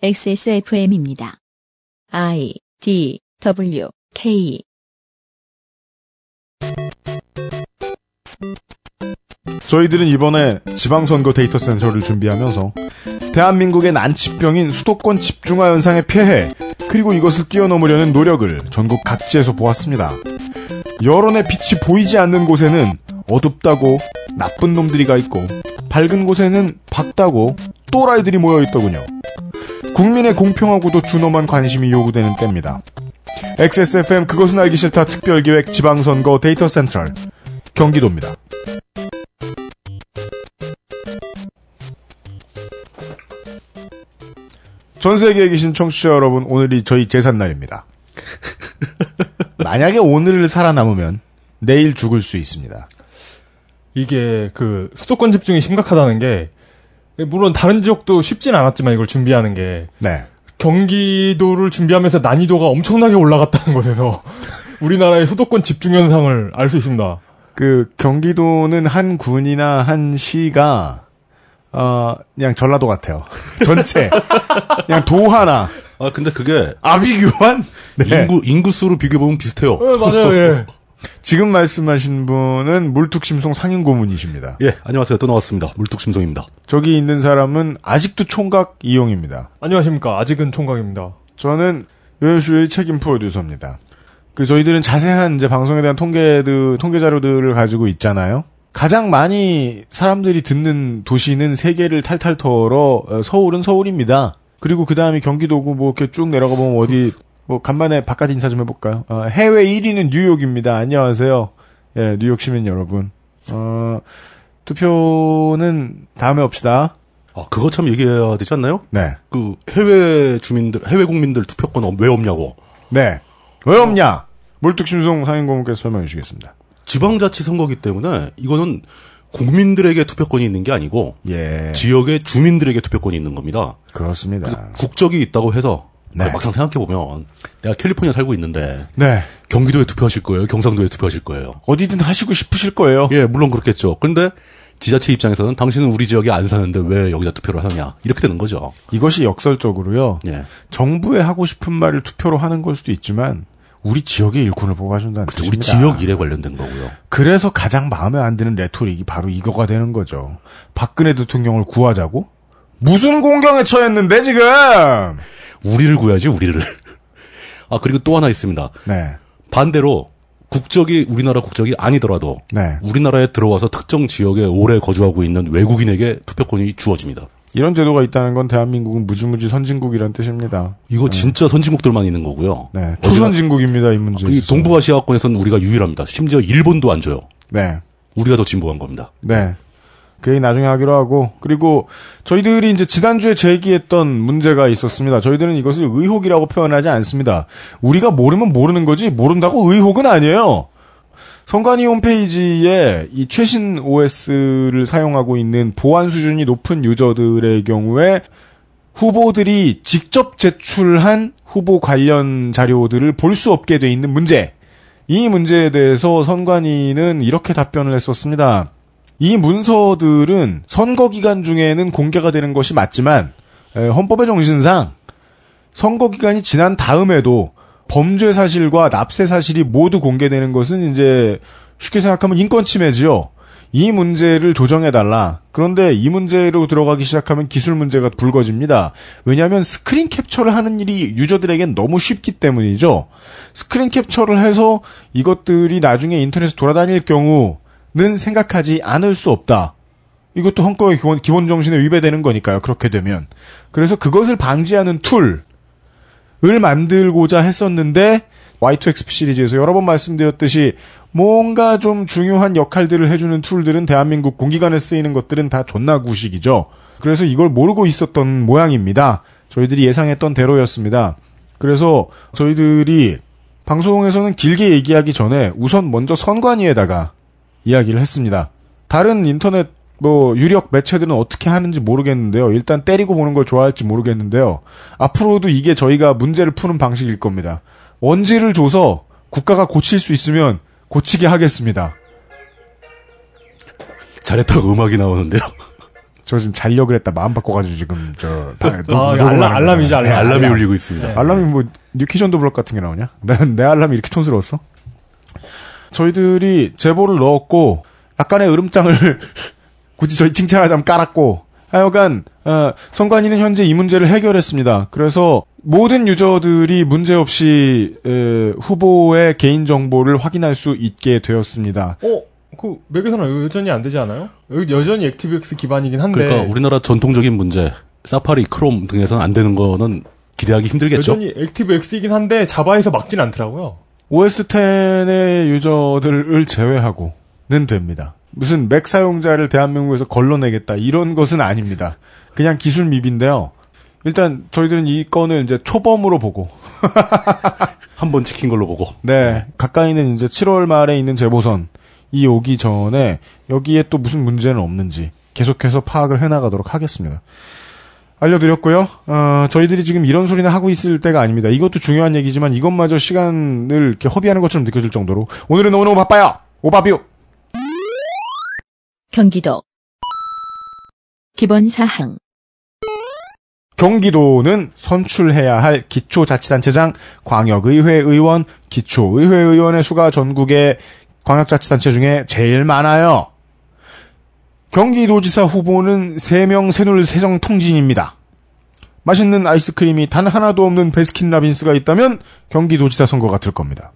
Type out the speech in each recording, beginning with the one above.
XSFM입니다. I D W K 저희들은 이번에 지방선거 데이터 센터를 준비하면서 대한민국의 난치병인 수도권 집중화 현상의 폐해 그리고 이것을 뛰어넘으려는 노력을 전국 각지에서 보았습니다. 여론의 빛이 보이지 않는 곳에는 어둡다고 나쁜 놈들이 가 있고 밝은 곳에는 밝다고 또라이들이 모여 있더군요. 국민의 공평하고도 준엄한 관심이 요구되는 때입니다. XSFM 그것은 알기 싫다 특별기획 지방선거 데이터 센트럴 경기도입니다. 전 세계에 계신 청취자 여러분, 오늘이 저희 제삿날입니다. 만약에 오늘을 살아남으면 내일 죽을 수 있습니다. 이게 그 수도권 집중이 심각하다는 게 물론 다른 지역도 쉽진 않았지만 이걸 준비하는 게 네. 경기도를 준비하면서 난이도가 엄청나게 올라갔다는 것에서 우리나라의 수도권 집중 현상을 알 수 있습니다. 그 경기도는 한 군이나 한 시가 어 그냥 전라도 같아요. 전체 그냥 도 하나 아 근데 그게 아비규환 네. 인구 인구 수로 비교해 보면 비슷해요. 맞아요, 예. 지금 말씀하신 분은 물뚝심송 상인 고문이십니다. 예, 안녕하세요. 또 나왔습니다. 물뚝심송입니다. 저기 있는 사람은 아직도 총각 이용입니다. 안녕하십니까. 아직은 총각입니다. 저는 요요슈의 책임 프로듀서입니다. 그 저희들은 자세한 이제 방송에 대한 통계들 통계 자료들을 가지고 있잖아요. 가장 많이 사람들이 듣는 도시는 세 개를 탈탈 털어 어, 서울은 서울입니다. 그리고 그 다음이 경기도고 뭐 이렇게 쭉 내려가 보면 어디 뭐 간만에 바깥 인사 좀 해볼까요? 어, 해외 1위는 뉴욕입니다. 안녕하세요. 예, 뉴욕 시민 여러분. 어, 투표는 다음에 합시다. 아 그거 참 얘기해야 되지 않나요? 네, 그 해외 주민들, 해외 국민들 투표권 왜 없냐고. 네. 왜 없냐? 물뚝심송 상인고문께서 설명해 주시겠습니다. 지방자치 선거기 때문에 이거는 국민들에게 투표권이 있는 게 아니고 예, 지역의 주민들에게 투표권이 있는 겁니다. 그렇습니다. 국적이 있다고 해서 네. 막상 생각해 보면 내가 캘리포니아 살고 있는데 네. 경기도에 투표하실 거예요, 경상도에 투표하실 거예요. 어디든 하시고 싶으실 거예요. 예, 물론 그렇겠죠. 그런데 지자체 입장에서는 당신은 우리 지역에 안 사는데 왜 여기다 투표를 하느냐 이렇게 되는 거죠. 이것이 역설적으로요. 예, 정부에 하고 싶은 말을 투표로 하는 걸 수도 있지만 우리 지역의 일꾼을 뽑아준다는 그렇죠. 우리. 지역 일에 관련된 거고요. 그래서 가장 마음에 안 드는 레토릭이 바로 이거가 되는 거죠. 박근혜 대통령을 구하자고? 무슨 공경에 처했는데 지금? 우리를 구해야지 우리를. 아 그리고 또 하나 있습니다. 네, 반대로 국적이 우리나라 국적이 아니더라도 네. 우리나라에 들어와서 특정 지역에 오래 거주하고 있는 외국인에게 투표권이 주어집니다. 이런 제도가 있다는 건 대한민국은 무지무지 선진국이란 뜻입니다. 이거 진짜 선진국들만 있는 거고요. 네, 초선진국입니다 이 문제. 이 동북아시아권에서는 우리가 유일합니다. 심지어 일본도 안 줘요. 네, 우리가 더 진보한 겁니다. 네. 그 얘기 나중에 하기로 하고 그리고 저희들이 이제 지난주에 제기했던 문제가 있었습니다. 저희들은 이것을 의혹이라고 표현하지 않습니다. 우리가 모르면 모르는 거지 모른다고 의혹은 아니에요. 선관위 홈페이지에 이 최신 OS를 사용하고 있는 보안 수준이 높은 유저들의 경우에 후보들이 직접 제출한 후보 관련 자료들을 볼 수 없게 돼 있는 문제. 이 문제에 대해서 선관위는 이렇게 답변을 했었습니다. 이 문서들은 선거 기간 중에는 공개가 되는 것이 맞지만 에, 헌법의 정신상 선거 기간이 지난 다음에도 범죄 사실과 납세 사실이 모두 공개되는 것은 이제 쉽게 생각하면 인권 침해지요. 이 문제를 조정해 달라. 그런데 이 문제로 들어가기 시작하면 기술 문제가 불거집니다. 왜냐하면 스크린 캡처를 하는 일이 유저들에겐 너무 쉽기 때문이죠. 스크린 캡처를 해서 이것들이 나중에 인터넷에 돌아다닐 경우 는 생각하지 않을 수 없다. 이것도 헌법의 기본, 기본 정신에 위배되는 거니까요. 그렇게 되면. 그래서 그것을 방지하는 툴을 만들고자 했었는데 Y2XP 시리즈에서 여러 번 말씀드렸듯이 뭔가 좀 중요한 역할들을 해주는 툴들은 대한민국 공기관에 쓰이는 것들은 다 존나 구식이죠. 그래서 이걸 모르고 있었던 모양입니다. 저희들이 예상했던 대로였습니다. 그래서 저희들이 방송에서는 길게 얘기하기 전에 우선 먼저 선관위에다가 이야기를 했습니다. 다른 인터넷 뭐 유력 매체들은 어떻게 하는지 모르겠는데요. 일단 때리고 보는 걸 좋아할지 모르겠는데요. 앞으로도 이게 저희가 문제를 푸는 방식일 겁니다. 원지를 줘서 국가가 고칠 수 있으면 고치게 하겠습니다. 잘했다고 음악이 나오는데요. 저 지금 자려 그랬다 마음 바꿔가지고 지금 저 다, 아, 거잖아요. 알람이죠, 알람. 네, 알람이 울리고 있습니다. 알람이 뭐 뉴키션도 블럭 같은 게 나오냐? 내, 내 알람이 이렇게 촌스러웠어? 저희들이 제보를 넣었고 약간의 으름장을 굳이 저희 칭찬하자면 깔았고 하여간 어, 선관위는 현재 이 문제를 해결했습니다. 그래서 모든 유저들이 문제없이 에, 후보의 개인 정보를 확인할 수 있게 되었습니다. 어, 그 맥에서는 여전히 안 되지 않아요? 여전히 액티브엑스 기반이긴 한데 그러니까 우리나라 전통적인 문제, 사파리, 크롬 등에서는 안 되는 거는 기대하기 힘들겠죠. 여전히 액티브엑스이긴 한데 자바에서 막진 않더라고요. OS 10의 유저들을 제외하고는 됩니다. 무슨 맥 사용자를 대한민국에서 걸러내겠다 이런 것은 아닙니다. 그냥 기술 미비인데요. 일단 저희들은 이 건을 이제 초범으로 보고 한 번 찍힌 걸로 보고. 네 가까이는 이제 7월 말에 있는 재보선 이 오기 전에 여기에 또 무슨 문제는 없는지 계속해서 파악을 해나가도록 하겠습니다. 알려드렸고요. 어, 저희들이 지금 이런 소리나 하고 있을 때가 아닙니다. 이것도 중요한 얘기지만 이것마저 시간을 이렇게 허비하는 것처럼 느껴질 정도로 오늘은 너무너무 바빠요. 오바뷰. 경기도 기본 사항 경기도는 선출해야 할 기초자치단체장, 광역의회 의원, 기초의회 의원의 수가 전국의 광역자치단체 중에 제일 많아요. 경기도지사 후보는 3명 새누리 세정 통진입니다. 맛있는 아이스크림이 단 하나도 없는 베스킨라빈스가 있다면 경기도지사 선거가 될 겁니다.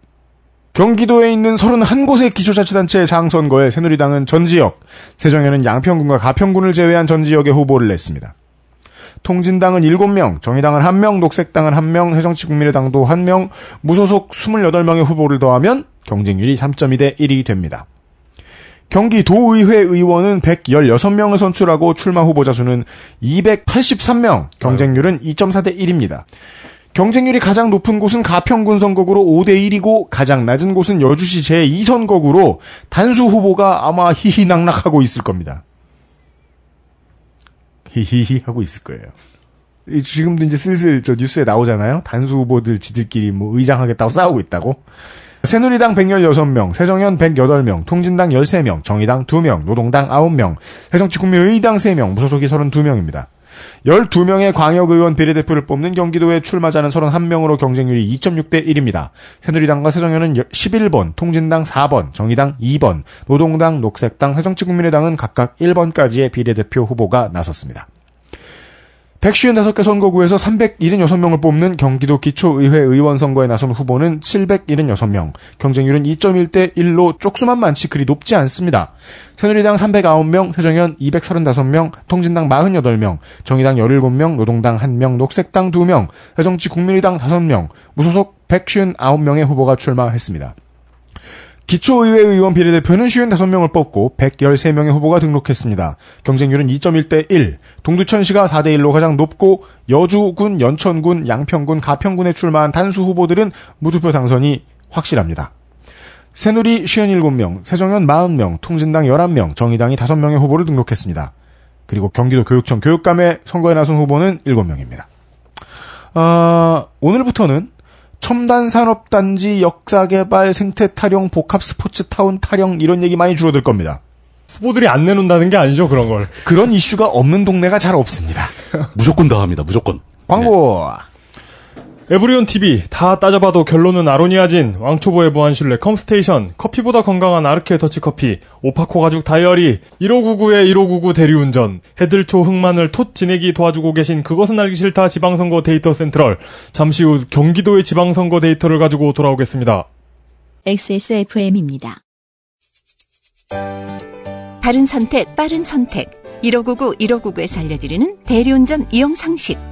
경기도에 있는 31곳의 기초자치단체 장선거에 새누리당은 전 지역, 세정에는 양평군과 가평군을 제외한 전 지역에 후보를 냈습니다. 통진당은 7명, 정의당은 1명, 녹색당은 1명, 새정치국민의당도 1명, 무소속 28명의 후보를 더하면 경쟁률이 3.2대 1이 됩니다. 경기도의회 의원은 116명을 선출하고 출마 후보자 수는 283명, 경쟁률은 2.4대 1입니다. 경쟁률이 가장 높은 곳은 가평군 선거구로 5대 1이고 가장 낮은 곳은 여주시 제2선거구로 단수 후보가 아마 희희낙낙하고 있을 겁니다. 히히히 하고 있을 거예요. 이- 지금도 이제 슬슬 저 뉴스에 나오잖아요. 단수 후보들 지들끼리 뭐 의장하겠다고 싸우고 있다고. 새누리당 116명, 새정연 108명, 통진당 13명, 정의당 2명, 노동당 9명, 새정치국민의당 3명, 무소속이 32명입니다. 12명의 광역의원 비례대표를 뽑는 경기도에 출마자는 31명으로 경쟁률이 2.6대 1입니다. 새누리당과 새정연은 11번, 통진당 4번, 정의당 2번, 노동당, 녹색당, 새정치국민의당은 각각 1번까지의 비례대표 후보가 나섰습니다. 155개 선거구에서 376명을 뽑는 경기도 기초의회 의원 선거에 나선 후보는 776명, 경쟁률은 2.1대 1로 쪽수만 많지 그리 높지 않습니다. 새누리당 309명, 새정연 235명, 통진당 48명, 정의당 17명, 노동당 1명, 녹색당 2명, 새정치 국민의당 5명, 무소속 159명의 후보가 출마했습니다. 기초의회 의원 비례대표는 55명을 뽑고 113명의 후보가 등록했습니다. 경쟁률은 2.1대 1, 동두천시가 4대 1로 가장 높고 여주군, 연천군, 양평군, 가평군에 출마한 단수 후보들은 무투표 당선이 확실합니다. 새누리 57명, 새정연 40명, 통진당 11명, 정의당이 5명의 후보를 등록했습니다. 그리고 경기도 교육청 교육감에 선거에 나선 후보는 7명입니다. 아, 오늘부터는 첨단 산업단지 역사개발 생태 타령 복합 스포츠 타운 타령 이런 얘기 많이 줄어들 겁니다. 후보들이 안 내놓는다는 게 아니죠 그런 걸. 그런 이슈가 없는 동네가 잘 없습니다. 무조건 다 합니다. 무조건. 광고. 에브리온 TV 다 따져봐도 결론은 아로니아진 왕초보의 무한실내 컴스테이션 커피보다 건강한 아르케 더치커피 오파코 가죽 다이어리 1599의 1599 대리운전 해들초 흑마늘 톳 지내기 도와주고 계신 그것은 알기 싫다 지방선거 데이터 센트럴 잠시 후 경기도의 지방선거 데이터를 가지고 돌아오겠습니다. XSFM입니다. 바른 선택, 빠른 선택. 1599, 1599에서 알려드리는 대리운전 이용 상식.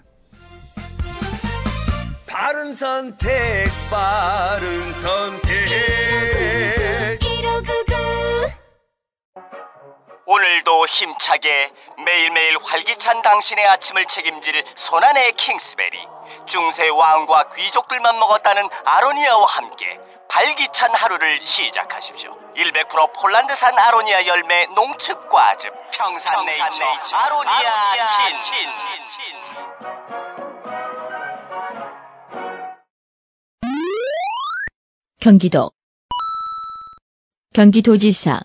바른 선택, 바른 선택. 오늘도 힘차게 매일매일 활기찬 당신의 아침을 책임질 손안의 킹스베리. 중세 왕과 귀족들만 먹었다는 아로니아와 함께 발기찬 하루를 시작하십시오. 100% 폴란드산 아로니아 열매 농축 과즙 평산네이처 아로니아 친. 경기도 경기도지사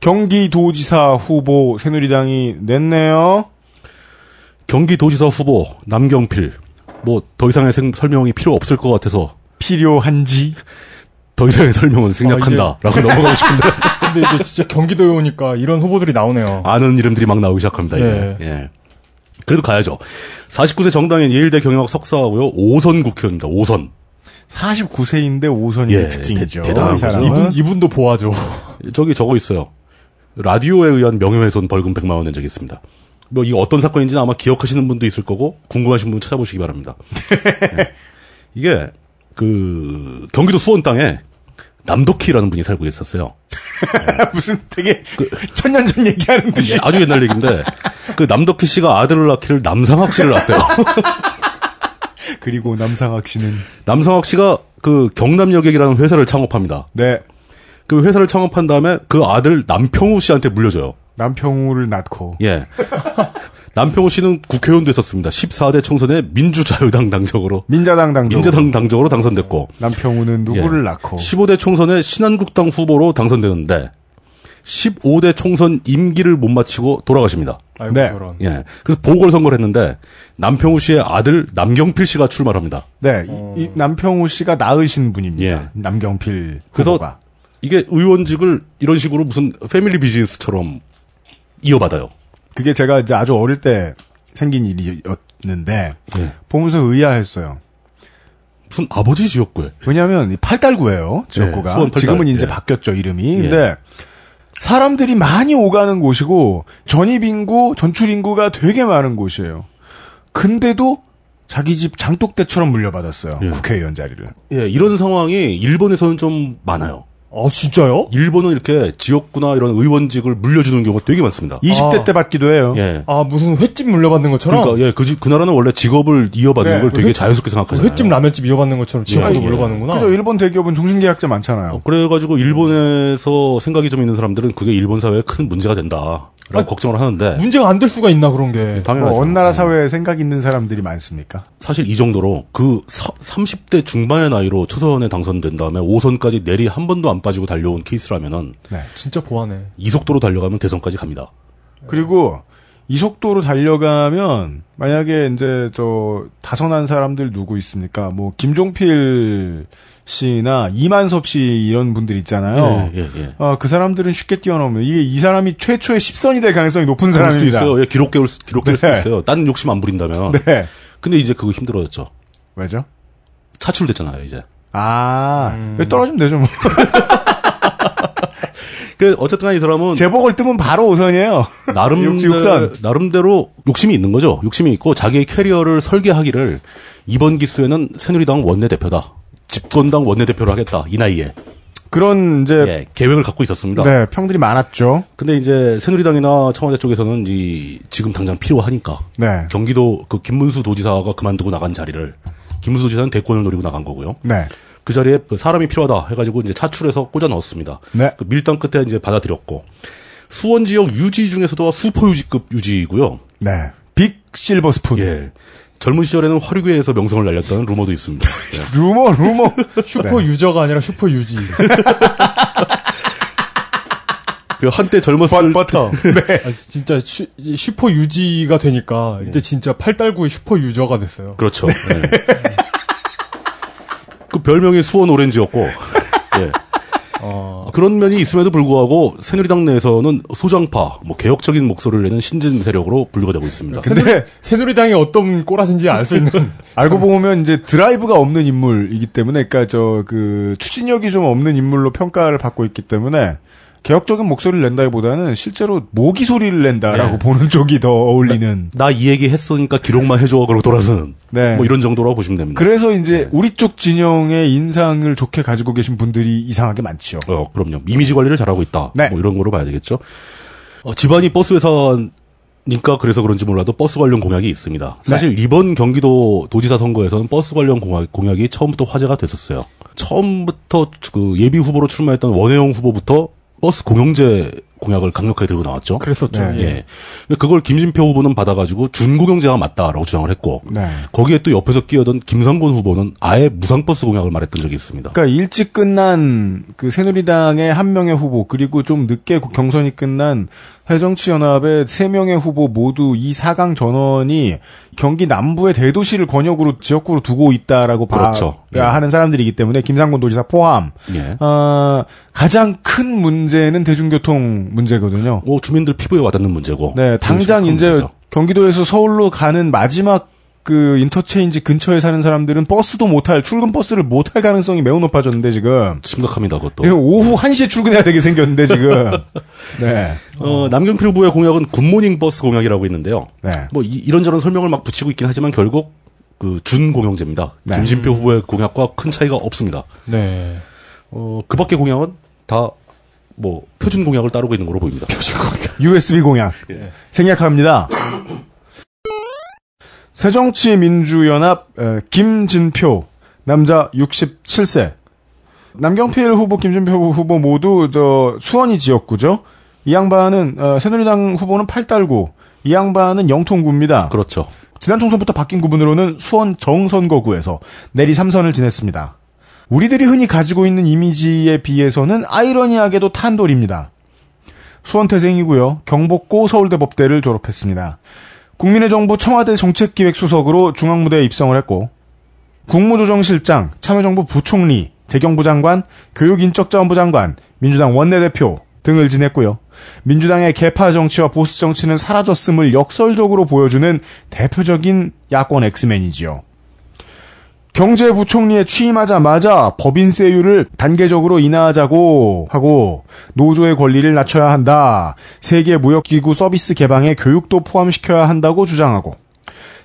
경기도지사 후보 새누리당이 냈네요. 경기도지사 후보 남경필. 뭐 더 이상의 생- 설명이 필요 없을 것 같아서 필요한지 더 이상의 설명은 생략한다라고 넘어가고 싶은데 근데 이제 진짜 경기도에 오니까 이런 후보들이 나오네요. 아는 이름들이 막 나오기 시작합니다. 이제. 예. 예. 그래도 가야죠. 49세 정당인 예일대 경영학 석사하고요. 5선 국회의원입니다. 5선. 49세인데 5선이 예, 특징이죠. 대- 대단한 이 사람은. 이분 이분도 보아죠. 저기 적어 있어요. 라디오에 의한 명예훼손 벌금 100만 원 낸 적이 있습니다. 뭐 이게 어떤 사건인지는 아마 기억하시는 분도 있을 거고 궁금하신 분 찾아보시기 바랍니다. 네. 이게 그 경기도 수원 땅에 남덕희라는 분이 살고 있었어요. 무슨 되게 천년 전 얘기하는 듯이. 예, 아주 옛날 얘기인데 그 남덕희 씨가 아들을 낳기를 남상학 씨를 낳았어요. 그리고 남상학 씨는 남상학 씨가 그 경남여객이라는 회사를 창업합니다. 네 그 회사를 창업한 다음에 그 아들 남평우 씨한테 물려줘요. 남평우를 낳고 예. 남평우 씨는 국회의원도 했었습니다. 14대 총선에 민주자유당 당적으로 민자당 당적 민자당 당적으로 당선됐고 남평우는 누구를 예. 낳고 15대 총선에 신한국당 후보로 당선되는데 15대 총선 임기를 못 마치고 돌아가십니다. 아이고 네. 저런. 예. 그래서 보궐선거를 했는데 남평우 씨의 아들 남경필 씨가 출마를 합니다. 네, 이, 이 남평우 씨가 낳으신 분입니다. 예. 남경필 그래서 후보가. 이게 의원직을 이런 식으로 무슨 패밀리 비즈니스처럼 이어받아요. 그게 제가 이제 아주 어릴 때 생긴 일이었는데 예. 보면서 의아했어요. 무슨 아버지 지역구에. 왜냐하면 이 팔달구예요 지역구가 예, 수원 팔달. 지금은 이제 예. 바뀌었죠 이름이. 예. 근데 사람들이 많이 오가는 곳이고 전입 인구, 전출 인구가 되게 많은 곳이에요. 근데도 자기 집 장독대처럼 물려받았어요 예. 국회의원 자리를. 예, 이런 상황이 일본에서는 좀 많아요. 아 진짜요? 일본은 이렇게 지역구나 이런 의원직을 물려주는 경우가 되게 많습니다. 20대 아. 때 받기도 해요. 예. 아 무슨 횟집 물려받는 것처럼 그러니까 예, 그, 집- 그 나라는 원래 직업을 이어받는 네, 걸 되게 회- 자연스럽게 생각하잖아요. 횟집 라면집 이어받는 것처럼 예, 예. 물려받는구나. 그죠 일본 대기업은 종신계약자 많잖아요. 어, 그래가지고 일본에서 생각이 좀 있는 사람들은 그게 일본 사회에 큰 문제가 된다 라고 아, 걱정을 하는데 문제가 안 될 수가 있나 그런 게. 당연하죠. 뭐 어느 나라 예. 사회에 생각 있는 사람들이 많습니까? 사실 이 정도로 그 사- 30대 중반의 나이로 초선에 당선된 다음에 5선까지 내리 한 번도 안 빠지고 달려온 케이스라면은 네. 진짜 보안해. 이 속도로 달려가면 대선까지 갑니다. 그리고 이 속도로 달려가면 만약에 이제 저 다선한 사람들 누구 있습니까? 뭐 김종필 씨나 이만섭 씨 이런 분들 있잖아요. 예, 예, 예. 어, 그 사람들은 쉽게 뛰어넘으면 이게 이 사람이 최초의 10선이 될 가능성이 높은 사람입니다. 있어요. 예, 기록될, 수- 기록될 수도 네. 있어요. 딴 욕심 안 부린다면. 네. 근데 이제 그거 힘들어졌죠. 왜죠? 차출됐잖아요, 이제. 아, 음. 떨어지면 되죠, 뭐. 그래, 어쨌든 이 사람은 제복을 뜨면 바로 5선이에요. 나름대로, 육선. 나름대로 욕심이 있는 거죠. 욕심이 있고 자기의 캐리어를 설계하기를 이번 기수에는 새누리당 원내 대표다. 집권당 원내대표를 하겠다. 이 나이에. 그런 이제 예, 계획을 갖고 있었습니다. 네, 평들이 많았죠. 근데 이제 새누리당이나 청와대 쪽에서는 이 지금 당장 필요하니까 네. 경기도 그 김문수 도지사가 그만두고 나간 자리를 김문수 도지사는 대권을 노리고 나간 거고요. 네. 그 자리에 그 사람이 필요하다 해가지고 이제 차출해서 꽂아 넣었습니다. 네. 그 밀당 끝에 이제 받아들였고 수원 지역 유지 중에서도 슈퍼 유지급 유지이고요. 네. big silver spoon. 예. 젊은 시절에는 화류계에서 명성을 날렸다는 루머도 있습니다. 예. 루머, 루머. 슈퍼 유저가 아니라 슈퍼 유지. 그 한때 젊었을 때부터. 아, 진짜 슈, 이 슈퍼 유지가 되니까 이제 진짜 팔달구의 슈퍼 유저가 됐어요. 그렇죠. 예. 그 별명이 수원 오렌지였고 예. 어, 그런 면이 있음에도 불구하고 새누리당 내에서는 소장파, 뭐 개혁적인 목소리를 내는 신진 세력으로 분류가 되고 있습니다. 근데 새누리당이 어떤 꼬라진지 알 수 있는. 알고 보면 이제 드라이브가 없는 인물이기 때문에, 그러니까 저 그 추진력이 좀 없는 인물로 평가를 받고 있기 때문에 개혁적인 목소리를 낸다기보다는 실제로 모기 소리를 낸다라고 네. 보는 쪽이 더 어울리는. 나 이 얘기 했으니까 기록만 해줘 그러고 돌아서는 네. 뭐 이런 정도라고 보시면 됩니다. 그래서 이제 우리 쪽 진영의 인상을 좋게 가지고 계신 분들이 이상하게 많지요. 어, 그럼요. 이미지 관리를 잘하고 있다. 네. 뭐 이런 거로 봐야 되겠죠. 어, 집안이 버스 회사인 니까 그래서 그런지 몰라도 버스 관련 공약이 있습니다. 사실 이번 경기도 도지사 선거에서는 버스 관련 공약, 공약이 처음부터 화제가 됐었어요. 처음부터 그 예비 후보로 출마했던 원혜영 후보부터 버스 공영제 공약을 강력하게 들고 나왔죠. 그랬었죠. 네. 예. 근데 그걸 김진표 후보는 받아가지고 준공영제가 맞다라고 주장을 했고 네. 거기에 또 옆에서 끼어든 김상곤 후보는 아예 무상버스 공약을 말했던 적이 있습니다. 그러니까 일찍 끝난 그 새누리당의 한 명의 후보 그리고 좀 늦게 경선이 끝난 새정치연합의 세 명의 후보 모두 이 4강 전원이 경기 남부의 대도시를 권역으로 지역구로 두고 있다라고 그렇죠. 봐야 예. 하는 사람들이기 때문에 김상곤 도지사 포함 예. 어, 가장 큰 문제는 대중교통 문제거든요. 뭐 주민들 피부에 와닿는 문제고. 네, 당장 큰 이제 문제죠. 경기도에서 서울로 가는 마지막 그 인터체인지 근처에 사는 사람들은 버스도 못할 출근 버스를 못할 가능성이 매우 높아졌는데 지금 심각합니다, 그것도. 이거 오후 1시에 출근해야 되게 생겼는데 지금 네. 어, 남경필 후보의 공약은 굿모닝 버스 공약이라고 있는데요. 네. 뭐 이, 런저런 설명을 막 붙이고 있긴 하지만 결국 그 준공영제입니다. 네. 김진표 후보의 공약과 큰 차이가 없습니다. 네. 어, 그 밖의 공약은 다 뭐 표준 공약을 따르고 있는 걸로 보입니다. USB 공약 생략합니다. 새정치민주연합 에, 김진표 남자 67세 남경필 후보 김진표 후보 모두 저 수원이 지역구죠. 이 양반은 어, 새누리당 후보는 팔달구 이 양반은 영통구입니다. 그렇죠. 지난 총선부터 바뀐 구분으로는 수원 정선거구에서 내리 3선을 지냈습니다. 우리들이 흔히 가지고 있는 이미지에 비해서는 아이러니하게도 탄돌입니다. 수원 태생이고요. 경복고 서울대 법대를 졸업했습니다. 국민의 정부 청와대 정책기획수석으로 중앙무대에 입성을 했고 국무조정실장, 참여정부 부총리, 재경부 장관, 교육인적자원부 장관, 민주당 원내대표 등을 지냈고요. 민주당의 개파 정치와 보수 정치는 사라졌음을 역설적으로 보여주는 대표적인 야권 엑스맨이지요. 경제부총리에 취임하자마자 법인세율을 단계적으로 인하하자고 하고 노조의 권리를 낮춰야 한다. 세계 무역기구 서비스 개방에 교육도 포함시켜야 한다고 주장하고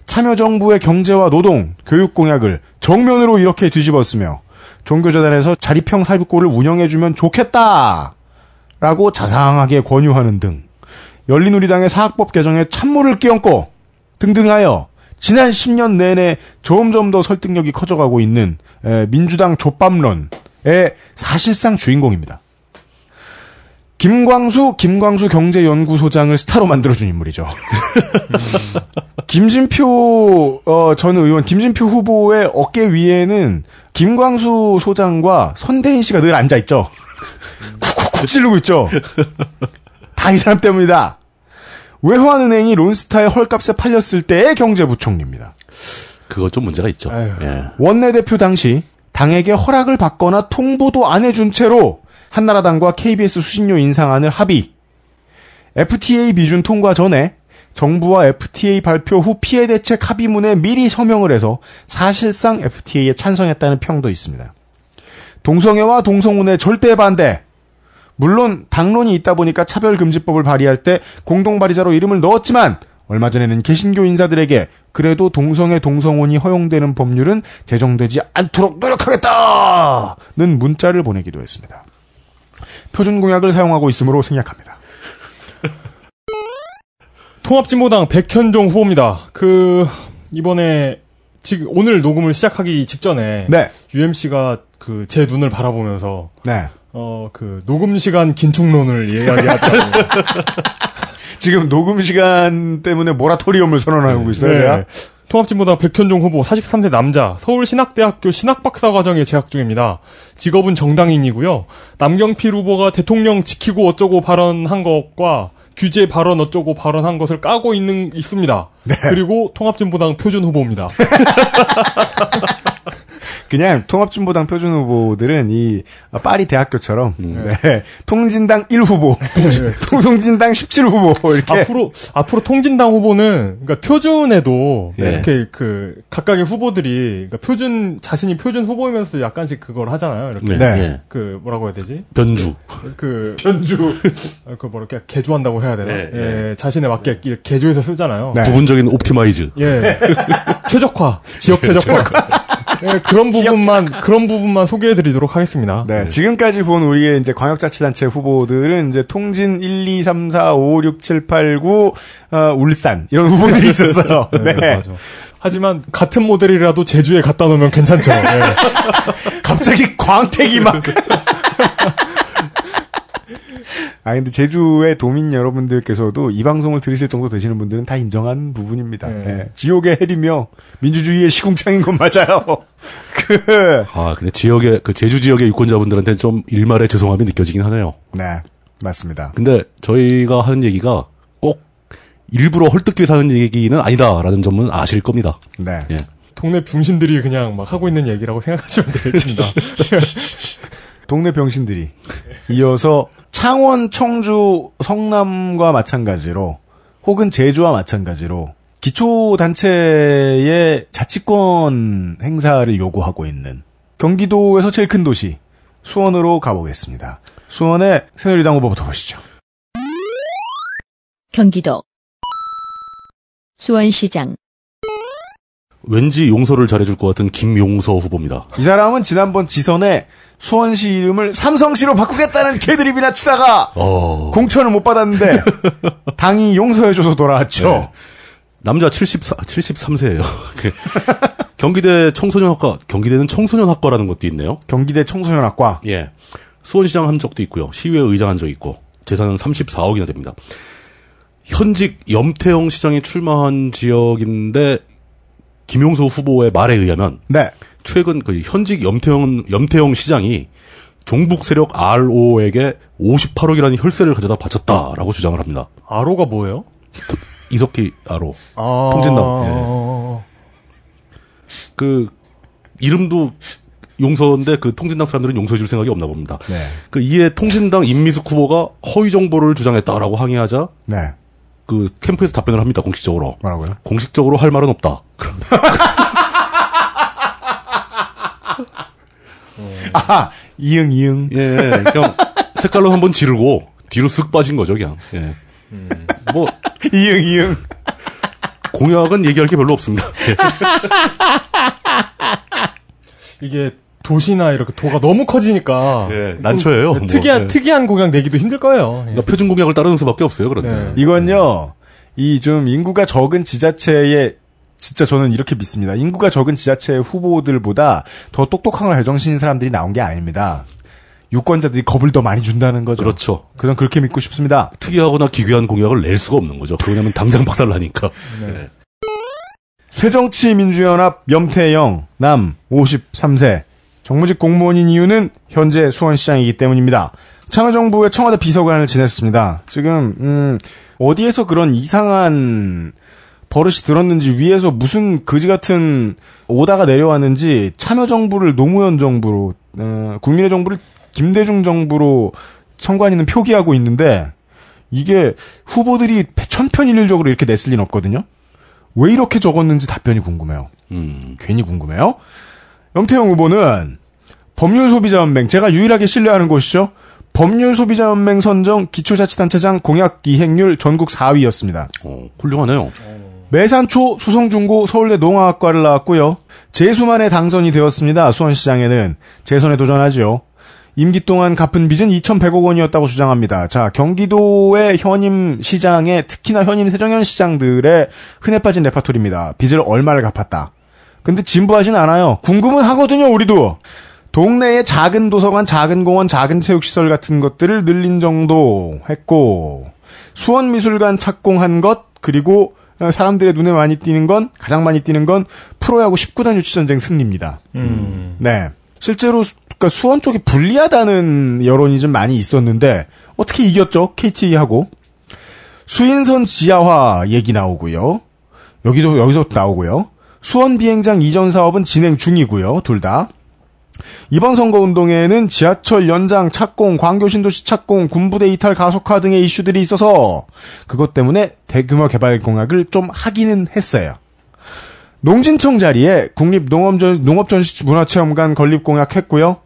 참여정부의 경제와 노동, 교육 공약을 정면으로 이렇게 뒤집었으며 종교재단에서 자립형 사립고를 운영해주면 좋겠다! 라고 자상하게 권유하는 등 열린우리당의 사학법 개정에 찬물을 끼얹고 등등하여 지난 10년 내내 점점 더 설득력이 커져가고 있는 에, 민주당 족밥론의 사실상 주인공입니다. 김광수 김광수 경제연구소장을 스타로 만들어준 인물이죠. 김진표 어, 전 의원 김진표 후보의 어깨 위에는 김광수 소장과 선대인 씨가 늘 앉아 있죠. 쿡쿡쿡 찌르고 있죠. 다 이 사람 때문이다. 외환은행이 론스타의 헐값에 팔렸을 때의 경제부총리입니다. 그거 좀 문제가 있죠. 예. 원내대표 당시 당에게 허락을 받거나 통보도 안 해준 채로 한나라당과 KBS 수신료 인상안을 합의. FTA 비준 통과 전에 정부와 FTA 발표 후 피해 대책 합의문에 미리 서명을 해서 사실상 FTA에 찬성했다는 평도 있습니다. 동성애와 동성혼의 절대 반대. 물론 당론이 있다 보니까 차별금지법을 발의할 때 공동발의자로 이름을 넣었지만 얼마 전에는 개신교 인사들에게 그래도 동성애 동성혼이 허용되는 법률은 제정되지 않도록 노력하겠다는 문자를 보내기도 했습니다. 표준 공약을 사용하고 있으므로 생략합니다. 통합진보당 백현종 후보입니다. 그 이번에 지금 오늘 녹음을 시작하기 직전에 네, UMC가 그 제 눈을 바라보면서 네. 어 그 녹음 시간 긴축론을 이야기했다고. 지금 녹음 시간 때문에 모라토리엄을 선언하고 있어요. 제가. 네. 통합진보당 백현종 후보 43세 남자 서울신학대학교 신학박사과정에 재학 중입니다. 직업은 정당인이고요. 남경필 후보가 대통령 지키고 어쩌고 발언한 것과 규제 발언 어쩌고 발언한 것을 까고 있는 있습니다. 네. 그리고 통합진보당 표준 후보입니다. 그냥 통합진보당 표준 후보들은 이 파리 대학교처럼 네, 통진당 1 후보, 통진당 17 후보 이렇게 앞으로 앞으로 통진당 후보는 그러니까 표준에도 네. 이렇게 그 각각의 후보들이 그러니까 표준 자신이 표준 후보이면서 약간씩 그걸 하잖아요. 이렇게 네. 네. 예. 그 뭐라고 해야 되지? 변주. 그 편주 그 뭐랄까 개조한다고 해야 되나? 네, 예, 자신에 맞게 이렇게 개조해서 쓰잖아요. 네. 부분적인 optimize. 예. 최적화, 지역 최적화. 네, 그런 부분만 그런 부분만 소개해드리도록 하겠습니다. 네, 지금까지 본 우리의 이제 광역자치단체 후보들은 이제 통진 1, 2, 3, 4, 5, 6, 7, 8, 9, 어, 울산 이런 후보들이 있었어요. 네. 맞아. 하지만 같은 모델이라도 제주에 갖다 놓으면 괜찮죠. 네. 갑자기 광택이 막. 아 근데 제주의 도민 여러분들께서도 이 방송을 들으실 정도 되시는 분들은 다 인정한 부분입니다. 네. 예. 지옥의 헬이며 민주주의의 시궁창인 건 맞아요. 그 아, 근데 지역의, 그 제주 지역의 유권자분들한테는 좀 일말의 죄송함이 느껴지긴 하네요. 네, 맞습니다. 근데 저희가 하는 얘기가 꼭 일부러 헐뜯기 위해서 하는 얘기는 아니다라는 점은 아실 겁니다. 네. 예. 동네 중신들이 그냥 막 하고 있는 얘기라고 생각하시면 되겠습니다. 동네 병신들이 이어서 창원, 청주, 성남과 마찬가지로 혹은 제주와 마찬가지로 기초 단체의 자치권 행사를 요구하고 있는 경기도에서 제일 큰 도시 수원으로 가보겠습니다. 수원의 새누리당 후보부터 보시죠. 경기도 수원시장 왠지 용서를 잘해줄 것 같은 김용서 후보입니다. 이 사람은 지난번 지선에 수원시 이름을 삼성시로 바꾸겠다는 개드립이나 치다가 어, 공천을 못 받았는데 당이 용서해줘서 돌아왔죠. 네. 남자 74, 73세예요. 경기대 청소년학과, 경기대는 청소년학과라는 것도 있네요. 경기대 청소년학과 예. 수원시장 한 적도 있고요. 시의회 의장 한 적 있고, 재산은 34억이나 됩니다. 현직 염태영 시장이 출마한 지역인데, 김용서 후보의 말에 의하면, 네. 최근 그 현직 염태영, 염태영 시장이 종북 세력 RO에게 58억이라는 혈세를 가져다 바쳤다라고 주장을 합니다. 아로가 뭐예요? 이석기 RO. 아, 통진당, 그, 이름도 용서인데 그 통진당 사람들은 용서해 줄 생각이 없나 봅니다. 네. 그 이에 통진당 임미숙 후보가 허위 정보를 주장했다라고 항의하자 네. 그 캠프에서 답변을 합니다. 공식적으로. 뭐라고요? 공식적으로 할 말은 없다. 아하, 이응, 이응. 예, 그냥 색깔로 한번 지르고 뒤로 쓱 빠진 거죠, 그냥. 예. 뭐 이응, 이응. 공약은 얘기할 게 별로 없습니다. 예. 이게 도시나 이렇게 도가 너무 커지니까 예, 난처해요. 뭐, 특이한 예. 특이한 공약 내기도 힘들 거예요. 예. 그러니까 표준 공약을 따르는 수밖에 없어요, 그런데. 네. 이건요, 이 좀 인구가 적은 지자체에 진짜 저는 이렇게 믿습니다. 인구가 적은 지자체 후보들보다 더 똑똑한 애정신인 사람들이 나온 게 아닙니다. 유권자들이 겁을 더 많이 준다는 거죠. 그렇죠. 그냥 그렇게 믿고 싶습니다. 특이하거나 기괴한 공약을 낼 수가 없는 거죠. 왜냐하면 당장 박살나니까. 예. 새정치민주연합 염태영, 남, 53세. 정무직 공무원인 이유는 현재 수원시장이기 때문입니다. 참여정부의 청와대 비서관을 지냈습니다. 지금, 음, 어디에서 그런 이상한 버릇이 들었는지 위에서 무슨 그지 같은 오다가 내려왔는지 참여정부를 노무현 정부로, 어, 국민의 정부를 김대중 정부로 선관위는 표기하고 있는데 이게 후보들이 천편일률적으로 이렇게 냈을 리는 없거든요. 왜 이렇게 적었는지 답변이 궁금해요. 음. 괜히 궁금해요. 염태영 후보는 법률소비자연맹 제가 유일하게 신뢰하는 곳이죠. 법률소비자연맹 선정 기초자치단체장 공약 이행률 전국 4위였습니다. 어, 훌륭하네요. 매산초 수성중고 서울대 농화학과를 나왔고요. 재수만에 당선이 되었습니다. 수원시장에는 재선에 도전하죠. 임기 동안 갚은 빚은 2,100억 원이었다고 주장합니다. 자, 경기도의 현임 시장에 특히나 현임 새정연 시장들의 흔해 빠진 레파토리입니다. 빚을 얼마를 갚았다. 근데 진부하진 않아요. 궁금은 하거든요, 우리도. 동네에 작은 도서관, 작은 공원, 작은 체육시설 같은 것들을 늘린 정도 했고, 수원미술관 착공한 것, 그리고 사람들의 눈에 많이 띄는 건, 가장 많이 띄는 건 프로야구 10구단 유치전쟁 승리입니다. 음. 네. 실제로 수, 그러니까 수원 쪽이 불리하다는 여론이 좀 많이 있었는데 어떻게 이겼죠? KT하고 수인선 지하화 얘기 나오고요. 여기도 여기서 나오고요. 수원 비행장 이전 사업은 진행 중이고요. 둘 다. 이번 선거운동에는 지하철 연장 착공, 광교 신도시 착공, 군부대 이탈 가속화 등의 이슈들이 있어서 그것 때문에 대규모 개발 공약을 좀 하기는 했어요. 농진청 자리에 국립농업전, 농업전시문화체험관 건립 공약했고요.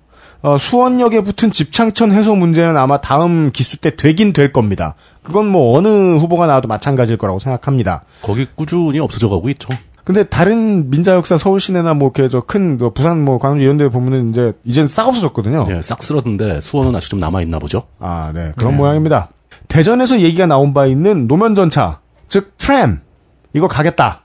어, 수원역에 붙은 집창천 해소 문제는 아마 다음 기수 때 되긴 될 겁니다. 그건 뭐 어느 후보가 나와도 마찬가지일 거라고 생각합니다. 거기 꾸준히 없어져 가고 있죠. 근데 다른 민자 역사 서울 시내나 뭐 이렇게 저큰 부산 뭐 광주 이런 데 보면은 이제 이젠 싹 없어졌거든요. 예, 싹 쓸었는데 수원은 아직 좀 남아 있나 보죠. 아, 네. 그런 모양입니다. 대전에서 얘기가 나온 바 있는 노면 전차, 즉 트램. 이거 가겠다.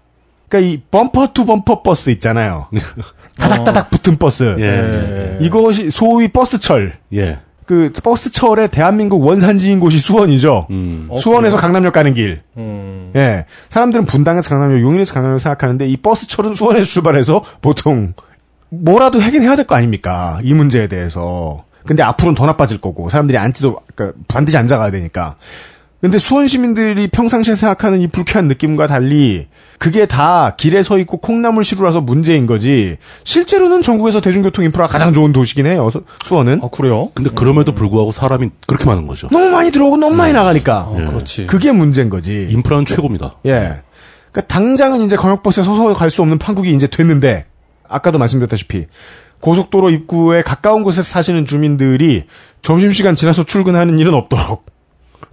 그러니까 이 bumper to bumper 버스 있잖아요. 다닥다닥 붙은 버스. 예, 예, 이것이 소위 버스철. 예. 그 버스철의 대한민국 원산지인 곳이 수원이죠. 음. 수원에서 강남역 가는 길. 음. 예. 사람들은 분당에서 강남역, 용인에서 강남역 생각하는데 이 버스철은 수원에서 출발해서 보통 뭐라도 하긴 해야 될 거 아닙니까? 이 문제에 대해서. 근데 앞으로는 더 나빠질 거고 사람들이 앉지도 그러니까 반드시 앉아가야 되니까. 근데 수원 시민들이 평상시에 생각하는 이 불쾌한 느낌과 달리 그게 다 길에 서 있고 콩나물 시루라서 문제인 거지. 실제로는 전국에서 대중교통 인프라가 가장 좋은 도시긴 해요. 수- 수원은. 아 그래요? 근데 그럼에도 불구하고 사람이 그렇게 많은 거죠. 너무 많이 들어오고 너무 많이 나가니까. 아, 그렇지. 그게 문제인 거지. 인프라는 최고입니다. 예. 그러니까 당장은 이제 광역버스에 서서 갈 수 없는 판국이 이제 됐는데 아까도 말씀드렸다시피 고속도로 입구에 가까운 곳에 사시는 주민들이 점심시간 지나서 출근하는 일은 없도록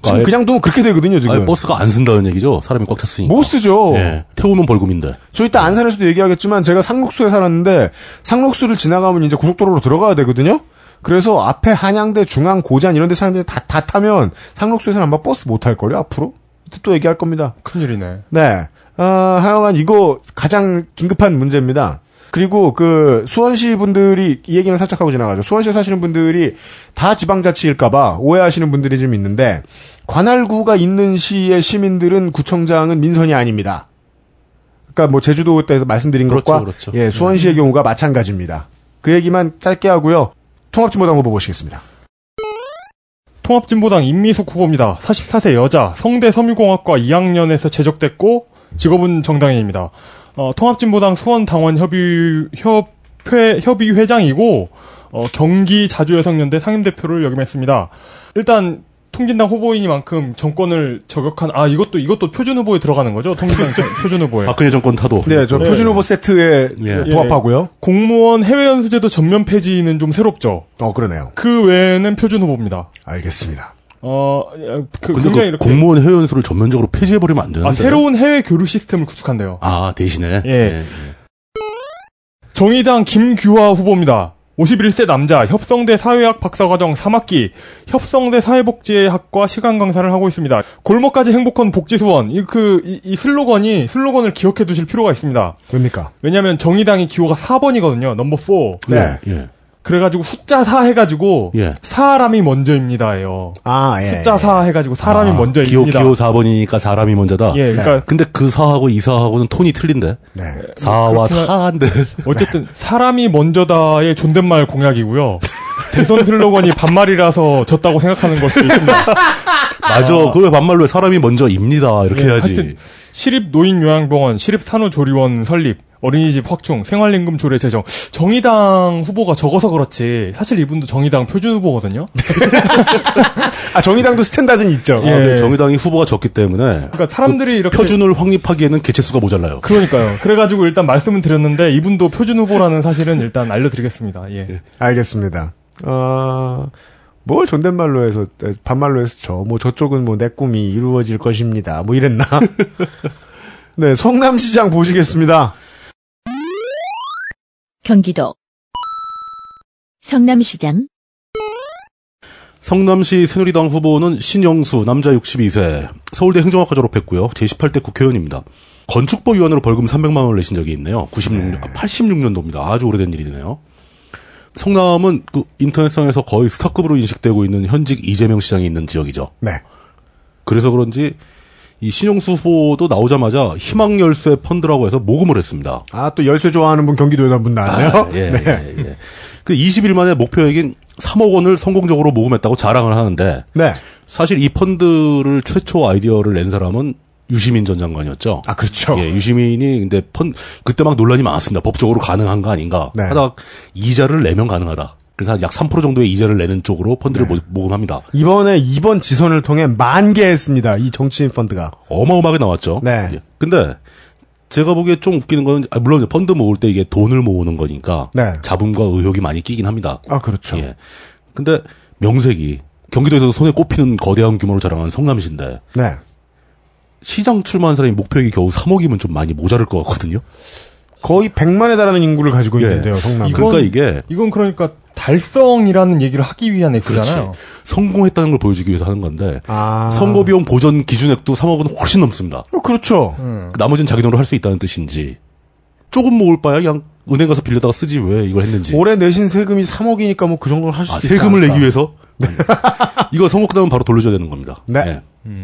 지금 아예- 그냥 두면 그렇게 되거든요 지금 아예 버스가 안 쓴다는 얘기죠. 사람이 꽉 찼으니까. 못 쓰죠 예. 태우면 벌금인데. 저 이따 안산에서도 얘기하겠지만 제가 상록수에 살았는데 상록수를 지나가면 이제 고속도로로 들어가야 되거든요 그래서 앞에 한양대 중앙 고잔 이런 데 사람들이 다, 다 타면 상록수에서는 아마 버스 못 탈걸요 앞으로 이따 또 얘기할 겁니다 큰일이네. 네. 어, 하여간 이거 가장 긴급한 문제입니다. 그리고 그 수원시 분들이 이 얘기는 살짝 하고 지나가죠. 수원시에 사시는 분들이 다 지방자치일까봐 오해하시는 분들이 좀 있는데 관할구가 있는 시의 시민들은 구청장은 민선이 아닙니다. 그러니까 뭐 제주도 때에서 말씀드린 그렇죠, 것과 그렇죠. 예 수원시의 경우가 마찬가지입니다. 그 얘기만 짧게 하고요. 통합진보당 후보 보시겠습니다. 통합진보당 임미숙 후보입니다. 44세 여자, 성대 섬유공학과 2학년에서 제적됐고 직업은 정당인입니다. 어, 통합진보당 수원당원 협의 협회 협의 회장이고 어, 경기 자주여성연대 상임대표를 역임했습니다. 일단 통진당 후보이니만큼 정권을 저격한 아 이것도 이것도 표준 후보에 들어가는 거죠? 통진당 저- 표준 후보에. 박근혜 정권 타도. 네, 저 표준 후보 세트에 예. 부합하고요. 공무원 해외 연수제도 전면 폐지는 좀 새롭죠. 어 그러네요. 그 외에는 표준 후보입니다. 알겠습니다. 어, 그 근데 굉장히 그 이렇게 공무원 해외 연수를 전면적으로 폐지해 버리면 안 되는데. 아, 새로운 해외 교류 시스템을 구축한대요. 아, 대신에. 예. 정의당 김규화 후보입니다. 51세 남자, 협성대 사회학 박사과정 3학기, 협성대 사회복지학과 시간 강사를 하고 있습니다. 골목까지 행복한 복지수원, 이, 그, 이, 이 슬로건이, 슬로건을 기억해 두실 필요가 있습니다. 뭡니까? 왜냐면 정의당의 기호가 4번이거든요. 넘버 4. 네. 예. 그래가지고 숫자 4 해가지고, 예. 사람이 먼저입니다예요. 아 예. 숫자 4 해가지고 사람이 아, 먼저입니다. 기호, 기호 4번이니까 사람이 먼저다. 예, 그러니까 근데 그 사하고 이 사하고는 톤이 틀린데. 네. 사와 그렇구나. 사한데. 어쨌든 사람이 먼저다의 존댓말 공약이고요. 대선 슬로건이 반말이라서 졌다고 생각하는 걸 수도 있습니다. 맞아. 그왜 반말로 해? 사람이 먼저입니다. 이렇게 예, 해야지. 하여튼 시립 노인 요양병원, 시립 산후조리원 설립, 어린이집 확충, 생활임금 조례 제정. 정의당 후보가 적어서 그렇지. 사실 이분도 정의당 표준 후보거든요. 아 정의당도 standard는 있죠. 예. 아, 근데 정의당이 후보가 적기 때문에 그러니까 사람들이 이렇게 표준을 확립하기에는 개체수가 모자라요. 그러니까요. 그래가지고 일단 말씀은 드렸는데 이분도 표준 후보라는 사실은 일단 알려드리겠습니다. 예. 알겠습니다. 어, 뭘 존댓말로 해서 에, 반말로 해서 저 뭐 저쪽은 뭐 내 꿈이 이루어질 것입니다. 뭐 이랬나? 네, 성남시장 보시겠습니다. 경기도 성남시장 성남시 새누리당 후보는 신영수, 남자 62세, 서울대 행정학과 졸업했고요. 제18대 국회의원입니다. 건축법 위반으로 벌금 300만 원을 내신 적이 있네요. 96년, 86년도입니다. 아주 오래된 일이네요. 성남은 그 인터넷상에서 거의 스타급으로 인식되고 있는 현직 이재명 시장이 있는 지역이죠. 네. 그래서 그런지 이 신영수 후보도 나오자마자 희망열쇠 펀드라고 해서 모금을 했습니다. 아, 또 열쇠 좋아하는 분 경기도에다 분 나왔네요. 예, 네. 예, 예. 그 20일 만에 목표액인 3억 원을 성공적으로 모금했다고 자랑을 하는데 네. 사실 이 펀드를 최초 아이디어를 낸 사람은 유시민 전 장관이었죠. 아, 그렇죠. 예, 유시민이 근데 펀 그때 막 논란이 많았습니다. 법적으로 가능한 거 아닌가 네. 하다가 이자를 내면 가능하다. 그래서 약 3% 정도의 이자를 내는 쪽으로 펀드를 네. 모- 모금합니다. 이번에 이번 지선을 통해 만 개 했습니다. 이 정치인 펀드가. 어마어마하게 나왔죠. 네. 예. 근데 제가 보기에 좀 웃기는 거는 아, 물론 펀드 모을 때 이게 돈을 모으는 거니까 네. 자본과 의혹이 많이 끼긴 합니다. 아, 그렇죠. 예. 근데 명색이 경기도에서 손에 꼽히는 거대한 규모로 자랑하는 성남시인데 네. 시장 출마한 사람이 목표액이 겨우 3억이면 좀 많이 모자랄 것 같거든요. 거의 100만에 달하는 인구를 가지고 예. 있는데요, 성남은. 이건- 그러니까 이게 이건 그러니까 달성이라는 얘기를 하기 위한 F잖아요. 성공했다는 걸 보여주기 위해서 하는 건데 아. 선거 비용 보전 기준액도 3억은 훨씬 넘습니다. 어, 그렇죠. 음. 나머지는 자기 돈으로 할 수 있다는 뜻인지 조금 모을 바야 그냥 은행 가서 빌려다가 쓰지 왜 이걸 했는지. 올해 내신 세금이 3억이니까 뭐 그 정도는 하실 아, 수 있지 세금을 않을까. 내기 위해서 이거 선거 끝나면 바로 돌려줘야 되는 겁니다. 네. 예.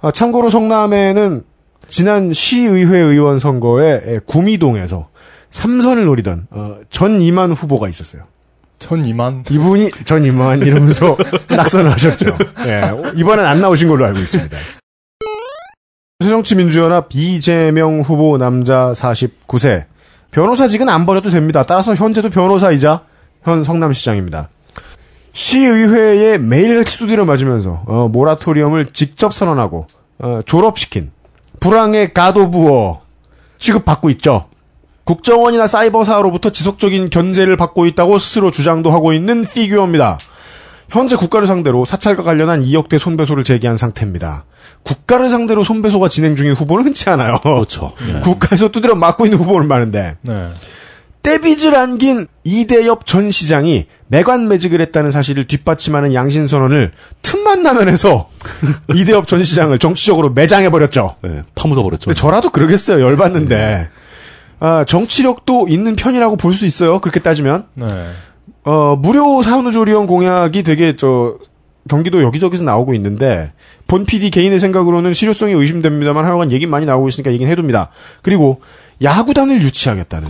아, 참고로 성남에는 지난 시의회 의원 선거에 에, 구미동에서 삼선을 노리던 어, 전 이만 후보가 있었어요. 전 이만. 이분이 전 이만 이러면서 낙선을 하셨죠. 예, 이번엔 안 나오신 걸로 알고 있습니다. 새정치민주연합 이재명 후보 남자 49세 변호사직은 안 버려도 됩니다. 따라서 현재도 변호사이자 현 성남시장입니다. 시의회에 매일같이 두드려 맞으면서 어, 모라토리엄을 직접 선언하고 어, 졸업시킨 불황의 가도부어 취급받고 있죠. 국정원이나 사이버사로부터 지속적인 견제를 받고 있다고 스스로 주장도 하고 있는 피규어입니다. 현재 국가를 상대로 사찰과 관련한 2억대 손배소를 제기한 상태입니다. 국가를 상대로 손배소가 진행 중인 후보는 흔치 않아요. 그렇죠. 예. 국가에서 두드려 맞고 있는 후보는 많은데 네. 떼빚을 안긴 이대엽 전 시장이 매관 매직을 했다는 사실을 뒷받침하는 양신 선언을 틈만 나면 해서 이대엽 전 시장을 정치적으로 매장해 버렸죠. 예, 파묻어 버렸죠. 저라도 그러겠어요. 열받는데. 아, 정치력도 있는 편이라고 볼 수 있어요. 그렇게 따지면. 네. 어, 무료 산후조리원 공약이 되게 저 경기도 여기저기서 나오고 있는데 본 PD 개인의 생각으로는 실효성이 의심됩니다만 하여간 얘기 많이 나오고 있으니까 얘기는 해둡니다. 그리고 야구단을 유치하겠다는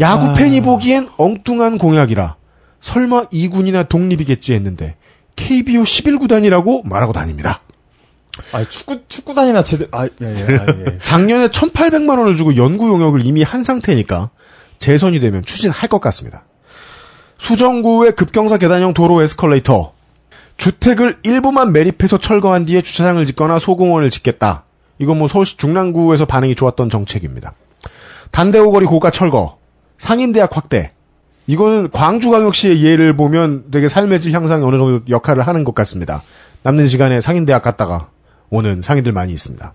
야구 팬이 보기엔 엉뚱한 공약이라 설마 2군이나 독립이겠지 했는데 KBO 11구단이라고 말하고 다닙니다. 아 축구 축구단이나 제대 아 예, 예, 아, 예. 작년에 1,800만 원을 주고 연구 용역을 이미 한 상태니까 재선이 되면 추진할 것 같습니다. 수정구의 급경사 계단형 도로 에스컬레이터. 주택을 일부만 매립해서 철거한 뒤에 주차장을 짓거나 소공원을 짓겠다. 이건 뭐 서울시 중랑구에서 반응이 좋았던 정책입니다. 단대오거리 고가 철거. 상인대학 확대. 이거는 광주광역시의 예를 보면 되게 삶의 질 향상에 어느 정도 역할을 하는 것 같습니다. 남는 시간에 상인대학 갔다가 오는 상인들 많이 있습니다.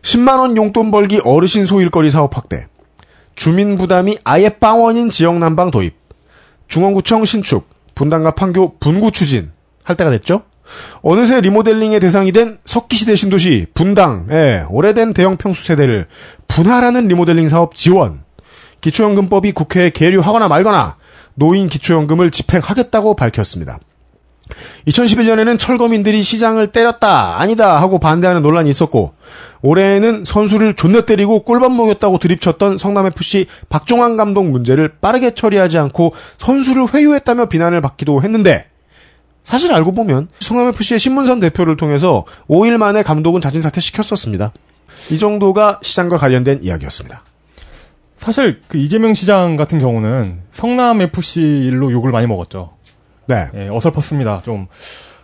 10만원 용돈 벌기 어르신 소일거리 사업 확대. 주민 부담이 아예 빵원인 지역 난방 도입. 중원구청 신축. 분당과 판교 분구 추진. 할 때가 됐죠? 어느새 리모델링의 대상이 된 석기시대 신도시 분당. 예, 오래된 대형 평수 세대를 분할하는 리모델링 사업 지원. 기초연금법이 국회에 계류하거나 말거나 노인 기초연금을 집행하겠다고 밝혔습니다. 2011년에는 철거민들이 시장을 때렸다, 아니다 하고 반대하는 논란이 있었고, 올해에는 선수를 존나 때리고 꿀밤 먹였다고 드립쳤던 성남FC 박종환 감독 문제를 빠르게 처리하지 않고 선수를 회유했다며 비난을 받기도 했는데, 사실 알고 보면 성남FC의 신문선 대표를 통해서 5일 만에 감독은 자진 사퇴시켰었습니다. 이 정도가 시장과 관련된 이야기였습니다. 사실 그 이재명 시장 같은 경우는 성남 FC 일로 욕을 많이 먹었죠. 네. 예, 어설펐습니다. 좀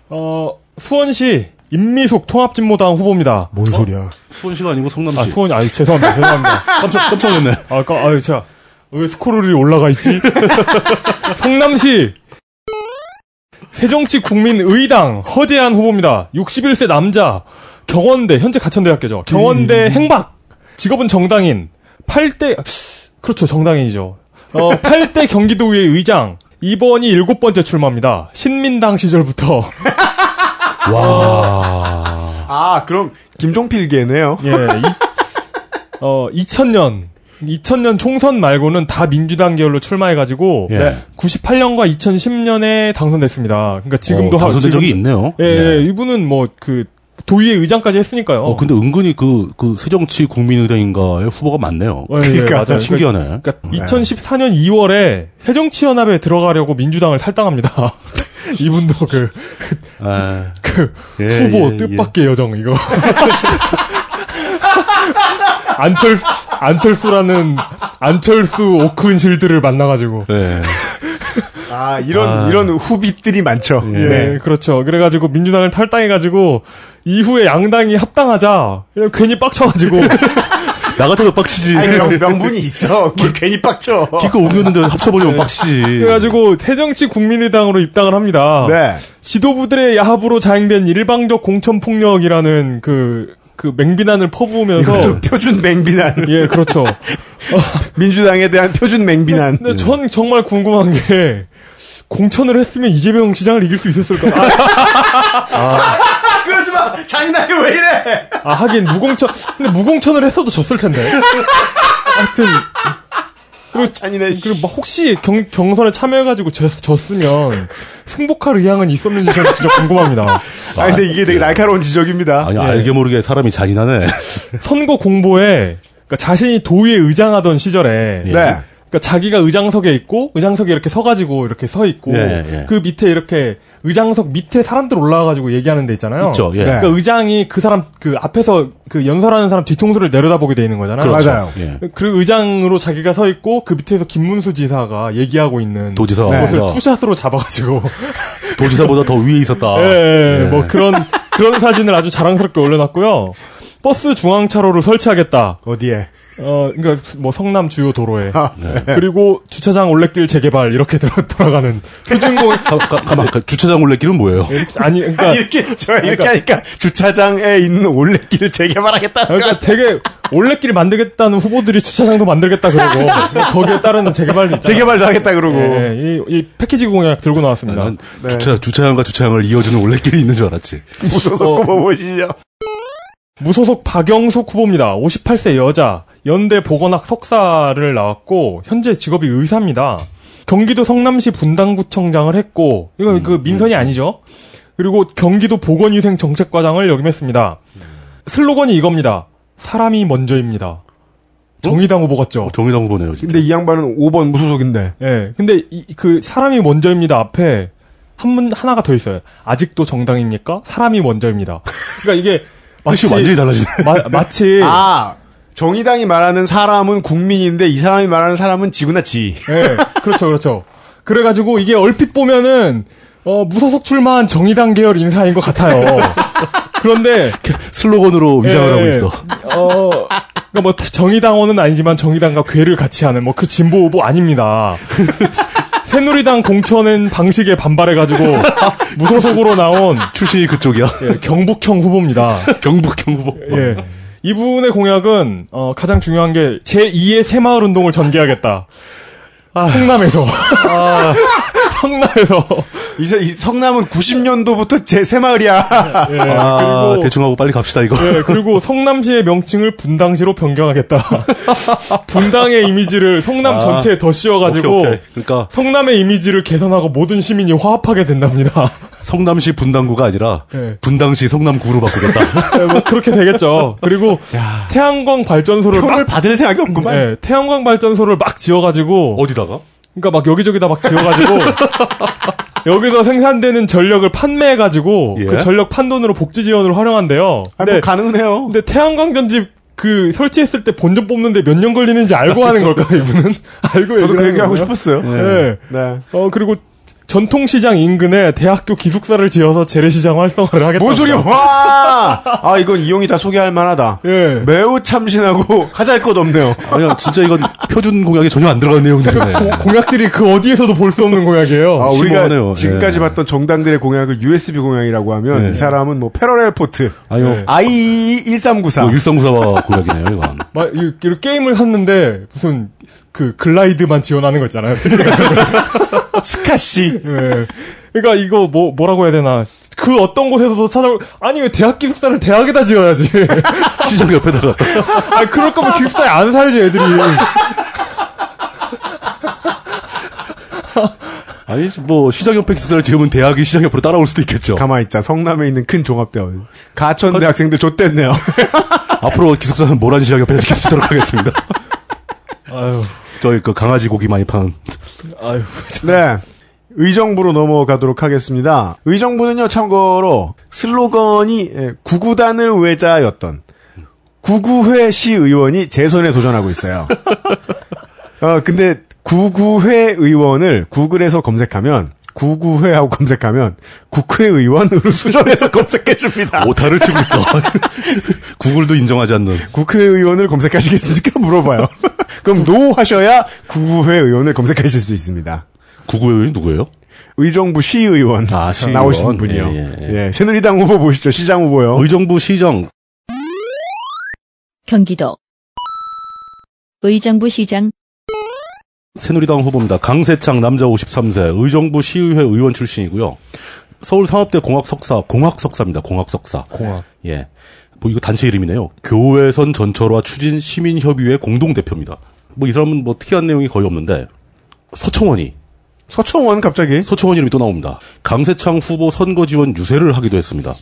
어, 수원시 임미숙 통합진보당 후보입니다. 뭔 소리야. 수원시가 아니고 성남시. 아 수원 아 죄송합니다. 죄송합니다. 깜짝 깜짝 놀랐네. 아, 까, 아유, 제가, 왜 스크롤이 올라가 있지? 성남시, 새정치 국민의당, 허재한 후보입니다. 61세 남자, 경원대, 현재 가천대학교죠. 경원대 행박, 직업은 정당인, 8대, 그렇죠, 정당인이죠. 어, 8대 경기도의회 의장, 이번이 일곱 번째 출마입니다. 신민당 시절부터. 와. 아, 그럼 김종필계네요. 예, 이, 어, 2000년, 2000년 총선 말고는 다 민주당 계열로 출마해가지고, 예. 네. 98년과 2010년에 당선됐습니다. 그러니까 지금도 어, 하- 당선된 적이 지금- 있네요. 예, 예, 이분은 뭐 그 도의회 의장까지 했으니까요. 어, 근데 은근히 그, 그 새정치 국민의당인가에 후보가 많네요. 예, 예, 그러니까 맞아요. 신기하네. 그러니까 2014년 2월에 새정치연합에 들어가려고 민주당을 탈당합니다. 이분도 그, 아, 그 예, 후보 예, 뜻밖의 여정 이거. 안철수 안철수라는 안철수 오큰실들을 만나가지고 예. 아, 이런, 이런 후빗들이 많죠. 예, 네. 그렇죠. 그래가지고 민주당을 탈당해가지고 이후에 양당이 합당하자 그냥 괜히 빡쳐가지고 나 같아도 빡치지. 아니, 명, 명분이 있어. 그 괜히 빡쳐. 기껏 옮겼는데 합쳐버리면 빡치지. 그래가지고 새정치 국민의당으로 입당을 합니다. 네. 지도부들의 야합으로 자행된 일방적 공천 폭력이라는 그 그 맹비난을 퍼부으면서 이것도 표준 맹비난. 예, 그렇죠. 민주당에 대한 표준 맹비난. 근데 전 정말 궁금한 게 공천을 했으면 이재명 시장을 이길 수 있었을까? 아, 그러지 마! 잔인하게 왜 이래! 아, 하긴 무공천 근데 무공천을 했어도 졌을 텐데. 하여튼 잔인해. 그리고 막 혹시 경, 경선에 참여해가지고 졌, 졌으면 승복할 의향은 있었는지 저는 진짜 궁금합니다. 아, 근데 이게 되게 날카로운 지적입니다. 아니 예. 알게 모르게 사람이 잔인하네. 선거 공보에 그러니까 자신이 도의에 의장하던 시절에 네. 그러니까 자기가 의장석에 있고 의장석에 이렇게 서가지고 이렇게 서 있고 예, 예. 그 밑에 이렇게 의장석 밑에 사람들 올라와가지고 얘기하는 데 있잖아요. 있죠, 예. 그러니까 의장이 그 사람 그 앞에서 그 연설하는 사람 뒤통수를 내려다보게 돼 있는 거잖아요. 그렇죠. 맞아요. 예. 그리고 의장으로 자기가 서 있고 그 밑에서 김문수 지사가 얘기하고 있는 도지사 네. 것을 보다 투샷으로 잡아가지고 도지사보다 더 위에 있었다. 예, 예, 뭐 그런 그런 사진을 아주 자랑스럽게 올려놨고요. 버스 중앙차로를 설치하겠다. 어디에? 어, 그러니까 뭐 성남 주요 도로에 아, 그리고 주차장 올레길 재개발 이렇게 들어, 돌아가는 표준공 가, 가, 가만, 그 주차장 올레길은 뭐예요? 아니 그러니까 이렇게, 저 이렇게 그러니까- 하니까 주차장에 있는 올레길을 재개발하겠다. 그러니까 되게 올레길 만들겠다는 후보들이 주차장도 만들겠다 그러고 거기에 따르는 재개발도 있잖아요. 재개발도 하겠다 그러고. 예, 예, 이, 이 패키지 공약 들고 나왔습니다. 난 주차, 주차장과 주차장을 이어주는 올레길이 있는 줄 알았지. 무서워서 어. 꼽아보시죠. 무소속 박영숙 후보입니다. 58세 여자, 연대 보건학 석사를 나왔고 현재 직업이 의사입니다. 경기도 성남시 분당구청장을 했고 이거 그 민선이 아니죠. 그리고 경기도 보건위생정책과장을 역임했습니다. 슬로건이 이겁니다. 사람이 먼저입니다. 정의당 후보 같죠? 정의당 후보네요, 진짜. 근데 이 양반은 5번 무소속인데. 예. 근데 이, 그 사람이 먼저입니다 앞에 한문 하나가 더 있어요. 아직도 정당입니까? 사람이 먼저입니다. 그러니까 이게 뜻이 완전히 달라지네. 마, 마치 아, 정의당이 말하는 사람은 국민인데 이 사람이 말하는 사람은 지구나 지. 예, 그렇죠, 그렇죠. 그래가지고 이게 얼핏 보면은 어, 무소속 출마한 정의당 계열 인사인 것 같아요. 그런데 슬로건으로 위장을 예, 하고 있어. 어, 그러니까 뭐 정의당원은 아니지만 정의당과 괴를 같이 하는 뭐 그 진보 후보 아닙니다. 새누리당 공천은 방식에 반발해가지고 무소속으로 나온 출신이 그쪽이야. 예, 경북형 후보입니다. 경북형 후보. 예. 이분의 공약은 어, 가장 중요한 게 제2의 새마을 운동을 전개하겠다. 성남에서 성남에서 이, 세- 이 성남은 90년도부터 제 새마을이야. 예, 아, 그리고 대충 하고 빨리 갑시다, 이거. 예, 그리고 성남시의 명칭을 분당시로 변경하겠다. 분당의 이미지를 성남 아, 전체에 더 씌워가지고 오케이, 오케이. 그러니까 성남의 이미지를 개선하고 모든 시민이 화합하게 된답니다. 성남시 분당구가 아니라 예. 분당시 성남구로 바꾸겠다. 예, 뭐 그렇게 되겠죠. 그리고 태양광 발전소를 표를 막 받을 생각이 없구만. 예, 태양광 발전소를 막 지어가지고 어디다가? 그러니까 막 여기저기다 막 지어가지고 여기서 생산되는 전력을 판매해가지고 예. 그 전력 판돈으로 복지 지원을 활용한대요. 아, 근데 뭐 가능은 해요. 근데 태양광 전집 그 설치했을 때 본전 뽑는데 몇 년 걸리는지 알고 하는 걸까요, 이분은? 알고 저도 그 하는 얘기 하고 거예요? 싶었어요. 네. 네. 어 그리고 전통시장 인근에 대학교 기숙사를 지어서 재래시장 활성화를 하겠다. 뭔 소리야? 와! 아, 이건 이용이 다 소개할 만하다. 예. 매우 참신하고 하잘 것 없네요. 아니야, 진짜 이건 표준 공약에 전혀 안 들어간 내용들이네. 공약들이 그 어디에서도 볼 수 없는 공약이에요. 아, 우리가 심오하네요. 지금까지 예. 봤던 정당들의 공약을 USB 공약이라고 하면 예. 이 사람은 뭐 패러렐 포트, 아니요. 네. i1394, 뭐 일성구사와 공약이네요, 이건. 막 이, 이 게임을 샀는데 무슨 그 글라이드만 지원하는 거 있잖아요. 스카시. 예. 그러니까 이거 뭐 뭐라고 해야 되나? 그 어떤 곳에서도 찾아 아니 왜 대학 기숙사를 대학에다 지어야지. 시장 옆에다가. 아 그럴 거면 기숙사에 안 살지 애들이. 아니, 뭐, 시장 옆에 기숙사를 지으면 대학이 시장 옆으로 따라올 수도 있겠죠. 가만히 있자. 성남에 있는 큰 종합대원. 가천 대학생들 좆됐네요. 앞으로 기숙사는 모란 시장 옆에 지키도록 하겠습니다. 아유 저희 그 강아지 고기 많이 파는. 아유. 네. 의정부로 넘어가도록 하겠습니다. 의정부는요, 참고로 슬로건이 예, 구구단을 외자였던 구구회 시의원이 재선에 도전하고 있어요. 어, 근데 구구회 의원을 구글에서 검색하면 구구회하고 검색하면 국회의원으로 수정해서 검색해줍니다. 오타를 치고 있어. 구글도 인정하지 않는. 국회의원을 검색하시겠습니까? 물어봐요. 그럼 노 하셔야 구구회 의원을 검색하실 수 있습니다. 구구의원이 누구예요? 의정부 시의원 아, 시의원. 나오신 분이요. 예, 예, 예, 새누리당 후보 보시죠. 시장 후보요. 의정부 시정. 경기도 의정부 시장 새누리당 후보입니다. 강세창 남자 53세 의정부 시의회 의원 출신이고요. 서울 상업대 공학 석사 공학 석사입니다. 공학 석사. 공학. 예. 뭐 이거 단체 이름이네요. 교외선 전철화 추진 시민협의회 공동 대표입니다. 뭐 이 사람은 뭐 특이한 내용이 거의 없는데 서청원이 서청원 갑자기 서청원 이름이 또 나옵니다. 강세창 후보 선거 지원 유세를 하기도 했습니다.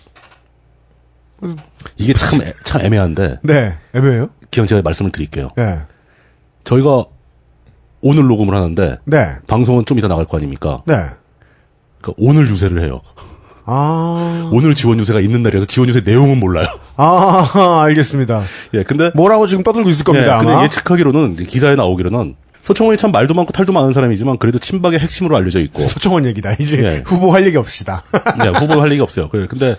이게 참, 애- 참 애매한데, 네 애매해요. 그냥 제가 말씀을 드릴게요. 네. 저희가 오늘 녹음을 하는데, 네. 방송은 좀 이따 나갈 거 아닙니까? 네. 그러니까 오늘 유세를 해요. 아, 오늘 지원 유세가 있는 날이라서 지원 유세 내용은 몰라요. 아, 알겠습니다. 예, 근데, 뭐라고 지금 떠들고 있을 겁니다. 예, 아마. 근데 예측하기로는, 기사에 나오기로는, 서청원이 참 말도 많고 탈도 많은 사람이지만, 그래도 친박의 핵심으로 알려져 있고, 서청원 얘기다. 이제 예. 후보 할 얘기 없시다. 네, 후보 할 얘기 없어요. 그래, 근데,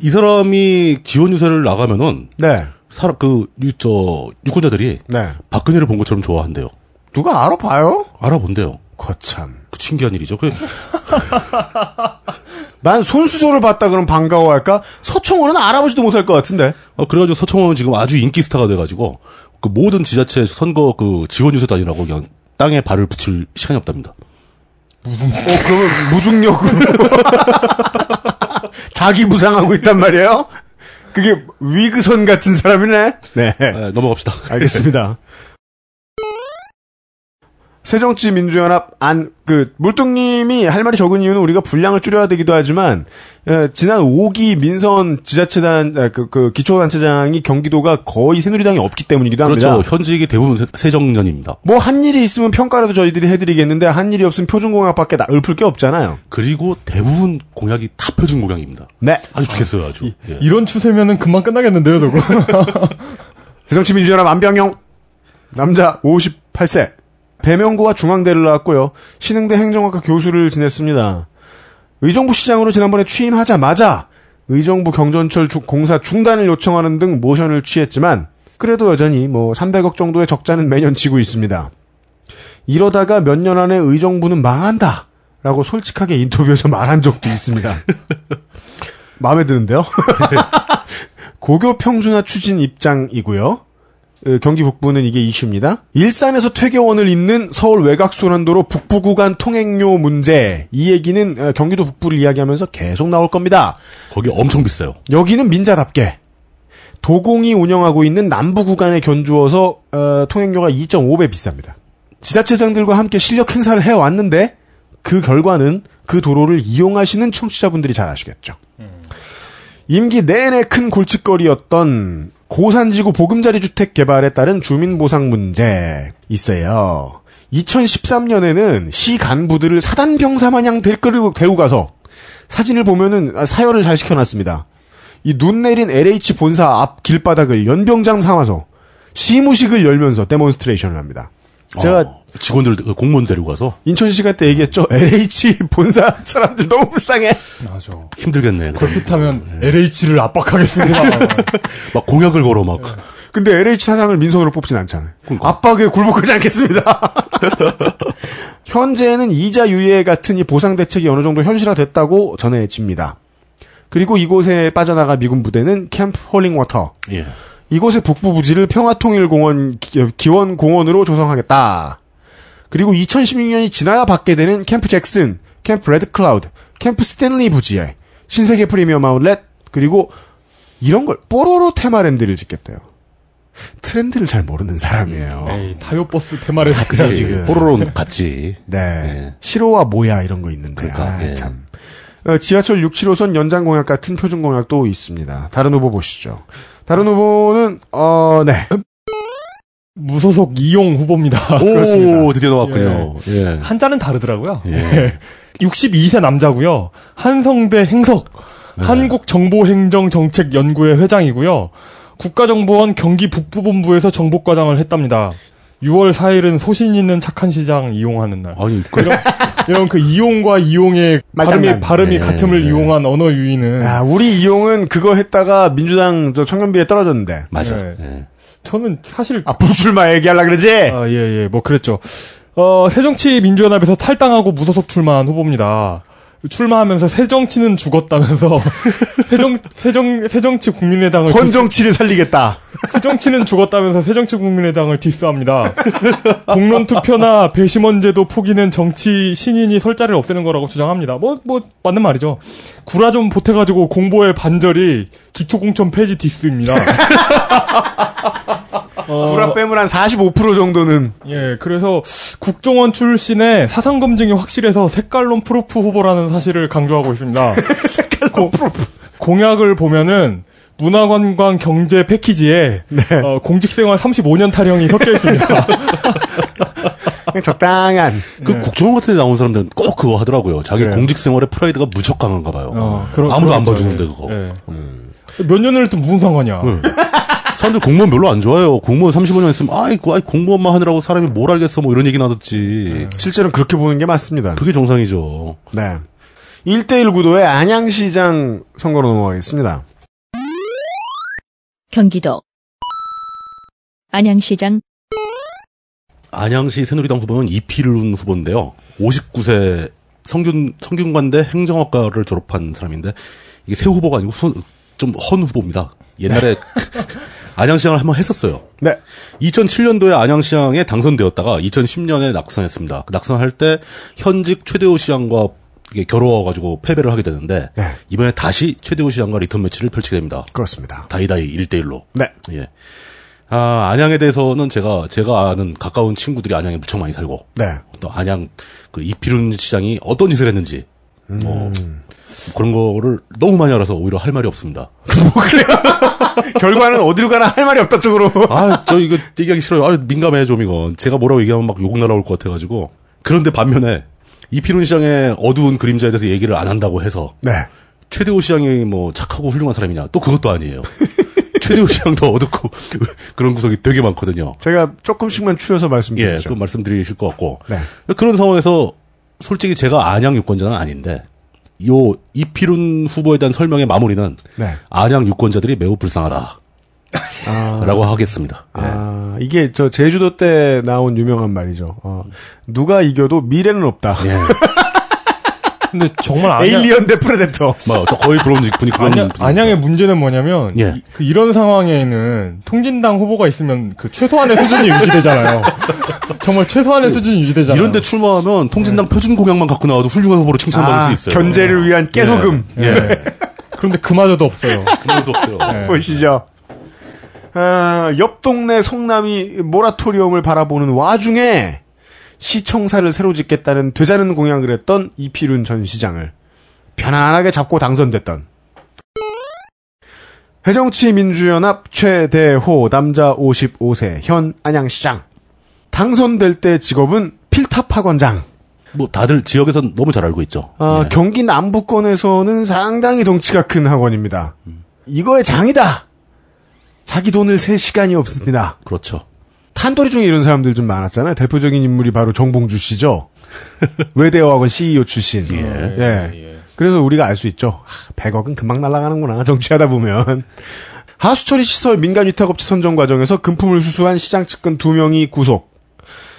이 사람이 지원 유세를 나가면은, 네. 사람, 그, 유, 저, 유권자들이 네. 박근혜를 본 것처럼 좋아한대요. 누가 알아봐요? 알아본대요. 거참. 그 신기한 일이죠. 그, 난 손수조를 봤다 그러면 반가워할까? 서청원은 알아보지도 못할 것 같은데. 어, 그래가지고 서청원은 지금 아주 인기 스타가 돼가지고, 그 모든 지자체 선거 그 지원 유세 다니라고 그냥 땅에 발을 붙일 시간이 없답니다. 어, 그러면 무중력으로. 자기 부상하고 있단 말이에요? 그게 위그선 같은 사람이네? 네. 네, 넘어갑시다. 알겠습니다. 새정치민주연합 안, 그, 물뚱님이 할 말이 적은 이유는 우리가 분량을 줄여야 되기도 하지만, 에, 지난 5기 민선 지자체단, 에, 그, 그, 기초단체장이 경기도가 거의 새누리당이 없기 때문이기도 합니다. 그렇죠. 현직이 대부분 세- 세정년입니다. 뭐, 한 일이 있으면 평가라도 저희들이 해드리겠는데, 한 일이 없으면 표준공약밖에 나- 읊을 게 없잖아요. 그리고 대부분 공약이 다 표준 공약입니다. 네. 아주 좋겠어요, 아주. 예. 이런 추세면은 금방 끝나겠는데요, 저거. 새정치민주연합 안병영 남자 58세 배명고와 중앙대를 나왔고요. 신흥대 행정학과 교수를 지냈습니다. 의정부 시장으로 지난번에 취임하자마자 의정부 경전철 주- 공사 중단을 요청하는 등 모션을 취했지만 그래도 여전히 뭐 300억 정도의 적자는 매년 지고 있습니다. 이러다가 몇 년 안에 의정부는 망한다. 라고 솔직하게 인터뷰에서 말한 적도 있습니다. 마음에 드는데요? 고교 평준화 추진 입장이고요. 어, 경기 북부는 이게 이슈입니다. 일산에서 퇴교원을 잇는 서울 외곽 순환도로 북부 구간 통행료 문제. 이 얘기는 어, 경기도 북부를 이야기하면서 계속 나올 겁니다. 거기 엄청 비싸요. 여기는 민자답게 도공이 운영하고 있는 남부 구간에 견주어서 어, 통행료가 2.5배 비쌉니다. 지자체장들과 함께 실력 행사를 해왔는데 그 결과는 그 도로를 이용하시는 청취자분들이 잘 아시겠죠. 임기 내내 큰 골칫거리였던 고산지구 보금자리 주택 개발에 따른 주민 보상 문제 있어요. 2013년에는 시 간부들을 사단병사 마냥 데리고 데리고 가서 사진을 보면은 아, 사열을 잘 시켜놨습니다. 이 눈 내린 LH 본사 앞 길바닥을 연병장 삼아서 시무식을 열면서 demonstration을 합니다. 제가 어, 직원들, 공무원 데리고 가서 인천시가 때 얘기했죠. LH 본사 사람들 너무 불쌍해. 맞아. 힘들겠네. 그렇다면 LH를 압박하겠습니다. 막 공약을 걸어 막. 근데 LH 사장을 민선으로 뽑진 않잖아요. 그러니까. 압박에 굴복하지 않겠습니다. 현재는 이자 유예 같은 이 보상 대책이 어느 정도 현실화됐다고 전해집니다. 그리고 이곳에 빠져나가 미군 부대는 캠프 홀링 워터. 예. 이곳의 북부 부지를 평화통일공원 기- 기원 공원으로 조성하겠다. 그리고 2016년이 지나야 받게 되는 캠프 잭슨, 캠프 레드 클라우드, 캠프 스탠리 부지에 신세계 프리미엄 아울렛 그리고 이런 걸 뽀로로 테마랜드를 짓겠대요. 트렌드를 잘 모르는 사람이에요. 에이, 타요 버스 테마를 그죠 지금. 뽀로로는 같지. 네. 시로와 모야 이런 거 있는데. 그러니까, 아, 예. 참. 어, 지하철 6, 7호선 연장 공약 같은 표준 공약도 있습니다. 다른 후보 보시죠. 다른 후보는 어, 네. 무소속 이용 후보입니다. 오, 드디어 나왔군요. 예. 한자는 다르더라고요. 예. 62세 남자고요. 한성대 행석 네. 한국정보행정정책연구회 회장이고요. 국가정보원 경기 북부본부에서 정보과장을 했답니다. 6월 4일은 소신 있는 착한 시장 이용하는 날. 아니, 그, 이런 그 이용과 이용의. 발음이, 발음이 네, 같음을 네. 이용한 언어 유희는 아, 우리 이용은 그거 했다가 민주당 저 청년비에 떨어졌는데. 맞아. 네. 예. 저는 사실 아, 불출마 얘기하려 그러지? 아, 예, 예, 뭐, 그랬죠. 어, 새정치 민주연합에서 탈당하고 무소속 출마한 후보입니다. 출마하면서 새정치는 죽었다면서 새정 새정 새정치 국민의당을 헌정치를 살리겠다. 새정치는 죽었다면서 새정치 국민의당을 디스합니다. 공론 투표나 배심원제도 포기는 정치 신인이 설 자리를 없애는 거라고 주장합니다. 뭐뭐 맞는 말이죠. 구라 좀 보태가지고 공보의 반절이 기초공천 폐지 디스입니다. 어, 구라 빼면 한 45% 정도는 예, 그래서 국정원 출신의 사상 검증이 확실해서 색깔론 proof 후보라는 사실을 강조하고 있습니다. 색깔론 proof. 공약을 보면은 문화관광 경제 패키지에 어, 공직생활 35년 타령이 섞여 있습니다. 적당한. 그 네. 국정원 같은 데 나온 사람들은 꼭 그거 하더라고요. 자기 그래요. 공직 생활의 프라이드가 무척 강한가 봐요. 어, 그러- 아무도 안 그러겠죠. 봐주는데 그거. 예. 몇 년을 했든 무슨 상관이야. 사람들 공무원 별로 안 좋아해요. 공무원 35년 했으면 아이고 아이 공무원만 하느라고 사람이 뭘 알겠어 뭐 이런 얘기 나 듣지. 실제로는 그렇게 보는 게 맞습니다. 그게 정상이죠. 네. 1대1 구도의 안양시장 선거로 넘어가겠습니다. 경기도 안양시장 안양시 새누리당 후보는 이필운 후보인데요. 59세 성균 성균관대 행정학과를 졸업한 사람인데 이게 새 후보가 아니고 좀 헌 후보입니다. 옛날에 안양시장을 한번 했었어요. 네. 2007년도에 안양시장에 당선되었다가 2010년에 낙선했습니다. 그 낙선할 때 현직 최대호 시장과 겨루어가지고 패배를 하게 되는데 네. 이번에 다시 최대호 시장과 리턴 매치를 펼치게 됩니다. 그렇습니다. 다이다이 1대1로. 네. 예. 아, 안양에 대해서는 제가, 제가 아는 가까운 친구들이 안양에 무척 많이 살고, 네. 또 안양 그 이필훈 시장이 어떤 짓을 했는지, 뭐, 그런 거를 너무 많이 알아서 오히려 할 말이 없습니다. 결과는 어디로 가나 할 말이 없다 쪽으로. 아, 저 이거 얘기하기 싫어요. 아, 민감해 좀 이건. 제가 뭐라고 얘기하면 막 욕 날아올 것 같아가지고. 그런데 반면에 이필훈 시장의 어두운 그림자에 대해서 얘기를 안 한다고 해서 네. 최대호 시장이 뭐 착하고 훌륭한 사람이냐? 또 그것도 아니에요. 최대호 시장도 어둡고 그런 구석이 되게 많거든요. 제가 조금씩만 추려서 예, 말씀드리죠. 그 말씀드리실 것 같고. 네. 그런 상황에서 솔직히 제가 안양 유권자는 아닌데 요 이필운 후보에 대한 설명의 마무리는 네. 안양 유권자들이 매우 불쌍하다. 라고 하겠습니다. 예. 아, 이게 저 제주도 때 나온 유명한 말이죠. 어, 누가 이겨도 미래는 없다. 예. 근데 정말 안양, 에일리언 대 프레데터. 뭐, 저 거의 그런 분이 그런 안양. 안양의 문제는 뭐냐면 예. 이, 그 이런 상황에는 통진당 후보가 있으면 그 최소한의 수준이 유지되잖아요. 정말 최소한의 수준이 유지되잖아요. 이런데 출마하면 통진당 표준 공약만 갖고 나와도 훌륭한 후보로 칭찬받을 아, 수 있어요. 견제를 위한 깨소금. 예. 그런데 그마저도 없어요. 그런 것도 없어요. 예. 보시죠. 아, 옆 동네 성남이 모라토리움을 바라보는 와중에 시청사를 새로 짓겠다는 되자는 공약을 했던 이필훈 전 시장을 편안하게 잡고 당선됐던 해정치민주연합 최대호 남자 55세 현 안양시장 당선될 때 직업은 필탑학원장 뭐 다들 지역에선 너무 잘 알고 있죠. 아, 예. 경기 남부권에서는 상당히 덩치가 큰 학원입니다. 이거의 장이다. 자기 돈을 셀 시간이 없습니다. 그렇죠. 탄도리 중에 이런 사람들 좀 많았잖아요. 대표적인 인물이 바로 정봉주 씨죠. 외대어학원 CEO 출신. 예. 그래서 우리가 알 수 있죠. 100억은 금방 날아가는구나. 정치하다 보면. 하수처리 시설 민간 위탁업체 선정 과정에서 금품을 수수한 시장 측근 두 명이 구속.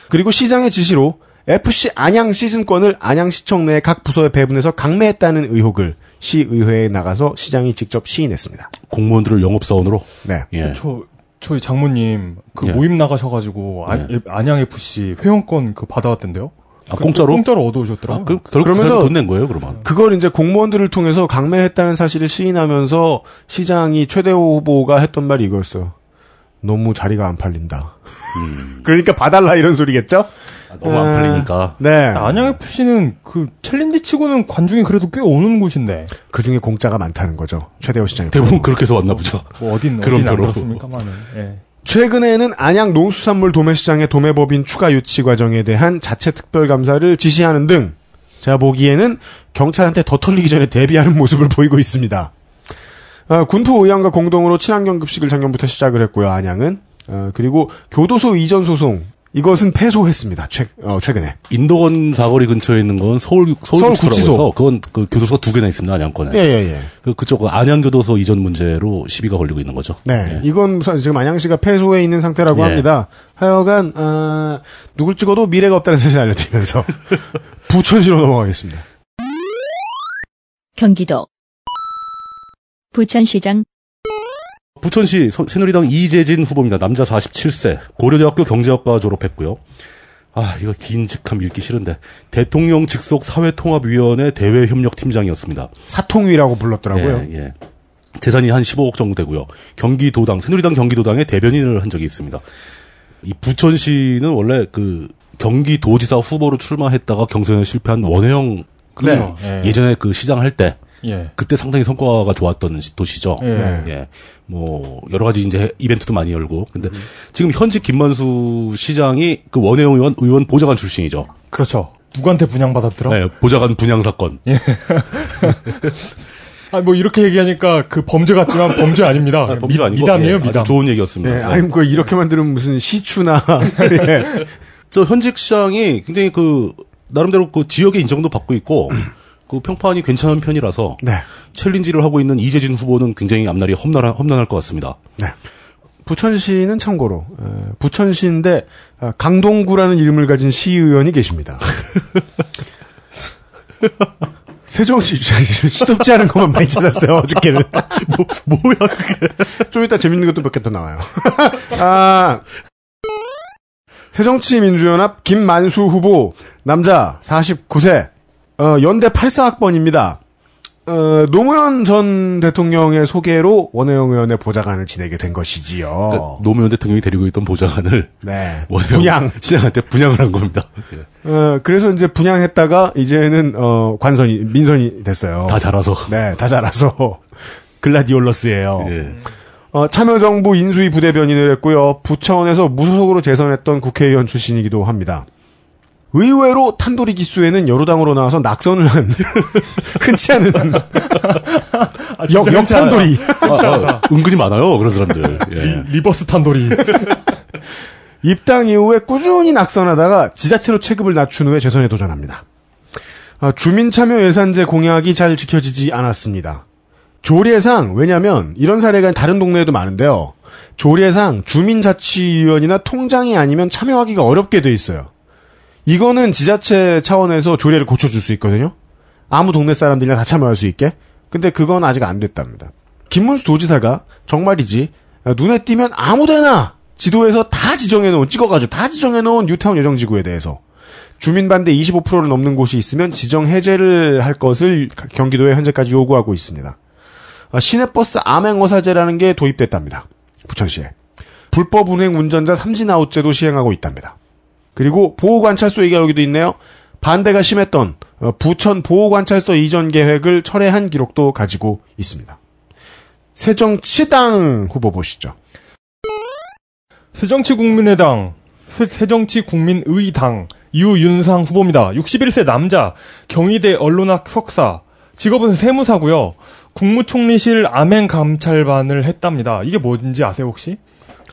그리고 시장의 지시로 FC 안양 시즌권을 안양시청 내 각 부서에 배분해서 강매했다는 의혹을 시의회에 나가서 시장이 직접 시인했습니다. 공무원들을 영업사원으로. 네. 예. 저 저희 장모님 그 예. 모임 나가셔가지고 안, 안양 FC 회원권 그 받아왔던데요. 아, 그- 공짜로? 공짜로 얻어오셨더라고. 그, 결국 그러면서- 그러면서 돈낸 거예요, 그러면. 그걸 이제 공무원들을 통해서 강매했다는 사실을 시인하면서 시장이 최대호 후보가 했던 말이 이거였어요. 너무 자리가 안 팔린다. 그러니까 봐달라 이런 소리겠죠? 아, 너무 안 팔리니까. 네. 안양 FC는 그 챌린지 치고는 관중이 그래도 꽤 오는 곳인데 그 중에 공짜가 많다는 거죠. 최대호 시장이. 대부분 그렇게 해서 왔나 보죠. 뭐 어딘 그런 어딘 안 표로. 그렇습니까만은. 예. 최근에는 안양 농수산물 도매시장의 도매법인 추가 유치 과정에 대한 자체 특별감사를 지시하는 등 제가 보기에는 경찰한테 더 털리기 전에 대비하는 모습을 보이고 있습니다. 어, 군포 의원과 공동으로 친환경 급식을 작년부터 시작을 했고요. 안양은 어, 그리고 교도소 이전 소송 이것은 패소했습니다. 최, 어, 최근에. 인도건 사거리 근처에 있는 건 서울 서울구치소. 서울구치소라고 해서 그건 그 교도소가 두 개나 있습니다 안양권에. 예, 예, 예. 그 그쪽 그 안양교도소 이전 문제로 시비가 걸리고 있는 거죠. 네, 이건 사- 지금 안양시가 패소해 있는 상태라고 예. 합니다. 하여간 아, 누굴 찍어도 미래가 없다는 사실 알려드리면서 부천시로 넘어가겠습니다. 경기도 부천시장 부천시 서- 새누리당 이재진 후보입니다. 남자 47세. 고려대학교 경제학과 졸업했고요. 아, 이거 긴 직함 읽기 싫은데. 대통령 직속 사회통합위원회 대외협력팀장이었습니다. 사통위라고 불렀더라고요. 예, 예. 재산이 한 15억 정도 되고요. 경기도당, 새누리당 경기도당의 대변인을 한 적이 있습니다. 이 부천시는 원래 그 경기도지사 후보로 출마했다가 경선에 실패한 원혜영 그렇죠. 네. 예. 예전에 그 시장 할 때 예. 그때 상당히 성과가 좋았던 시- 도시죠. 예. 네. 예. 뭐 여러 가지 이제 이벤트도 많이 열고. 근데 지금 현직 김만수 시장이 그 원혜영 의원, 의원 보좌관 출신이죠. 그렇죠. 누구한테 분양받았더라? 네, 보좌관 분양 사건. 아, 뭐 이렇게 얘기하니까 그 범죄 같지만 범죄 아닙니다. 아, 범죄 미, 아니고 미담이에요, 예, 미담. 좋은 얘기였습니다. 예, 예. 아니 그 이렇게만 들으면 무슨 시추나 예. 저 현직 시장이 굉장히 그 나름대로 그 지역의 인정도 받고 있고 그 평판이 괜찮은 편이라서 네. 챌린지를 하고 있는 이재진 후보는 굉장히 앞날이 험난한 험난할 것 같습니다. 네. 부천시는 참고로 어, 부천시인데 어, 강동구라는 이름을 가진 시의원이 계십니다. 세종시 시덥지 않은 것만 많이 찾았어요 어저께는. 뭐 뭐야 그게? 좀 이따 재밌는 것도 몇 개 더 나와요. 아 새정치민주연합 김만수 후보 남자 49세 어, 연대 84학번입니다. 어, 노무현 전 대통령의 소개로 원혜영 의원의 보좌관을 지내게 된 것이지요. 그러니까 노무현 대통령이 데리고 있던 보좌관을 네. 원혜영 분양. 시장한테 분양을 한 겁니다. 예. 어, 그래서 이제 분양했다가 이제는 어, 관선이 민선이 됐어요. 다 자라서. 네, 다 자라서 글라디올러스예요. 예. 어, 참여정부 인수위 부대변인을 했고요. 부천에서 무소속으로 재선했던 국회의원 출신이기도 합니다. 의외로 탄돌이 기수에는 열우당으로 나와서 낙선을 한 흔치 않은 아, 역, 진짜 역탄돌이. 아, 아, 은근히 많아요 그런 사람들. 예. 리, reverse 탄돌이. 입당 이후에 꾸준히 낙선하다가 지자체로 체급을 낮춘 후에 재선에 도전합니다. 아, 주민참여 예산제 공약이 잘 지켜지지 않았습니다. 조례상 왜냐하면 이런 사례가 다른 동네에도 많은데요. 조례상 주민자치위원이나 통장이 아니면 참여하기가 어렵게 돼 있어요. 이거는 지자체 차원에서 조례를 고쳐줄 수 있거든요. 아무 동네 사람들이나 다 참여할 수 있게. 근데 그건 아직 안 됐답니다. 김문수 도지사가 정말이지 눈에 띄면 아무데나 지도에서 다 지정해놓은 찍어가지고 다 지정해놓은 뉴타운 예정지구에 대해서 주민 반대 25%를 넘는 곳이 있으면 지정 해제를 할 것을 경기도에 현재까지 요구하고 있습니다. 아, 시내버스 암행어사제라는 게 도입됐답니다. 부천시에. 불법 운행 운전자 삼진아웃제도 시행하고 있답니다. 그리고 보호관찰소 얘기가 여기도 있네요. 반대가 심했던 어, 부천 보호관찰소 이전 계획을 철회한 기록도 가지고 있습니다. 새정치당 후보 보시죠. 새정치국민의당, 새- 새정치국민의당, 유윤상 후보입니다. 61세 남자, 경희대 언론학 석사, 직업은 세무사고요. 국무총리실 암행 감찰반을 했답니다. 이게 뭔지 아세요 혹시?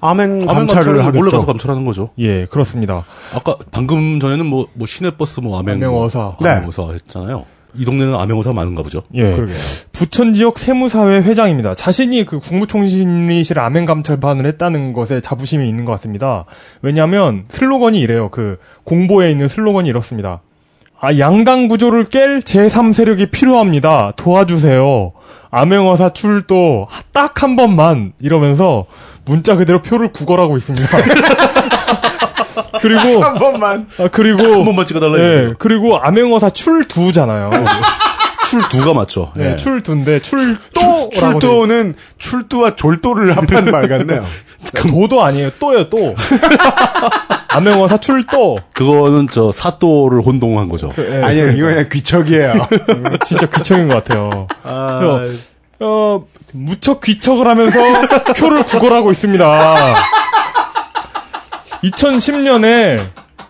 암행 암행 감찰을 하겠죠. 몰래 가서 감찰하는 거죠. 예, 그렇습니다. 아까 방금 전에는 뭐, 뭐 시내버스 뭐 암행 암행어사. 네. 암행어사 했잖아요. 이 동네는 암행어사 많은가 보죠. 예. 그러게요. 부천 지역 세무사회 회장입니다. 자신이 그 국무총리실 암행 감찰반을 했다는 것에 자부심이 있는 것 같습니다. 왜냐하면 슬로건이 이래요. 그 공보에 있는 슬로건이 이렇습니다. 아, 양당 구조를 깰 제3세력이 필요합니다. 도와주세요. 암행어사 출도 딱 한 번만 이러면서 문자 그대로 표를 구걸하고 있습니다. 그리고 한 번만. 아, 그리고 한 번만 찍어달라 예. 그리고 암행어사 출두잖아요. 출두가 맞죠. 네, 예. 출두인데 돼 출도는 출두와 졸도를 합한 말 같네요. 도도 아니에요. 또예요, 또. 암행어사 출도. 그거는 저 사또를 혼동한 거죠. 예, 아니요, 이거 그냥 귀척이에요. 진짜 귀척인 것 같아요. 그래서, 어, 무척 귀척을 하면서 표를 구걸하고 있습니다. 2010년에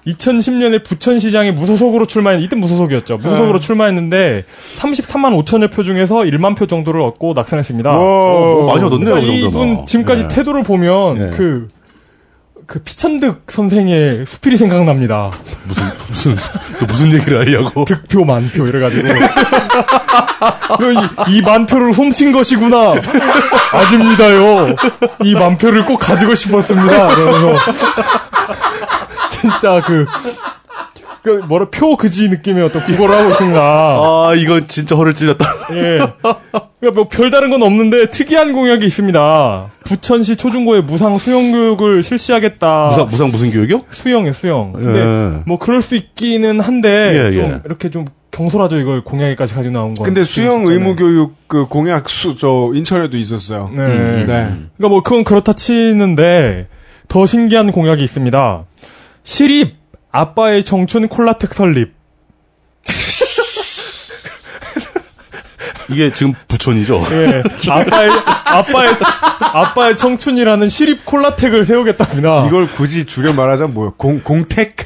2010년에 부천시장에 무소속으로 출마했, 이때 무소속이었죠. 무소속으로 출마했는데 33만 5천여 표 중에서 1만 표 정도를 얻고 낙선했습니다. 오, 많이 얻었네요, 그러니까 이. 이분 지금까지 네. 태도를 보면 네. 그, 그 피천득 선생의 수필이 생각납니다. 무슨 무슨 또 무슨 얘기를 하려고. 득표 만표 이래가지고 이, 이 만표를 훔친 것이구나 아닙니다요 이 만표를 꼭 가지고 싶었습니다 이러면서 진짜 그 그 뭐라 표 그지 느낌의 어떤 국어를 하고 있습니다. 아, 이건 진짜 허를 찔렸다. 예. 그러니까 뭐 별다른 건 없는데 특이한 공약이 있습니다. 부천시 초중고에 무상 수영 교육을 실시하겠다. 무상, 무상 무슨 교육이요? 수영이요, 수영. 근데 예. 뭐 그럴 수 있기는 한데 예, 좀 예. 이렇게 좀 경솔하죠. 이걸 공약에까지 가지고 나온 거. 근데 수영 의무 교육 그 공약 수 저 인천에도 있었어요. 네. 네. 그러니까 뭐 그건 그렇다 치는데 더 신기한 공약이 있습니다. 시립 아빠의 청춘 콜라텍 설립. 이게 지금 부천이죠? 예. 아빠의 아빠의 아빠의 청춘이라는 시립 콜라텍을 세우겠답니다. 이걸 굳이 줄여 말하자면 뭐요? 공 공택?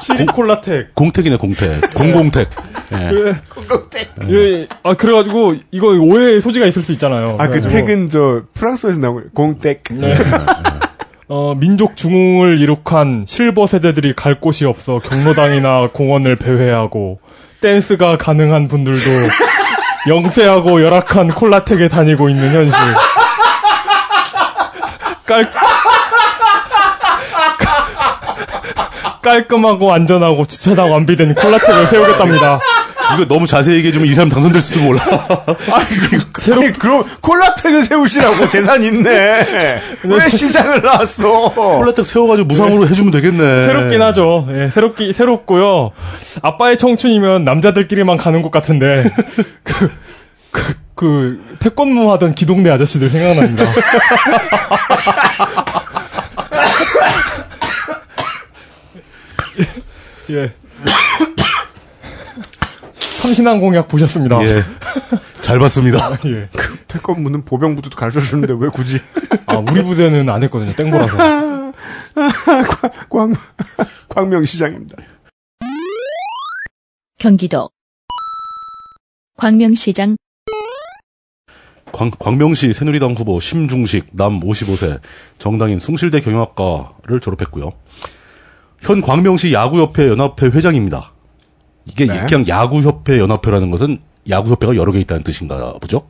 시립 콜라텍. 공택이네, 공택. 공공택. 예. 그, 예, 아 그래가지고 이거 오해의 소지가 있을 수 있잖아요. 아그 그래가지고, 택은 저 프랑스에서 나온. 공택. 네. 어, 민족 중흥을 이룩한 실버 세대들이 갈 곳이 없어 경로당이나 공원을 배회하고 댄스가 가능한 분들도 영세하고 열악한 콜라텍에 다니고 있는 현실. 깔 깔끔하고 안전하고 주차장 완비된 콜라텍을 세우겠답니다. 이거 너무 자세히 얘기해주면 이 사람 당선될지도 몰라. 아니 그럼 콜라텍을 세우시라고 재산 있네. 왜 시장을 나왔어? 콜라텍 세워가지고 무상으로 해주면 되겠네. 새롭긴 하죠. 예, 새롭기 새롭고요. 아빠의 청춘이면 남자들끼리만 가는 곳 같은데 그, 그, 그 태권무 하던 기동대 아저씨들 생각납니다. 예. 참신한 공약 보셨습니다. 예. 잘 봤습니다. 예. 태권무는 보병부도 가르쳐 주는데 왜 굳이? 아, 우리 부대는 안 했거든요. 땡보라서. 광 광명시장입니다. 경기도 광명시장 광, 광명시 새누리당 후보 심중식 남 55세 정당인 숭실대 경영학과를 졸업했고요. 현 광명시 야구협회 연합회 회장입니다. 이게 네. 그냥 야구협회 연합회라는 것은 야구협회가 여러 개 있다는 뜻인가 보죠?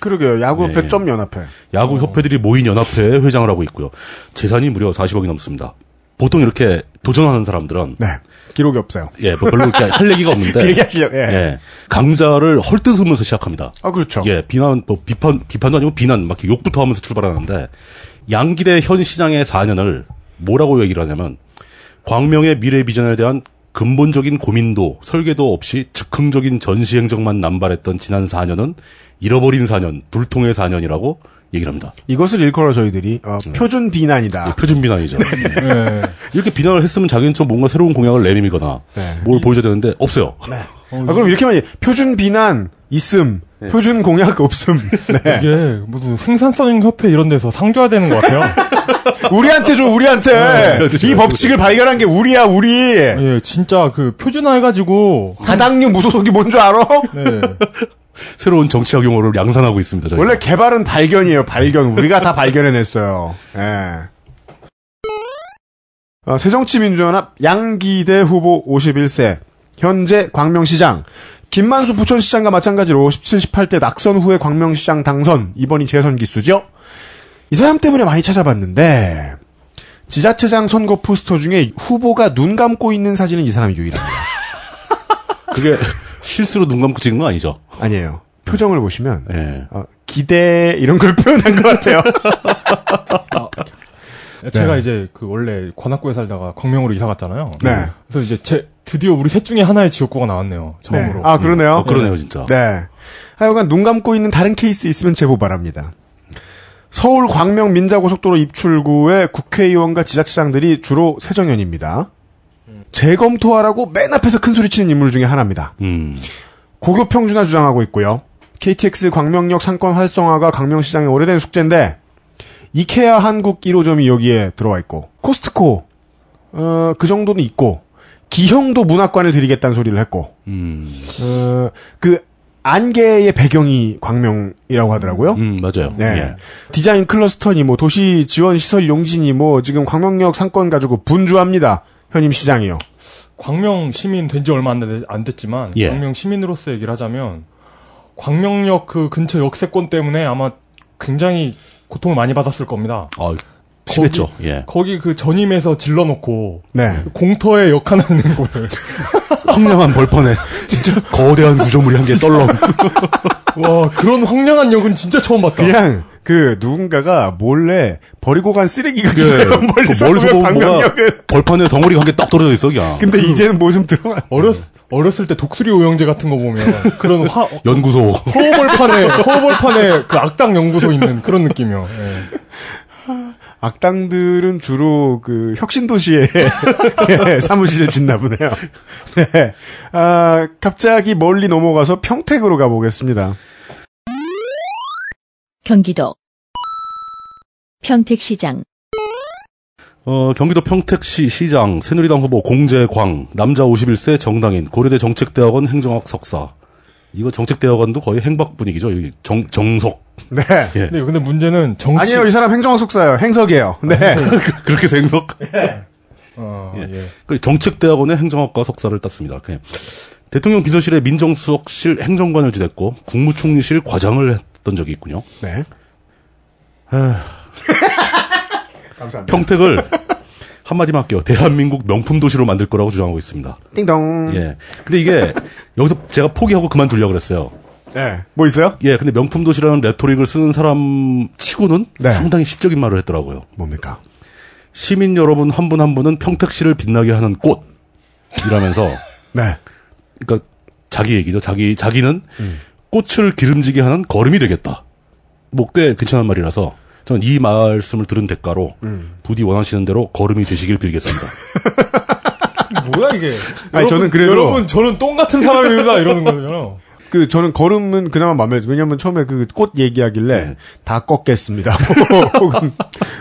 그러게요. 야구협회 예. 점 연합회. 야구협회들이 모인 연합회의 회장을 하고 있고요. 재산이 무려 40억이 넘습니다. 보통 이렇게 도전하는 사람들은 네. 기록이 없어요. 예, 뭐 별로 이렇게 할 얘기가 없는데 얘기하시죠. 예. 예, 강자를 헐뜯으면서 시작합니다. 아 그렇죠. 예, 비난, 뭐, 비판, 비판도 아니고 비난, 막 욕부터 하면서 출발하는데, 양기대 현 시장의 4년을 뭐라고 얘기를 하냐면, 광명의 미래 비전에 대한 근본적인 고민도, 설계도 없이 즉흥적인 전시 행정만 남발했던 지난 4년은 잃어버린 4년, 불통의 4년이라고 얘기를 합니다. 이것을 일컬어 저희들이 어, 표준 비난이다. 예, 표준 비난이죠. 예. 이렇게 비난을 했으면 자기는 좀 뭔가 새로운 공약을 내밀거나, 네. 뭘 보여줘야 되는데, 없어요. 아, 그럼 이렇게만 얘기- 표준 비난 있음. 네. 표준 공약 없음. 네. 이게 무슨 생산성 협회 이런 데서 상 줘야 되는 것 같아요. 우리한테 줘, 우리한테. 이 법칙을 발견한 게 우리야, 우리. 예, 진짜 그 표준화 해가지고 다당류 무소속이 뭔 줄 알아? 네. 새로운 정치학 용어를 양산하고 있습니다. 저희가. 원래 개발은 발견이에요, 발견. 우리가 다 발견해냈어요. 예. 어, 새정치민주연합 양기대 후보 51세. 현재 광명시장. 김만수 부천시장과 마찬가지로 17, 18대 낙선 후에 광명시장 당선. 이번이 재선 기수죠. 이 사람 때문에 많이 찾아봤는데, 지자체장 선거 포스터 중에 후보가 눈 감고 있는 사진은 이 사람이 유일합니다. 그게 실수로 눈 감고 찍은 거 아니죠? 아니에요. 표정을 보시면, 예. 어, 기대, 이런 걸 표현한 것 같아요. 제가 네. 이제 그 원래 관악구에 살다가 광명으로 이사 갔잖아요. 네. 그래서 이제 제 드디어 우리 셋 중에 하나의 지역구가 나왔네요. 네. 처음으로. 아, 그러네요. 어, 그러네요, 진짜. 네. 하여간 눈 감고 있는 다른 케이스 있으면 제보 바랍니다. 서울 광명 민자고속도로 입출구의 국회의원과 지자체장들이 주로 새정연입니다. 재검토하라고 맨 앞에서 큰 소리 치는 인물 중에 하나입니다. 음. 고교 평준화 주장하고 있고요. KTX 광명역 상권 활성화가 광명시장의 오래된 숙제인데 이케아 한국 1호점이 여기에 들어와 있고 코스트코 어, 그 정도는 있고 기형도 문학관을 드리겠다는 소리를 했고 음. 어, 그 안개의 배경이 광명이라고 하더라고요. 음, 맞아요. 네. 예. 디자인 클러스터니 뭐 도시 지원 시설 용지니 뭐 지금 광명역 상권 가지고 분주합니다. 현임 시장이요. 광명 시민 된 지 얼마 안, 됐, 안 됐지만 예. 광명 시민으로서 얘기를 하자면 광명역 그 근처 역세권 때문에 아마 굉장히 고통을 많이 받았을 겁니다. 아, 심했죠. 예. 거기 그 전임에서 질러놓고 네. 공터에 역하는 곳을 황량한 벌판에 진짜 거대한 구조물이 한 개 떨렁. 와 그런 황량한 역은 진짜 처음 봤다. 그냥 그 누군가가 몰래 버리고 간 쓰레기 그, 같아요. 멀리서 보면. 벌판에 덩어리가 한 개 딱 떨어져 있어, 그냥. 근데 이제는 뭐좀 들어가. 어렸 어렸을 때 독수리 오영제 같은 거 보면 그런 화 연구소. 허벌판에 허벌판에 그 악당 연구소 있는 그런 느낌이요. 예. 악당들은 주로 그 혁신도시에 예, 사무실을 짓나 보네요. 네. 아, 갑자기 멀리 넘어가서 평택으로 가보겠습니다. 경기도 평택시장 어, 경기도 평택시 시장 새누리당 후보 공재광 남자 51세 정당인 고려대 정책대학원 행정학 석사. 이거 정책대학원도 거의 행박 분위기죠. 여기 정 정석. 네. 예. 근데, 근데 문제는 정치 아니요, 이 사람 행정학 석사예요. 행석이에요. 네. 그렇게 해서 행석. 어, 예. 그 정책대학원의 행정학과 석사를 땄습니다. 그냥 대통령 비서실의 민정수석실 행정관을 지냈고 국무총리실 과장을 했던 적이 있군요. 네. 감사합니다. 평택을 한마디만 할게요. 대한민국 명품 도시로 만들 거라고 주장하고 있습니다. 띵동. 예. 근데 이게 여기서 제가 포기하고 그만두려고 그랬어요. 네. 뭐 있어요? 예, 근데 명품 도시라는 레토릭을 쓰는 사람 치고는 네. 상당히 시적인 말을 했더라고요. 뭡니까? 시민 여러분 한 분한 분은 평택시를 빛나게 하는 꽃. 이라면서 네. 그러니까 자기 얘기죠. 자기 자기는 꽃을 기름지게 하는 거름이 되겠다. 뭐꽤 괜찮은 말이라서 저는 이 말씀을 들은 대가로 부디 원하시는 대로 거름이 되시길 빌겠습니다. 뭐야 이게? 아니, 저는 그래도- 여러분 저는 똥 같은 사람입니다 이러는 거잖아요. 그 저는 걸음은 그나마 마음에 들어요. 왜냐면 처음에 그 꽃 얘기하길래 네. 다 꺾겠습니다. 혹은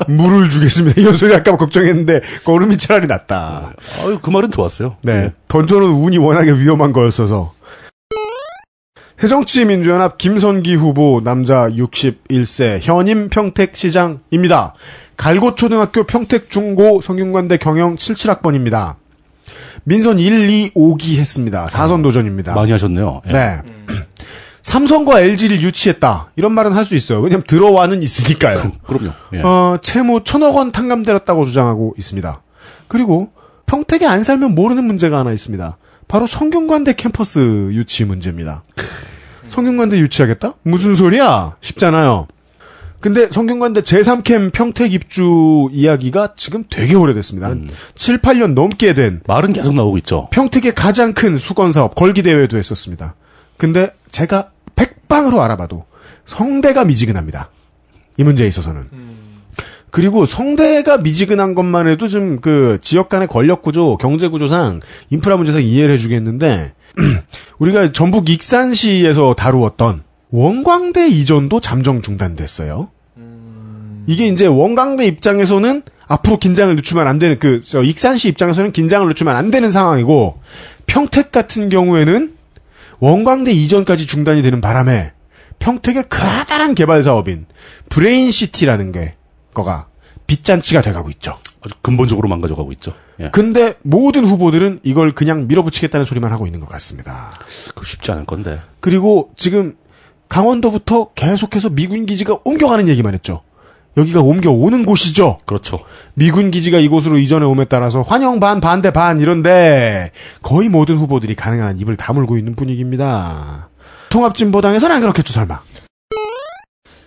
물을 주겠습니다. 이런 소리 할까 봐 걱정했는데 걸음이 차라리 낫다. 아유, 그 말은 좋았어요. 네. 던져는 운이 워낙에 위험한 거였어서. 새정치민주연합 김선기 후보 남자 61세 현임 평택시장입니다. 갈고초등학교 평택중고 성균관대 경영 77학번입니다. 민선 1, 2, 5기 했습니다. 4선 도전입니다. 많이 하셨네요. 예. 네. 삼성과 LG를 유치했다. 이런 말은 할 수 있어요. 왜냐면 들어와는 있으니까요. 그 럼요. 예. 어, 채무 천억 원 탕감되었다고 주장하고 있습니다. 그리고 평택에 안 살면 모르는 문제가 하나 있습니다. 바로 성균관대 캠퍼스 유치 문제입니다. 성균관대 유치하겠다? 무슨 소리야? 쉽잖아요. 근데 성균관대 제3캠 평택 입주 이야기가 지금 되게 오래됐습니다. 한 7, 8년 넘게 된 말은 계속 나오고 있죠. 평택의 가장 큰 수건 사업 걸기 대회도 했었습니다. 근데 제가 백방으로 알아봐도 성대가 미지근합니다. 이 문제에 있어서는. 그리고 성대가 미지근한 것만 해도 좀 그 지역 간의 권력 구조, 경제 구조상 인프라 문제상 이해를 해주겠는데 우리가 전북 익산시에서 다루었던 원광대 이전도 잠정 중단됐어요. 이게 이제 원광대 입장에서는 앞으로 긴장을 늦추면 안 되는 그 저, 익산시 입장에서는 긴장을 늦추면 안 되는 상황이고 평택 같은 경우에는 원광대 이전까지 중단이 되는 바람에 평택의 커다란 개발 사업인 브레인시티라는 게 거가 빚잔치가 돼가고 있죠. 아주 근본적으로 망가져가고 있죠. 예. 근데 모든 후보들은 이걸 그냥 밀어붙이겠다는 소리만 하고 있는 것 같습니다. 그 쉽지 않을 건데. 그리고 지금 강원도부터 계속해서 미군 기지가 옮겨가는 얘기만 했죠. 여기가 옮겨오는 곳이죠. 그렇죠. 미군 기지가 이곳으로 이전해 오에 따라서 환영 반 반대 반 이런데 거의 모든 후보들이 가능한 입을 다물고 있는 분위기입니다. 통합진보당에서는 안 그렇겠죠 설마.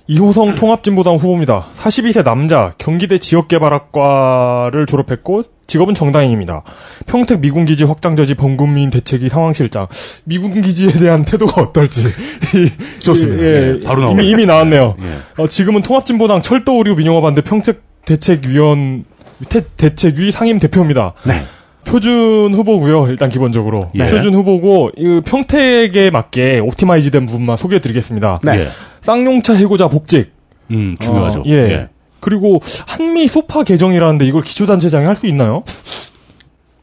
이호성 통합진보당 후보입니다. 42세 남자, 경기대 지역개발학과를 졸업했고 직업은 정당인입니다. 평택 미군기지 확장저지 범국민 대책위 상황실장. 미군기지에 대한 태도가 어떨지. 좋습니다. 예, 네, 바로 나오네요. 이미, 이미 나왔네요. 예. 어, 지금은 통합진보당 철도의료 민영화 반대 평택 대책위원 태- 대책위 상임 대표입니다. 네. 표준 후보고요. 일단 기본적으로 예. 표준 후보고 이 평택에 맞게 옵티마이즈된 부분만 소개해드리겠습니다. 네. 예. 쌍용차 해고자 복직. 음, 중요하죠. 어, 예. 그리고 한미 소파 개정이라는데 이걸 기초단체장이 할 수 있나요?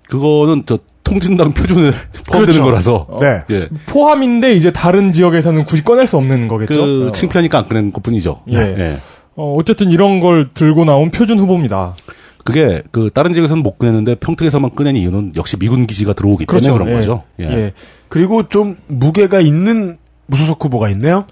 그거는 저 통진당 표준에 포함되는 그렇죠. 거라서. 네. 예. 포함인데 이제 다른 지역에서는 굳이 꺼낼 수 없는 거겠죠. 그 어. 창피하니까 안 꺼낸 것 뿐이죠. 예. 예. 어, 어쨌든 이런 걸 들고 나온 표준 후보입니다. 그게 그 다른 지역에서는 못 꺼내는데 평택에서만 꺼낸 이유는 역시 미군 기지가 들어오기 때문에 그런 예. 거죠. 예. 예. 그리고 좀 무게가 있는 무소속 후보가 있네요.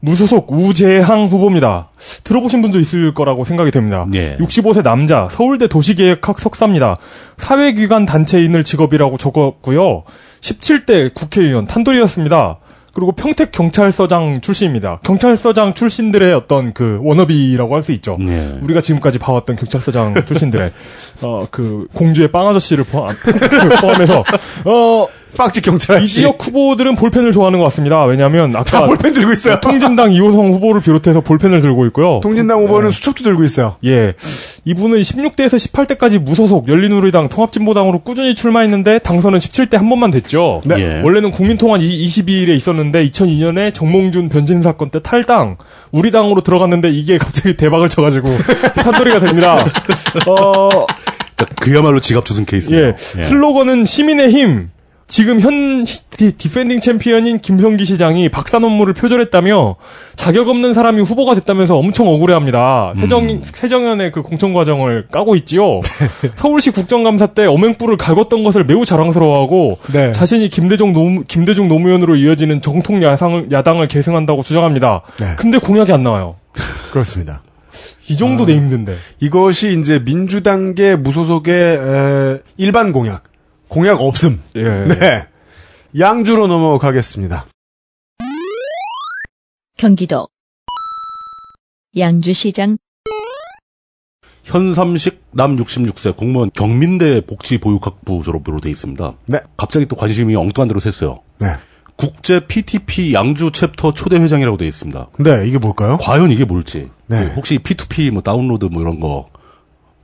무소속 우재항 후보입니다. 들어보신 분도 있을 거라고 생각이 됩니다. 예. 65세 남자, 서울대 도시계획학 석사입니다. 사회기관 단체인을 직업이라고 적었고요. 17대 국회의원 탄돌이었습니다. 그리고 평택 경찰서장 출신입니다. 경찰서장 출신들의 어떤 그 워너비라고 할 수 있죠. 예. 우리가 지금까지 봐왔던 경찰서장 출신들의 어 그 공주의 빵 아저씨를 포함, 포함해서 어 빵집 경찰 이. 지역 후보들은 볼펜을 좋아하는 것 같습니다. 왜냐하면 다 아까 볼펜 들고 있어요. 통진당 이호성 후보를 비롯해서 볼펜을 들고 있고요. 통진당 후보는 수첩도 들고 있어요. 예. 이분은 16대에서 18대까지 무소속 열린우리당 통합진보당으로 꾸준히 출마했는데 당선은 17대 한 번만 됐죠. 네. 예. 원래는 국민통합 22일에 있었는데 2002년에 정몽준 변진 사건 때 탈당 우리 당으로 들어갔는데 이게 갑자기 대박을 쳐가지고 판소리가 됩니다. 어, 자, 그야말로 지갑 주슨 케이스입니다. 예. 슬로건은 시민의 힘. 지금 현 디, defending 챔피언인 김성기 시장이 박사 논문을 표절했다며 자격 없는 사람이 후보가 됐다면서 엄청 억울해합니다. 세정 세정연의 그 공천 과정을 까고 있지요. 서울시 국정감사 때 어맹불을 갈궜던 것을 매우 자랑스러워하고 네. 자신이 김대중 노무, 김대중 노무현으로 이어지는 정통 야상을 야당을 계승한다고 주장합니다. 네. 근데 공약이 안 나와요. 그렇습니다. 이 정도 돼 힘든데. 이것이 이제 민주당계 무소속의 에, 일반 공약. 공약 없음. 예. 네. 양주로 넘어가겠습니다. 경기도 양주시장 현삼식 남 66세 공무원 경민대 복지보육학부 졸업으로 돼 있습니다. 네. 갑자기 또 관심이 엉뚱한 데로 샜어요. 네. 국제 PTP 양주 챕터 초대 회장이라고 돼 있습니다. 네, 이게 뭘까요? 과연 이게 뭘지. 네. 그 혹시 P2P 뭐 다운로드 뭐 이런 거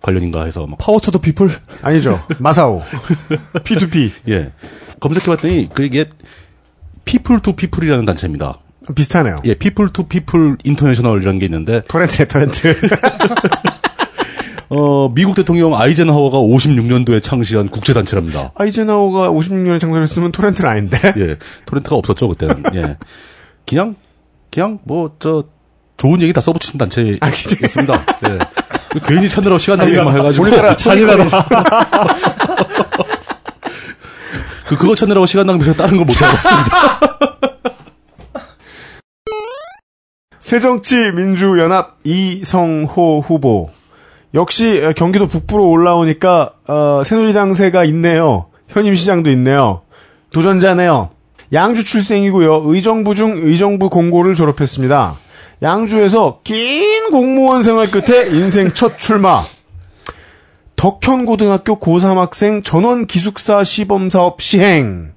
관련인가 해서 막 power to the people? 아니죠. 마사오. P2P. 예. 검색해봤더니 그게 People to People이라는 단체입니다. 비슷하네요. 예, People to People International이라는 게 있는데 torrent, torrent. 어, 미국 대통령 아이젠하워가 56년도에 창시한 국제 단체랍니다. 아이젠하워가 56년에 창설했으면 torrent는 아닌데. 예, 토렌트가 없었죠 그때는. 예, 그냥 그냥 뭐 저 좋은 얘기 다 써붙이는 단체였습니다. 예. 괜히 찾느라고 시간 낭비만 해가지고 우리나라 찾느라고 그 그거 찾느라고 시간 낭비해서 다른 걸 못 찾아봤습니다. 새정치민주연합 이성호 후보. 역시 경기도 북부로 올라오니까 어, 새누리당세가 있네요. 현임 시장도 있네요. 도전자네요. 양주 출생이고요. 의정부 중 의정부 공고를 졸업했습니다. 양주에서 긴 공무원 생활 끝에 인생 첫 출마. 덕현고등학교 고3 학생 전원 기숙사 시범사업 시행.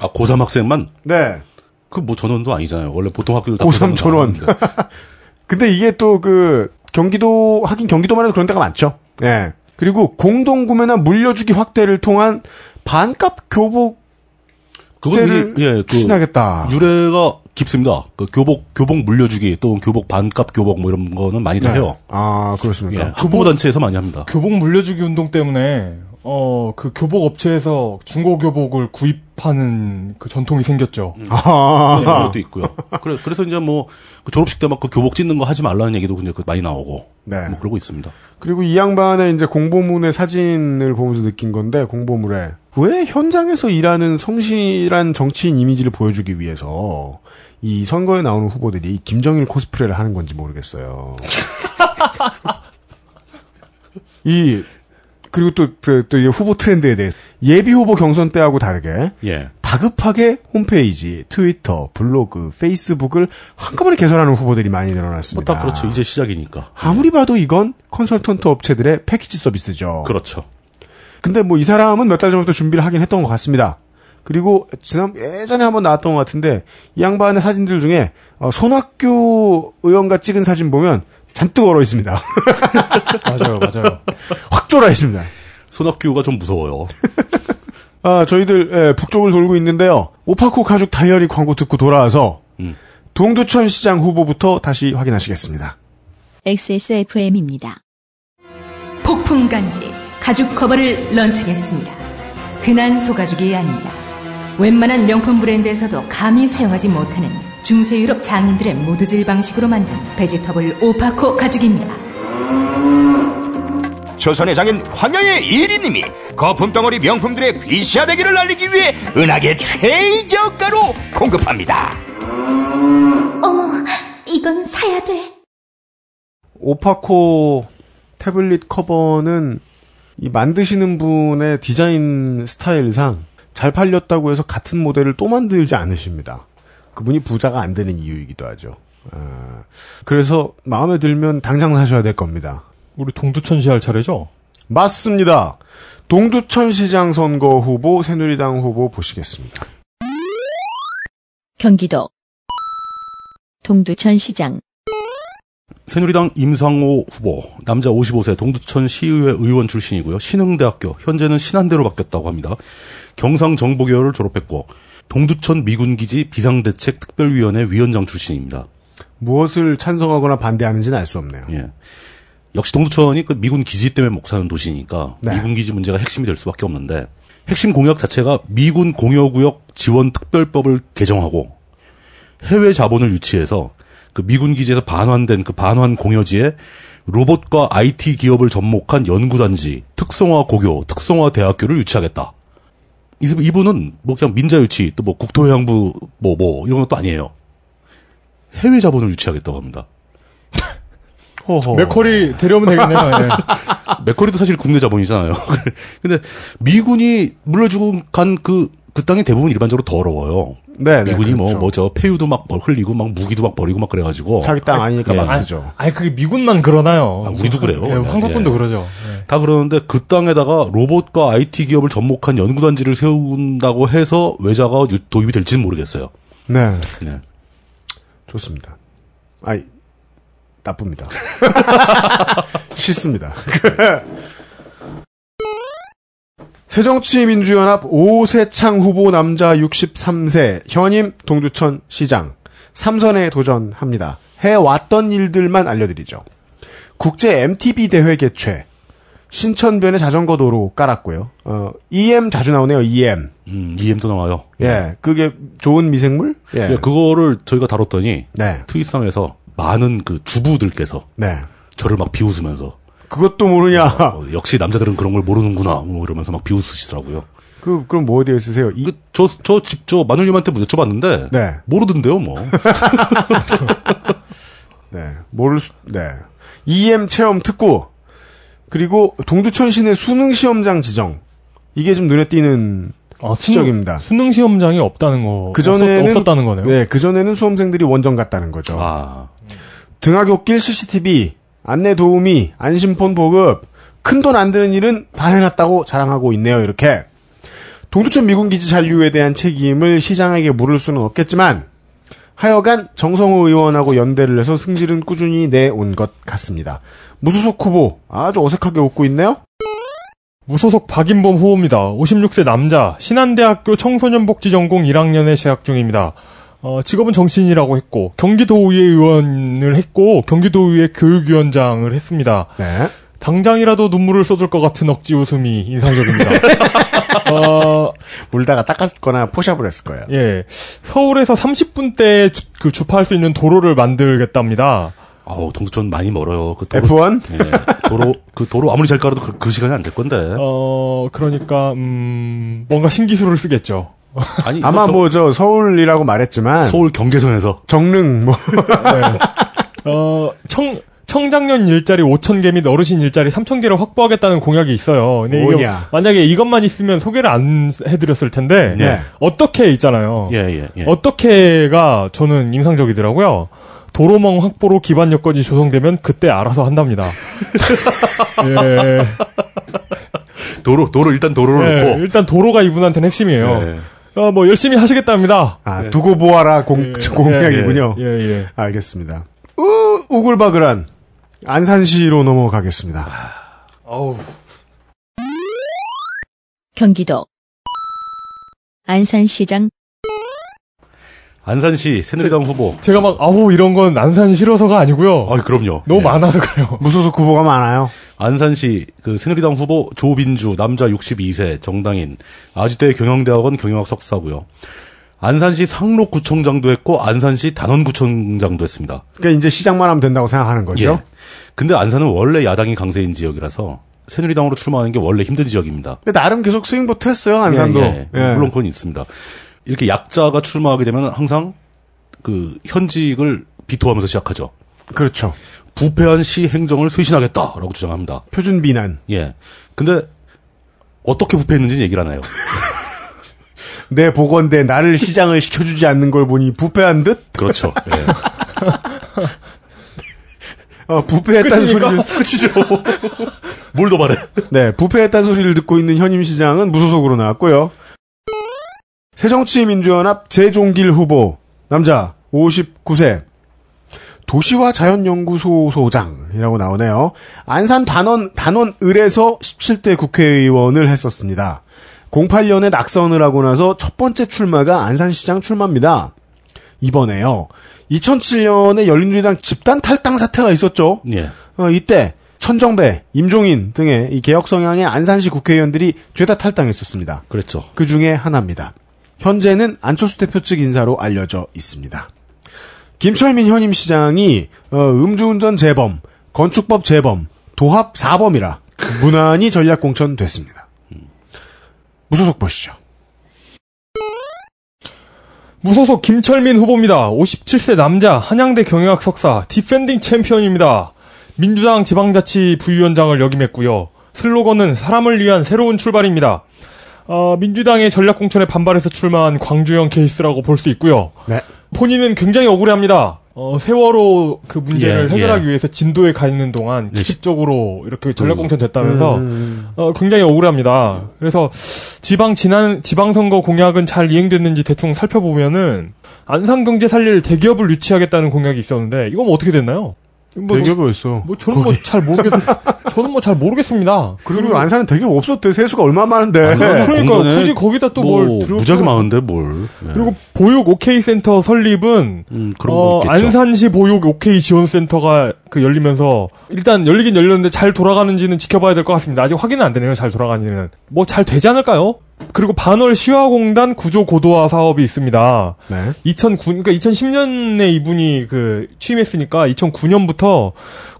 아 고3 학생만 네. 그 뭐 전원도 아니잖아요. 원래 보통 학교들 다 고3 고3 전원. 근데 이게 또 그 경기도 하긴 경기도만 해도 그런 데가 많죠. 예. 그리고 공동 구매나 물려주기 확대를 통한 반값 그건 이게, 예, 그 추진하겠다. 유래가 깊습니다. 그 교복 교복 물려주기 또는 교복 반값 교복 뭐 이런 거는 많이들 네. 해요. 아 예, 그렇습니까? 학부모 단체에서 많이 합니다. 교복 물려주기 운동 때문에 어 그 교복 업체에서 중고 교복을 구입 하는 그 전통이 생겼죠. 아, 네, 그런 것도 있고요. 그래, 그래서 이제 뭐, 그 졸업식 때 막 그 교복 찢는 거 하지 말라는 얘기도 그냥 그 많이 나오고. 네. 뭐 그러고 있습니다. 그리고 이 양반의 이제 공보문의 사진을 보면서 느낀 건데 공보물에 왜 현장에서 일하는 성실한 정치인 이미지를 보여주기 위해서 이 선거에 나오는 후보들이 김정일 코스프레를 하는 건지 모르겠어요. 이 그리고 또, 또, 또, 이 후보 트렌드에 대해서 예비 후보 경선 때하고 다르게 예. 다급하게 홈페이지, 트위터, 블로그, 페이스북을 한꺼번에 개설하는 후보들이 많이 뭐 늘어났습니다. 다 그렇죠. 이제 시작이니까. 아무리 봐도 이건 컨설턴트 업체들의 패키지 서비스죠. 그렇죠. 근데 뭐 이 사람은 몇 달 전부터 준비를 하긴 했던 것 같습니다. 그리고 지난 예전에 한번 나왔던 것 같은데 이 양반의 사진들 중에 어, 손학규 의원과 찍은 사진 보면 잔뜩 얼어 있습니다. 맞아요, 맞아요. 확 졸아 있습니다. 손학규가 좀 무서워요. 아, 저희들 예, 북쪽을 돌고 있는데요. 오파코 가죽 다이어리 광고 듣고 돌아와서 음. 동두천 시장 후보부터 다시 확인하시겠습니다. XSFM입니다. 폭풍 간지 가죽 커버를 런칭했습니다. 근한 소가죽이 아닙니다. 웬만한 명품 브랜드에서도 감히 사용하지 못하는 중세 유럽 장인들의 모두질 방식으로 만든 베지터블 오파코 가죽입니다. 조선의 장인 황야의 일인님이 거품 덩어리 명품들의 귀시화 되기를 알리기 위해 은하계 최저가로 공급합니다. 어머, 이건 사야 돼. 오파코 태블릿 커버는 이 만드시는 분의 디자인 스타일상 잘 팔렸다고 해서 같은 모델을 또 만들지 않으십니다. 그분이 부자가 안 되는 이유이기도 하죠. 아, 그래서 마음에 들면 당장 사셔야 될 겁니다. 우리 동두천 시할 차례죠? 맞습니다. 동두천 시장 선거 후보, 새누리당 후보 보시겠습니다. 경기도 동두천 시장 새누리당 임상호 후보, 남자 55세 동두천 시의회 의원 출신이고요. 신흥대학교, 현재는 신한대로 바뀌었다고 합니다. 경상정보계열을 졸업했고, 동두천 미군기지 비상대책특별위원회 위원장 출신입니다. 무엇을 찬성하거나 반대하는지는 알 수 없네요. 예. 역시 동두천이 그 미군 기지 때문에 목 사는 도시니까 네. 미군 기지 문제가 핵심이 될 수밖에 없는데 핵심 공약 자체가 미군 공여구역 지원 특별법을 개정하고 해외 자본을 유치해서 그 미군 기지에서 반환된 그 반환 공여지에 로봇과 IT 기업을 접목한 연구단지, 특성화 고교, 특성화 대학교를 유치하겠다. 이- 이분은 뭐 그냥 민자 유치 또 뭐 국토해양부 뭐뭐 이런 것도 아니에요. 해외 자본을 유치하겠다고 합니다. 맥커리 데려오면 되겠네요. 예. 맥커리도 사실 국내 자본이잖아요. 근데 미군이 물려주고 간 그, 그 땅이 대부분 일반적으로 더러워요. 네, 네, 미군이 뭐, 그렇죠. 뭐, 저, 폐유도 막 흘리고, 막 무기도 막 버리고 막 그래가지고. 자기 땅 아니니까 예. 막 아, 쓰죠. 아니 그게 미군만 그러나요? 아, 우리도 그래요. 예, 네, 한국군도 예. 그러죠. 예. 다 그러는데 그 땅에다가 로봇과 IT 기업을 접목한 연구단지를 세운다고 해서 외자가 유- 도입이 될지는 모르겠어요. 네, 네. 좋습니다. 아이, 나쁩니다. 싫습니다. 새정치민주연합 오세창 후보 남자 63세 현임 동두천 시장 3선에 도전합니다. 해왔던 일들만 알려드리죠. 국제 MTB 대회 개최 신천변에 자전거 도로 깔았고요. 어, EM 자주 나오네요. EM. 음, EM도 나와요. 예, 그게 좋은 미생물? 예. 예, 그거를 저희가 다뤘더니 네, 트윗상에서 많은 그 주부들께서 네. 저를 막 비웃으면서 그것도 모르냐? 어, 역시 남자들은 그런 걸 모르는구나 뭐 이러면서 막 비웃으시더라고요. 그 그럼 뭐에 대해 쓰세요? 이, 그, 저, 저 집, 저, 마누님한테 여쭤봤는데. 네. 모르던데요, 뭐. 네, 모를 수, 네. EM 체험 특구 그리고 동두천 시내 수능 시험장 지정 이게 좀 눈에 띄는 아, 지적입니다. 수능 시험장이 없다는 거. 그 전에는 없었, 다는 거네요. 네, 그 전에는 수험생들이 원정 갔다는 거죠. 아, 등하굣길 CCTV, 안내 도우미, 안심폰 보급, 큰 돈 안 드는 일은 다 해놨다고 자랑하고 있네요. 이렇게 동두천 미군기지 잔류에 대한 책임을 시장에게 물을 수는 없겠지만 하여간 정성호 의원하고 연대를 해서 승질은 꾸준히 내온 것 같습니다. 무소속 후보 아주 어색하게 웃고 있네요. 무소속 박인범 후보입니다. 56세 남자, 신한대학교 청소년복지전공 1학년에 재학 중입니다. 어, 직업은 정치인이라고 했고, 경기도의회 의원을 했고, 경기도의회 교육위원장을 했습니다. 네. 당장이라도 눈물을 쏟을 것 같은 억지 웃음이 인상적입니다. 어, 울다가 닦았거나 포샵을 했을 거예요. 예. 서울에서 30분대 주, 그 주파할 수 있는 도로를 만들겠답니다. 아우, 동두천 많이 멀어요. 그 도로. F1 예, 도로, 그 도로 아무리 잘 깔아도 그, 그 시간이 안 될 건데. 어, 그러니까, 음, 뭔가 신기술을 쓰겠죠. 아니, 아마 저- 뭐저 서울이라고 말했지만 서울 경계선에서. 정릉 뭐 네. 어, 청, 청장년 일자리 5,000개 및 어르신 일자리 3,000개를 확보하겠다는 공약이 있어요. 근데 이게? 만약에 이것만 있으면 소개를 안 해드렸을 텐데, 네. 어떻게 있잖아요. 예, 예, 예. 어떻게가 저는 인상적이더라고요. 도로망 확보로 기반 여건이 조성되면 그때 알아서 한답니다. 예. 도로, 도로, 일단 도로를 예, 놓고. 일단 도로가 이분한테는 핵심이에요. 예. 어, 뭐 열심히 하시겠답니다. 아, 두고 보아라 공, 공약이군요. 예, 예. 알겠습니다. 우, 우글바글한 안산시로 넘어가겠습니다. 어우. 경기도 안산시장 안산시 새누리당 후보. 제가 막 아우 이런 건 안산 싫어서가 아니고요. 아, 그럼요. 너무 예. 많아서 그래요. 무소속 후보가 많아요. 안산시 그 새누리당 후보 조빈주 남자 62세 정당인 아주대 경영대학원 경영학 석사고요. 안산시 상록구청장도 했고 안산시 단원구청장도 했습니다. 그러니까 이제 시장만 하면 된다고 생각하는 거죠. 예. 근데 안산은 원래 야당이 강세인 지역이라서 새누리당으로 출마하는 게 원래 힘든 지역입니다. 근데 나름 계속 스윙보트 했어요, 안산도. 예, 예. 예. 물론 그건 있습니다. 이렇게 약자가 출마하게 되면 항상 그 현직을 비토하면서 시작하죠. 그렇죠. 부패한 시 행정을 쇄신하겠다라고 주장합니다. 표준 비난. 예. 근데 어떻게 부패했는지는 얘기를 안 해요. 내 보건대 나를 시장을 시켜주지 않는 걸 보니 부패한 듯? 그렇죠. 예. 어, 부패했다는? 소리를. 끝이죠. 뭘 더 말해? 네, 부패했다는 소리를 듣고 있는 현임 시장은 무소속으로 나왔고요. 새정치민주연합 재종길 후보, 남자, 59세. 도시와 자연연구소 소장이라고 나오네요. 안산 단원, 단원 을에서 17대 국회의원을 했었습니다. 08년에 낙선을 하고 나서 첫 번째 출마가 안산시장 출마입니다. 이번에요. 2007년에 열린우리당 집단 탈당 사태가 있었죠. 예. 어, 이때 천정배, 임종인 등의 이 개혁 성향의 안산시 국회의원들이 죄다 탈당했었습니다. 그랬죠. 그 중에 하나입니다. 현재는 안철수 대표 측 인사로 알려져 있습니다. 김철민 현임 시장이 어, 음주운전 재범, 건축법 재범, 도합 4범이라 무난히 전략 공천됐습니다. 무소속 보시죠. 무소속 김철민 후보입니다. 57세 남자, 한양대 경영학 석사, defending champion입니다. 민주당 지방자치 부위원장을 역임했고요. 슬로건은 사람을 위한 새로운 출발입니다. 어, 민주당의 전략 공천에 반발해서 출마한 광주형 케이스라고 볼 수 있고요. 네. 본인은 굉장히 억울해합니다. 어, 세월호 그 문제를 예, 해결하기 예. 위해서 진도에 가 있는 동안 네, 기습적으로 이렇게 전략 음. 공천 됐다면서 음. 어, 굉장히 억울합니다. 그래서 지방 지난 지방선거 공약은 잘 이행됐는지 대충 살펴보면은 안산 경제 살릴 대기업을 유치하겠다는 공약이 있었는데 이건 뭐 어떻게 됐나요? 뭐, 대기업이 있어. 뭐 저는 뭐 잘 모르겠 저는 뭐 잘 모르겠습니다. 그리고 안산은 대기업 없었대. 세수가 얼마 많은데. 그러니까 공간에 굳이 거기다 또뭐뭘 들을 무지하게 많은데 뭘. 예. 그리고 보육 오케이 센터 설립은 음, 어. 안산시 보육 오케이 지원 센터가 그 열리면서 일단 열리긴 열렸는데 잘 돌아가는지는 지켜봐야 될 것 같습니다. 아직 확인은 안 되네요. 잘 돌아가는지는 뭐 잘 되지 않을까요? 그리고 반월 시화공단 구조 고도화 사업이 있습니다. 네. 2009, 그러니까 2010년에 이분이 그 취임했으니까 2009년부터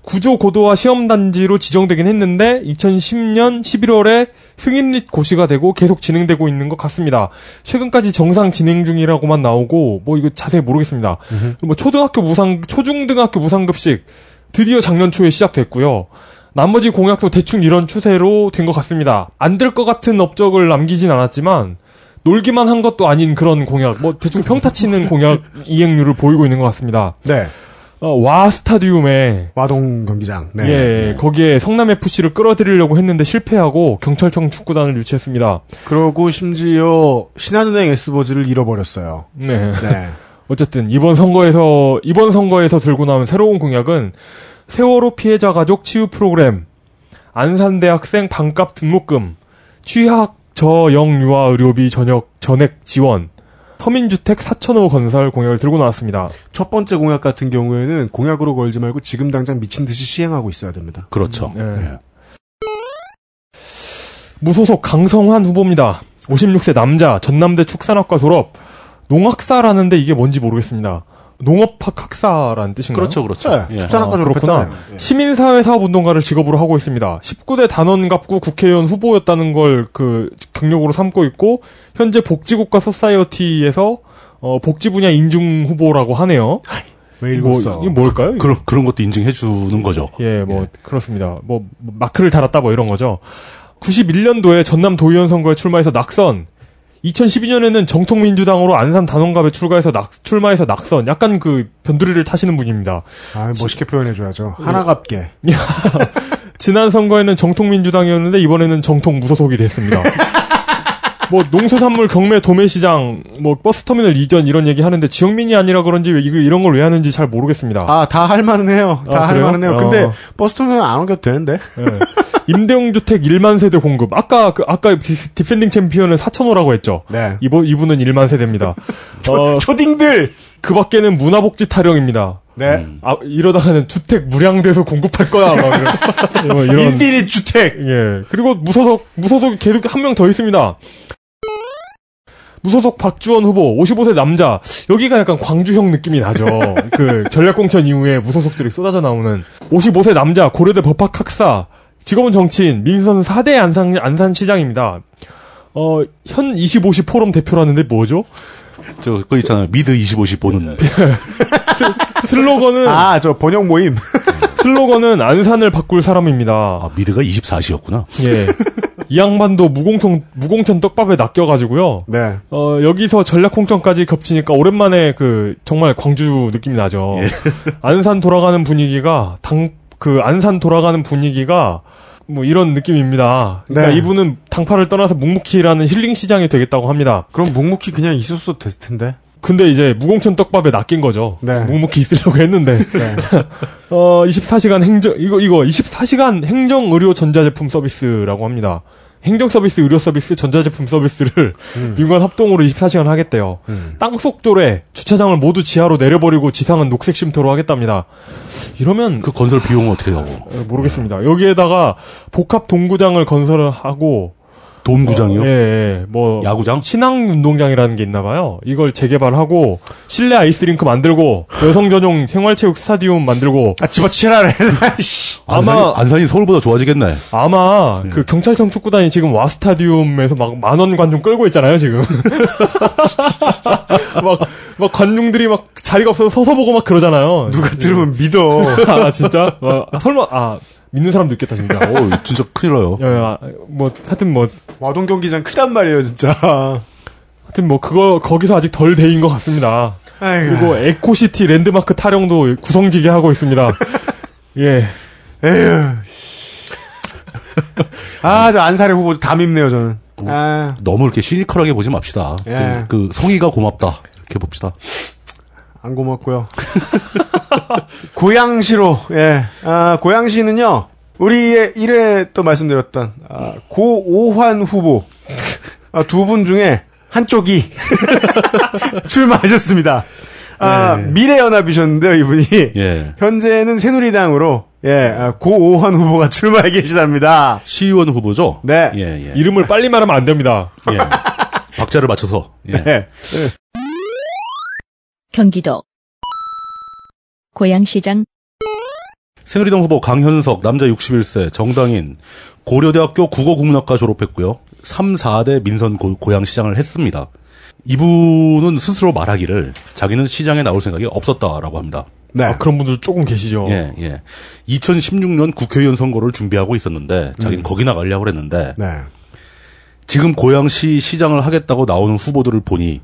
구조 고도화 시험단지로 지정되긴 했는데 2010년 11월에 승인 및 고시가 되고 계속 진행되고 있는 것 같습니다. 최근까지 정상 진행 중이라고만 나오고 뭐 이거 자세히 모르겠습니다. 뭐 초등학교 무상 초중등학교 무상급식 드디어 작년 초에 시작됐고요. 나머지 공약도 대충 이런 추세로 된 것 같습니다. 안 될 것 같은 업적을 남기진 않았지만 놀기만 한 것도 아닌 그런 공약, 뭐 대충 평타치는 공약 이행률을 보이고 있는 것 같습니다. 네. 어, 와 스타디움에 와동 경기장. 네. 예 거기에 성남 FC를 끌어들이려고 했는데 실패하고 경찰청 축구단을 유치했습니다. 그러고 심지어 신한은행 S버즈를 잃어버렸어요. 네. 네. 어쨌든 이번 선거에서 이번 선거에서 들고 나온 새로운 공약은 세월호 피해자 가족 치유 프로그램, 안산대학생 반값 등록금, 취학 저영 유아 의료비 전역 전액 지원, 서민주택 4천호 건설 공약을 들고 나왔습니다. 첫 번째 공약 같은 경우에는 공약으로 걸지 말고 지금 당장 미친 듯이 시행하고 있어야 됩니다. 그렇죠. 네. 예. 무소속 강성환 후보입니다. 56세 남자, 전남대 축산학과 졸업, 농학사라는데 이게 뭔지 모르겠습니다. 농업학 학사라는 뜻인가요? 그렇죠, 그렇죠. 네. 예. 축산학과 아. 그렇구나. 예. 시민사회 사업운동가를 직업으로 하고 있습니다. 19대 단원갑구 국회의원 후보였다는 걸 그 경력으로 삼고 있고 현재 복지국가 소사이어티에서 어, 복지 분야 인증 후보라고 하네요. 왜뭐 읽었어? 이게 뭘까요? 그런 그런 것도 인증해 주는 거죠. 예, 뭐 그렇습니다. 뭐 마크를 달았다 뭐 이런 거죠. 91년도에 전남 도의원 선거에 출마해서 낙선. 2012년에는 정통민주당으로 안산 단원갑에 출가해서 낙, 출마해서 낙선. 약간 그 변두리를 타시는 분입니다. 아, 멋있게 표현해줘야죠. 하나갑게. 지난 선거에는 정통민주당이었는데 이번에는 정통 무소속이 됐습니다. 뭐 농수산물 경매 도매시장 뭐 버스터미널 이전 이런 얘기 하는데 지역민이 아니라 그런지 왜 이거 이런 걸 왜 하는지 잘 모르겠습니다. 아, 다 할만은 해요. 다 아? 할만은 해요. 근데 어. 버스터는 안 옮겨도 되는데. 예. 임대용 주택 1만 세대 공급. 아까 그 아까 디- defending champion은 4천호라고 했죠. 네. 이번 이분은 1만 세대입니다. 어, 초딩들! 그 밖에는 문화복지 타령입니다. 네. 아, 이러다가는 주택 무량대수 공급할 거야. 막 이런, 뭐 이런 infinite 주택! 예. 그리고 무소속, 무소속이 계속 한 명 더 있습니다. 무소속 박주원 후보, 55세 남자. 여기가 약간 광주형 느낌이 나죠. 그 전략공천 이후에 무소속들이 쏟아져 나오는. 55세 남자, 고려대 법학학사, 직업은 정치인, 민선 4대 안산, 안산시장입니다. 어, 현 25시 포럼 대표라는데 뭐죠? 저, 그거 있잖아요. 미드 25시 보는. 슬로건은 아, 저 번역 모임. 슬로건은 안산을 바꿀 사람입니다. 아, 미드가 24시였구나. 예. 이 양반도 무공천 무공천 떡밥에 낚여가지고요. 네. 어 여기서 전략 홍천까지 겹치니까 오랜만에 그 정말 광주 느낌이 나죠. 안산 돌아가는 분위기가 당 그 안산 돌아가는 분위기가 뭐 이런 느낌입니다. 그러니까 네. 이분은 당파를 떠나서 묵묵히라는 힐링 시장이 되겠다고 합니다. 그럼 묵묵히 그냥 있었어도 됐을 텐데. 근데 이제 무공천 떡밥에 낚인 거죠. 네. 묵묵히 있으려고 했는데. 어, 24시간 행정, 이거, 이거, 24시간 행정 의료 전자제품 서비스라고 합니다. 행정 서비스, 의료 서비스, 전자제품 서비스를 민관 합동으로 24시간 하겠대요. 땅속조례, 주차장을 모두 지하로 내려버리고 지상은 녹색 쉼터로 하겠답니다. 이러면, 그 건설 비용은 어떻게 하고? 어, 모르겠습니다. 여기에다가 복합 동구장을 건설을 하고, 돈구장이요? 예, 예, 뭐 야구장? 신앙 운동장이라는 게 있나 봐요. 이걸 재개발하고 실내 아이스링크 만들고 여성 전용 생활체육 스타디움 만들고 아, 집어치라래. 아마- 안산이 서울보다 좋아지겠네. 아마 그 경찰청 축구단이 지금 와 스타디움에서 막 만원 관중 끌고 있잖아요 지금. 막, 막 관중들이 막 자리가 없어서 서서 보고 막 그러잖아요. 누가 들으면 믿어. 아 진짜? 아, 설마 아 믿는 사람도 있겠다 진짜. 어, 진짜 큰일 나요. 야, 야, 뭐 하여튼 뭐 와동 경기장 크단 말이에요, 진짜. 하여튼 뭐 그거 거기서 아직 덜 데인 것 같습니다. 아이고. 그리고 eco city 랜드마크 타령도 구성지게 하고 있습니다. 예. 에휴. 아, 저 안산의 후보 다 밉네요, 저는. 아, 너무 이렇게 시니컬하게 보지 맙시다. 예. 그, 그 성의가 고맙다. 이렇게 봅시다. 안 고맙고요. 고양시로, 예. 아, 고양시는요, 우리의 1회 또 말씀드렸던, 아, 고오환 후보. 아, 두 분 중에 한쪽이 출마하셨습니다. 아, 미래연합이셨는데요, 이분이. 예. 현재는 새누리당으로, 예, 아, 고오환 후보가 출마해 계시답니다. 시의원 후보죠? 네. 예, 예. 이름을 빨리 말하면 안 됩니다. 예. 박자를 맞춰서. 예. 네. 경기도 고양시장 새누리당 후보 강현석, 남자 61세, 정당인, 고려대학교 국어국문학과 졸업했고요. 3, 4대 민선 고, 고양시장을 했습니다. 이분은 스스로 말하기를 자기는 시장에 나올 생각이 없었다라고 합니다. 네. 아, 그런 분들 조금 계시죠. 예, 예. 2016년 국회의원 선거를 준비하고 있었는데 자기는 거기 나가려고 그랬는데 네. 지금 고양시 시장을 하겠다고 나오는 후보들을 보니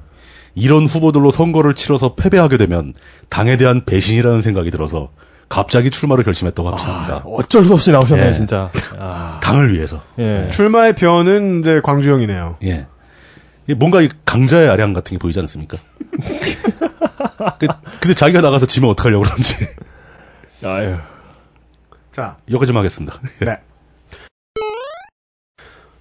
이런 후보들로 선거를 치러서 패배하게 되면 당에 대한 배신이라는 생각이 들어서 갑자기 출마를 결심했다고 합니다. 어쩔 수 없이 나오셨네요, 예. 진짜. 아, 당을 위해서. 예. 출마의 변은 이제 광주형이네요. 예. 뭔가 이 강자의 아량 같은 게 보이지 않습니까? 그- 근데 자기가 나가서 지면 어떡하려고 그러는지. 아유. 자, 여기까지 만 하겠습니다. 네.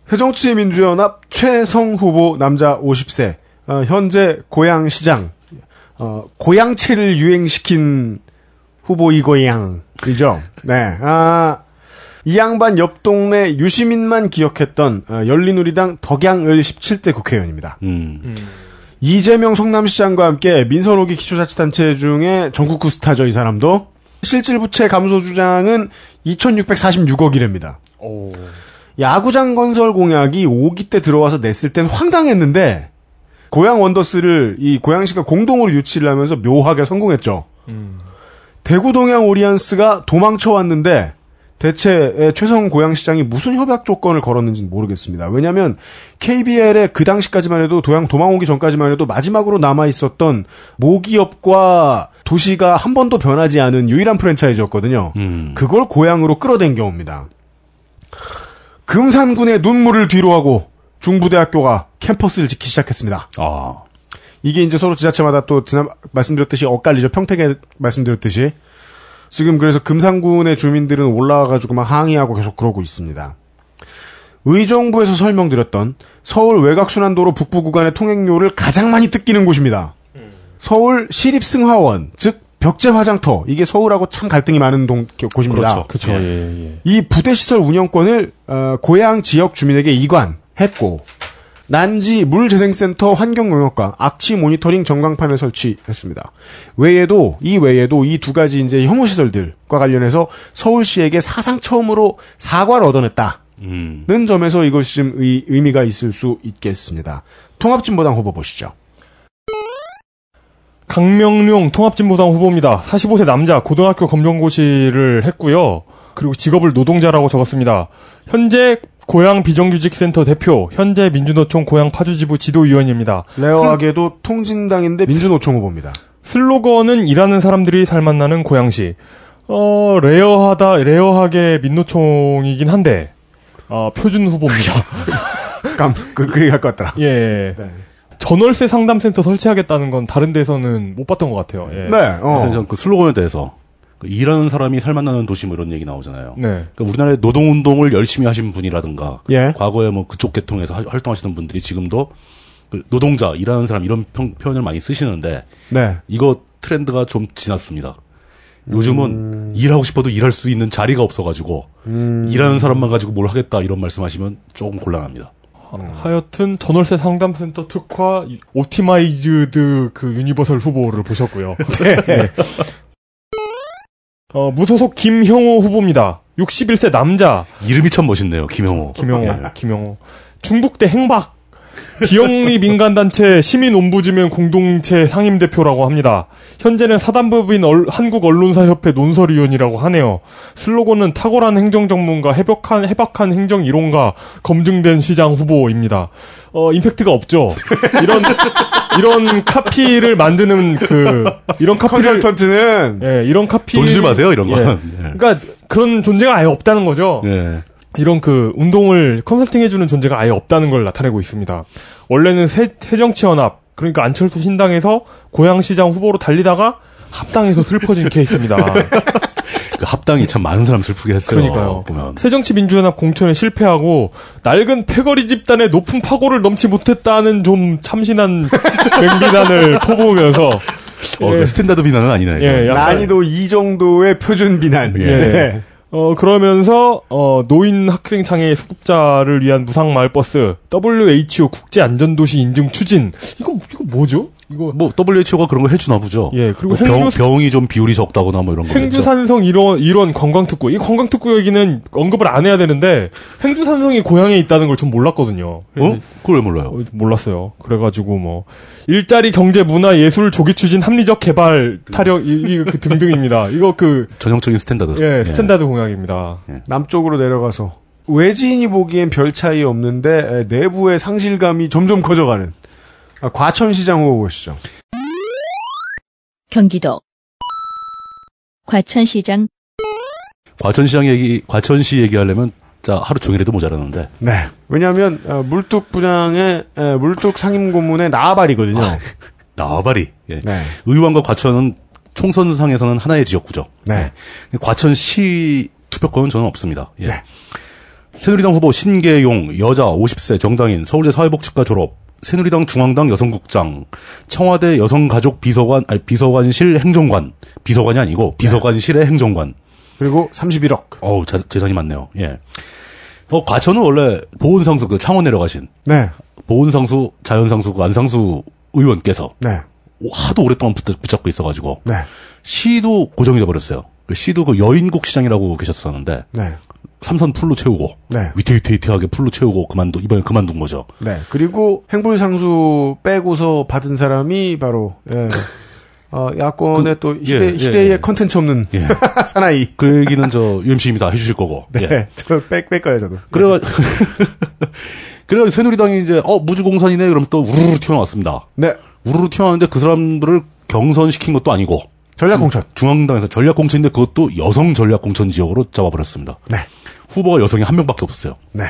새정치민주연합 최성 후보 남자 50세 어, 현재 고양시장 어, 고양채를 유행시킨 후보 이고 양이죠. 네. 아, 이 양반 옆 동네 유시민만 기억했던 어, 열린우리당 덕양을 17대 국회의원입니다. 음. 이재명 성남시장과 함께 민선호기 기초자치단체 중에 전국구 스타죠, 이 사람도. 실질 부채 감소 주장은 2646억이랍니다. 오. 야구장 건설 공약이 5기 때 들어와서 냈을 땐 황당했는데 고양 원더스를 이 고양시가 공동으로 유치를 하면서 묘하게 성공했죠. 대구 동양 오리언스가 도망쳐 왔는데 대체 최성 고양시장이 무슨 협약 조건을 걸었는지는 모르겠습니다. 왜냐하면 KBL의 그 당시까지만 해도 도양 도망 오기 전까지만 해도 마지막으로 남아 있었던 모기업과 도시가 한 번도 변하지 않은 유일한 프랜차이즈였거든요. 음. 그걸 고향으로 끌어댄 경우입니다. 금산군의 눈물을 뒤로하고 중부대학교가 캠퍼스를 짓기 시작했습니다. 아. 이게 이제 서로 지자체마다 또 지난 말씀드렸듯이 엇갈리죠. 평택에 말씀드렸듯이 지금 그래서 금산군의 주민들은 올라와가지고 막 항의하고 계속 그러고 있습니다. 의정부에서 설명드렸던 서울 외곽순환도로 북부 구간의 통행료를 가장 많이 뜯기는 곳입니다. 서울 시립승하원, 즉 벽제화장터 이게 서울하고 참 갈등이 많은 동, 곳입니다. 그쵸, 예, 예. 이 부대 시설 운영권을 어, 고향 지역 주민에게 이관 했고 난지 물재생센터 환경영역과 악취 모니터링 전광판을 설치했습니다. 외에도 이 외에도 이 두 가지 이제 혐오 시설들과 관련해서 서울시에게 사상 처음으로 사과를 얻어냈다는 음. 점에서 이것이 좀 의, 의미가 있을 수 있겠습니다. 통합진보당 후보 보시죠. 강명룡 통합진보당 후보입니다. 45세 남자 고등학교 검정고시를 했고요. 그리고 직업을 노동자라고 적었습니다. 현재 고양 비정규직센터 대표, 현재 민주노총 고양 파주지부 지도위원입니다. rare하게도 통진당인데 민주노총 후보입니다. 슬로건은 일하는 사람들이 살맛나는 고양시. 어, rare하다, rare하게 민노총이긴 한데, 어, 표준 후보입니다. 깜, 그, 그 얘기 할것 같더라. 예. 전월세 상담센터 설치하겠다는 건 다른 데서는 못 봤던 것 같아요. 예. 네, 어. 그 슬로건에 대해서 그 일하는 사람이 살맛나는 도시 뭐 이런 얘기 나오잖아요. 네. 그러니까 우리나라의 노동 운동을 열심히 하신 분이라든가 예. 과거에 뭐 그쪽 계통에서 하- 활동하시던 분들이 지금도 그 노동자, 일하는 사람 이런 평- 표현을 많이 쓰시는데 네. 이거 트렌드가 좀 지났습니다. 요즘은 음. 일하고 싶어도 일할 수 있는 자리가 없어가지고 일하는 사람만 가지고 뭘 하겠다 이런 말씀하시면 조금 곤란합니다. 하여튼 전월세 상담센터 특화 optimized 그 universal 후보를 보셨고요. 네. 어, 무소속 김형오 후보입니다. 61세 남자. 이름이 참 멋있네요, 김형오. 김형오, 예. 김형오. 충북대 행박. 비영리 민간단체 시민옴부즈맨 공동체 상임대표라고 합니다. 현재는 사단법인 얼- 한국언론사협회 논설위원이라고 하네요. 슬로건은 탁월한 행정전문가, 해박한, 해박한 행정이론가, 검증된 시장 후보입니다. 어, 임팩트가 없죠. 이런, 이런 카피를 만드는 그, 이런 카피를. 컨설턴트는 예, 이런 카피. 돈 주지 마세요, 이런 건. 예. 예. 그러니까 그런 존재가 아예 없다는 거죠. 예. 이런 그 운동을 컨설팅 해주는 존재가 아예 없다는 걸 나타내고 있습니다. 원래는 새, 새정치연합 그러니까 안철수 신당에서 고양시장 후보로 달리다가 합당해서 슬퍼진 케이스입니다. 그 합당이 참 많은 사람 슬프게 했어요. 그러니까요. 보면. 새정치민주연합 공천에 실패하고 낡은 패거리 집단의 높은 파고를 넘지 못했다는 좀 참신한 맹비난을 퍼부으면서 어, 예. 그 standard 비난은 아니네. 예, 난이도 이 정도의 표준 비난. 예. 네. 어, 그러면서, 어, 노인 학생 장애 수급자를 위한 무상 마을버스, WHO 국제안전도시 인증 추진. 이거, 이거 뭐죠? 이거, 뭐 WHO가 그런 거 해주나 보죠. 예, 그리고 뭐 병, 행주- 병이 좀 비율이 적다거나 뭐 이런 거. 행주산성 일원, 일원 관광특구. 이 관광특구 얘기는 언급을 안 해야 되는데, 행주산성이 고양에 있다는 걸 전 몰랐거든요. 어? 그걸 왜 몰라요? 어, 몰랐어요. 그래가지고 뭐 일자리 경제 문화 예술 조기 추진 합리적 개발 타력 이, 이, 그 등등입니다. 이거 그 전형적인 standard. 예, standard 공약입니다. 남쪽으로 내려가서 외지인이 보기엔 별 차이 없는데 에, 내부의 상실감이 점점 커져가는 아, 과천시장 후보 보시죠. 경기도 과천시장 과천시장 얘기, 과천시 얘기하려면 자 하루 종일해도 모자라는데. 네. 왜냐하면 어, 물뚝 부장의 에, 물뚝 상임 고문의 나발이거든요. 나발이. 예. 네. 의왕과 과천은 총선상에서는 하나의 지역구죠. 네. 예. 과천시 투표권은 저는 없습니다. 예. 네. 새누리당 후보 신계용 여자 50세 정당인 서울대 사회복지과 졸업 새누리당 중앙당 여성국장 청와대 여성가족 비서관 아니 비서관실 행정관 비서관이 아니고 비서관실의 행정관 그리고 31억. 어우 자- 재산이 많네요. 예. 어 과천은 원래 보은상수 그 창원 내려가신 네. 보은상수 자연상수 그 안상수 의원께서 네. 하도 오랫동안 붙, 붙잡고 있어가지고 네. 시도 고정이 돼버렸어요. 그 시도 그 여인국 시장이라고 계셨었는데 네. 삼선 풀로 채우고 네. 위태위태위태하게 풀로 채우고 그만두 이번에 그만둔 거죠. 네. 그리고 행불 상수 빼고서 받은 사람이 바로 예. 어, 야권의 그- 또 희대, 예, 예, 희대의 예. 컨텐츠 없는 사나이. 그 얘기는 저 UMC님이 다 해주실 거고. 네. 예. 저 뺄, 뺄 거예요, 저도. 그래가 그래가 새누리당이 이제 어 무주공산이네 그러면 또 우르르 튀어나왔습니다. 네. 우르르 튀어나왔는데 그 사람들을 경선시킨 것도 아니고 전략공천. 중앙당에서 전략공천인데 그것도 여성 전략공천 지역으로 잡아버렸습니다. 네. 후보가 여성이 한 명밖에 없었어요. 네.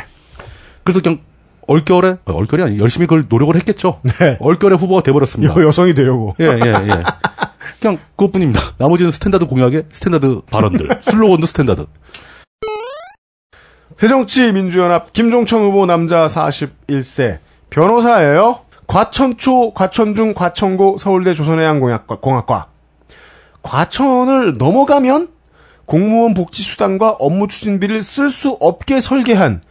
그래서 그냥 얼결에 어, 얼결이 아니 열심히 그걸 노력을 했겠죠. 네. 얼결에 후보가 돼버렸습니다. 여, 여성이 되려고. 예, 예, 예. 그냥 그것뿐입니다. 나머지는 standard 공약의 standard 발언들, 슬로건도 standard. 새정치민주연합 김종천 후보 남자 41세 변호사예요. 과천초, 과천중, 과천고 서울대 조선해양공학과 공학과. 과천을 넘어가면 공무원 복지수당과 업무 추진비를 쓸 수 없게 설계한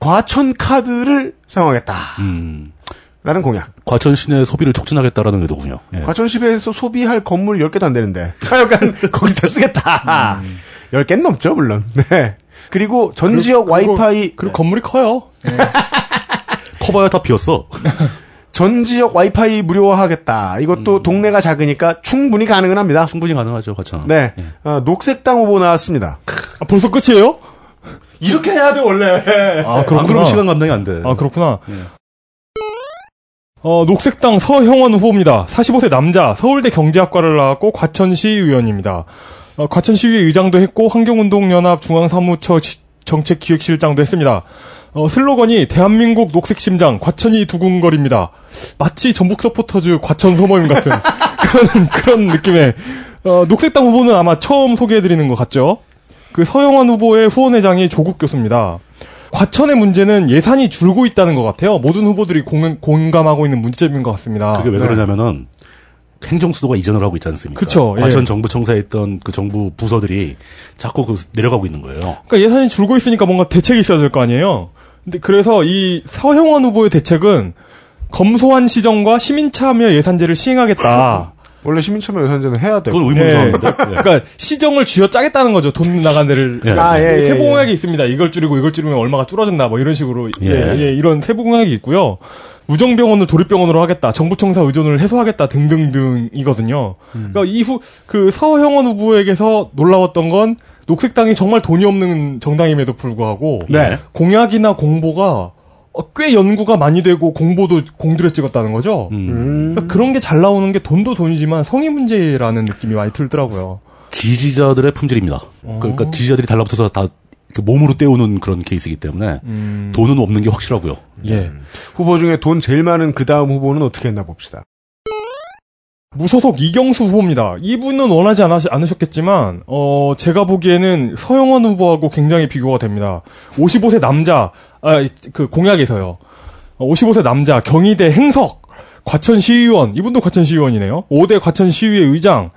과천 카드를 사용하겠다. 음, 라는 공약. 과천 시내 소비를 촉진하겠다라는 의도군요. 예. 과천시에서 소비할 건물 10개도 안 되는데. 하여간 거기다 쓰겠다. 10개는 넘죠, 물론. 네. 그리고 전 지역 그리고- 와이파이 그리고 건물이 커요. 커봐야 다 비었어. 전 지역 와이파이 무료화하겠다. 이것도 동네가 작으니까 충분히 가능은 합니다. 충분히 가능하죠, 과천. 네. 어, 녹색당 후보 나왔습니다. 아, 벌써 끝이에요? 이렇게 해야 돼, 원래. 아, 안 그렇구나. 그러면 시간 감당이 안 돼. 아, 그렇구나. 어, 녹색당 서형원 후보입니다. 45세 남자, 서울대 경제학과를 나왔고, 과천시 의원입니다. 어, 과천시의회 의장도 했고, 환경운동연합 중앙사무처 시- 정책기획실장도 했습니다. 어, 슬로건이 대한민국 녹색 심장, 과천이 두근거립니다. 마치 전북 서포터즈 과천 소모임 같은 그런, 그런 느낌의, 어, 녹색당 후보는 아마 처음 소개해드리는 것 같죠? 그 서영원 후보의 후원회장이 조국 교수입니다. 과천의 문제는 예산이 줄고 있다는 것 같아요. 모든 후보들이 공, 공감하고 있는 문제점인 것 같습니다. 그게 왜 네. 그러냐면은 행정수도가 이전을 하고 있지 않습니까? 그쵸, 예. 과천 정부 청사에 있던 그 정부 부서들이 자꾸 그 내려가고 있는 거예요. 그러니까 예산이 줄고 있으니까 뭔가 대책이 있어야 될 거 아니에요. 근데 그래서 이 서형원 후보의 대책은 검소한 시정과 시민 참여 예산제를 시행하겠다. 원래 시민참여 예산제는 해야 돼요. 그건 예. 의문사인데. 예. 그러니까 시정을 쥐어 짜겠다는 거죠. 돈 나간 데를. 예. 아, 예, 예, 세부 예. 공약이 있습니다. 이걸 줄이고 이걸 줄이면 얼마가 줄어든다. 뭐 이런 식으로 예, 예. 예, 이런 세부 공약이 있고요. 우정병원을 도립병원으로 하겠다. 정부청사 의존을 해소하겠다 등등등이거든요. 그러니까 이후 그 서형원 후보에게서 놀라웠던 건 녹색당이 정말 돈이 없는 정당임에도 불구하고 네. 공약이나 공보가 어, 꽤 연구가 많이 되고 공보도 공들여 찍었다는 거죠. 음. 그러니까 그런 게 잘 나오는 게 돈도 돈이지만 성의 문제라는 느낌이 많이 들더라고요. 지지자들의 품질입니다. 그러니까 지지자들이 달라붙어서 다 몸으로 때우는 그런 케이스이기 때문에 돈은 없는 게 확실하고요. 예. 후보 중에 돈 제일 많은 그 다음 후보는 어떻게 했나 봅시다. 무소속 이경수 후보입니다. 이분은 원하지 않으, 않으셨겠지만, 어, 제가 보기에는 서영원 후보하고 굉장히 비교가 됩니다. 55세 남자, 아, 그 공약에서요. 어, 55세 남자, 경희대 행석, 과천시의원, 이분도 과천시의원이네요. 5대 과천시의회 의장,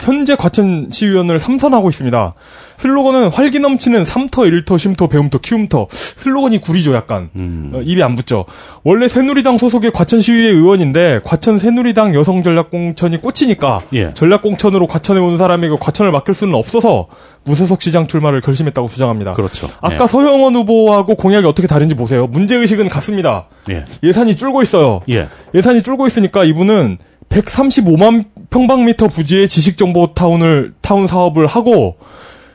현재 과천 시의원을 삼선하고 있습니다. 슬로건은 활기 넘치는 삼터, 일터, 쉼터, 배움터, 키움터. 슬로건이 구리죠, 약간. 어, 입에 안 붙죠. 원래 새누리당 소속의 과천 시의회 의원인데 과천 새누리당 여성 전략공천이 꽂히니까 예. 전략공천으로 과천에 온 사람에게 과천을 맡길 수는 없어서 무소속 시장 출마를 결심했다고 주장합니다. 그렇죠. 아까 서영원 후보하고 공약이 어떻게 다른지 보세요. 문제 의식은 같습니다. 예. 예산이 줄고 있어요. 예. 예산이 줄고 있으니까 이분은 135만 평방미터 부지의 지식정보 타운을 타운 사업을 하고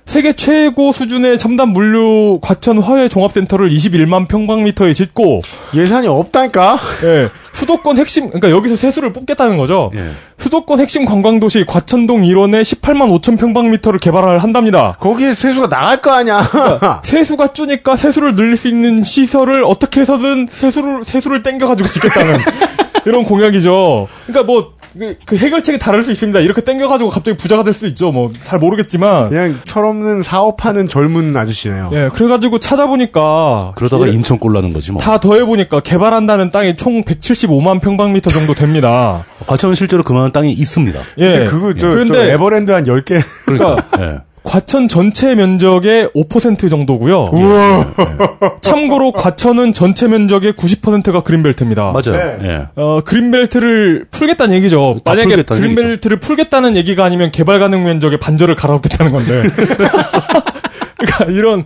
세계 최고 수준의 첨단 물류 과천 화훼 종합센터를 21만 평방미터에 짓고 예산이 없다니까? 예, 수도권 핵심 그러니까 여기서 세수를 뽑겠다는 거죠. 예. 수도권 핵심 관광도시 과천동 일원에 18만 5천 평방미터를 개발을 한답니다. 거기에 세수가 나갈 거 아니야. 세수가 주니까 세수를 늘릴 수 있는 시설을 어떻게 해서든 세수를 세수를 땡겨가지고 짓겠다는 이런 공약이죠. 그러니까 뭐그 해결책이 다를 수 있습니다. 이렇게 땡겨가지고 갑자기 부자가 될 수 있죠. 뭐 잘 모르겠지만. 그냥 철없는 사업하는 젊은 아저씨네요. 예, 그래가지고 찾아보니까 그러다가 예, 인천 꼴나는 거지 뭐. 다 더해보니까 개발한다는 땅이 총 175만 평방미터 정도 됩니다. 과천은 실제로 그만한 땅이 있습니다. 예. 근데 그거 저, 저 근데 에버랜드 한 10개. 그러니까 예. 과천 전체 면적의 5% 정도고요. 참고로 과천은 전체 면적의 90%가 그린벨트입니다. 맞아요. 예. 어, 그린벨트를 풀겠다는 얘기죠. 다 만약에 풀겠다는 그린벨트를 풀겠다는 얘기가 아니면 개발 가능 면적의 반절을 갈아엎겠다는 건데. 그러니까 이런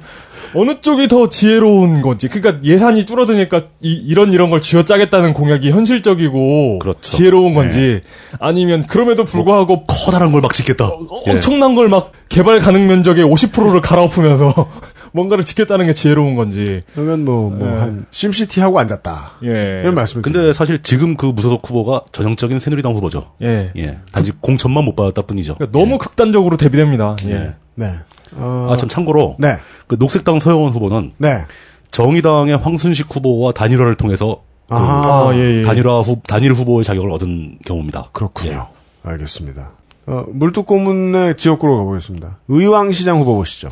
어느 쪽이 더 지혜로운 건지. 그러니까 예산이 줄어드니까 이, 런 이런 걸 쥐어짜겠다는 공약이 현실적이고 그렇죠. 지혜로운 건지 아니면 그럼에도 불구하고 커다란 걸 막 짓겠다. 어, 예. 엄청난 걸 막 개발 가능 면적의 50%를 갈아엎으면서 뭔가를 짓겠다는 게 지혜로운 건지. 그러면 뭐, 뭐, 한, 심시티 하고 앉았다. 예. 이런 말씀을. 근데 사실 지금 그 무소속 후보가 전형적인 새누리당 후보죠. 예. 예. 단지 공천만 못 받았다 뿐이죠. 그러니까 너무 극단적으로 대비됩니다. 예. 예. 네. 어, 아, 참 참고로 네. 그 녹색당 서영원 후보는 네. 정의당의 황순식 후보와 단일화를 통해서 그 아, 아, 예, 예. 단일화 후 단일 후보의 자격을 얻은 경우입니다. 그렇군요. 알겠습니다. 어, 물뚝고문의 지역구로 가보겠습니다. 의왕시장 후보 보시죠.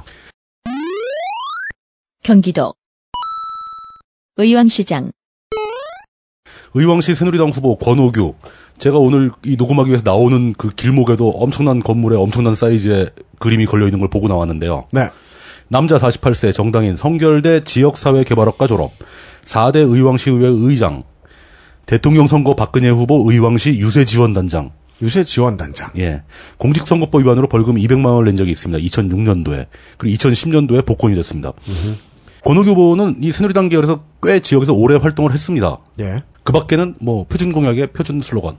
경기도 의왕시장 의왕시 새누리당 후보 권오규. 제가 오늘 이 녹음하기 위해서 나오는 그 길목에도 엄청난 건물에 엄청난 사이즈의 그림이 걸려 있는 걸 보고 나왔는데요. 네. 남자 48세 정당인 성결대 지역사회개발학과 졸업, 4대 의왕시의회 의장, 대통령 선거 박근혜 후보 의왕시 유세지원단장, 유세 지원단장. 예. 공직선거법 위반으로 벌금 200만 원을 낸 적이 있습니다. 2006년도에. 그리고 2010년도에 복권이 됐습니다. 권오규 후보는 이 새누리당 계열에서 꽤 지역에서 오래 활동을 했습니다. 예. 그 밖에는 뭐 표준 공약의 표준 슬로건.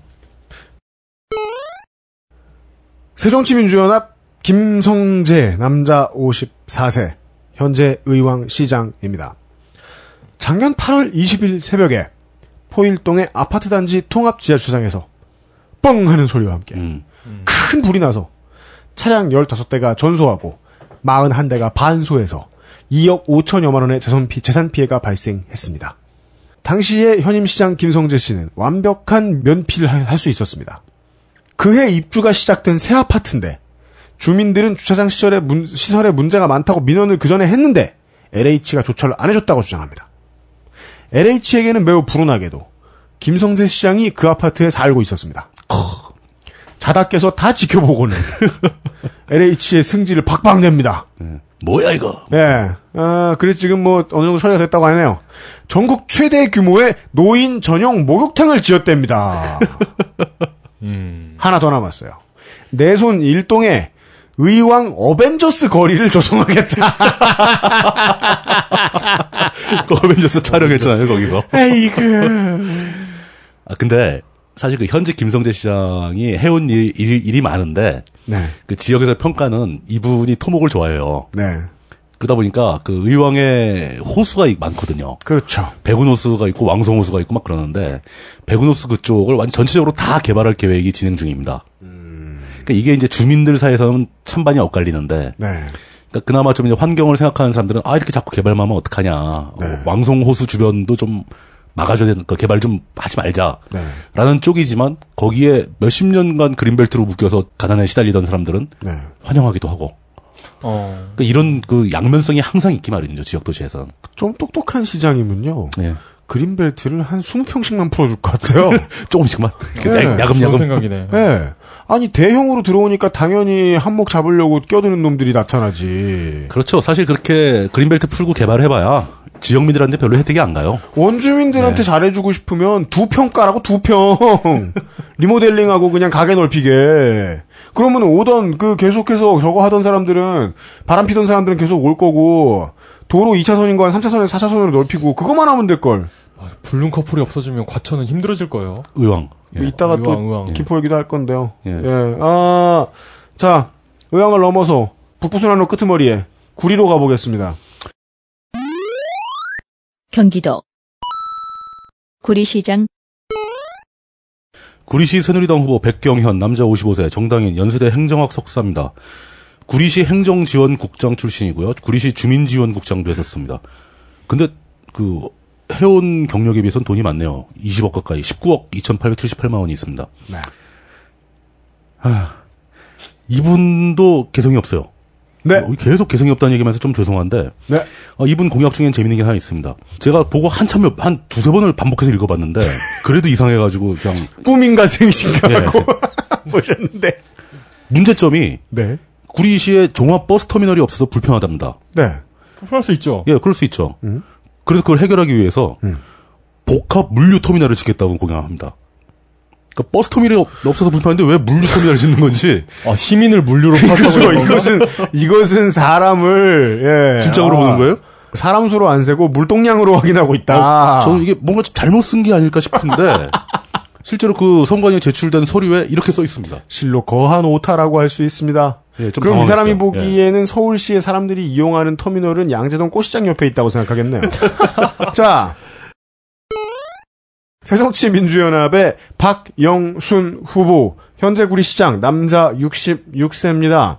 새정치민주연합 김성재 남자 54세 현재 의왕 시장입니다. 작년 8월 20일 새벽에 포일동의 아파트 단지 통합 지하주차장에서 뻥 하는 소리와 함께 음. 큰 불이 나서 차량 15대가 전소하고 41대가 반소해서 2억 5천여만 원의 재산, 피, 재산 피해가 발생했습니다. 당시에 현임 시장 김성재 씨는 완벽한 면피를 할 수 있었습니다. 그해 입주가 시작된 새 아파트인데 주민들은 주차장 시절에 문- 시설에 문제가 많다고 민원을 그 전에 했는데 LH가 조처를 안 해줬다고 주장합니다. LH에게는 매우 불운하게도 김성재 시장이 그 아파트에 살고 있었습니다. 자다 깨서 다 지켜보고는 LH의 승질을 박박 냅니다. 뭐야 이거? 네. 아, 그래서 지금 뭐 어느 정도 처리가 됐다고 하네요. 전국 최대 규모의 노인 전용 목욕탕을 지었답니다. 하나 더 남았어요. 내손 일동에 의왕 어벤져스 거리를 조성하겠다. 그 어벤져스 촬영했잖아요 거기서. 에이그. 아 근데 사실 그 현재 김성재 시장이 해온 일, 일, 일이 많은데 네. 그 지역에서 평가는 이분이 토목을 좋아해요. 네. 그러다 보니까 그 의왕에 호수가 많거든요. 그렇죠. 백운호수가 있고 왕성호수가 있고 막 그러는데 백운호수 그쪽을 완전 전체적으로 다 개발할 계획이 진행 중입니다. 그러니까 이게 이제 주민들 사이에서는 찬반이 엇갈리는데 네. 그러니까 그나마 좀 이제 환경을 생각하는 사람들은 아 이렇게 자꾸 개발만 하면 어떡하냐. 네. 어, 왕성호수 주변도 좀 막아줘야 되는 거 개발 좀 하지 말자. 네. 라는 쪽이지만 거기에 몇십 년간 그린벨트로 묶여서 가난에 시달리던 사람들은 네. 환영하기도 하고. 어. 그러니까 이런 그 양면성이 항상 있기 마련이죠 지역 도시에서는. 좀 똑똑한 시장이면요. 예. 그린벨트를 한 20평씩만 풀어줄 것 같아요. 조금씩만 네. 야- 야금야금. 생각이네. 예. 아니, 대형으로 들어오니까 당연히 한몫 잡으려고 껴드는 놈들이 나타나지. 그렇죠. 사실 그렇게 그린벨트 풀고 개발해봐야 지역민들한테 별로 혜택이 안 가요. 원주민들한테 잘해주고 싶으면 두평 까라고 두 평. 리모델링하고 그냥 가게 넓히게. 그러면 오던 그 계속해서 저거 하던 사람들은 바람 피던 사람들은 계속 올 거고 도로 2차선인 거 한 3차선에 4차선으로 넓히고 그것만 하면 될걸. 불륜 커플이 없어지면 과천은 힘들어질 거예요. 의왕. 예. 이따가 또 의왕, 의왕. 기포 얘기도 할 건데요. 예. 예. 아, 자, 의왕을 넘어서 북부순환로 끄트머리에 구리로 가보겠습니다. 경기도 구리시장 구리시 새누리당 후보 백경현 남자 55세 정당인 연세대 행정학 석사입니다. 구리시 행정지원국장 출신이고요. 구리시 주민지원국장도 했었습니다. 근데 그 해온 경력에 비해서는 돈이 많네요. 20억 가까이 19억 2,878만 원이 있습니다. 네. 아, 이분도 개성이 없어요. 네. 어, 계속 개성이 없다는 얘기면서 좀 죄송한데 네. 어, 이분 공약 중엔 재밌는 게 하나 있습니다. 제가 보고 한참 몇- 한 두세 번을 반복해서 읽어봤는데 그래도 이상해가지고 그냥 꿈인가 생신가 예. 하고 보셨는데. 문제점이 네. 구리시에 종합 버스 터미널이 없어서 불편하답니다. 네. 불편할 수 있죠. 예, 그럴 수 있죠. 음. 그래서 그걸 해결하기 위해서 복합 물류 터미널을 짓겠다고 공약합니다. 그러니까 버스 터미널이 없- 없어서 불편한데 왜 물류 터미널을 짓는 건지 아, 시민을 물류로 그렇죠. 이것은 이것은 사람을 예. 진짜로 아, 보는 거예요? 사람 수로 안 세고 물동량으로 확인하고 있다. 어, 저는 이게 뭔가 좀 잘못 쓴 게 아닐까 싶은데 실제로 그 선관위에 제출된 서류에 이렇게 써 있습니다. 실로 거한 오타라고 할 수 있습니다. 예, 좀 그럼 이 사람이 당황했어요. 보기에는 서울시의 사람들이 이용하는 터미널은 양재동 꽃시장 옆에 있다고 생각하겠네요. 자, 새정치민주연합의 박영순 후보, 현재 구리시장, 남자 66세입니다.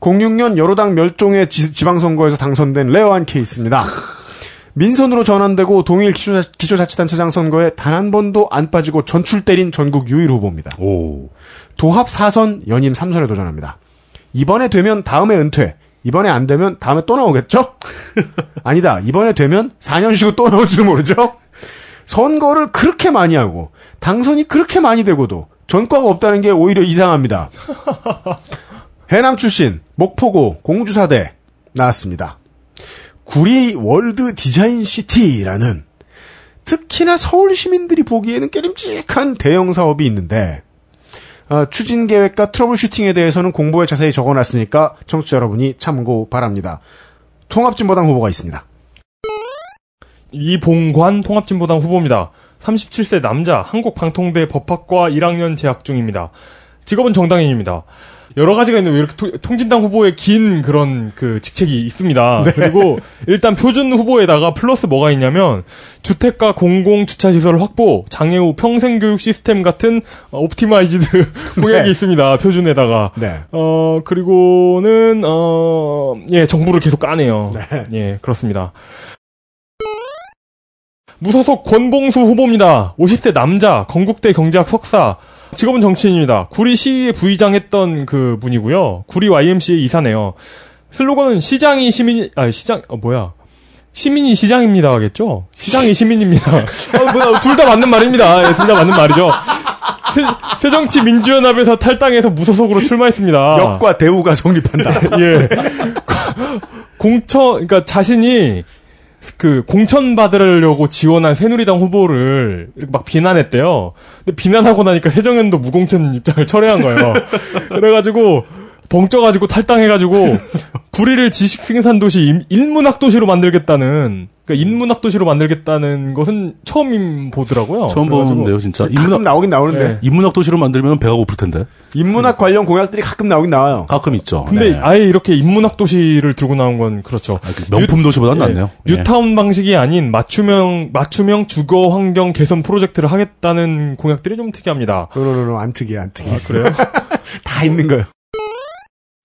06년 열우당 멸종의 지, 지방선거에서 당선된 rare한 케이스입니다. 민선으로 전환되고 동일 기초자, 기초자치단체장 선거에 단 한 번도 안 빠지고 전출 때린 전국 유일 후보입니다. 오. 도합 4선, 연임 3선에 도전합니다. 이번에 되면 다음에 은퇴. 이번에 안 되면 다음에 또 나오겠죠? 아니다. 이번에 되면 4년 쉬고 또 나올지도 모르죠? 선거를 그렇게 많이 하고 당선이 그렇게 많이 되고도 전과가 없다는 게 오히려 이상합니다. 해남 출신 목포고 공주사대 나왔습니다. 구리 월드 디자인 시티라는 특히나 서울 시민들이 보기에는 깨림직한 대형 사업이 있는데 어, 추진 계획과 trouble shooting에 대해서는 공보에 자세히 적어놨으니까 청취자 여러분이 참고 바랍니다. 통합진보당 후보가 있습니다. 이봉관 통합진보당 후보입니다. 37세 남자, 한국방통대 법학과 1학년 재학 중입니다. 직업은 정당인입니다. 여러 가지가 있는데 왜 이렇게 토- 통진당 후보에 긴 그런 그 직책이 있습니다. 그리고 일단 표준 후보에다가 플러스 뭐가 있냐면 주택가 공공 주차 시설 확보, 장애 후 평생 교육 시스템 같은 어, optimized 공약이 있습니다. 표준에다가. 네. 어, 그리고는, 어, 예, 정부를 계속 까네요. 예, 그렇습니다. 무소속 권봉수 후보입니다. 50대 남자, 건국대 경제학 석사, 직업은 정치인입니다. 구리 시의회 부의장 했던 그 분이고요. 구리 YMCA 이사네요. 슬로건은 시장이 시민, 아, 시장, 어, 뭐야. 시민이 시장입니다. 하겠죠? 시장이 시민입니다. 아, 뭐야, 둘 다 맞는 말입니다. 예, 둘 다 맞는 말이죠. 새, 새정치 민주연합에서 탈당해서 무소속으로 출마했습니다. 역과 대우가 성립한다. 예. 공천, 그러니까 자신이 그 공천 받으려고 지원한 새누리당 후보를 이렇게 막 비난했대요. 근데 비난하고 나니까 새정연도 무공천 입장을 철회한 거예요. 그래가지고 벙쪄가지고 탈당해가지고 구리를 지식 생산 도시 임- 인문학 도시로 만들겠다는 그러니까 인문학 도시로 만들겠다는 것은 처음 보더라고요. 처음 보는데요, 진짜. 가끔 인문학, 나오긴 나오는데 네. 인문학 도시로 만들면 배가 고플 텐데. 인문학 관련 공약들이 가끔 나오긴 나와요. 가끔 있죠. 근데 네. 아예 이렇게 인문학 도시를 들고 나온 건 그렇죠. 명품 도시보단 낫네요. 예, 뉴타운 방식이 아닌 맞춤형 맞춤형 주거 환경 개선 프로젝트를 하겠다는 공약들이 좀 특이합니다. no no no no 안 특이해 안 특이해. 그래요? 다 있는 거예요.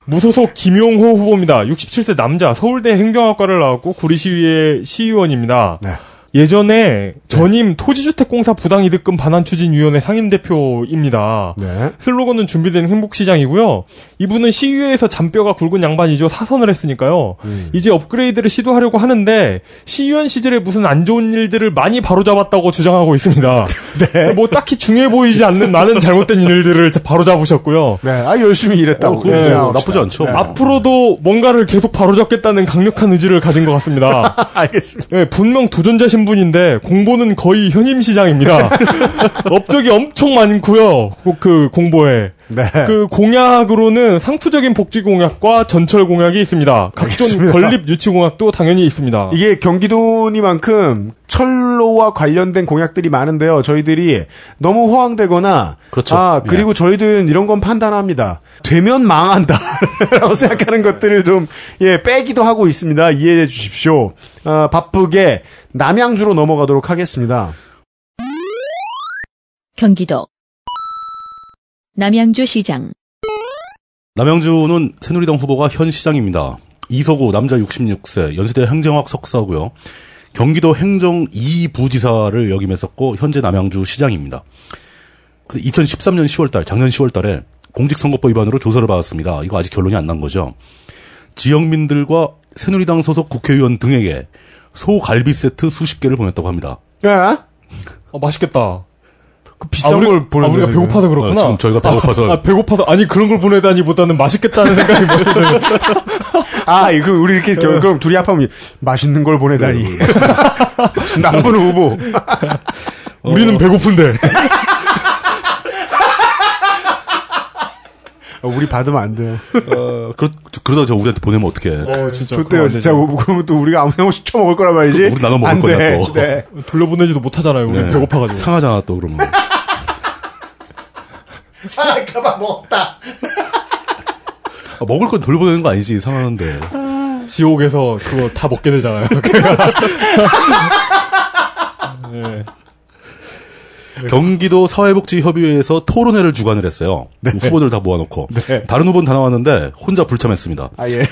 무소속 김용호 후보입니다. 67세 남자, 서울대 행정학과를 나왔고 구리시의회 시의원입니다. 네. 예전에 전임 토지주택공사 부당이득금 반환 추진위원회 상임대표입니다. 네. 슬로건은 준비된 행복시장이고요. 이분은 시의회에서 잔뼈가 굵은 양반이죠. 사선을 했으니까요. 이제 업그레이드를 시도하려고 하는데 시의원 시절에 무슨 안 좋은 일들을 많이 바로잡았다고 주장하고 있습니다. 뭐 딱히 중요해 보이지 않는 많은 잘못된 일들을 바로잡으셨고요. 네. 아 열심히 일했다고. 어, 네. 뭐 나쁘지 않죠. 네. 앞으로도 뭔가를 계속 바로잡겠다는 강력한 의지를 가진 것 같습니다. 알겠습니다. 예, 분명 도전자 신분 인데 공보는 거의 현임 시장입니다. 업적이 엄청 많고요. 그- 그 공보에 네. 그 공약으로는 상투적인 복지 공약과 전철 공약이 있습니다. 각종 알겠습니다. 건립 유치 공약도 당연히 있습니다. 이게 경기도니만큼 철로와 관련된 공약들이 많은데요. 저희들이 너무 호황되거나 그렇죠. 아 그리고 저희들은 이런 건 판단합니다. 되면 망한다라고 생각하는 것들을 좀 예 빼기도 하고 있습니다. 이해해 주십시오. 아, 바쁘게 남양주로 넘어가도록 하겠습니다. 경기도 남양주 시장 남양주는 새누리당 후보가 현 시장입니다. 이서구 남자 66세 연세대 행정학 석사고요. 경기도 행정 2부지사를 역임했었고 현재 남양주 시장입니다. 2013년 10월달 작년 10월달에 공직선거법 위반으로 조사를 받았습니다. 이거 아직 결론이 안 난 거죠. 지역민들과 새누리당 소속 국회의원 등에게 소갈비 세트 수십 개를 보냈다고 합니다. 예? 어, 맛있겠다. 그 비싼 아, 우리, 걸 보내. 아, 우리가 배고파서 그렇구나. 어, 지금 저희가 배고파서. 아, 아, 배고파서 아니 그런 걸 보내다니보다는 맛있겠다는 생각이 많이 아, 이거 우리 이렇게 겨- 그럼 둘이 합하면 맛있는 걸 보내다니. 나쁜 후보. 우리는 배고픈데. 어, 우리 받으면 안 돼요. 어, 그러, 그러다 저 우리한테 보내면 어떡해. 어 진짜. 좋대요, 진짜. 뭐, 그러면 또 우리가 아무나 없이 쳐먹을 거란 말이지. 우리 나눠 먹을 안 거냐, 돼. 또. 네. 돌려보내지도 못하잖아요. 우리 네. 배고파가지고. 상하잖아 또 그러면. 살까봐 먹었다. 아, 먹을 건 돌보내는 거 아니지 상하는데. 지옥에서 그거 다 먹게 되잖아요. 네. 경기도 사회복지협의회에서 토론회를 주관을 했어요. 후보들 다 모아놓고 다른 후보는 다 나왔는데 혼자 불참했습니다. 아, 예.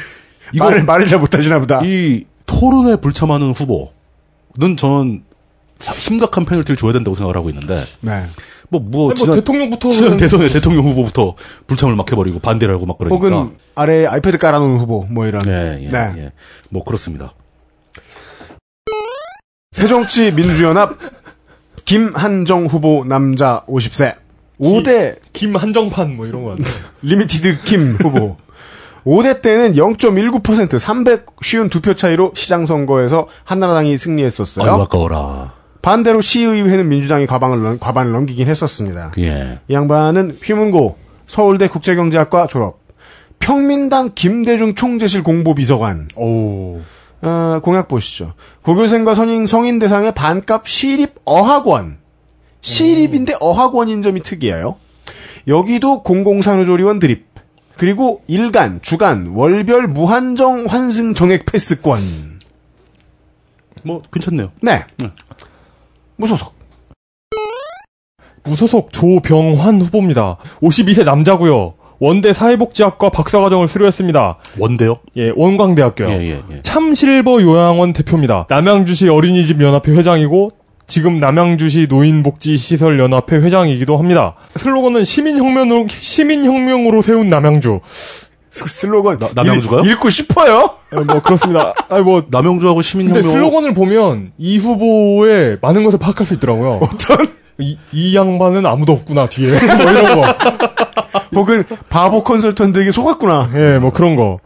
이거- 말을, 말을 잘 못하시나 보다. 이 토론회 불참하는 후보는 저는 사- 심각한 페널티를 줘야 된다고 생각을 하고 있는데 네. 뭐 뭐 아니, 뭐 대통령부터 지난 대선에 대통령 후보부터 불참을 막 해버리고 반대를 하고 막 그러니까 혹은 아래 아이패드 깔아놓은 후보, 뭐 이런. 예, 예, 네. 예. 뭐 그렇습니다. 새정치 민주연합 김한정 후보 남자 50세. 5대 김한정판 뭐 이런 거 같네. limited 김 후보. 5대 때는 0.19% 352표 차이로 시장 선거에서 한나라당이 승리했었어요. 아유 아까워라. 반대로 시의회는 민주당이 과반을, 넘- 과반을 넘기긴 했었습니다. 예. 이 양반은 휘문고 서울대 국제경제학과 졸업. 평민당 김대중 총재실 공보비서관. 오. 어, 공약 보시죠. 고교생과 성인, 성인 대상의 반값 시립 어학원. 시립인데 어학원인 점이 특이해요. 여기도 공공산후조리원 드립. 그리고 일간, 주간, 월별 무한정 환승 정액 패스권. 뭐 괜찮네요. 네. 무소속. 무소속 조병환 후보입니다. 52세 남자고요. 원대 사회복지학과 박사과정을 수료했습니다. 원대요? 예, 원광대학교요. 예, 예, 예. 참실버 요양원 대표입니다. 남양주시 어린이집 연합회 회장이고 지금 남양주시 노인복지시설 연합회 회장이기도 합니다. 슬로건은 시민혁명으로 시민혁명으로 세운 남양주. 스- 슬로건. 나- 남양주가요? 읽, 읽고 싶어요? 예, 뭐 그렇습니다. 아니 뭐 남영주하고 근데 시민혁명 슬로건을 보면 이 후보의 많은 것을 파악할 수 있더라고요. 어떤? 이, 이 양반은 아무도 없구나 뒤에 뭐 이런 거. 혹은 바보 컨설턴트에게 속았구나. 예, 뭐 그런 거.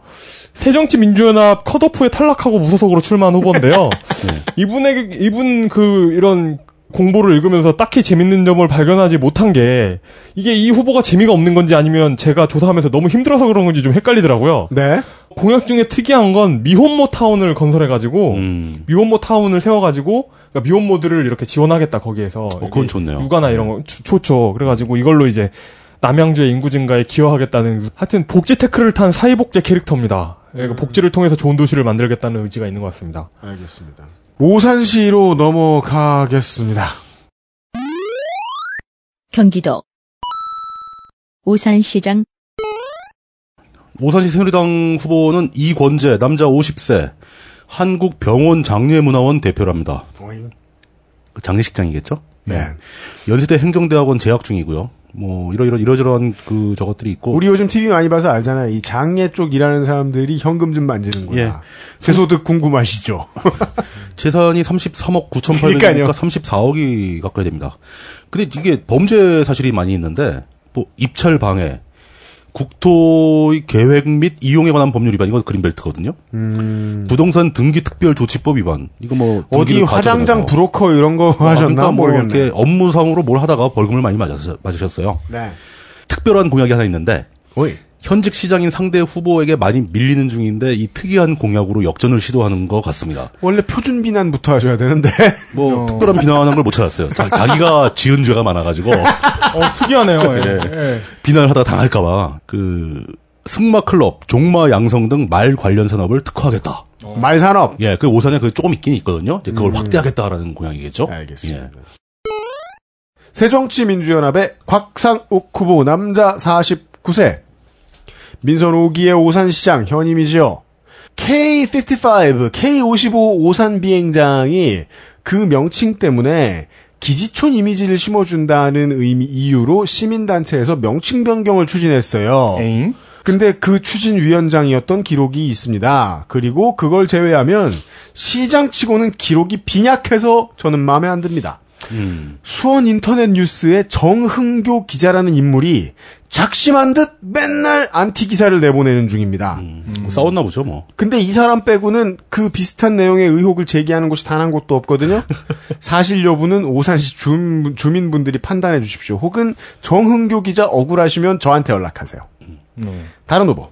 새정치민주연합 컷오프에 탈락하고 무소속으로 출마한 후보인데요. 이분에게 이분 그 이런 공보를 읽으면서 딱히 재밌는 점을 발견하지 못한 게 이게 이 후보가 재미가 없는 건지 아니면 제가 조사하면서 너무 힘들어서 그런 건지 좀 헷갈리더라고요. 네. 공약 중에 특이한 건 미혼모 타운을 건설해가지고 음. 미혼모 타운을 세워가지고 그러니까 미혼모들을 이렇게 지원하겠다 거기에서 그건 좋네요. 육아나 이런 거 좋- 좋죠. 그래가지고 이걸로 이제 남양주의 인구 증가에 기여하겠다는 하여튼 복지 태클을 탄 사회복제 캐릭터입니다. 예, 그 복지를 통해서 좋은 도시를 만들겠다는 의지가 있는 것 같습니다. 알겠습니다. 오산시로 넘어가겠습니다. 경기도 오산시장 오산시 새누리당 후보는 이권재 남자 50세 한국병원 장례문화원 대표랍니다. 그 장례식장이겠죠? 네. 연세대 행정대학원 재학 중이고요. 뭐 이러 이러 이러저러한 그 저것들이 있고 우리 요즘 TV 많이 봐서 알잖아요. 이 장례 쪽 일하는 사람들이 현금 좀 만지는구나. 예. 세소득 궁금하시죠? 재산이 33억 9,800이니까 그러니까요. 34억이 가까이 됩니다. 근데 이게 범죄 사실이 많이 있는데 뭐 입찰 방해, 국토의 계획 및 이용에 관한 법률 위반 이건 그린벨트거든요. 부동산 등기 특별 조치법 위반 이거 뭐 음. 어디 화장장 브로커 이런 거 하셨나 그러니까 뭐 모르겠네. 이렇게 업무상으로 뭘 하다가 벌금을 많이 맞으셨- 맞으셨어요. 네. 특별한 공약이 하나 있는데 오이. 현직 시장인 상대 후보에게 많이 밀리는 중인데 이 특이한 공약으로 역전을 시도하는 것 같습니다. 원래 표준 비난부터 하셔야 되는데. 뭐 특별한 비난하는 걸 못 찾았어요. 자, 기가 지은 죄가 많아가지고 어, 특이하네요. 예. 예. 비난을 하다 당할까봐 그 승마 클럽, 종마 양성 등 말 관련 산업을 특화하겠다. 말산업. 예, 그 오산에 그 조금 있긴 있거든요. 이제 그걸 확대하겠다라는 공약이겠죠. 알겠습니다. 예. 새정치민주연합의 곽상욱 후보 남자 49세. 민선 5기의 오산시장 현임이지요. K55, K55 오산 비행장이 그 명칭 때문에 기지촌 이미지를 심어준다는 의미 이유로 시민단체에서 명칭 변경을 추진했어요. 에잉? 근데 그 추진위원장이었던 기록이 있습니다. 그리고 그걸 제외하면 시장치고는 기록이 빈약해서 저는 마음에 안 듭니다. 수원 인터넷 뉴스의 정흥교 기자라는 인물이 작심한 듯 맨날 안티 기사를 내보내는 중입니다. 뭐 싸웠나 보죠, 뭐. 근데 이 사람 빼고는 그 비슷한 내용의 의혹을 제기하는 곳이 단 한 곳도 없거든요. 사실 여부는 오산시 주, 주민분들이 판단해 주십시오. 혹은 정흥교 기자 억울하시면 저한테 연락하세요. 다른 후보.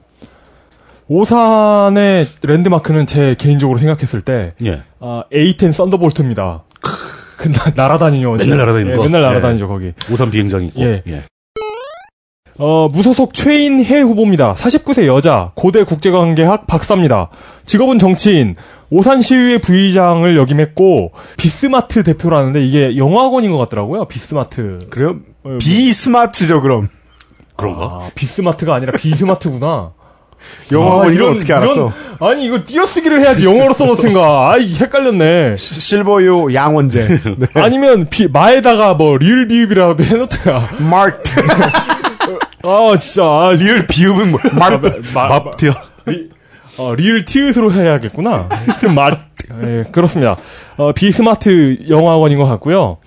오산의 랜드마크는 제 개인적으로 생각했을 때 예. 아, A10 썬더볼트입니다. 그 나- 날아다니죠. 맨날 날아다니는 예, 거? 맨날 예. 날아다니죠 거기. 오산 비행장이 있고. 예. 예. 어, 무소속 최인혜 후보입니다. 49세 여자, 고대 국제관계학 박사입니다. 직업은 정치인, 오산시의회 부의장을 역임했고, 비스마트 대표라는데 이게 영어학원인 것 같더라고요. 비스마트. 그래요? 어, 뭐- 비스마트죠, 그럼. 그런가? 아, 비스마트가 아니라 be smart구나. 영어학원 아, 이걸 어떻게 알았어? 이런- 아니, 이거 띄어쓰기를 해야지 영어로 써놓든가. 아이, 헷갈렸네. 시- 실버요 양원제. 네. 아니면 비, 마에다가 뭐 리을 비읍이라도 해놓든가. 마트. 아, 진짜. 아, 리, 리을 비읍은 뭐, 마, 말, 마, 마. 리, 어, 리을 티읕으로 해야겠구나. 스마트. 예, 그렇습니다. 어, 비스마트 영어학원인 것 같고요.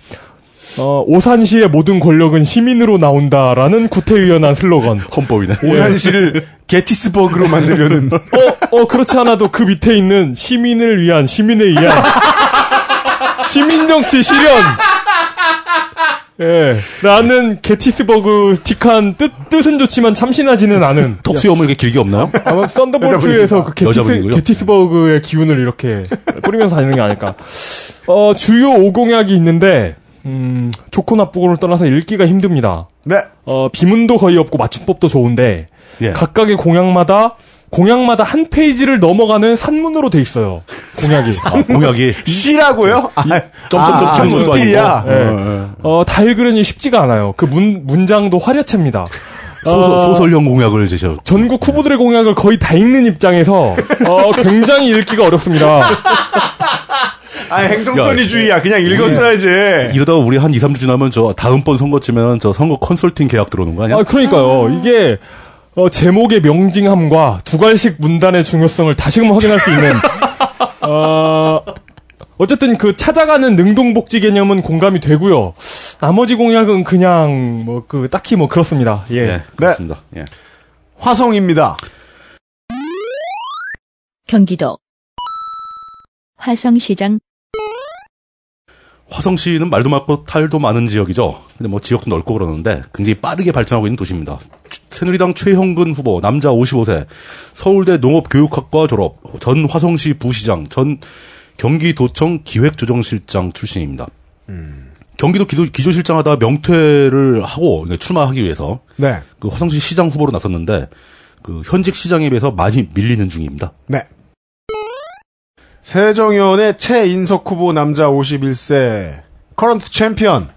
어, 오산시의 모든 권력은 시민으로 나온다라는 구태의연한 슬로건. 헌법이네. 오산시를 게티스버그로 만들려는. 어, 어, 그렇지 않아도 그 밑에 있는 시민을 위한, 시민에 의한, 시민정치 실현! 예, 라는 게티스버그 틱한 뜻, 뜻은 좋지만 참신하지는 않은. 턱수염을 이렇게 길게 없나요? 아마 썬더볼트에서 그 게티스. 게티스버그의 기운을 이렇게 뿌리면서 다니는 게 아닐까. 어, 주요 5공약이 있는데, 음, 좋고 나쁘고를 떠나서 읽기가 힘듭니다. 네. 어, 비문도 거의 없고 맞춤법도 좋은데 예. 각각의 공약마다 공약마다 한 페이지를 넘어가는 산문으로 돼 있어요. 공약이. 아, 공약이 C라고요? 아, 점점점 아, 키우는 것도 스피야. 아니고. 예. 어, 달그려니 쉽지가 않아요. 그 문, 문장도 화려체입니다. 소설, 어, 소설형 공약을 제시하고. 전국 후보들의 공약을 거의 다 읽는 입장에서 어, 굉장히 읽기가 어렵습니다. 아, 행정 편의주의야. 그냥 읽었어야지. 이러다가 우리 한 2, 3주 지나면 저 다음번 선거쯤에는 저 선거 컨설팅 계약 들어오는 거 아니야? 아, 그러니까요. 이게 어, 제목의 명징함과 두갈식 문단의 중요성을 다시금 확인할 수 있는 어, 어쨌든 그 찾아가는 능동복지 개념은 공감이 되고요. 나머지 공약은 그냥 뭐 그 딱히 뭐 그렇습니다. 예. 예, 그렇습니다. 예. 화성입니다. 경기도 화성시장 화성시는 말도 많고 탈도 많은 지역이죠. 근데 뭐 지역도 넓고 그러는데 굉장히 빠르게 발전하고 있는 도시입니다. 추- 새누리당 최형근 후보, 남자 55세, 서울대 농업교육학과 졸업, 전 화성시 부시장, 전 경기도청 기획조정실장 출신입니다. 경기도 기도, 기조 실장 하다 명퇴를 하고 출마하기 위해서 네. 그 화성시 시장 후보로 나섰는데 그 현직 시장에 비해서 많이 밀리는 중입니다. 네. 새정연의 최인석 후보 남자 51세 current 챔피언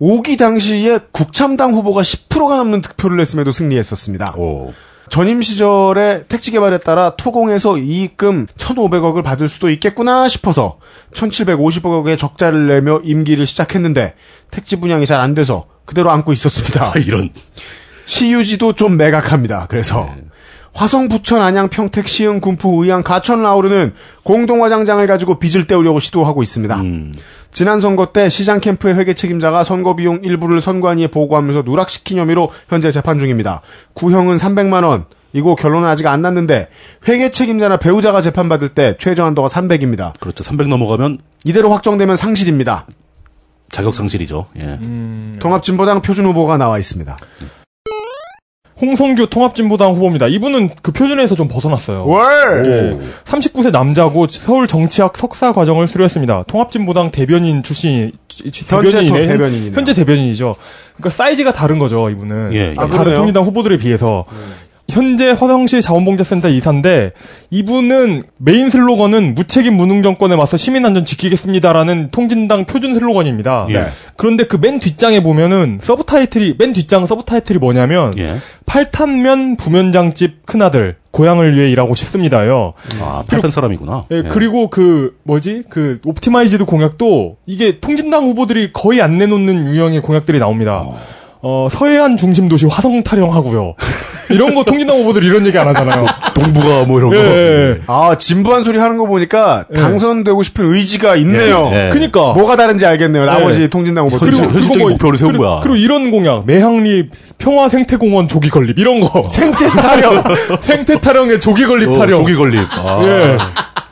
5기 당시에 국참당 후보가 10%가 넘는 득표를 냈음에도 승리했었습니다. 오. 전임 시절에 택지 개발에 따라 토공에서 이익금 1,500억을 받을 수도 있겠구나 싶어서 1,750억의 적자를 내며 임기를 시작했는데 택지 분양이 잘 안 돼서 그대로 안고 있었습니다. 아, 이런. 시유지도 좀 매각합니다. 그래서 화성, 부천, 안양, 평택, 시흥, 군포, 의왕, 가천, 라오르는 공동화장장을 가지고 빚을 떼우려고 시도하고 있습니다. 지난 선거 때 시장 캠프의 회계 책임자가 선거 비용 일부를 선관위에 보고하면서 누락시킨 혐의로 현재 재판 중입니다. 구형은 300만 원. 이거 결론은 아직 안 났는데 회계 책임자나 배우자가 재판받을 때 최저 한도가 300입니다. 그렇죠. 300 넘어가면 이대로 확정되면 상실입니다. 자격 상실이죠. 예. 통합진보당 표준 후보가 나와 있습니다. 홍성규 통합진보당 후보입니다. 이분은 그 표준에서 좀 벗어났어요. 월! 예. 39세 남자고 서울 정치학 석사 과정을 수료했습니다. 통합진보당 대변인 출신 현재 대변인이네. 대변인이네요. 현재 대변인이죠. 그러니까 사이즈가 다른 거죠, 이분은. 예, 예. 아, 다른 그러네요. 통진당 후보들에 비해서. 현재 화성시 자원봉사센터 이사인데 이분은 메인 슬로건은 무책임 무능 정권에 맞서 시민 안전 지키겠습니다라는 통진당 표준 슬로건입니다. 예. 그런데 그 맨 뒷장에 보면은 서브 타이틀이 맨 뒷장 서브 타이틀이 뭐냐면 예. 팔탄면 부면장집 큰아들 고향을 위해 일하고 싶습니다요. 아, 팔탄 사람이구나. 예, 그리고 그 뭐지 그 optimized 공약도 이게 통진당 후보들이 거의 안 내놓는 유형의 공약들이 나옵니다. 어 서해안 중심 도시 화성 타령하고요. 이런 거 통진당 후보들 이런 얘기 안 하잖아요. 동부가 뭐 이런 거. 예, 예. 아, 진부한 소리 하는 거 보니까 당선되고 싶은 의지가 있네요. 예, 예. 그니까 뭐가 다른지 알겠네요. 나머지 네. 통진당 후보. 그리고 현실적인 그거 목표를 세운 그리고, 거야. 그리고 이런 공약 매항리 평화 생태공원 조기 건립 이런 거 생태 타령. 생태 타령의 조기 건립 어, 타령. 조기 건립. 아. 예.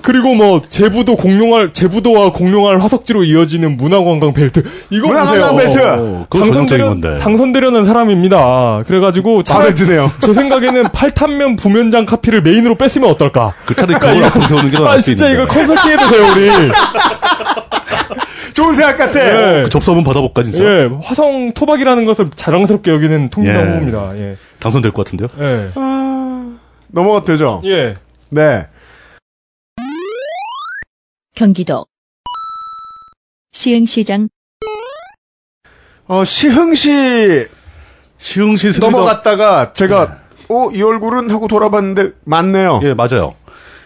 그리고 뭐 제부도 공룡알 제부도와 공룡알 화석지로 이어지는 문화관광 벨트 이거 문화관광 보세요. 벨트! 어, 건데. 당선되려는 사람입니다. 그래가지고 차- 벨트네요. 제 생각에는 팔탄면 부면장 카피를 main으로 뺐으면 어떨까? 그 차라리 그걸 앞으로 세우는 게 더 아 진짜. 이거 컨설팅해도 돼요 우리. 좋은 생각 같아. 예. 그 접수 한번 받아볼까 진짜. 예, 화성 토박이라는 것을 자랑스럽게 여기는 통일당 예. 후보입니다. 예, 당선될 것 같은데요. 예, 넘어가도 되죠? 예. 네. 경기도 시흥시장 어, 시흥시 시흥시 넘어갔다가 제가 어, 이 얼굴은 하고 돌아봤는데 맞네요. 예, 맞아요.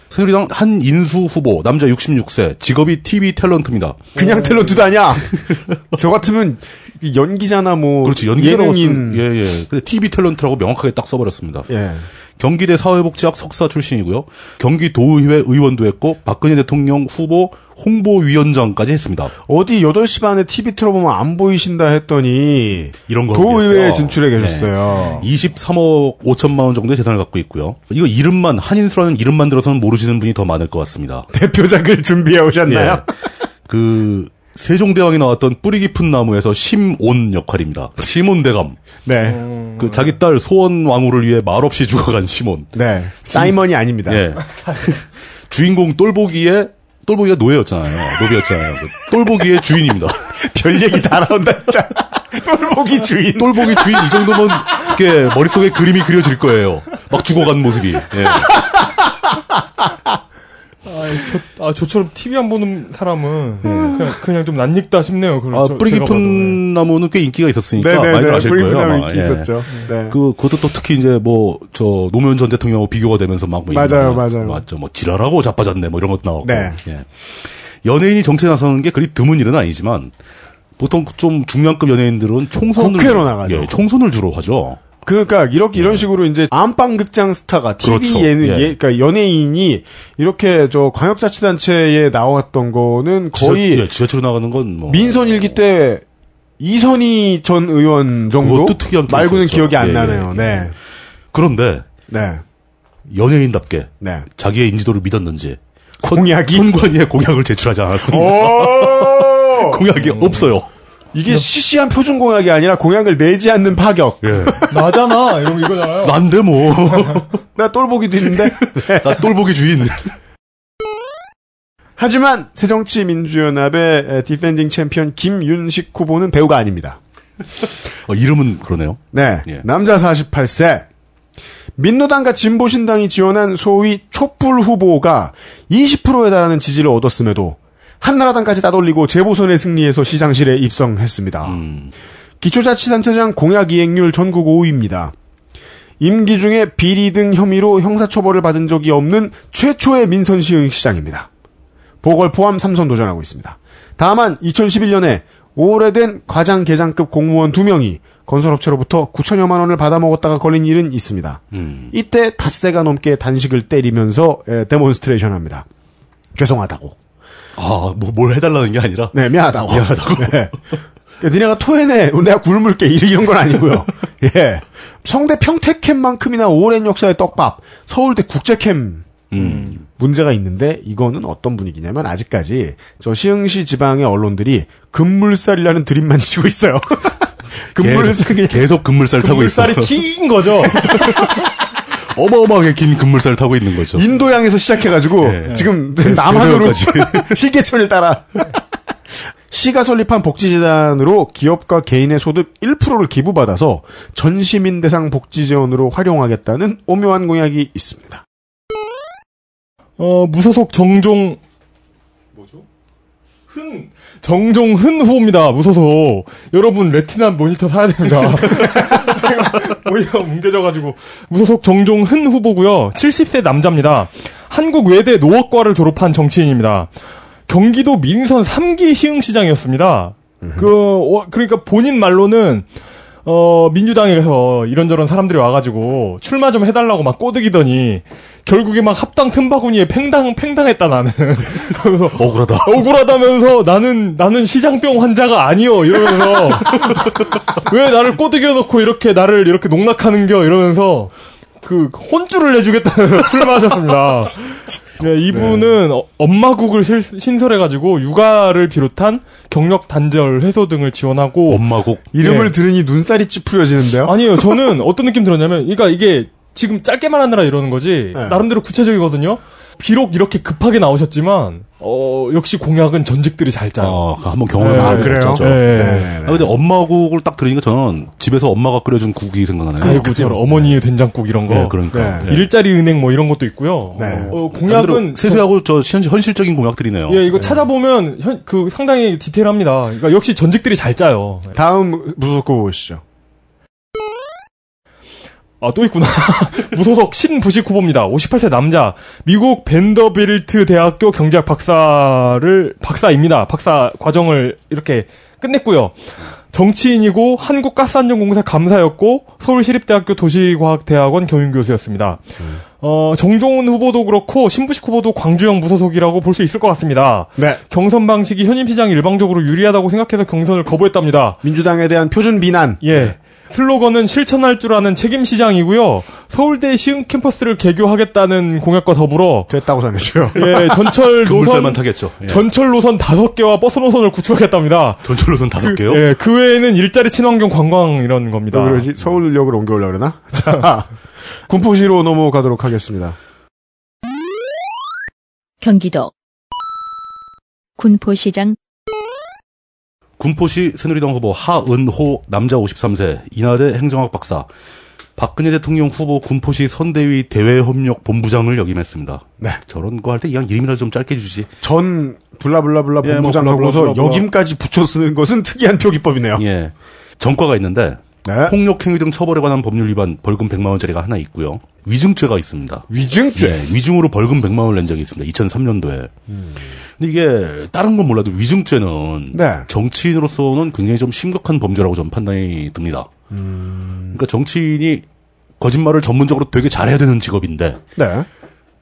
새누리당 한인수 후보, 남자 66세, 직업이 TV 탤런트입니다. 그냥 탤런트도 아니야. 저 같으면 이 연기자나 뭐 그렇지, 연기자라고 예능인 쓴, 예, 예. 근데 TV 탤런트라고 명확하게 딱 써버렸습니다. 예. 경기대 사회복지학 석사 출신이고요. 경기도의회 의원도 했고, 박근혜 대통령 후보 홍보위원장까지 했습니다. 어디 8시 반에 TV 틀어보면 안 보이신다 했더니 이런 거 도의회에. 진출해 계셨어요. 23억 5천만 원 정도의 재산을 갖고 있고요. 이거 이름만, 한인수라는 이름만 들어서는 모르시는 분이 더 많을 것 같습니다. 대표작을 준비해 오셨나요? 예. 그, 세종대왕이 나왔던 뿌리 깊은 나무에서 심온 역할입니다. 심온 대감. 네. 그 자기 딸 소원 왕후를 위해 말없이 죽어간 심온. 네. 사이먼이 아닙니다. 예. 주인공 똘보기의 똘보기가 노예였잖아요. 노비였잖아요. 그 똘보기의 주인입니다. 별 얘기 다 나온다, 진짜. 똘보기 주인. 똘보기 주인 이 정도면 이렇게 머릿속에 그림이 그려질 거예요. 막 죽어간 모습이. 예. 아, 저, 아, 저처럼 TV 안 보는 사람은 그냥, 그냥 좀 낯익다 싶네요. 그럼 아, 저- 뿌리. 깊은 나무는 꽤 인기가 있었으니까 많이 네네네. 아실 거예요. 나무 아마. 인기 예. 있었죠. 네. 그 그것도 또 특히 이제 뭐 저 노무현 전 대통령하고 비교가 되면서 막 뭐 맞아요, 맞아요. 맞죠. 뭐 지랄하고 자빠졌네 뭐 이런 것도 나오고. 네. 예. 연예인이 정치에 나서는 게 그리 드문 일은 아니지만 보통 좀 중량급 연예인들은 총선을 국회로 나가죠. 예, 총선을 주로 하죠. 그러니까 이렇게 이런 식으로 이제 안방 극장 스타가 TV 그렇죠. 예능 예. 예, 그러니까 연예인이 이렇게 저 광역자치단체에 나왔던 거는 거의 지하, 예, 지하철로 나가는 건 뭐. 민선 일기 때 이선희 전 의원 정도 말고는. 기억이 안 예, 나네요. 예, 네, 그런데 네, 연예인답게 네. 자기의 인지도를 믿었는지 공약이 선관위에 공약을 제출하지 않았습니다. 오! 공약이 없어요. 이게 시시한 표준 공약이 아니라 공약을 내지 않는 파격. 예. 나잖아! 이런 거 이거잖아요. 난데 뭐. 나 똘보기도 있는데. 나 똘보기 주인. 하지만 새정치민주연합의 에, defending 챔피언 김윤식 후보는 배우가 아닙니다. 어, 이름은 그러네요. 네. 예. 남자 48세. 민노당과 진보신당이 지원한 소위 촛불 후보가 20%에 달하는 지지를 얻었음에도 한나라당까지 따돌리고 재보선에 승리해서 시장실에 입성했습니다. 기초자치단체장 공약 이행률 전국 5위입니다. 임기 중에 비리 등 혐의로 형사처벌을 받은 적이 없는 최초의 민선시흥 시장입니다. 보궐 포함 3선 도전하고 있습니다. 다만 2011년에 오래된 과장 계장급 공무원 2명이 건설업체로부터 9천여만 원을 받아먹었다가 걸린 일은 있습니다. 이때 닷새가 넘게 단식을 때리면서 에, 데몬스트레이션 합니다. 죄송하다고. 아, 뭐, 뭘 해달라는 게 아니라. 네, 미안하다고. 미안하다고. 네. 그러니까 니네가 토해내. 내가 굶을게. 이런 건 아니고요. 예. 성대 평택캠만큼이나 오랜 역사의 떡밥. 서울대 국제캠. 음. 문제가 있는데 이거는 어떤 분위기냐면 아직까지 저 시흥시 지방의 언론들이 금물살이라는 드립만 치고 있어요. 금물살 계속, 계속 금물살 타고 있어. 물살이 긴 거죠. 어마어마하게 긴 금물살을 타고 있는 거죠. 인도양에서 시작해가지고 예. 지금 대- 남한으로. 시계천을 따라 시가 설립한 복지재단으로 기업과 개인의 소득 1%를 기부받아서 전 시민 대상 복지 재원으로 활용하겠다는 오묘한 공약이 있습니다. 어, 무소속 정종, 뭐죠? 흔, 정종 흔 후보입니다. 무소속. 여러분, 레티나 모니터 사야 됩니다. 모니터 뭉개져가지고. 무소속 정종흔 후보고요 70세 남자입니다. 한국 외대 노업과를 졸업한 정치인입니다. 경기도 민선 3기 시흥시장이었습니다. 그, 어, 그러니까 본인 말로는, 어, 민주당에서 이런저런 사람들이 와가지고 출마 좀 해달라고 막 꼬드기더니 결국에 막 합당 틈바구니에 팽당, 팽당했다 나는. 그래서 억울하다. 억울하다면서 나는, 나는 시장병 환자가 아니여 이러면서 왜 나를 꼬드겨 놓고 이렇게 나를 이렇게 농락하는겨 이러면서 그 혼쭐을 내주겠다면서 출마하셨습니다. 네, 이분은 어- 엄마국을 실- 신설해가지고 육아를 비롯한 경력 단절 해소 등을 지원하고 엄마국. 이름을 예. 들으니 눈살이 찌푸려지는데요. 아니에요. 저는 어떤 느낌 들었냐면, 그러니까 이게 지금 짧게만 하느라 이러는 거지, 네. 나름대로 구체적이거든요? 비록 이렇게 급하게 나오셨지만, 어, 역시 공약은 전직들이 잘 짜요. 어, 한번 경험해 네. 아, 그래요? 진짜. 네. 네. 아, 근데 엄마 국을 딱 들으니까 저는 집에서 엄마가 끓여준 국이 생각나네요. 아이고, 저 어머니의 된장국 이런 거. 네, 그러니까. 네. 일자리 은행 뭐 이런 것도 있고요. 네. 어, 공약은 세세하고 저 현, 현실적인 공약들이네요. 예, 이거 찾아보면 현, 그 상당히 디테일합니다. 그러니까 역시 전직들이 잘 짜요. 다음 무소속 후보 보시죠. 아, 또 있구나. 무소속 신부식 후보입니다. 58세 남자. 미국 벤더빌트 대학교 경제학 박사를, 박사입니다. 박사 과정을 이렇게 끝냈고요. 정치인이고 한국가스안전공사 감사였고 서울시립대학교 도시과학대학원 교육교수였습니다. 어, 정종훈 후보도 그렇고 신부식 후보도 광주형 무소속이라고 볼 수 있을 것 같습니다. 네. 경선 방식이 현임 시장이 일방적으로 유리하다고 생각해서 경선을 거부했답니다. 민주당에 대한 표준 비난. 예. 슬로건은 실천할 줄 아는 책임 시장이고요. 서울대 시흥 캠퍼스를 개교하겠다는 공약과 더불어 됐다고 전해줘요. 예, 전철 노선 타겠죠. 예. 전철 노선 다섯 개와 버스 노선을 구축하겠답니다. 전철로선 다섯 개요? 예, 그 외에는 일자리 친환경 관광 이런 겁니다. 왜 그러지? 서울역을 옮겨오려고 그러나? 자, 군포시로 넘어가도록 하겠습니다. 경기도 군포시장 군포시 새누리당 후보 하은호 남자 53세 인하대 행정학 박사 박근혜 대통령 후보 군포시 선대위 대외협력 본부장을 역임했습니다. 네. 저런 거 할때 그냥 이름이라도 좀 짧게 주지. 전 블라블라블라 예, 뭐 본부장 하고서. 역임까지 붙여 쓰는 것은 특이한 표기법이네요. 예. 전과가 있는데 네. 폭력행위 등 처벌에 관한 법률 위반 벌금 100만 원짜리가 하나 있고요. 위증죄가 있습니다. 위증죄. 예, 위증으로 벌금 100만 원을 낸 적이 있습니다. 2003년도에. 근데 이게 다른 건 몰라도 위증죄는 네. 정치인으로서는 굉장히 좀 심각한 범죄라고 저는 판단이 듭니다. 그러니까 정치인이 거짓말을 전문적으로 되게 잘해야 되는 직업인데 네.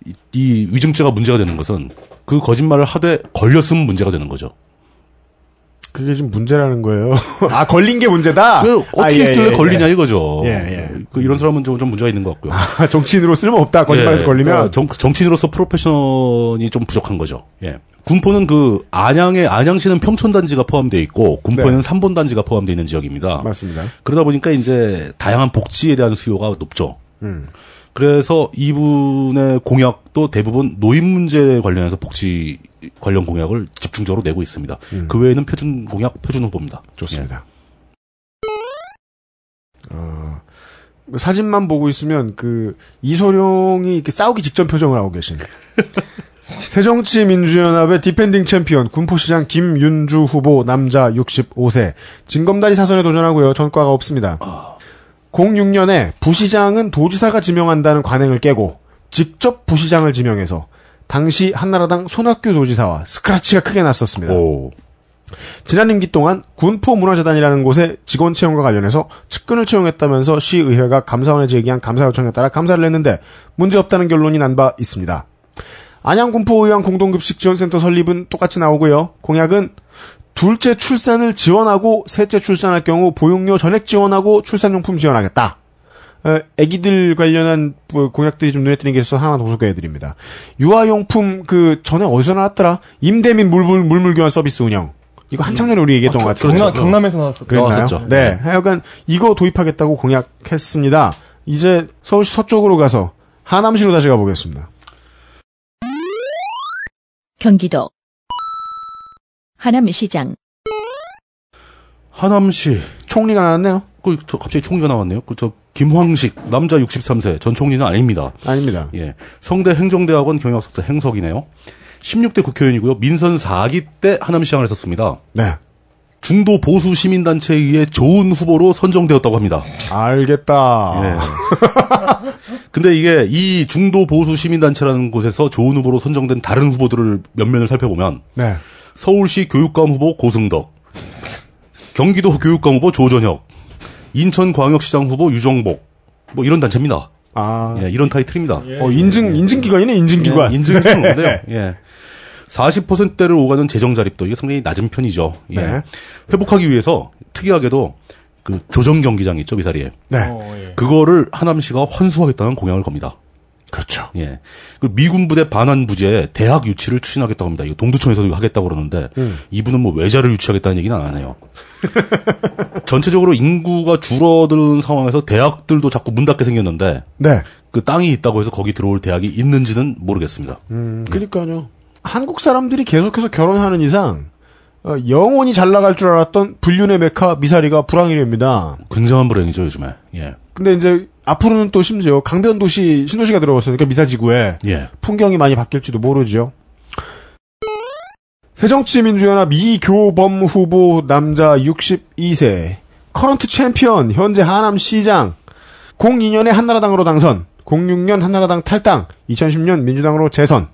이, 이 위증죄가 문제가 되는 것은 그 거짓말을 하되 걸렸으면 문제가 되는 거죠. 그게 좀 문제라는 거예요. 아, 걸린 게 문제다? 그 어떻게 아, 예, 했길래 예, 걸리냐 예. 이거죠. 예, 예. 그 이런 사람은 좀, 좀 문제가 있는 것 같고요. 아, 정치인으로 쓸모 없다. 거짓말에서 예, 걸리면. 정, 정치인으로서 프로페셔널이 좀 부족한 거죠. 예. 군포는 그 안양에 안양시는 평촌 단지가 포함되어 있고 군포에는 네. 삼본 단지가 포함되어 있는 지역입니다. 맞습니다. 그러다 보니까 이제 다양한 복지에 대한 수요가 높죠. 음. 그래서 이분의 공약도 대부분 노인 문제 관련해서 복지 관련 공약을 집중적으로 내고 있습니다. 그 외에는 표준 공약, 표준 후보입니다. 음. 좋습니다. 어, 사진만 보고 있으면 그 이소룡이 이렇게 싸우기 직전 표정을 하고 계신 새정치민주연합의 defending 챔피언 군포시장 김윤주 후보 남자 65세 징검다리 사선에 도전하고요. 전과가 없습니다. 06년에 부시장은 도지사가 지명한다는 관행을 깨고 직접 부시장을 지명해서 당시 한나라당 손학규 도지사와 스크라치가 크게 났었습니다. 오. 지난 임기 동안 군포문화재단이라는 곳에 직원 채용과 관련해서 측근을 채용했다면서 시의회가 감사원에 제기한 감사 요청에 따라 감사를 했는데 문제없다는 결론이 난 바 있습니다. 안양군포의왕 공동급식 지원센터 설립은 똑같이 나오고요. 공약은 둘째 출산을 지원하고 셋째 출산할 경우 보육료 전액 지원하고 출산용품 지원하겠다. 에, 애기들 관련한 뭐 공약들이 좀 눈에 띄는 게 있어서 하나 더 소개해드립니다. 유아용품 그 전에 어디서 나왔더라? 임대민 물물 물물 교환 서비스 운영. 이거 한창 전에 우리 얘기했던 것 같아요. 경남, 경남에서 나왔었죠. 나왔었죠. 네. 하여간 이거 도입하겠다고 공약했습니다. 이제 서울시 서쪽으로 가서 하남시로 다시 가보겠습니다. 경기도 하남시장 하남시 총리가 나왔네요. 그, 저 갑자기 총리가 나왔네요. 그, 저, 김황식, 남자 63세, 전 총리는 아닙니다. 아닙니다. 예. 성대 행정대학원 경영학사 행석이네요. 16대 국회의원이고요. 민선 4기 때 하남시장을 했었습니다. 네. 중도 보수 시민단체에 의해 좋은 후보로 선정되었다고 합니다. 알겠다. 예. 근데 이게 이 중도 보수 시민단체라는 곳에서 좋은 후보로 선정된 다른 후보들을 면면을 살펴보면 네. 서울시 교육감 후보 고승덕, 경기도 교육감 후보 조전혁, 인천광역시장 후보 유정복, 뭐 이런 단체입니다. 아. 예, 이런 타이틀입니다. 어, 인증, 인증기관이네, 인증기관. 예, 인증이 없는데요. 예. 40%대를 오가는 재정 자립도 이게 상당히 낮은 편이죠. 예. 네. 회복하기 위해서 특이하게도 그 조정 경기장 있죠, 미사리에. 네. 어, 예. 그거를 하남시가 환수하겠다는 공약을 겁니다. 그렇죠. 예. 그 미군 부대 반환 부지에 대학 유치를 추진하겠다고 합니다. 이거 동두천에서도 이거 하겠다고 그러는데 음. 이분은 뭐 외자를 유치하겠다는 얘기는 안 하네요. 전체적으로 인구가 줄어드는 상황에서 대학들도 자꾸 문 닫게 생겼는데 네. 그 땅이 있다고 해서 거기 들어올 대학이 있는지는 모르겠습니다. 음, 그니까요. 한국 사람들이 계속해서 결혼하는 이상, 어, 영원히 잘 나갈 줄 알았던 불륜의 메카 미사리가 불황이 됩니다. 굉장한 불행이죠, 요즘에. 예. 근데 이제 앞으로는 또 심지어 강변도시 신도시가 들어갔으니까 미사지구에 예. 풍경이 많이 바뀔지도 모르죠. 새정치민주연합 이교범 후보 남자 62세 current 챔피언 현재 하남시장 02년에 한나라당으로 당선 06년 한나라당 탈당 2010년 민주당으로 재선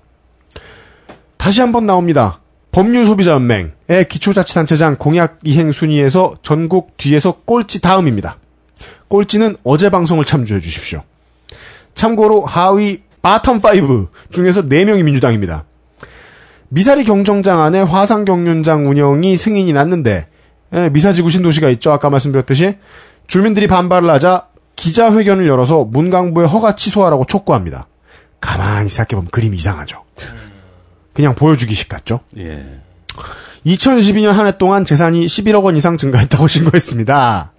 다시 한번 나옵니다. 법률소비자연맹의 기초자치단체장 공약 이행 순위에서 전국 뒤에서 꼴찌 다음입니다. 꼴찌는 어제 방송을 참조해 주십시오. 참고로 하위 bottom 5 중에서 4명이 민주당입니다. 미사리 경정장 안에 화상 경륜장 운영이 승인이 났는데 예, 미사지구 신도시가 있죠. 아까 말씀드렸듯이 주민들이 반발을 하자 기자회견을 열어서 문광부의 허가 취소하라고 촉구합니다. 가만히 생각해보면 그림이 이상하죠. 그냥 보여주기식 같죠. 예. 2012년 한 해 동안 재산이 11억 원 이상 증가했다고 신고했습니다.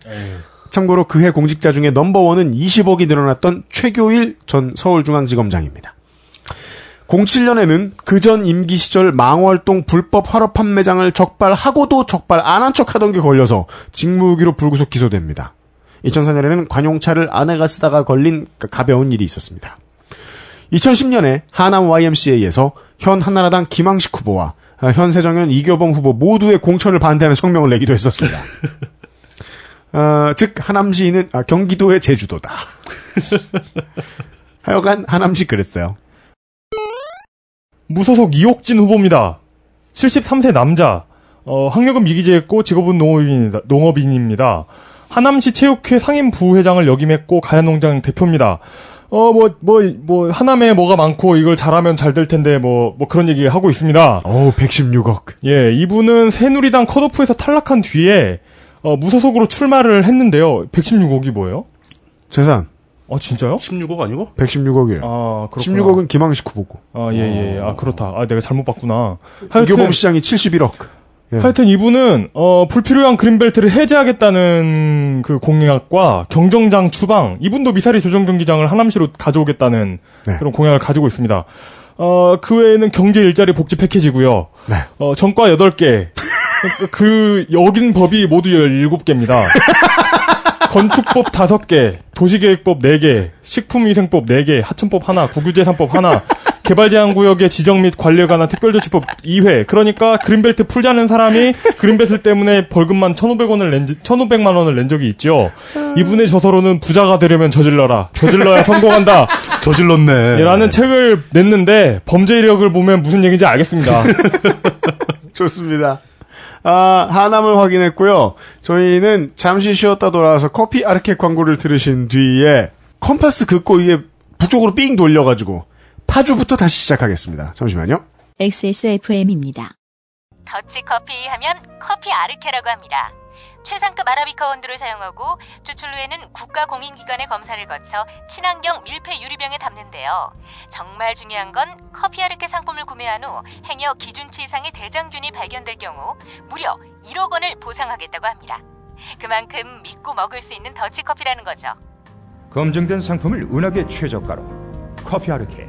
참고로 그해 공직자 중에 넘버원은 20억이 늘어났던 최교일 전 서울중앙지검장입니다. 07년에는 그 전 임기 시절 망월동 불법 화로 판매장을 적발하고도 적발 안 한 척하던 게 걸려서 직무유기로 불구속 기소됩니다. 2004년에는 관용차를 아내가 쓰다가 걸린 가벼운 일이 있었습니다. 2010년에 하남 YMCA에서 현 한나라당 김항식 후보와 현 새정현 이교범 후보 모두의 공천을 반대하는 성명을 내기도 했었습니다. 어, 즉 하남시는 아, 경기도의 제주도다. 하여간 하남시 그랬어요. 무소속 이옥진 후보입니다. 73세 남자. 어, 학력은 미기재였고 직업은 농업인입니다. 농업인입니다. 하남시 체육회 상임 부회장을 역임했고 가야농장 대표입니다. 어, 뭐, 뭐, 뭐, 하남에 뭐가 많고 이걸 잘하면 잘 될 텐데 뭐, 뭐 그런 얘기 하고 있습니다. 오, 116억. 예, 이분은 새누리당 컷오프에서 탈락한 뒤에 어, 무소속으로 출마를 했는데요. 116억이 뭐예요? 재산 아, 진짜요? 16억 아니고? 116억이에요. 아, 그렇구나. 16억은 김항식 후보고. 아, 예, 예, 예. 아, 그렇다. 아, 내가 잘못 봤구나. 하여튼, 이교범 시장이 71억. 예. 하여튼 이분은, 어, 불필요한 그린벨트를 해제하겠다는 그 공약과 경정장 추방, 이분도 미사리 조정 경기장을 하남시로 가져오겠다는 네. 그런 공약을 가지고 있습니다. 어, 그 외에는 경제 일자리 복지 패키지고요 네. 어, 전과 8개. 그, 그, 여긴 법이 모두 17개입니다. 건축법 5개, 도시계획법 4개, 식품위생법 4개, 하천법 하나, 국유재산법 하나, 개발제한구역의 지정 및 관리에 관한 특별조치법 2회. 그러니까 그린벨트 풀자는 사람이 그린벨트 때문에 벌금만 1,500원을 낸, 1,500만 원을 낸 적이 있죠. 이분의 저서로는 부자가 되려면 저질러라. 저질러야 성공한다. 저질렀네. 예, 라는 책을 냈는데 범죄 이력을 보면 무슨 얘기인지 알겠습니다. 좋습니다. 아, 하남을 확인했고요. 저희는 잠시 쉬었다 돌아와서 커피 아르케 광고를 들으신 뒤에 컴파스 긋고 이게 북쪽으로 삥 돌려가지고 파주부터 다시 시작하겠습니다. 잠시만요. XSFM입니다. 더치 커피 하면 커피 아르케라고 합니다. 최상급 아라비카 원두를 사용하고 추출 후에는 국가 공인기관의 검사를 거쳐 친환경 밀폐 유리병에 담는데요. 정말 중요한 건 커피 아르케 상품을 구매한 후 행여 기준치 이상의 대장균이 발견될 경우 무려 1억 원을 보상하겠다고 합니다. 그만큼 믿고 먹을 수 있는 더치커피라는 거죠. 검증된 상품을 은하계 최저가로 커피 아르케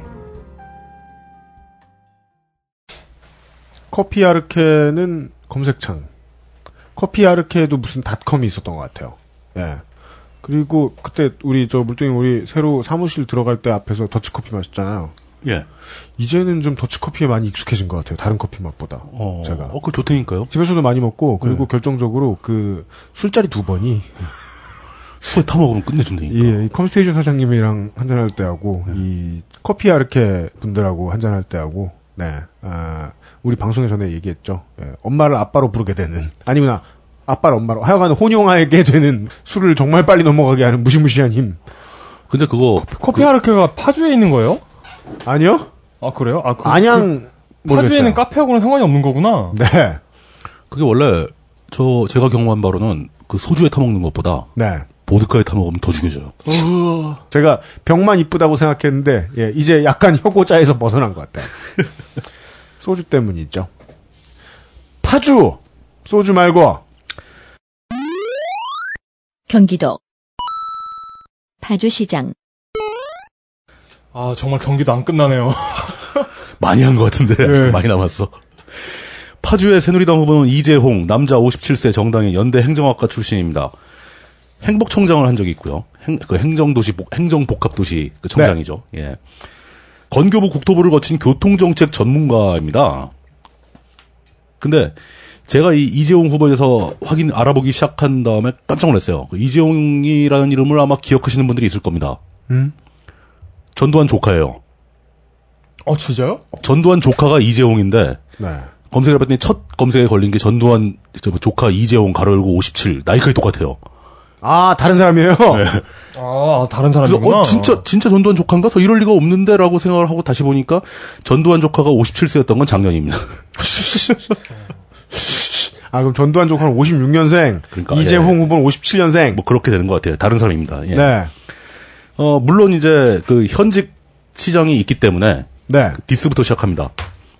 커피 아르케는 검색창. 커피 아르케에도 무슨 닷컴이 있었던 것 같아요. 예. 그리고 그때 우리 저 물뚱이 우리 새로 사무실 들어갈 때 앞에서 더치커피 마셨잖아요. 예. 이제는 좀 더치커피에 많이 익숙해진 것 같아요. 다른 커피 맛보다. 어, 제가. 어, 그 좋다니까요. 집에서도 많이 먹고 그리고 네. 결정적으로 그 술자리 두 번이 술에 타먹으면 끝내준다니까. 예, 이 컴스테이션 사장님이랑 한잔할 때하고 이 커피 아르케 분들하고 한잔할 때하고 네, 아, 우리 방송에 전에 얘기했죠. 예, 엄마를 아빠로 부르게 되는 아니구나 아빠를 엄마로 하여간 혼용하게 되는 술을 정말 빨리 넘어가게 하는 무시무시한 힘. 근데 그거 커피 아르케가 파주에 있는 거예요? 아니요? 아, 그래요? 아, 그, 안양 그. 파주에는 카페하고는 상관이 없는 거구나. 네, 그게 원래 저 제가 경험한 바로는 그 소주에 타먹는 것보다 네. 보드카에 타먹으면 더 죽여져요. 제가 병만 이쁘다고 생각했는데 예, 이제 약간 혀고자에서 벗어난 것 같아요. 소주 때문이죠. 파주 소주 말고 경기도 파주시장 아, 정말 경기도 안 끝나네요. 많이 한 것 같은데 아직도 많이 남았어. 파주의 새누리당 후보는 이재홍 남자 57세 정당의 연대 행정학과 출신입니다. 행복청장을 한 적이 있고요. 행, 그 행정도시 복- 행정복합도시 그 청장이죠. 예. 건교부 국토부를 거친 교통정책 전문가입니다. 근데 제가 이 이재용 후보에 대해서 확인 알아보기 시작한 다음에 깜짝 놀랐어요. 그 이재용이라는 이름을 아마 기억하시는 분들이 있을 겁니다. 전두환 조카예요. 어, 진짜요? 전두환 조카가 이재용인데 네. 검색을 해봤더니 첫 검색에 걸린 게 전두환 저 조카 이재용 가로 열고 57 나이까지 똑같아요. 아 다른 사람이에요. 아, 다른 사람이구나. 어 진짜 진짜 전두환 조카인가? 서 이럴 리가 없는데라고 생각을 하고 다시 보니까 전두환 조카가 57세였던 건 작년입니다. 아 그럼 전두환 조카는 56년생, 그러니까, 이재홍 예. 후보는 57년생. 뭐 그렇게 되는 것 같아요. 다른 사람입니다. 예. 네, 어 물론 이제 그 현직 시장이 있기 때문에 네. diss부터 시작합니다.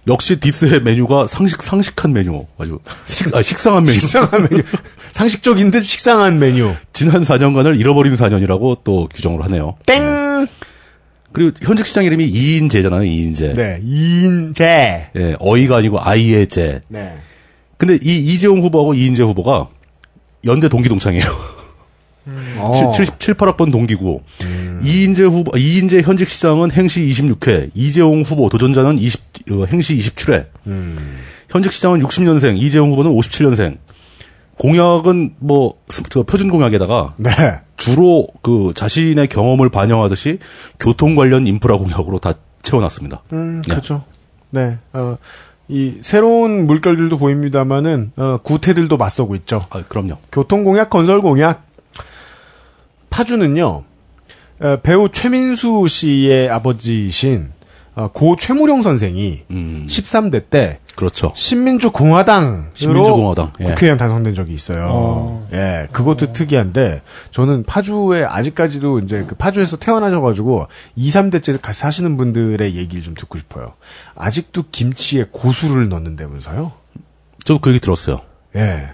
역시 diss의 메뉴가 상식 상식한 메뉴 아주 식, 아, 식상한 메뉴. 식상한 메뉴, 상식적인 듯 식상한 메뉴. 지난 4년간을 잃어버린 4년이라고 또 규정을 하네요. 땡. 그리고 현직 시장 이름이 이인재잖아요. 이인재. 네, 이인재. 예, 어이가 아니고 아이의 재. 네. 근데 이 이재용 후보하고 이인재 후보가 연대 동기 동창이에요. 어. 77, 8학번 동기고 이인재 후보 이인재 현직 시장은 행시 26회, 이재용 후보 도전자는 20 어, 행시 27회. 현직 시장은 60년생, 이재용 후보는 57년생. 공약은 뭐 표준 공약에다가 네. 주로 그 자신의 경험을 반영하듯이 교통 관련 인프라 공약으로 다 채워놨습니다. 음, 네. 그렇죠. 네. 어, 이 새로운 물결들도 보입니다만은 어, 구태들도 맞서고 있죠. 아, 그럼요. 교통 공약, 건설 공약. 파주는요. 어, 배우 최민수 씨의 아버지이신 어, 고 최무룡 선생이 음, 13대 때 그렇죠. 신민주공화당으로 신민주공화당, 예. 국회의원 당선된 적이 있어요. 예, 그것도 특이한데 저는 파주에 아직까지도 이제 그 파주에서 태어나셔가지고 2, 3대째 같이 사시는 분들의 얘기를 좀 듣고 싶어요. 아직도 김치에 고수를 넣는다면서요? 저도 그 얘기 들었어요. 예.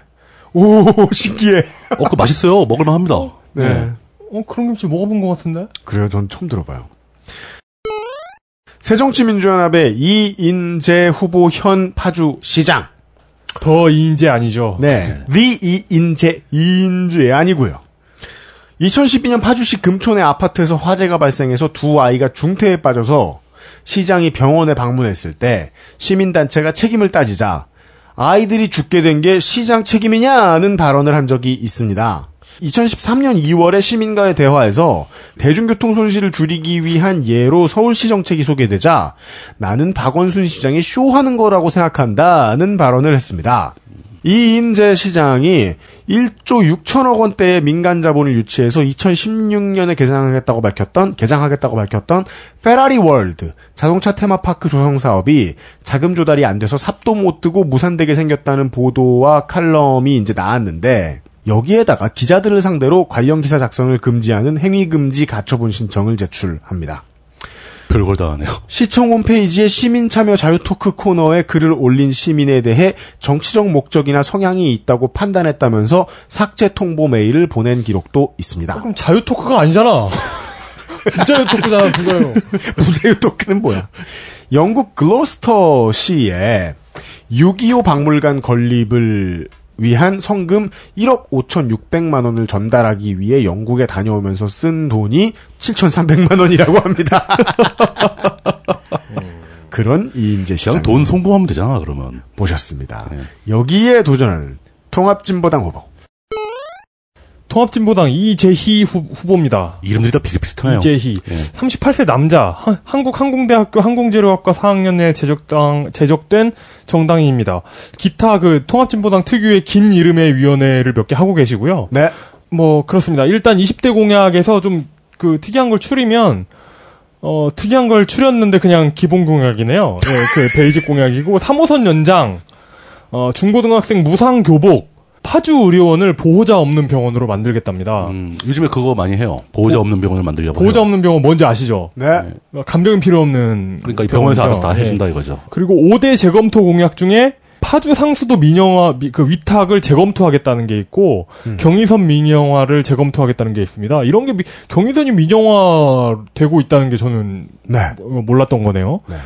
오 신기해. 어, 그 맛있어요. 먹을만 합니다. 네. 어, 그런 김치 먹어본 것 같은데? 그래요, 전 처음 들어봐요. 새정치민주연합의 이인재 후보 현 파주 시장. 더 이인재 아니죠. 네. The 이인재, 이인재 아니고요. 2012년 파주시 금촌의 아파트에서 화재가 발생해서 두 아이가 중태에 빠져서 시장이 병원에 방문했을 때 시민단체가 책임을 따지자 아이들이 죽게 된 게 시장 책임이냐는 발언을 한 적이 있습니다. 2013년 2월에 시민과의 대화에서 대중교통 손실을 줄이기 위한 예로 서울시 정책이 소개되자 나는 박원순 시장이 쇼하는 거라고 생각한다는 발언을 했습니다. 이인재 시장이 1조 6천억 원대의 민간 자본을 유치해서 2016년에 개장하겠다고 밝혔던 개장하겠다고 밝혔던 페라리 월드 자동차 테마파크 조성 사업이 자금 조달이 안 돼서 삽도 못 뜨고 무산되게 생겼다는 보도와 칼럼이 이제 나왔는데 여기에다가 기자들을 상대로 관련 기사 작성을 금지하는 행위 금지 가처분 신청을 제출합니다. 별걸 다 하네요. 시청 홈페이지에 시민 참여 자유 토크 코너에 글을 올린 시민에 대해 정치적 목적이나 성향이 있다고 판단했다면서 삭제 통보 메일을 보낸 기록도 있습니다. 그럼 자유 토크가 아니잖아. 부자유 토크잖아, 부자유. 부자유 토크는 뭐야? 영국 글로스터 시에 6.25 박물관 건립을 위한 성금 1억 5,600만 원을 전달하기 위해 영국에 다녀오면서 쓴 돈이 7,300만 원이라고 합니다. 그런 이인재 시장 돈 송금하면 되잖아, 그러면. 보셨습니다. 여기에 도전하는 통합진보당 후보. 통합진보당 이재희 후, 후보입니다. 이름들이 다 비슷비슷하네요. 이재희. 예. 38세 남자. 하- 한국항공대학교 항공재료학과 4학년에 제적당, 제적된 정당인입니다. 기타 그 통합진보당 특유의 긴 이름의 위원회를 몇 개 하고 계시고요. 네. 뭐 그렇습니다. 일단 20대 공약에서 좀 그 특이한 걸 추리면 어 특이한 걸 추렸는데 그냥 기본 공약이네요. 예, 그 베이직 공약이고 3호선 연장, 어 중고등학생 무상 교복, 파주 의료원을 보호자 없는 병원으로 만들겠답니다. 음, 요즘에 그거 많이 해요. 보호자 없는 병원을 만들려고. 보호자 해요. 없는 병원 뭔지 아시죠? 네. 간병인 필요 없는 그러니까 이 병원에서 알아서 다. 해준다 예. 이거죠. 그리고 5대 재검토 공약 중에 파주 상수도 민영화 미- 그 위탁을 재검토하겠다는 게 있고 음. 경의선 민영화를 재검토하겠다는 게 있습니다. 이런 게 미- 경의선이 민영화 되고 있다는 게 저는 네. 어, 몰랐던 거네요. 네.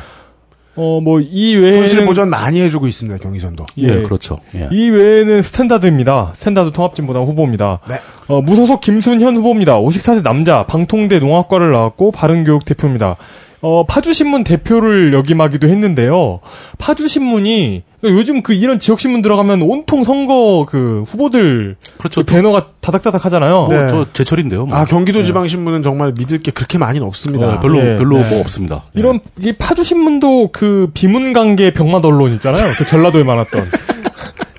어 뭐 이 외에는 손실 보전 많이 해주고 있습니다. 경의선도. 예, 예. 그렇죠. 예. 이 외에는 standard입니다. standard 통합진보당 후보입니다. 네. 어, 무소속 김순현 후보입니다. 54세 남자, 방통대 농학과를 나왔고 바른교육 대표입니다. 어, 파주신문 대표를 역임하기도 했는데요. 파주신문이 그러니까 요즘 그 이런 지역 신문 들어가면 온통 선거 그 후보들 그렇죠. 그 배너가 다닥다닥 하잖아요. 네. 뭐, 저 제철인데요. 뭐. 아 경기도 지방 신문은 정말 믿을 게 그렇게 많이는 없습니다. 어, 별로 예. 별로 네. 뭐 없습니다. 예. 이런 이 파주 신문도 그 비문 관계 병맛 언론 있잖아요. 그 전라도에 많았던.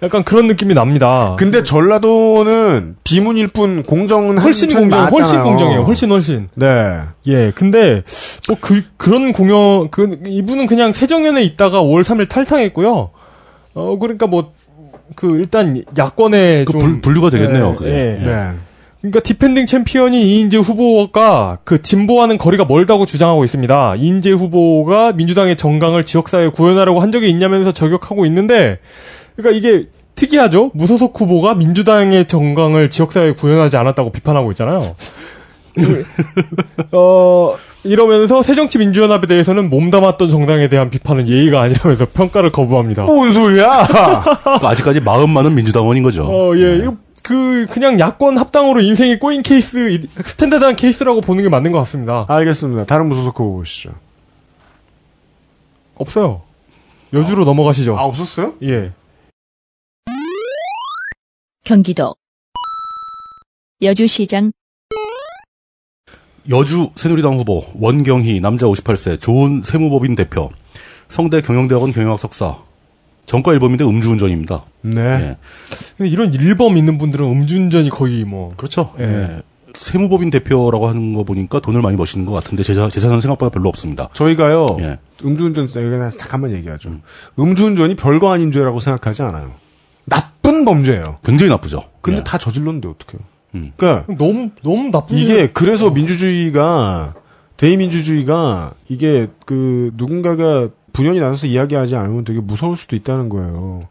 약간 그런 느낌이 납니다. 근데 전라도는 비문일 뿐 공정은 훨씬 공정, 훨씬 많았잖아요. 공정해요. 훨씬 훨씬. 네. 예, 근데 뭐 그 그런 공연 그 이분은 그냥 새정연에 있다가 5월 3일 탈당했고요. 어 그러니까 뭐 그 일단 야권에 그좀 분- 분류가 되겠네요, 예, 그게. 예. 네. 그러니까 defending 챔피언이 이인재 후보가 그 진보와는 거리가 멀다고 주장하고 있습니다. 이인재 후보가 민주당의 정강을 지역사회에 구현하려고 한 적이 있냐면서 저격하고 있는데, 그러니까 이게 특이하죠? 무소속 후보가 민주당의 정강을 지역사회에 구현하지 않았다고 비판하고 있잖아요. 어, 이러면서 새정치민주연합에 대해서는 몸담았던 정당에 대한 비판은 예의가 아니라면서 평가를 거부합니다. 뭔 소리야? 아직까지 마음 많은 민주당원인 거죠. 어, 예, 이거 그 그냥 야권 합당으로 인생이 꼬인 케이스, 이- 스탠다드한 케이스라고 보는 게 맞는 것 같습니다. 알겠습니다. 다른 무소속 후보 보시죠. 없어요. 여주로 넘어가시죠. 아, 없었어요? 예. 경기도 여주시장 여주 새누리당 후보 원경희 남자 58세 좋은 세무법인 대표 성대 경영대학원 경영학 석사 전과 1범인데 음주운전입니다. 네. 예. 근데 이런 일범 있는 분들은 음주운전이 거의 뭐 그렇죠. 예. 예. 세무법인 대표라고 하는 거 보니까 돈을 많이 버시는 것 같은데 재산, 재산은 생각보다 별로 없습니다. 저희가요. 예. 음주운전 여기서 잠깐만 얘기하죠. 음주운전이 별거 아닌 죄라고 생각하지 않아요. 나쁜 범죄예요. 굉장히 나쁘죠. 근데 예. 다 저질렀는데 어떡해요. 음. 그러니까 너무 너무 나쁜 이게 그래서 민주주의가 대의민주주의가 이게 그 누군가가 분연이 나눠서 이야기하지 않으면 되게 무서울 수도 있다는 거예요.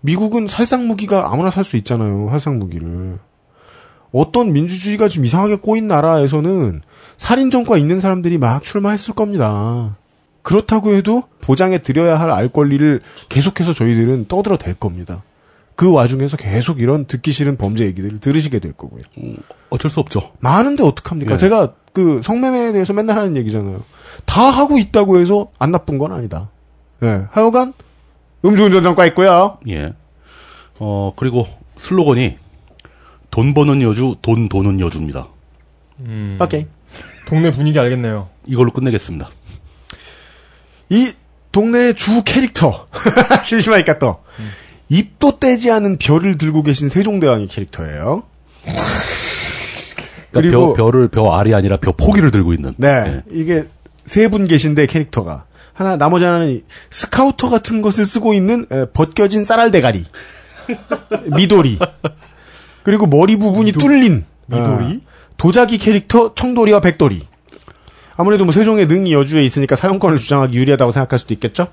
미국은 살상 무기가 아무나 살 수 있잖아요. 살상 무기를. 어떤 민주주의가 좀 이상하게 꼬인 나라에서는 살인 전과 있는 사람들이 막 출마했을 겁니다. 그렇다고 해도 보장해 드려야 할 알 권리를 계속해서 저희들은 떠들어 댈 겁니다. 그 와중에서 계속 이런 듣기 싫은 범죄 얘기들을 들으시게 될 거고요. 어쩔 수 없죠. 많은데 어떡합니까? 예. 제가 그 성매매에 대해서 맨날 하는 얘기잖아요. 다 하고 있다고 해서 안 나쁜 건 아니다. 예. 하여간 음주운전 전과 있고요. 예. 어, 그리고 슬로건이 돈 버는 여주, 돈 도는 여주입니다. 음, 오케이. 동네 분위기 알겠네요. 이걸로 끝내겠습니다. 이 동네의 주 캐릭터. 심심하니까 또. 잎도 떼지 않은 벼를 들고 계신 세종대왕의 캐릭터예요. 그러니까 그리고- 벼, 벼를 벼 알이 아니라 벼 포기를 들고 있는. 네. 예. 이게 세 분 계신데 캐릭터가. 하나, 나머지 하나는 이 스카우터 같은 것을 쓰고 있는 에, 벗겨진 쌀알 대가리. 미도리. 그리고 머리 부분이 뚫린. 미도리? 도자기 캐릭터 청도리와 백도리. 아무래도 뭐 세종의 능이 여주에 있으니까 사용권을 주장하기 유리하다고 생각할 수도 있겠죠?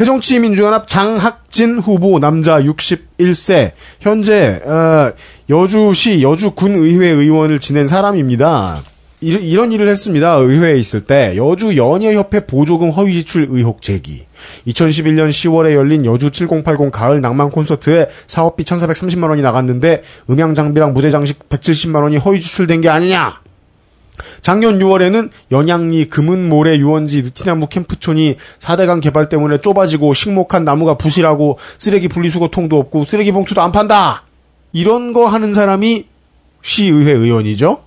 해정치민주연합 장학진 후보 남자 61세 현재 어, 여주시 여주군의회 의원을 지낸 사람입니다. 이, 이런 일을 했습니다. 의회에 있을 때 여주 연예협회 보조금 허위 지출 의혹 제기. 2011년 10월에 열린 여주 7080 가을 낭만 콘서트에 사업비 1,430만 원이 나갔는데 음향 장비랑 무대 장식 170만 원이 허위 지출된 게 아니냐. 작년 6월에는 연양리 금은모래 유원지 느티나무 캠프촌이 4대강 개발 때문에 좁아지고 식목한 나무가 부실하고 쓰레기 분리수거통도 없고 쓰레기 봉투도 안 판다. 이런 거 하는 사람이 시의회 의원이죠.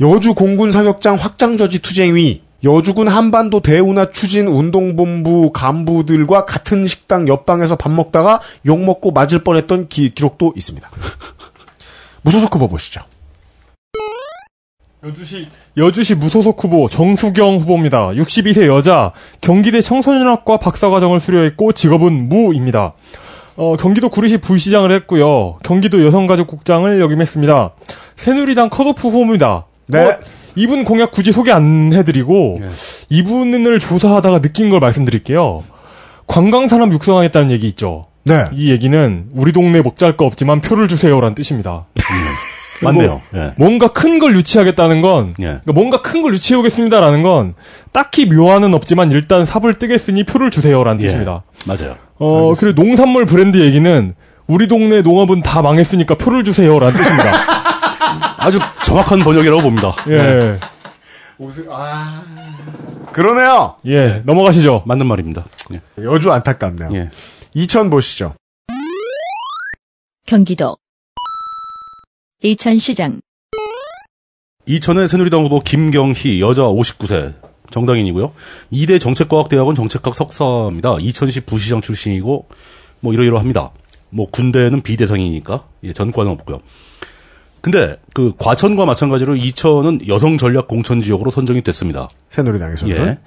여주 공군 사격장 확장 저지 투쟁위 여주군 한반도 대운하 추진 운동본부 간부들과 같은 식당 옆방에서 밥 먹다가 욕 먹고 맞을 뻔했던 기, 기록도 있습니다. 무소속 후보 보시죠. 여주시 여주시 무소속 후보 정수경 후보입니다. 62세 여자 경기대 청소년학과 박사과정을 수료했고 직업은 무입니다. 어, 경기도 구리시 부시장을 했고요. 경기도 여성가족국장을 역임했습니다. 새누리당 컷오프 후보입니다. 네. 뭐, 이분 공약 굳이 소개 안 해드리고 이분을 조사하다가 느낀 걸 말씀드릴게요. 관광 산업 육성하겠다는 얘기 있죠. 네. 이 얘기는 우리 동네 먹잘 거 없지만 표를 주세요라는 뜻입니다. 맞네요. 예. 뭔가 큰 걸 유치하겠다는 건 예. 그러니까 뭔가 큰 걸 유치해 오겠습니다라는 건 딱히 묘안은 없지만 일단 삽을 뜨겠으니 표를 주세요라는 예. 뜻입니다. 맞아요. 어 그리고 농산물 브랜드 얘기는 우리 동네 농업은 다 망했으니까 표를 주세요라는 뜻입니다. 아주 정확한 번역이라고 봅니다. 예. 그러네요. 예, 넘어가시죠. 맞는 말입니다. 예. 여주 안타깝네요. 예. 이천 보시죠. 경기도 이천시장 이천의 새누리당 후보 김경희 여자 59세 정당인이고요. 이대 정책과학대학원 정책학 석사입니다. 2010 부시장 출신이고 뭐 이러이러합니다. 뭐 군대는 비대상이니까 예, 전과는 없고요. 근데 그 과천과 마찬가지로 이천은 여성 전략 공천 지역으로 선정이 됐습니다. 새누리당에서는. 예.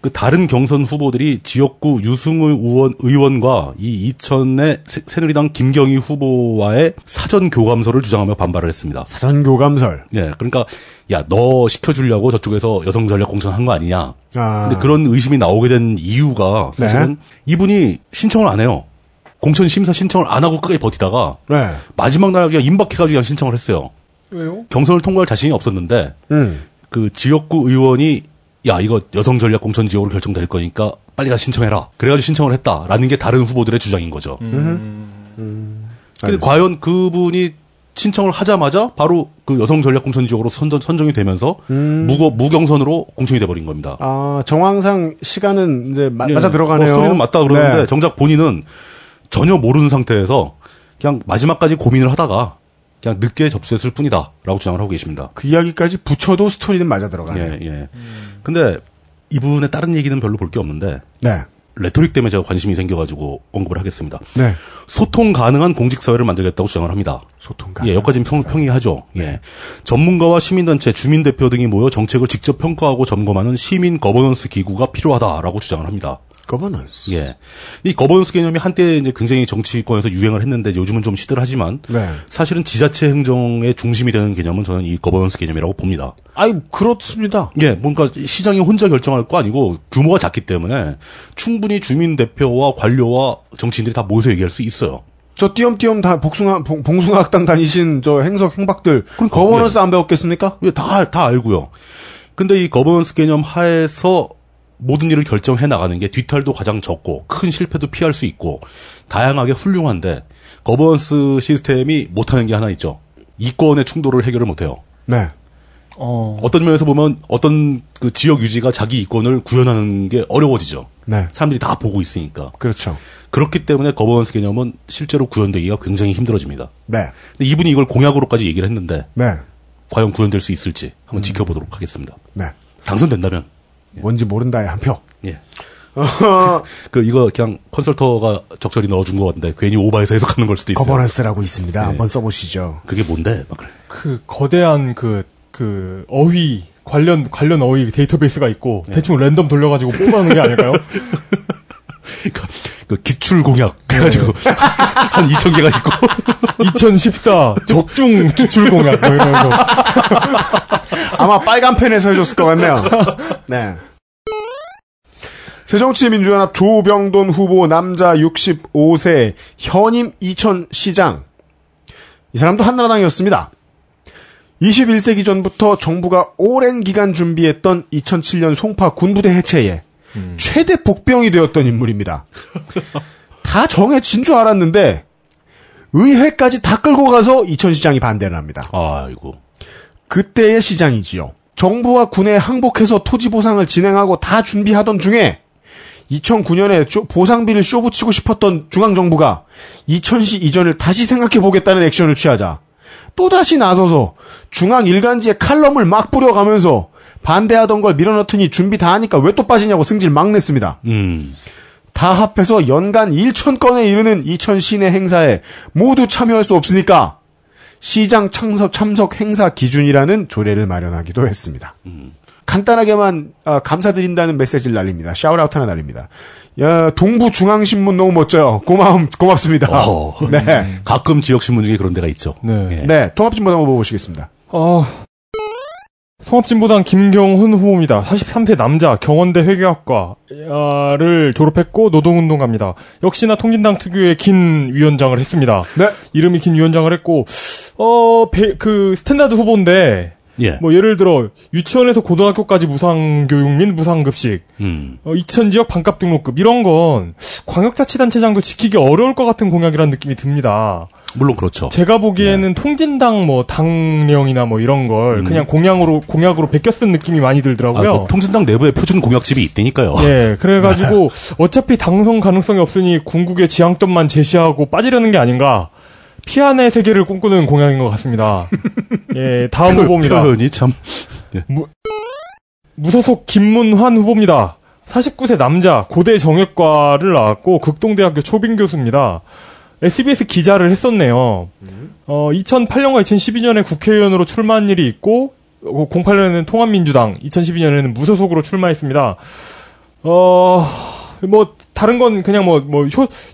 그 다른 경선 후보들이 지역구 유승우 의원, 의원과 이 이천의 새- 새누리당 김경희 후보와의 사전 교감서를 주장하며 반발을 했습니다. 사전 교감설. 예, 그러니까 야 너 시켜주려고 저쪽에서 여성 전략 공천한 거 아니냐. 아. 근데 그런 의심이 나오게 된 이유가 사실은 네. 이분이 신청을 안 해요. 공천 심사 신청을 안 하고 끝까지 버티다가 네. 마지막 날 그냥 임박해가지고 그냥 신청을 했어요. 왜요? 경선을 통과할 자신이 없었는데 음. 그 지역구 의원이 야 이거 여성 전략 공천 지역으로 결정될 거니까 빨리 가 신청해라. 그래가지고 신청을 했다라는 게 다른 후보들의 주장인 거죠. 음. 근데 과연 그분이 신청을 하자마자 바로 그 여성 전략 공천 지역으로 선정, 선정이 되면서 무거 무경선으로 공천이 돼버린 겁니다. 아, 정황상 시간은 이제 마, 예. 맞아 들어가네요. 어, 스토리는 맞다 그러는데 네. 정작 본인은 전혀 모르는 상태에서 그냥 마지막까지 고민을 하다가 그냥 늦게 접수했을 뿐이다라고 주장을 하고 계십니다. 그 이야기까지 붙여도 스토리는 맞아 들어가네. 예, 예. 근데 이분의 다른 얘기는 별로 볼 게 없는데 네. 레토릭 때문에 제가 관심이 생겨가지고 언급을 하겠습니다. 네. 소통 가능한 공직 사회를 만들겠다고 주장을 합니다. 소통 예, 여기까지는 평, 평이하죠. 예. 전문가와 시민단체, 주민대표 등이 모여 정책을 직접 평가하고 점검하는 시민 거버넌스 기구가 필요하다라고 주장을 합니다. 거버넌스. 예. 이 거버넌스 개념이 한때 이제 굉장히 정치권에서 유행을 했는데 요즘은 좀 시들하지만 네. 사실은 지자체 행정의 중심이 되는 개념은 저는 이 거버넌스 개념이라고 봅니다. 아이 그렇습니다. 예, 뭔가 시장이 혼자 결정할 거 아니고 규모가 작기 때문에 충분히 주민 대표와 관료와 정치인들이 다 모여서 얘기할 수 있어요. 저 띄엄띄엄 다 복숭아 봉- 봉숭아 학당 다니신 저 행석 행박들 거버넌스 안 배웠겠습니까? 예, 다, 다 알고요. 근데 이 거버넌스 개념 하에서 모든 일을 결정해 나가는 게 뒤탈도 가장 적고 큰 실패도 피할 수 있고 다양하게 훌륭한데 거버넌스 시스템이 못하는 게 하나 있죠. 이권의 충돌을 해결을 못해요. 네. 어. 어떤 면에서 보면 어떤 그 지역 유지가 자기 이권을 구현하는 게 어려워지죠. 네. 사람들이 다 보고 있으니까. 그렇죠. 그렇기 때문에 거버넌스 개념은 실제로 구현되기가 굉장히 힘들어집니다. 네. 근데 이분이 이걸 공약으로까지 얘기를 했는데 네. 과연 구현될 수 있을지 한번 지켜보도록 하겠습니다. 네. 당선된다면 뭔지 모른다의 한 표. 예. 그 이거 그냥 컨설터가 적절히 넣어준 것 같은데 괜히 오바해서 해석하는 걸 수도 있어요. 거버넌스라고 있습니다. 네. 한번 써보시죠. 그게 뭔데? 막 그래. 그 거대한 그, 그 어휘 관련 관련 어휘 데이터베이스가 있고 대충 랜덤 돌려가지고 뽑아놓은 게 아닐까요? 그 기출 공약 해가지고 한 2천 개가 있고 2014 적중 기출 공약 뭐 이러면서 아마 빨간 펜에서 해줬을 것 같네요. 네. 새정치민주연합 조병돈 후보 남자 65세 현임 이천시장. 이 사람도 한나라당이었습니다. 21세기 전부터 정부가 오랜 기간 준비했던 2007년 송파 군부대 해체에 최대 복병이 되었던 인물입니다. 다 정해진 줄 알았는데 의회까지 다 끌고 가서 이천 시장이 반대를 합니다. 아이고 그때의 시장이지요. 정부와 군에 항복해서 토지 보상을 진행하고 다 준비하던 중에 2009년에 보상비를 쇼붙이고 싶었던 중앙정부가 2000시 이전을 다시 생각해 보겠다는 액션을 취하자 또다시 나서서 중앙 일간지에 칼럼을 막 뿌려가면서 반대하던 걸 밀어넣더니 준비 다 하니까 왜 또 빠지냐고 승질 막 냈습니다. 음 다 합해서 연간 1천 건에 이르는 이천 시내 행사에 모두 참여할 수 없으니까 시장 참석, 참석 행사 기준이라는 조례를 마련하기도 했습니다. 간단하게만 어, 감사드린다는 메시지를 날립니다. 샤우트아웃 하나 날립니다. 야, 동부 중앙신문 너무 멋져요. 고마움 고맙습니다. 어. 네, 가끔 지역 신문 중에 그런 데가 있죠. 네. 예. 네 통합진보 한번 보시겠습니다. 어, 통합진보당 김경훈 후보입니다. 43세 남자, 경원대 회계학과를 졸업했고 노동운동가입니다. 역시나 통진당 특유의 긴 위원장을 했습니다. 네, 이름이 긴 위원장을 했고 어, 배- 그 스탠다드 후보인데 예. 뭐 예를 들어 유치원에서 고등학교까지 무상 교육 및 무상 급식, 음. 어, 이천 지역 반값 등록금 이런 건 광역자치단체장도 지키기 어려울 것 같은 공약이라는 느낌이 듭니다. 물론 그렇죠. 제가 보기에는 통진당 뭐 강령이나 뭐 이런 걸 그냥 공약으로 공약으로 베껴 쓴 느낌이 많이 아, 들더라고요. 그 통진당 내부에 표준 공약집이 있다니까요. 예, 그래가지고 어차피 당선 가능성이 없으니 궁극의 지향점만 제시하고 빠지려는 게 아닌가. 피안의 세계를 꿈꾸는 공약인 것 같습니다. 예, 다음 후보입니다. 표현이 참. 무소속 김문환 후보입니다. 49세 남자, 고대 정외과를 나왔고 극동대학교 초빙 교수입니다. SBS 기자를 했었네요. 어, 2008년과 2012년에 국회의원으로 출마한 일이 있고 08년에는 통합민주당, 2012년에는 무소속으로 출마했습니다. 어, 뭐 다른 건 그냥 뭐뭐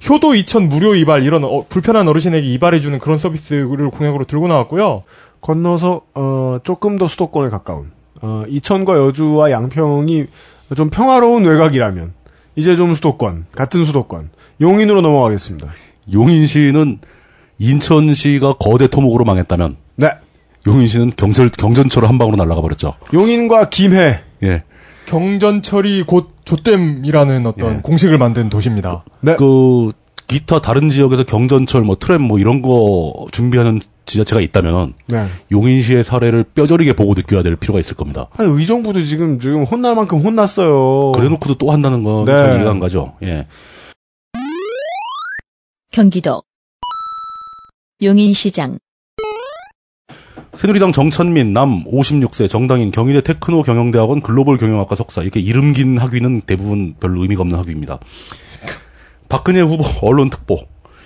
효도 2000 무료 이발 이런 어, 불편한 어르신에게 이발해 주는 그런 서비스를 공약으로 들고 나왔고요. 건너서 어, 조금 더 수도권에 가까운 어, 이천과 여주와 양평이 좀 평화로운 외곽이라면 이제 좀 수도권 같은 수도권 용인으로 넘어가겠습니다. 용인시는 인천시가 거대 토목으로 망했다면 네, 용인시는 경절, 경전처로 한 방으로 날아가 버렸죠. 용인과 김해. 예. 경전철이 곧 조댐이라는 어떤 예. 공식을 만든 도시입니다. 네. 그 기타 다른 지역에서 경전철 뭐 트램 뭐 이런 거 준비하는 지자체가 있다면 네. 용인시의 사례를 뼈저리게 보고 느껴야 될 필요가 있을 겁니다. 아니, 의정부도 지금, 지금 혼날 만큼 혼났어요. 그래놓고도 또 한다는 건 네. 전 이해가 안 가죠. 예. 경기도 용인시장 새누리당 정천민 남 56세 정당인 경희대 테크노 경영대학원 글로벌 경영학과 석사 이렇게 이름 긴 학위는 대부분 별로 의미가 없는 학위입니다. 박근혜 후보 언론 특보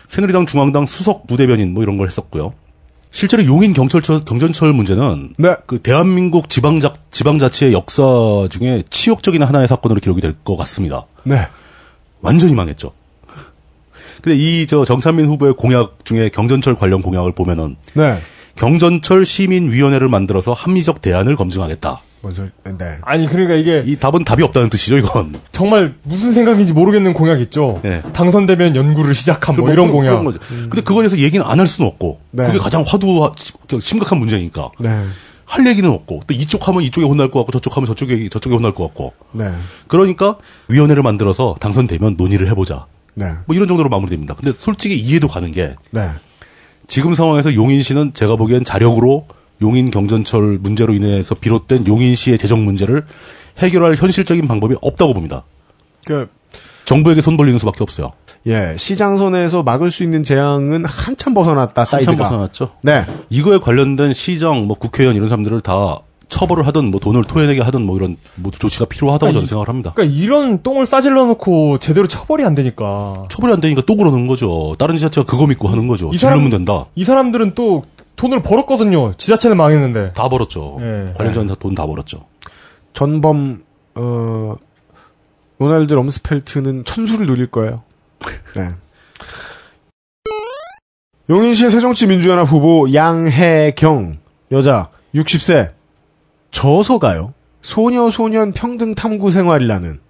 새누리당 중앙당 수석 부대변인 뭐 이런 걸 했었고요. 실제로 용인 경철철 경전철 문제는 네. 그 대한민국 지방자 지방자치의 역사 중에 치욕적인 하나의 사건으로 기록이 될 것 같습니다. 네. 완전히 망했죠. 근데 이 저 정찬민 후보의 공약 중에 경전철 관련 공약을 보면은 네. 경전철 시민위원회를 만들어서 합리적 대안을 검증하겠다. 먼저, 네. 아니 그러니까 이게 이 답은 답이 없다는 뜻이죠, 이건. 정말 무슨 생각인지 모르겠는 공약 있죠. 네. 당선되면 연구를 시작함 뭐 이런 그런- 공약. 그런 거죠. 근데 그거에 대해서 얘기는 안 할 수는 없고. 네. 그게 가장 화두 심각한 문제니까. 네. 할 얘기는 없고. 또 이쪽 하면 이쪽에 혼날 것 같고 저쪽 하면 저쪽에 저쪽에 혼날 것 같고. 네. 그러니까 위원회를 만들어서 당선되면 논의를 해보자. 네. 뭐 이런 정도로 마무리됩니다. 근데 솔직히 이해도 가는 게 네. 지금 상황에서 용인 시는 제가 보기엔 자력으로 용인 경전철 문제로 인해서 비롯된 용인 시의 재정 문제를 해결할 현실적인 방법이 없다고 봅니다. 그, 정부에게 손 벌리는 수밖에 없어요. 예, 시장 선에서 막을 수 있는 재앙은 한참 벗어났다, 사이즈가. 한참 벗어났죠. 네. 이거에 관련된 시정, 뭐 국회의원 이런 사람들을 다 처벌을 하든 뭐 돈을 토해내게 하든 뭐 이런 모두 조치가 필요하다고 아니, 저는 생각을 합니다. 그러니까 이런 똥을 싸질러 놓고 제대로 처벌이 안 되니까 처벌이 안 되니까 또 그러는 거죠. 다른 지자체가 그거 믿고 하는 거죠. 이 사람- 질르면 된다. 이 사람들은 또 돈을 벌었거든요. 지자체는 망했는데. 다 벌었죠. 예. 관련자는 다 돈다 벌었죠. 전범, 어, 로날드 럼스펠트는 천수를 누릴 거예요. 네. 용인시의 새정치민주연합 후보 양혜경, 여자, 60세, 저서가요. 소녀, 소년 평등 탐구 생활이라는.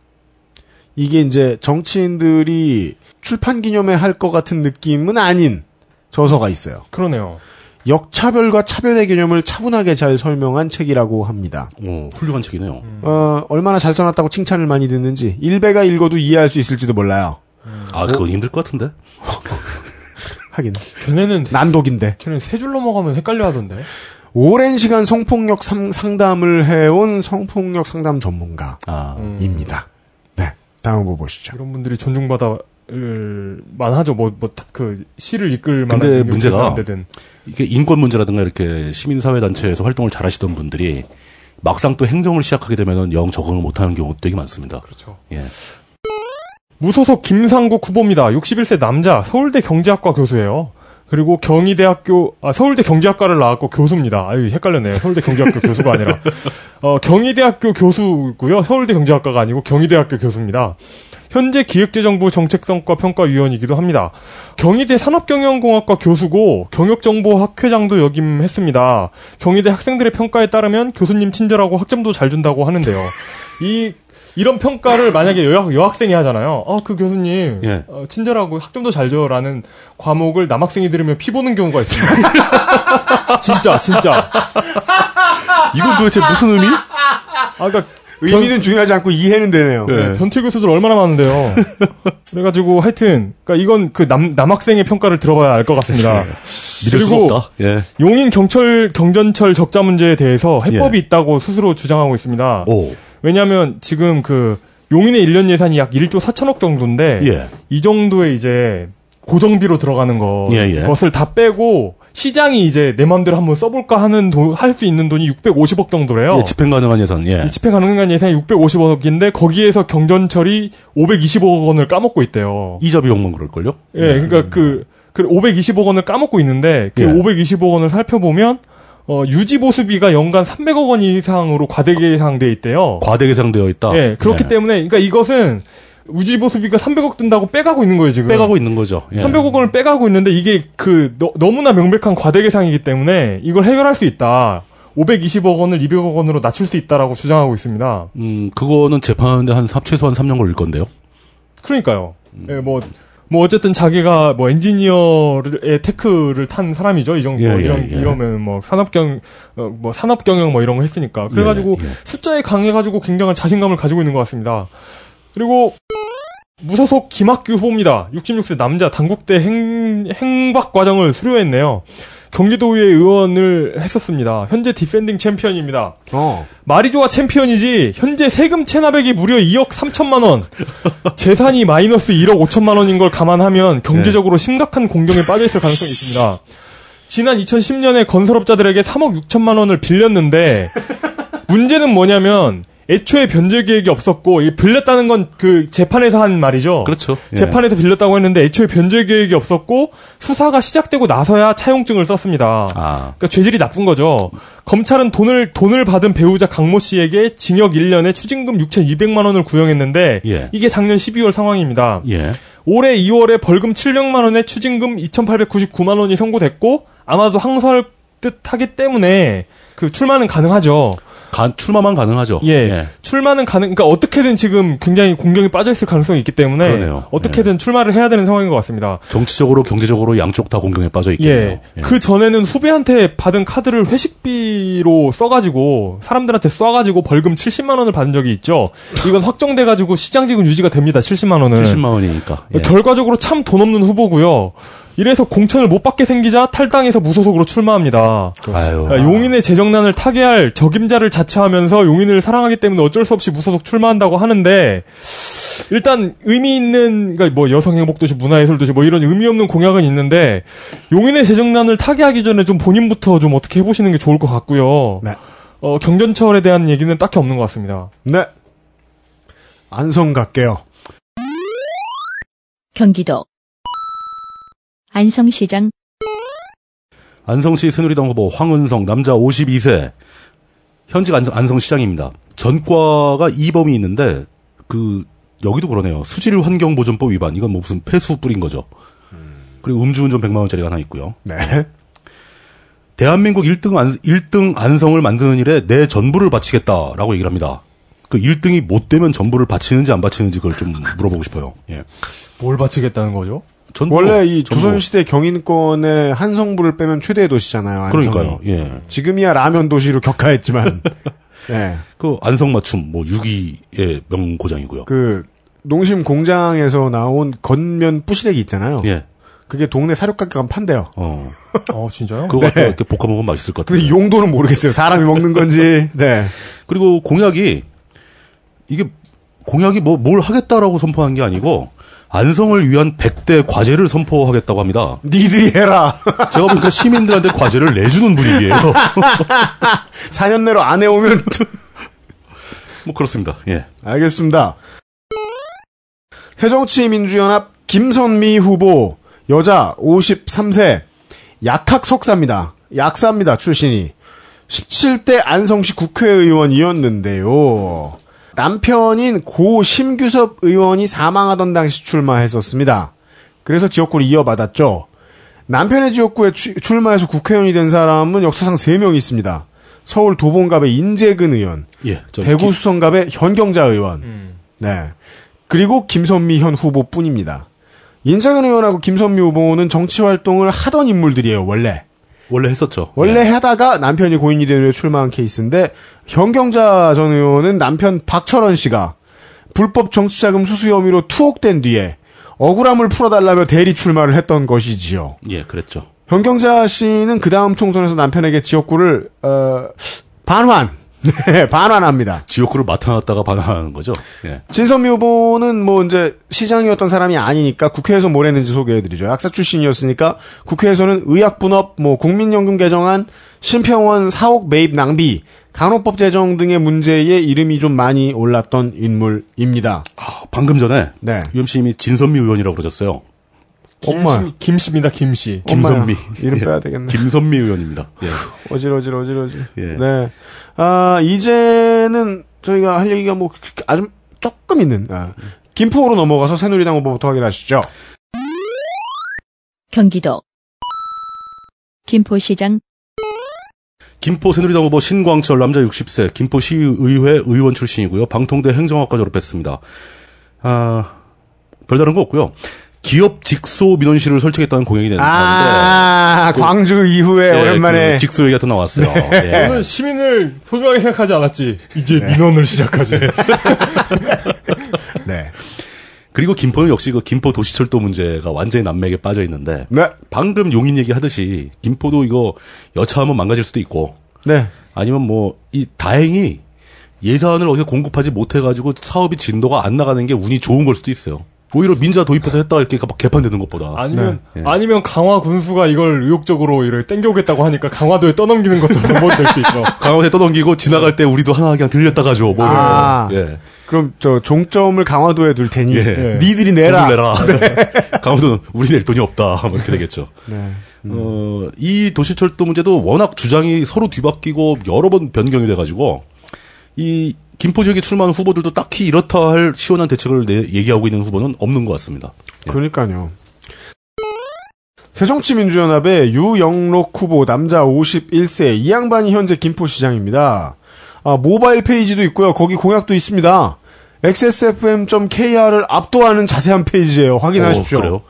이게 이제 정치인들이 출판 기념회 할 것 같은 느낌은 아닌 저서가 있어요. 그러네요. 역차별과 차별의 개념을 차분하게 잘 설명한 책이라고 합니다. 오, 훌륭한 책이네요. 어, 얼마나 잘 써놨다고 칭찬을 많이 듣는지 일베가 읽어도 이해할 수 있을지도 몰라요. 아, 그건 힘들 것 같은데? 하긴 걔네는 난독인데 걔는 세줄 넘어가면 헷갈려 하던데. 오랜 시간 성폭력 상, 상담을 해온 성폭력 상담 전문가입니다. 아, 네, 다음 후보 보시죠. 이런 분들이 존중받아 을 만하죠. 뭐 뭐 그 시를 이끌 만한 근데 문제가-. 이게 인권 문제라든가 이렇게 시민사회단체에서 활동을 잘 하시던 분들이 막상 또 행정을 시작하게 되면은 영 적응을 못하는 경우도 되게 많습니다. 그렇죠. 예. 무소속 김상국 후보입니다. 61세 남자, 서울대 경제학과 교수예요. 그리고 경희대학교, 아, 서울대 경제학과를 나왔고 교수입니다. 아유, 헷갈렸네요. 서울대 경제학교 교수가 아니라. 어, 경희대학교 교수고요. 서울대 경제학과가 아니고 경희대학교 교수입니다. 현재 기획재정부 정책성과 평가위원이기도 합니다. 경희대 산업경영공학과 교수고 경역정보학회장도 역임했습니다. 경희대 학생들의 평가에 따르면 교수님 친절하고 학점도 잘 준다고 하는데요. 이 이런 평가를 만약에 여학, 여학생이 하잖아요. 어, 그 교수님, 예. 어, 친절하고 학점도 잘 줘라는 과목을 남학생이 들으면 피 보는 경우가 있습니다. 진짜, 진짜. 이건 도대체 무슨 의미? 아, 그러니까 의미는 중요하지 않고 이해는 되네요. 네. 변태 교수들 얼마나 많은데요. 그래가지고 하여튼, 그러니까 이건 그 남, 남학생의 평가를 들어봐야 알 것 같습니다. 믿을 그리고. 예. 용인 경철 경전철 적자 문제에 대해서 해법이 예. 있다고 스스로 주장하고 있습니다. 오. 왜냐하면 지금 그 용인의 1년 예산이 약 1조 4천억 정도인데 예. 이 정도의 이제 고정비로 들어가는 거 예, 예. 것을 다 빼고 시장이 이제 내 마음대로 한번 써볼까 하는 할 수 있는 돈이 650억 정도래요. 예, 집행 가능한 예산. 예. 이 집행 가능한 예산이 650억인데 거기에서 경전철이 520억 원을 까먹고 있대요. 이자 비용만 그럴걸요? 예, 그러니까 그, 그 520억 원을 까먹고 있는데 그 예. 520억 원을 살펴보면 어, 유지 보수비가 연간 300억 원 이상으로 과대 계상돼 있대요. 과대 계상되어 있다. 예, 그렇기 예. 때문에 그러니까 이것은 유지 보수비가 300억 든다고 빼가고 있는 거예요 지금. 빼가고 있는 거죠. 예. 300억 원을 빼가고 있는데 이게 그 너, 너무나 명백한 과대 계상이기 때문에 이걸 해결할 수 있다. 520억 원을 200억 원으로 낮출 수 있다라고 주장하고 있습니다. 음, 그거는 재판하는데 한 삽- 최소한 3년 걸릴 건데요. 그러니까요. 예, 뭐 뭐 어쨌든 자기가 뭐 엔지니어의 테크를 탄 사람이죠. 이 정도 예, 뭐 예, 이런 예. 이러면 뭐 산업경 어, 뭐 산업 경영 뭐 이런 거 했으니까 그래가지고 예, 예. 숫자에 강해가지고 굉장한 자신감을 가지고 있는 것 같습니다. 그리고 무소속 김학규 후보입니다. 66세 남자 단국대 행, 행박 과정을 수료했네요. 경기도의회 의원을 했었습니다. 현재 defending 챔피언입니다. 어. 좋아 챔피언이지 현재 세금 체납액이 무려 2억 3천만 원 재산이 마이너스 1억 5천만 원인 걸 감안하면 경제적으로 심각한 곤경에 빠져 있을 가능성이 있습니다 지난 2010년에 건설업자들에게 3억 6천만 원을 빌렸는데 문제는 뭐냐면 애초에 변제 계획이 없었고 이게 빌렸다는 건 그 재판에서 한 말이죠. 그렇죠. 예. 재판에서 빌렸다고 했는데 애초에 변제 계획이 없었고 수사가 시작되고 나서야 차용증을 썼습니다. 아. 그러니까 죄질이 나쁜 거죠. 검찰은 돈을 돈을 받은 배우자 강모 씨에게 징역 1년에 추징금 6,200만 원을 구형했는데 예. 이게 작년 12월 상황입니다. 예. 올해 2월에 벌금 700만 원에 추징금 2,899만 원이 선고됐고 아마도 항소할 듯하기 때문에 그 출마는 가능하죠. 가- 출마만 가능하죠. 예. 출마는 가능, 그러니까 어떻게든 지금 굉장히 공경이 빠져 있을 가능성이 있기 때문에 그러네요. 어떻게든 출마를 해야 되는 상황인 것 같습니다. 정치적으로 경제적으로 양쪽 다 공경에 빠져 있겠네요. 예. 그 전에는 후배한테 받은 카드를 회식비로 써가지고 사람들한테 쏴가지고 벌금 70만 원을 받은 적이 있죠. 이건 확정돼가지고 시장지금 유지가 됩니다. 70만 원은. 70만 원이니까. 예. 결과적으로 참 돈 없는 후보고요. 이래서 공천을 못 받게 생기자 탈당해서 무소속으로 출마합니다. 아유. 아, 용인의 재정난을 타개할 적임자를 자처하면서 용인을 사랑하기 때문에 어쩔 수 없이 무소속 출마한다고 하는데 일단 의미 있는 그러니까 뭐 여성 행복 도시 문화 예술 도시 뭐 이런 의미 없는 공약은 있는데 용인의 재정난을 타개하기 전에 좀 본인부터 좀 어떻게 해보시는 게 좋을 것 같고요. 네. 어, 경전철에 대한 얘기는 딱히 없는 것 같습니다. 네. 안성 갈게요. 경기도 안성시장 안성시 새누리당 후보 황은성 남자 52세 현직 안성, 안성 시장입니다. 전과가 2범이 있는데 그 여기도 그러네요. 수질 환경보전법 위반 이건 뭐 무슨 폐수 뿌린 거죠. 그리고 음주운전 100만 원짜리가 하나 있고요. 네. 대한민국 1등 안, 1등 안성을 만드는 일에 내 전부를 바치겠다라고 얘기를 합니다. 그 1등이 못 되면 전부를 바치는지 안 바치는지 그걸 좀 물어보고 싶어요. 예. 뭘 바치겠다는 거죠? 원래 이. 조선시대 경인권의 한성부를 빼면 최대 도시잖아요. 안성이. 그러니까요. 예. 지금이야 라면 도시로 격하했지만. 네. 그 안성 맞춤 뭐 6위의 명고장이고요. 그 농심 공장에서 나온 건면 뿌시래기 있잖아요. 예. 그게 동네 사료가게 가면 판대요. 어. 어 진짜요? 그거 갖다 이렇게 볶아 먹으면 맛있을 것 같아요. 근데 용도는 모르겠어요. 사람이 먹는 건지. 네. 그리고 공약이 이게 공약이 뭐 뭘 하겠다라고 선포한 게 아니고 안성을 위한 100대 과제를 선포하겠다고 합니다. 니들이 해라. 제가 보니까 시민들한테 과제를 내주는 분위기예요. 4년 내로 안 해오면 뭐 그렇습니다. 예. 알겠습니다. 새정치민주연합 김선미 후보 여자 53세 약학 석사입니다. 약사입니다. 출신이 17대 안성시 국회의원이었는데요. 남편인 고 심규섭 의원이 사망하던 당시 출마했었습니다. 그래서 지역구를 이어받았죠. 남편의 지역구에 추- 출마해서 국회의원이 된 사람은 역사상 3명 있습니다. 서울 도봉갑의 인재근 의원, 예. 저 대구 기- 수성갑의 현경자 의원, 네. 그리고 김선미 현 후보뿐입니다. 인재근 의원하고 김선미 후보는 정치 활동을 하던 인물들이에요, 원래. 원래 했었죠. 원래 예. 하다가 남편이 고인이 된 후에 출마한 케이스인데 현경자 전 의원은 남편 박철원 씨가 불법 정치자금 수수 혐의로 투옥된 뒤에 억울함을 풀어달라며 대리 출마를 했던 것이지요. 예, 그랬죠. 현경자 씨는 그 다음 총선에서 남편에게 지역구를 어, 반환, 네, 반환합니다. 지역구를 맡아놨다가 반환하는 거죠. 예. 진선미 후보는 뭐 이제 시장이었던 사람이 아니니까 국회에서 뭘 했는지 소개해드리죠. 약사 출신이었으니까 국회에서는 의약분업, 뭐 국민연금 개정안, 심평원 사옥 매입 낭비, 간호법 제정 등의 문제에 이름이 좀 많이 올랐던 인물입니다. 아, 방금 전에 네. UMC님이 진선미 의원이라고 그러셨어요. 엄마. 김씨, 김씨입니다. 김씨. 김선미. 이름 예. 빼야 되겠네. 김선미 의원입니다. 예. 어질 어질 어질 어질. 예. 네. 아 이제는 저희가 할 얘기가 뭐 아주 조금 있는 아, 김포로 넘어가서 새누리당 후보부터 확인하시죠. 경기도 김포시장 김포 새누리당 후보 신광철 남자 60세 김포시의회 의원 출신이고요. 방통대 행정학과 졸업했습니다. 아 별다른 거 없고요. 기업 직소 민원실을 설치했다는 공약이 되는 아, 광주 이후에 예, 오랜만에 그 직소 얘기가 또 나왔어요. 예. 저는 시민을 소중하게 생각하지 않았지. 이제 민원을 시작하지. 네. 그리고 김포는 역시 그 김포 도시철도 문제가 완전히 난맥에 빠져 있는데 네. 방금 용인 얘기 하듯이 김포도 이거 여차하면 망가질 수도 있고 네. 아니면 뭐 이 다행히 예산을 어디서 공급하지 못해가지고 사업이 진도가 안 나가는 게 운이 좋은 걸 수도 있어요. 오히려 민자 도입해서 했다가 이렇게 막 개판되는 것보다. 아니면 네. 아니면 강화 군수가 이걸 의욕적으로 이렇게 땡겨오겠다고 하니까 강화도에 떠넘기는 것도 방법이 될 수 있어. 강화도에 떠넘기고 지나갈 때 우리도 하나 그냥 들렸다 가죠. 뭐 아. 거. 예. 그럼 저 종점을 강화도에 둘 테니 예. 니들이 내라. 내라. 강화도는 우리 낼 돈이 없다. 뭐 이렇게 되겠죠. 네. 어, 이 도시철도 문제도 워낙 주장이 서로 뒤바뀌고 여러 번 변경이 돼가지고 이 김포 지역에 출마하는 후보들도 딱히 이렇다 할 시원한 대책을 내, 얘기하고 있는 후보는 없는 것 같습니다. 그러니까요. 새정치민주연합의 유영록 후보 남자 51세 이 양반이 현재 김포시장입니다. 아, 모바일 페이지도 있고요. 거기 공약도 있습니다. xsfm.kr을 압도하는 자세한 페이지예요. 확인하십시오. 어,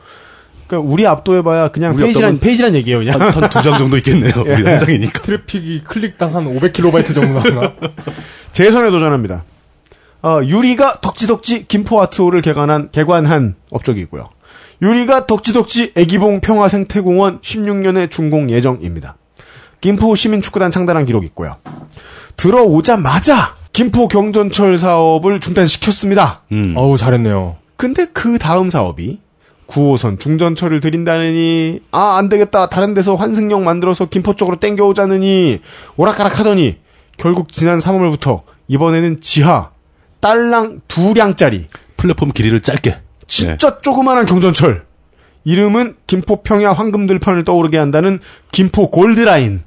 그러니까 우리 압도해봐야 그냥 우리 페이지란 페이지란 얘기예요. 그냥. 한 두 장 정도 있겠네요. 우리 한 장이니까. 트래픽이 클릭당 한 500kB 정도 나오나? 재선에 도전합니다. 어, 유리가 덕지덕지 김포아트호를 개관한, 개관한 업적이고요. 유리가 덕지덕지 애기봉 평화생태공원 16년에 준공 예정입니다. 김포 시민축구단 창단한 기록이 있고요. 들어오자마자 김포 경전철 사업을 중단시켰습니다. 음. 어우 잘했네요. 근데 그 다음 사업이 9호선 중전철을 들인다느니 아 안되겠다. 다른 데서 환승역 만들어서 김포 쪽으로 땡겨오자느니 오락가락 하더니 결국 지난 3월부터 이번에는 지하 딸랑 두 량짜리. 플랫폼 길이를 짧게. 진짜 조그만한 경전철. 이름은 김포 평야 황금들판을 떠오르게 한다는 김포 골드라인을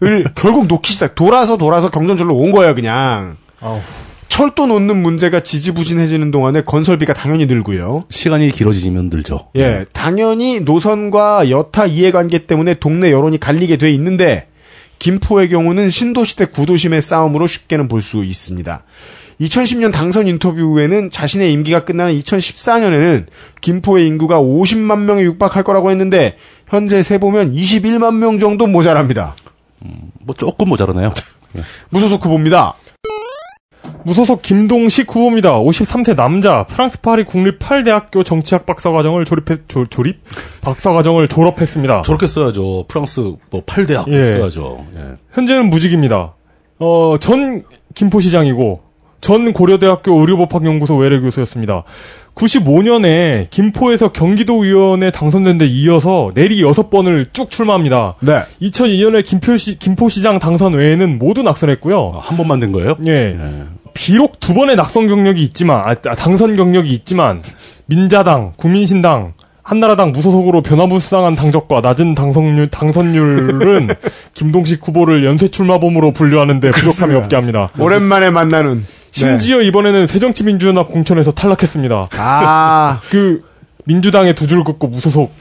결국 놓기 시작 돌아서 돌아서 경전철로 온 거예요 그냥. 아우. 철도 놓는 문제가 지지부진해지는 동안에 건설비가 당연히 늘고요. 시간이 길어지면 늘죠. 예, 당연히 노선과 여타 이해관계 때문에 동네 여론이 갈리게 돼 있는데 김포의 경우는 신도시 대 구도심의 싸움으로 쉽게는 볼 수 있습니다. 2010년 당선 인터뷰 후에는 자신의 임기가 끝나는 2014년에는 김포의 인구가 50만 명에 육박할 거라고 했는데 현재 세보면 21만 명 정도 모자랍니다. 뭐 조금 모자라네요. 무소속 후보입니다. 무소속 김동식 후보입니다. 53세 남자, 프랑스 파리 국립 8대학교 정치학 박사과정을 졸업해, 조, 조립? 박사과정을 졸업했습니다. 저렇게 써야죠. 프랑스 뭐 8대학 예. 써야죠. 예. 현재는 무직입니다. 어, 전 김포시장이고, 전 고려대학교 의료법학연구소 외래교수였습니다. 95년에 김포에서 경기도 의원에 당선된 데 이어서 내리 6번을 쭉 출마합니다. 네. 2002년에 김포시, 김포시장 당선 외에는 모두 낙선했고요. 아, 한 번만 된 거예요? 예. 비록 두 번의 낙선 경력이 있지만, 아, 당선 경력이 있지만, 민자당, 국민신당, 한나라당 무소속으로 변화무쌍한 당적과 낮은 당선율, 당선율은 김동식 후보를 연쇄 출마범으로 분류하는데 부족함이 없게 합니다. 오랜만에 만나는. 심지어 이번에는 새정치민주연합 공천에서 탈락했습니다. 아, 그 민주당에 두줄 긋고 무소속.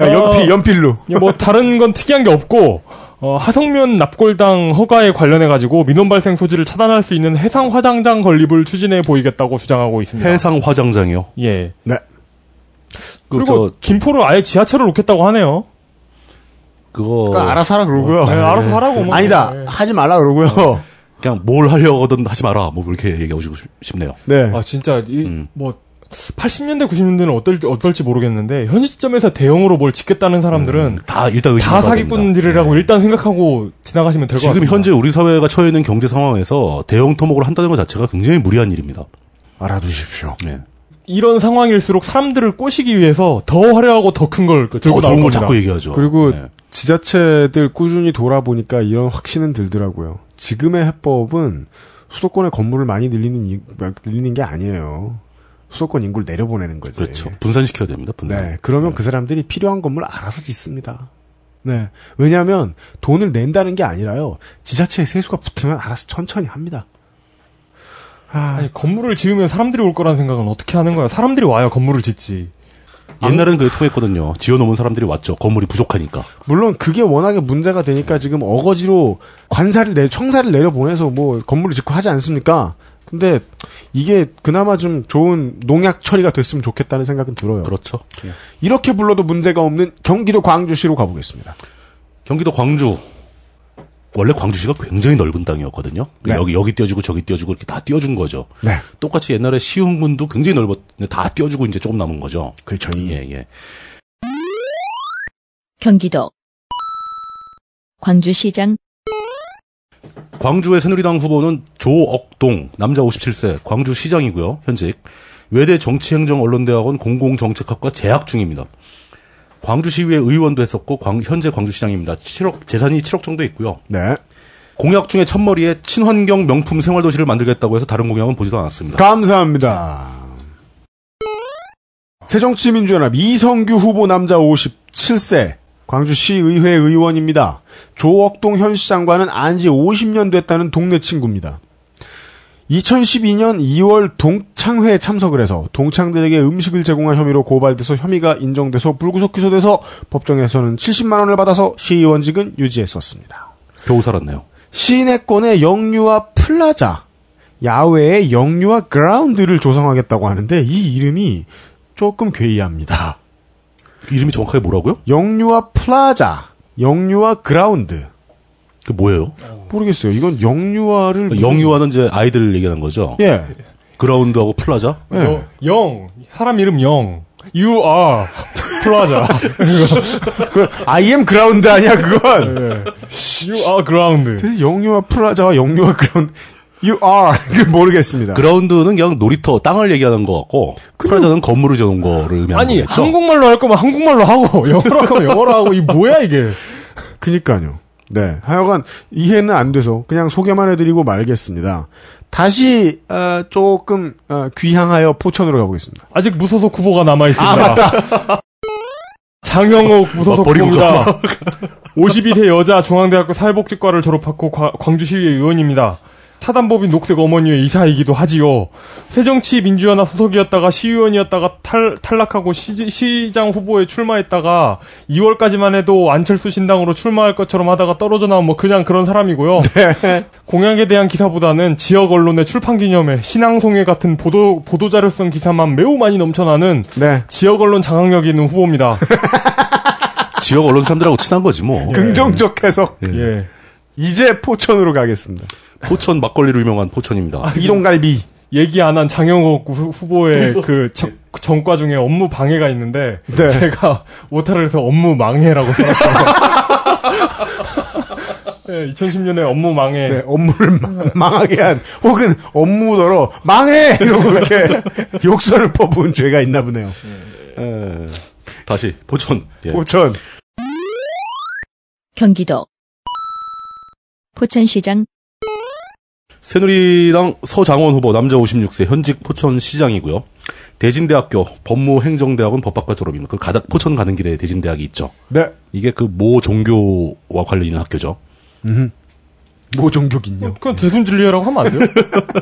야, 연필, 연필로. 뭐 다른 건 특이한 게 없고 어, 하성면 납골당 허가에 관련해 가지고 민원 발생 소지를 차단할 수 있는 해상 화장장 건립을 추진해 보이겠다고 주장하고 있습니다. 해상 화장장이요. 예. 네. 그, 그리고 저, 김포를 아예 지하철을 놓겠다고 하네요. 그거. 그러니까 알아서 하라 그러고요. 네, 알아서 하라고. 뭐. 아니다. 네. 하지 말라 그러고요. 그냥 뭘 하려거든 하지 마라. 뭐 그렇게 얘기하고 싶- 싶네요. 네. 아 진짜 이 음. 뭐 80년대 90년대는 어떨 어떨지 모르겠는데 현 시점에서 대형으로 뭘 짓겠다는 사람들은 음, 다 일단 의심. 다 사기꾼들이라고 일단 생각하고 지나가시면 될 것 같습니다. 지금 현재 우리 사회가 처해 있는 경제 상황에서 대형 토목을 한다는 것 자체가 굉장히 무리한 일입니다. 알아두십시오. 네. 이런 상황일수록 사람들을 꼬시기 위해서 더 화려하고 더 큰 걸 들고 더 나올 좋은 걸. 자꾸 얘기하죠. 그리고 네. 지자체들 꾸준히 돌아보니까 이런 확신은 들더라고요. 지금의 해법은 수도권에 건물을 많이 늘리는, 이- 늘리는 게 아니에요. 수도권 인구를 내려보내는 거지. 그렇죠. 분산시켜야 됩니다. 분산. 네. 그러면 그 사람들이 필요한 건물 알아서 짓습니다. 네. 왜냐하면 돈을 낸다는 게 아니라요. 지자체에 세수가 붙으면 알아서 천천히 합니다. 아, 아니 건물을 지으면 사람들이 올 거라는 생각은 어떻게 하는 거야? 사람들이 와야 건물을 짓지. 옛날에는 그게 통했거든요. 지어놓은 사람들이 왔죠. 건물이 부족하니까. 물론 그게 워낙에 문제가 되니까 지금 어거지로 관사를 내 청사를 내려 보내서 뭐 건물을 짓고 하지 않습니까? 근데 이게 그나마 좀 좋은 농약 처리가 됐으면 좋겠다는 생각은 들어요. 그렇죠. 예. 이렇게 불러도 문제가 없는 경기도 광주시로 가보겠습니다. 경기도 광주. 원래 광주시가 굉장히 넓은 땅이었거든요. 네. 여기 여기 띄워주고 저기 띄워주고 이렇게 다 띄워준 거죠. 네. 똑같이 옛날에 시흥군도 굉장히 넓었는데 다 띄워주고 이제 조금 남은 거죠. 그렇죠. 예, 예. 경기도 광주시장 광주의 새누리당 후보는 조억동, 남자 57세, 광주시장이고요. 현직. 외대 정치행정언론대학원 공공정책학과 재학 중입니다. 광주시의회 의원도 했었고 광- 현재 광주시장입니다. 7억 재산이 7억 정도 있고요. 네. 공약 중에 첫머리에 친환경 명품 생활도시를 만들겠다고 해서 다른 공약은 보지도 않았습니다. 감사합니다. 새정치민주연합 이성규 후보 남자 57세 광주시의회 의원입니다. 조억동 현 시장과는 안지 50년 됐다는 동네 친구입니다. 2012년 2월 동창회에 참석을 해서 동창들에게 음식을 제공한 혐의로 고발돼서 혐의가 인정돼서 불구속 기소돼서 법정에서는 70만 원을 받아서 시의원직은 유지했었습니다. 겨우 살았네요. 시내권의 영유아 플라자, 야외의 영유아 그라운드를 조성하겠다고 하는데 이 이름이 조금 괴이합니다. 이름이 정확하게 뭐라고요? 영유아 플라자, 영유아 그라운드. 그 뭐예요? 모르겠어요. 이건 영유아를 무슨- 영유아는 이제 아이들 얘기하는 거죠. 예. 그라운드하고 플라자. 예. 영 사람 이름 영 You are 플라자 그 I am 그라운드 아니야 그건. You are ground 영유아 플라자와 영유아 그라운드. You are. 그 모르겠습니다. 그라운드는 그냥 놀이터 땅을 얘기하는 것 같고 플라자는 건물을 지어놓은 거를 의미하는 아니 거겠죠. 한국말로 할 거면 한국말로 하고 영어로 할 거면 영어로 하고 이 뭐야 이게 그니까요. 네. 하여간 이해는 안 돼서 그냥 소개만 해드리고 말겠습니다. 다시 어, 조금 어, 귀향하여 포천으로 가보겠습니다. 아직 무소속 후보가 남아 있습니다. 장영옥 무소속 아, 후보입니다. 52세 여자 중앙대학교 사회복지과를 졸업하고 과- 광주시의회 의원입니다. 사단법인 녹색 어머니의 이사이기도 하지요. 새정치 민주연합 소속이었다가 시의원이었다가 탈, 탈락하고 시, 장 후보에 출마했다가 2월까지만 해도 안철수 신당으로 출마할 것처럼 하다가 떨어져 나온 뭐 그냥 그런 사람이고요. 공약에 대한 기사보다는 지역 언론의 출판 기념회, 신앙송회 같은 보도 보도 자료성 기사만 매우 많이 넘쳐나는 네. 지역 언론 장악력이 있는 후보입니다. 지역 언론 사람들하고 친한 거지 뭐. 긍정적 해석. 예. 이제 포천으로 가겠습니다. 포천 막걸리로 유명한 포천입니다. 아, 이동갈비. 얘기 안 한 장영옥 후- 후보의 그 정- 그 전과 중에 업무 방해가 있는데 네. 제가 오타를 해서 업무 망해라고 써놨어요. 네, 2010년에 업무 망해. 네, 업무를 망- 망하게 한 혹은 업무더러 망해 이러고 이렇게 욕설을 퍼부은 죄가 있나 보네요. 에, 다시 포천. 예. 포천. 경기도 포천시장 새누리당 서장원 후보 남자 56세 현직 포천시장이고요. 대진대학교 법무행정대학원 법학과 졸업입니다. 그 가다, 포천 가는 길에 대진대학이 있죠. 네. 이게 그 모 종교와 관련 있는 학교죠. 모종교긴요. 그건 대순진리회라고 하면 안 돼요?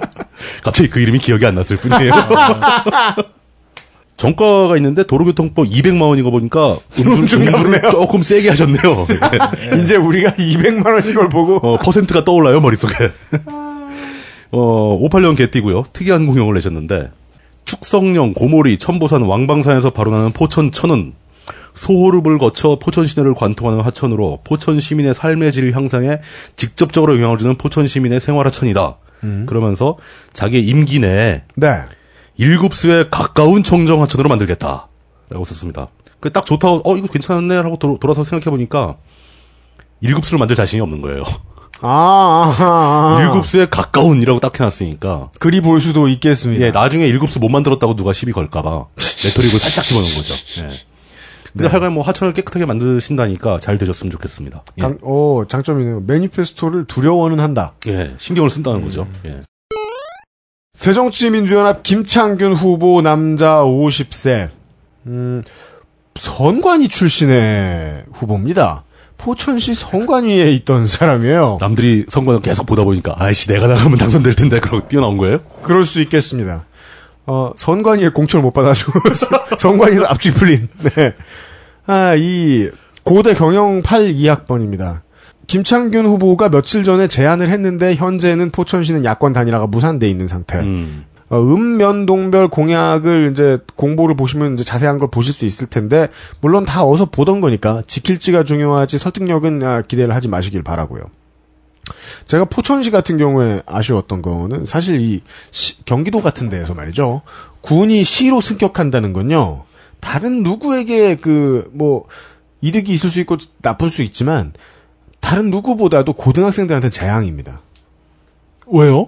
갑자기 그 이름이 기억이 안 났을 뿐이에요. 정가가 있는데 도로교통법 200만 원인 거 보니까 음주, 음주를 조금 세게 하셨네요. 이제 우리가 200만 원인 걸 보고 어, 퍼센트가 떠올라요, 머릿속에. 어, 58년 개띠고요. 특이한 공연을 내셨는데 축성령, 고모리, 천보산, 왕방산에서 발원하는 포천 천은 소호흡을 거쳐 포천 시내를 관통하는 하천으로 포천 시민의 삶의 질 향상에 직접적으로 영향을 주는 포천 시민의 생활하천이다. 그러면서 자기의 임기 내에 네. 일곱 수에 가까운 청정 하천으로 만들겠다. 라고 썼습니다. 그 딱 좋다고, 어, 이거 괜찮네. 라고 돌- 돌아서 생각해 보니까 일곱 수를 만들 자신이 없는 거예요. 아, 아, 아, 아. 일곱 수에 가까운이라고 딱 해놨으니까. 그리 볼 수도 있겠습니다. 예, 나중에 일곱 수 못 만들었다고 누가 시비 걸까봐 레토릭을 살짝 집어넣은 거죠. 예. 근데 하여간 뭐 하천을 깨끗하게 만드신다니까 잘 되셨으면 좋겠습니다. 예, 강- 어, 장점이네요. 매니페스토를 두려워는 한다. 예, 신경을 쓴다는 거죠. 예. 새정치민주연합 김창균 후보 남자 50세. 음, 선관위 출신의 후보입니다. 포천시 선관위에 있던 사람이에요. 남들이 선거를 계속 보다 보니까 아이씨 내가 나가면 당선될 텐데 그러고 뛰어나온 거예요? 그럴 수 있겠습니다. 어, 선관위에 공천을 못 받아주고, 선관위에서 압축이 풀린, 네. 아, 이, 고대 경영 8 2학번입니다. 김창균 후보가 며칠 전에 제안을 했는데 현재는 포천시는 야권 단일화가 무산돼 있는 상태. 음. 어, 읍면동별 공약을 이제 공보를 보시면 이제 자세한 걸 보실 수 있을 텐데 물론 다 어서 보던 거니까 지킬지가 중요하지 설득력은 아, 기대를 하지 마시길 바라고요. 제가 포천시 같은 경우에 아쉬웠던 거는 사실 이 시- 경기도 같은 데에서 말이죠. 군이 시로 승격한다는 건요. 다른 누구에게 그 뭐 이득이 있을 수 있고 나쁠 수 있지만 다른 누구보다도 고등학생들한테 재앙입니다. 왜요?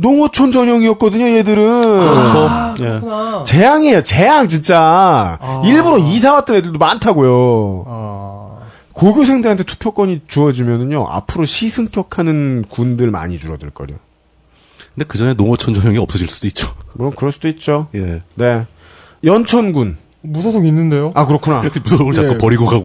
농어촌 전형이었거든요, 얘들은. 그렇죠. 예. 재앙이에요, 재앙, 진짜. 일부러 이사 왔던 애들도 많다고요. 아, 고교생들한테 투표권이 주어지면은요, 앞으로 시승격하는 군들 많이 줄어들 거요. 근데 그 전에 농어촌 전형이 없어질 수도 있죠. 물론 그럴 수도 있죠. 예. 네. 연천군. 무소속 있는데요. 아, 그렇구나. 무서울 자꾸 예. 버리고 가고.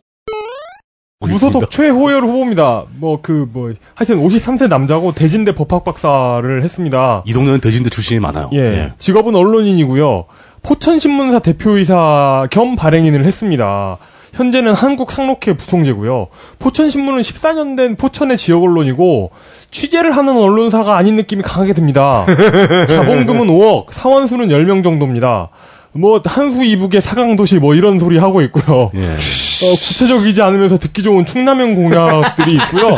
무소속 최호열 후보입니다. 뭐 그 뭐 하여튼 53세 남자고 대진대 법학 박사를 했습니다. 이 동네는 대진대 출신이 많아요. 예. 직업은 언론인이고요. 포천신문사 대표이사 겸 발행인을 했습니다. 현재는 한국 상록회 부총재고요. 포천신문은 14년 된 포천의 지역 언론이고 취재를 하는 언론사가 아닌 느낌이 강하게 듭니다. 자본금은 5억, 사원수는 10명 정도입니다. 뭐 한수 이북의 사강도시 뭐 이런 소리 하고 있고요. 예. 어, 구체적이지 않으면서 듣기 좋은 충남형 공약들이 있고요.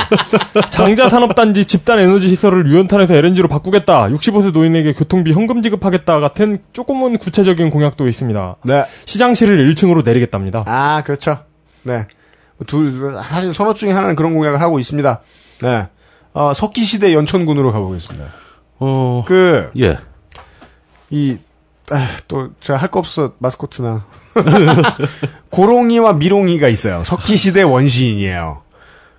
장자 산업단지 집단 에너지 시설을 유연탄에서 LNG로 바꾸겠다. 65세 노인에게 교통비 현금 지급하겠다 같은 조금은 구체적인 공약도 있습니다. 네. 시장실을 1층으로 내리겠답니다. 아, 그렇죠. 네. 둘, 사실 선호 중에 하나는 그런 공약을 하고 있습니다. 네. 어, 석기시대 연천군으로 가보겠습니다. 어, 그, 예. 이, 아, 또, 제가 할 거 없어, 마스코트나. 고롱이와 미롱이가 있어요. 석기 시대 원시인이에요.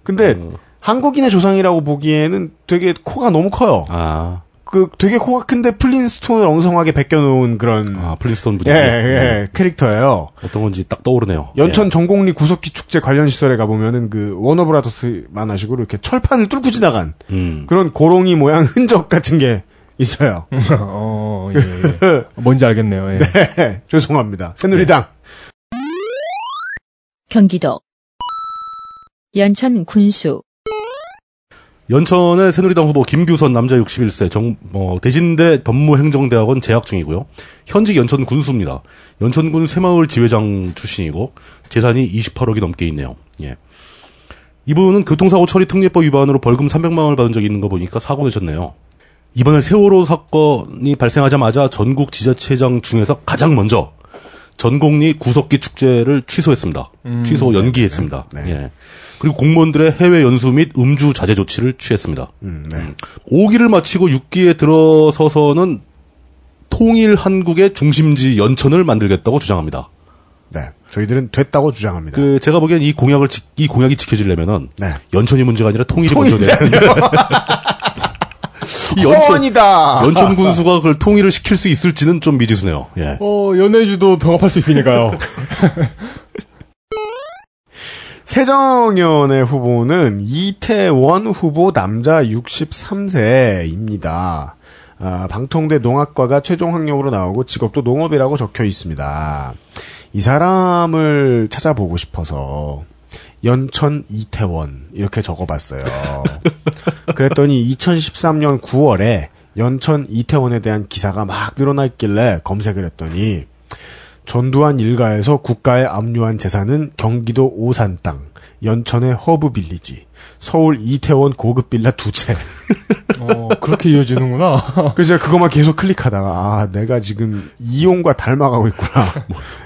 근데, 한국인의 조상이라고 보기에는 되게 코가 너무 커요. 아, 그, 되게 코가 큰데 플린스톤을 엉성하게 베껴놓은 그런, 아, 플린스톤 예, 분위기. 예, 캐릭터예요. 어떤 건지 딱 떠오르네요. 연천 전곡리 구석기 축제 관련 시설에 가보면은 그, 워너브라더스 만화식으로 이렇게 철판을 뚫고 지나간 예. 음. 그런 고롱이 모양 흔적 같은 게 있어요. 어, 예, 예. 뭔지 알겠네요. 예. 네, 죄송합니다. 새누리당. 경기도 연천 군수 연천의 새누리당 후보 김규선 남자 61세 정, 어, 대진대 법무행정대학원 재학 중이고요. 현직 연천 군수입니다. 연천군 새마을 지회장 출신이고 재산이 28억이 넘게 있네요. 예. 이분은 교통사고 처리 특례법 위반으로 벌금 300만 원을 받은 적이 있는 거 보니까 사고 내셨네요. 이번에 세월호 사건이 발생하자마자 전국 지자체장 중에서 가장 먼저 전곡리 구석기 축제를 취소했습니다. 취소 연기했습니다. 예. 그리고 공무원들의 해외 연수 및 음주 자제 조치를 취했습니다. 음, 네. 5기를 마치고 6기에 들어서서는 통일 한국의 중심지 연천을 만들겠다고 주장합니다. 네. 저희들은 됐다고 주장합니다. 그 제가 보기엔 이 공약을 지- 이 공약이 지켜지려면은 네. 연천이 문제가 아니라 통일이 통일이 먼저 돼야 돼요. 이 연천 헌이다. 연천 군수가 그걸 통일을 시킬 수 있을지는 좀 미지수네요. 예. 어, 연애주도 병합할 수 있으니까요. 새정연의 후보는 이태원 후보 남자 63세입니다. 아, 방통대 농학과가 최종 학력으로 나오고 직업도 농업이라고 적혀 있습니다. 이 사람을 찾아보고 싶어서 연천 이태원 이렇게 적어봤어요. 그랬더니 2013년 9월에 연천 이태원에 대한 기사가 막 늘어나 있길래 검색을 했더니 전두환 일가에서 국가에 압류한 재산은 경기도 오산 땅, 연천의 허브 빌리지, 서울 이태원 고급 빌라 두 채. 어, 그렇게 이어지는구나. 그래서 제가 그것만 계속 클릭하다가 아 내가 지금 이용과 닮아가고 있구나.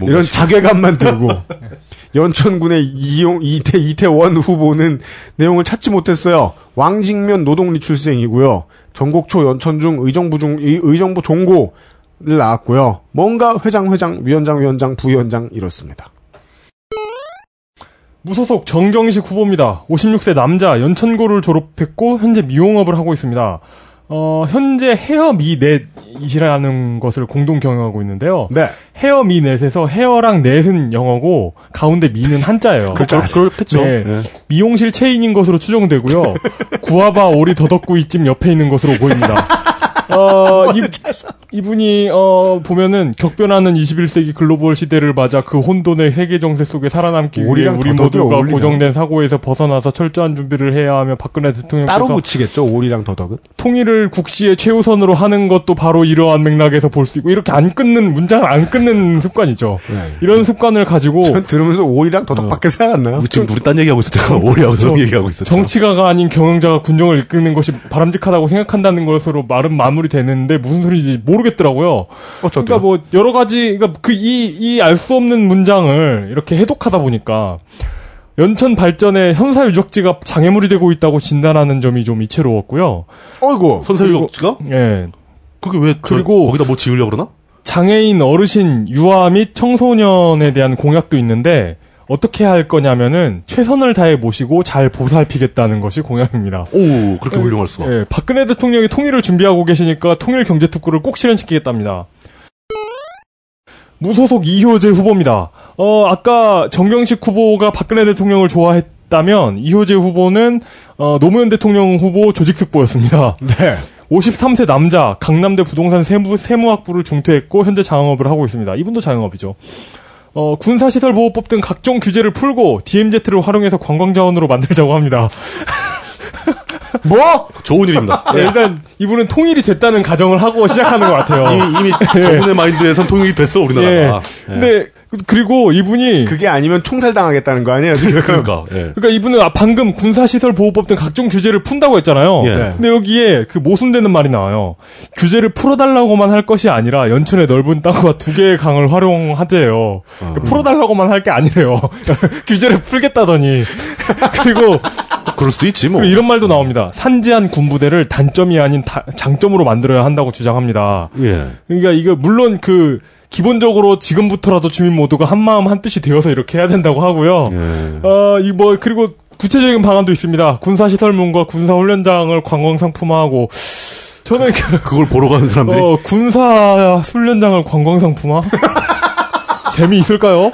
이런 자괴감만 들고 연천군의 이용 이태 이태원 후보는 내용을 찾지 못했어요. 왕직면 노동리 출생이고요. 전국초 연천중 의정부 중 의- 의정부 종고를 나왔고요. 뭔가 회장 회장 위원장 위원장 부위원장 이렇습니다. 무소속 정경식 후보입니다. 56세 남자 연천고를 졸업했고 현재 미용업을 하고 있습니다. 어, 현재 헤어 미넷이라는 것을 공동 경영하고 있는데요. 네. 헤어 미넷에서 헤어랑 넷은 영어고 가운데 미는 한자예요. 그렇죠. 그렇겠죠. 네. 예. 미용실 체인인 것으로 추정되고요. 구아바 오리 더덕구이집 옆에 있는 것으로 보입니다. 어, 이, 이분이 어 보면은 격변하는 21세기 글로벌 시대를 맞아 그 혼돈의 세계 정세 속에 살아남기 위해 우리 모두가? 고정된 사고에서 벗어나서 철저한 준비를 해야 하며 박근혜 따로 대통령께서 붙이겠죠, 오리랑 더덕은? 통일을 국시의 최우선으로 하는 것도 바로 이러한 맥락에서 볼 수 있고 이렇게 안 끊는 문장을 안 끊는 습관이죠. 이런 습관을 가지고 전 들으면서 오리랑 더덕밖에 생각 안 나요. 우리 지금 우리 딴 얘기하고 있었잖아. 오리하고 저 얘기하고 있었죠. 정치가가 아닌 경영자가 군정을 이끄는 것이 바람직하다고 생각한다는 것으로 말은 마무 리되는데 무슨 소리인지 모르겠더라고요. 어쩌죠? 그러니까 뭐 여러 가지 그러니까 그 이 이 알 수 없는 문장을 이렇게 해독하다 보니까 연천 발전에 현사 유적지가 장애물이 되고 있다고 진단하는 점이 좀 이채로웠고요. 어이구. 선사 유적지가? 예. 그게 왜 저- 그리고- 거기다 뭐 지으려고 그러나? 장애인 어르신 유아 및 청소년에 대한 공약도 있는데 어떻게 할 거냐면은 최선을 다해 모시고 잘 보살피겠다는 것이 공약입니다. 오, 그렇게 훌륭할 수가. 예, 박근혜 대통령이 통일을 준비하고 계시니까 통일 경제 특구를 꼭 실현시키겠답니다. 무소속 이효재 후보입니다. 어, 아까 정경식 후보가 박근혜 대통령을 좋아했다면 이효재 후보는 어, 노무현 대통령 후보 조직 특보였습니다. 네. 53세 남자, 강남대 부동산 세무, 세무학부를 중퇴했고 현재 자영업을 하고 있습니다. 이분도 자영업이죠. 어, 군사시설 보호법 등 각종 규제를 풀고 DMZ를 활용해서 관광자원으로 만들자고 합니다. 뭐? 좋은 일입니다. 네, 일단 이분은 통일이 됐다는 가정을 하고 시작하는 것 같아요. 이미, 이미 저분의 마인드에선 통일이 됐어, 예. 우리나라가. 예. 근데 그- 그리고 이분이 그게 아니면 총살 당하겠다는 거 아니에요, 지금? 그러니까, 예. 그러니까 이분은 아, 방금 군사시설 보호법 등 각종 규제를 푼다고 했잖아요. 예. 근데 여기에 그 모순되는 말이 나와요. 규제를 풀어달라고만 할 것이 아니라 연천의 넓은 땅과 두 개의 강을 활용하재요. 그러니까 풀어달라고만 할 게 아니래요. 규제를 풀겠다더니 그리고 그럴 수도 있지, 뭐. 이런 말도 나옵니다. 산지한 군부대를 단점이 아닌 다- 장점으로 만들어야 한다고 주장합니다. 예. 그러니까 이거 물론 그 기본적으로 지금부터라도 주민 모두가 한 마음 한 뜻이 되어서 이렇게 해야 된다고 하고요. 예. 어, 이 뭐 그리고 구체적인 방안도 있습니다. 군사 시설문과 군사 훈련장을 관광 상품화하고 저는 그, 그걸 보러 가는 사람들이. 어, 군사 훈련장을 관광 상품화 재미 있을까요?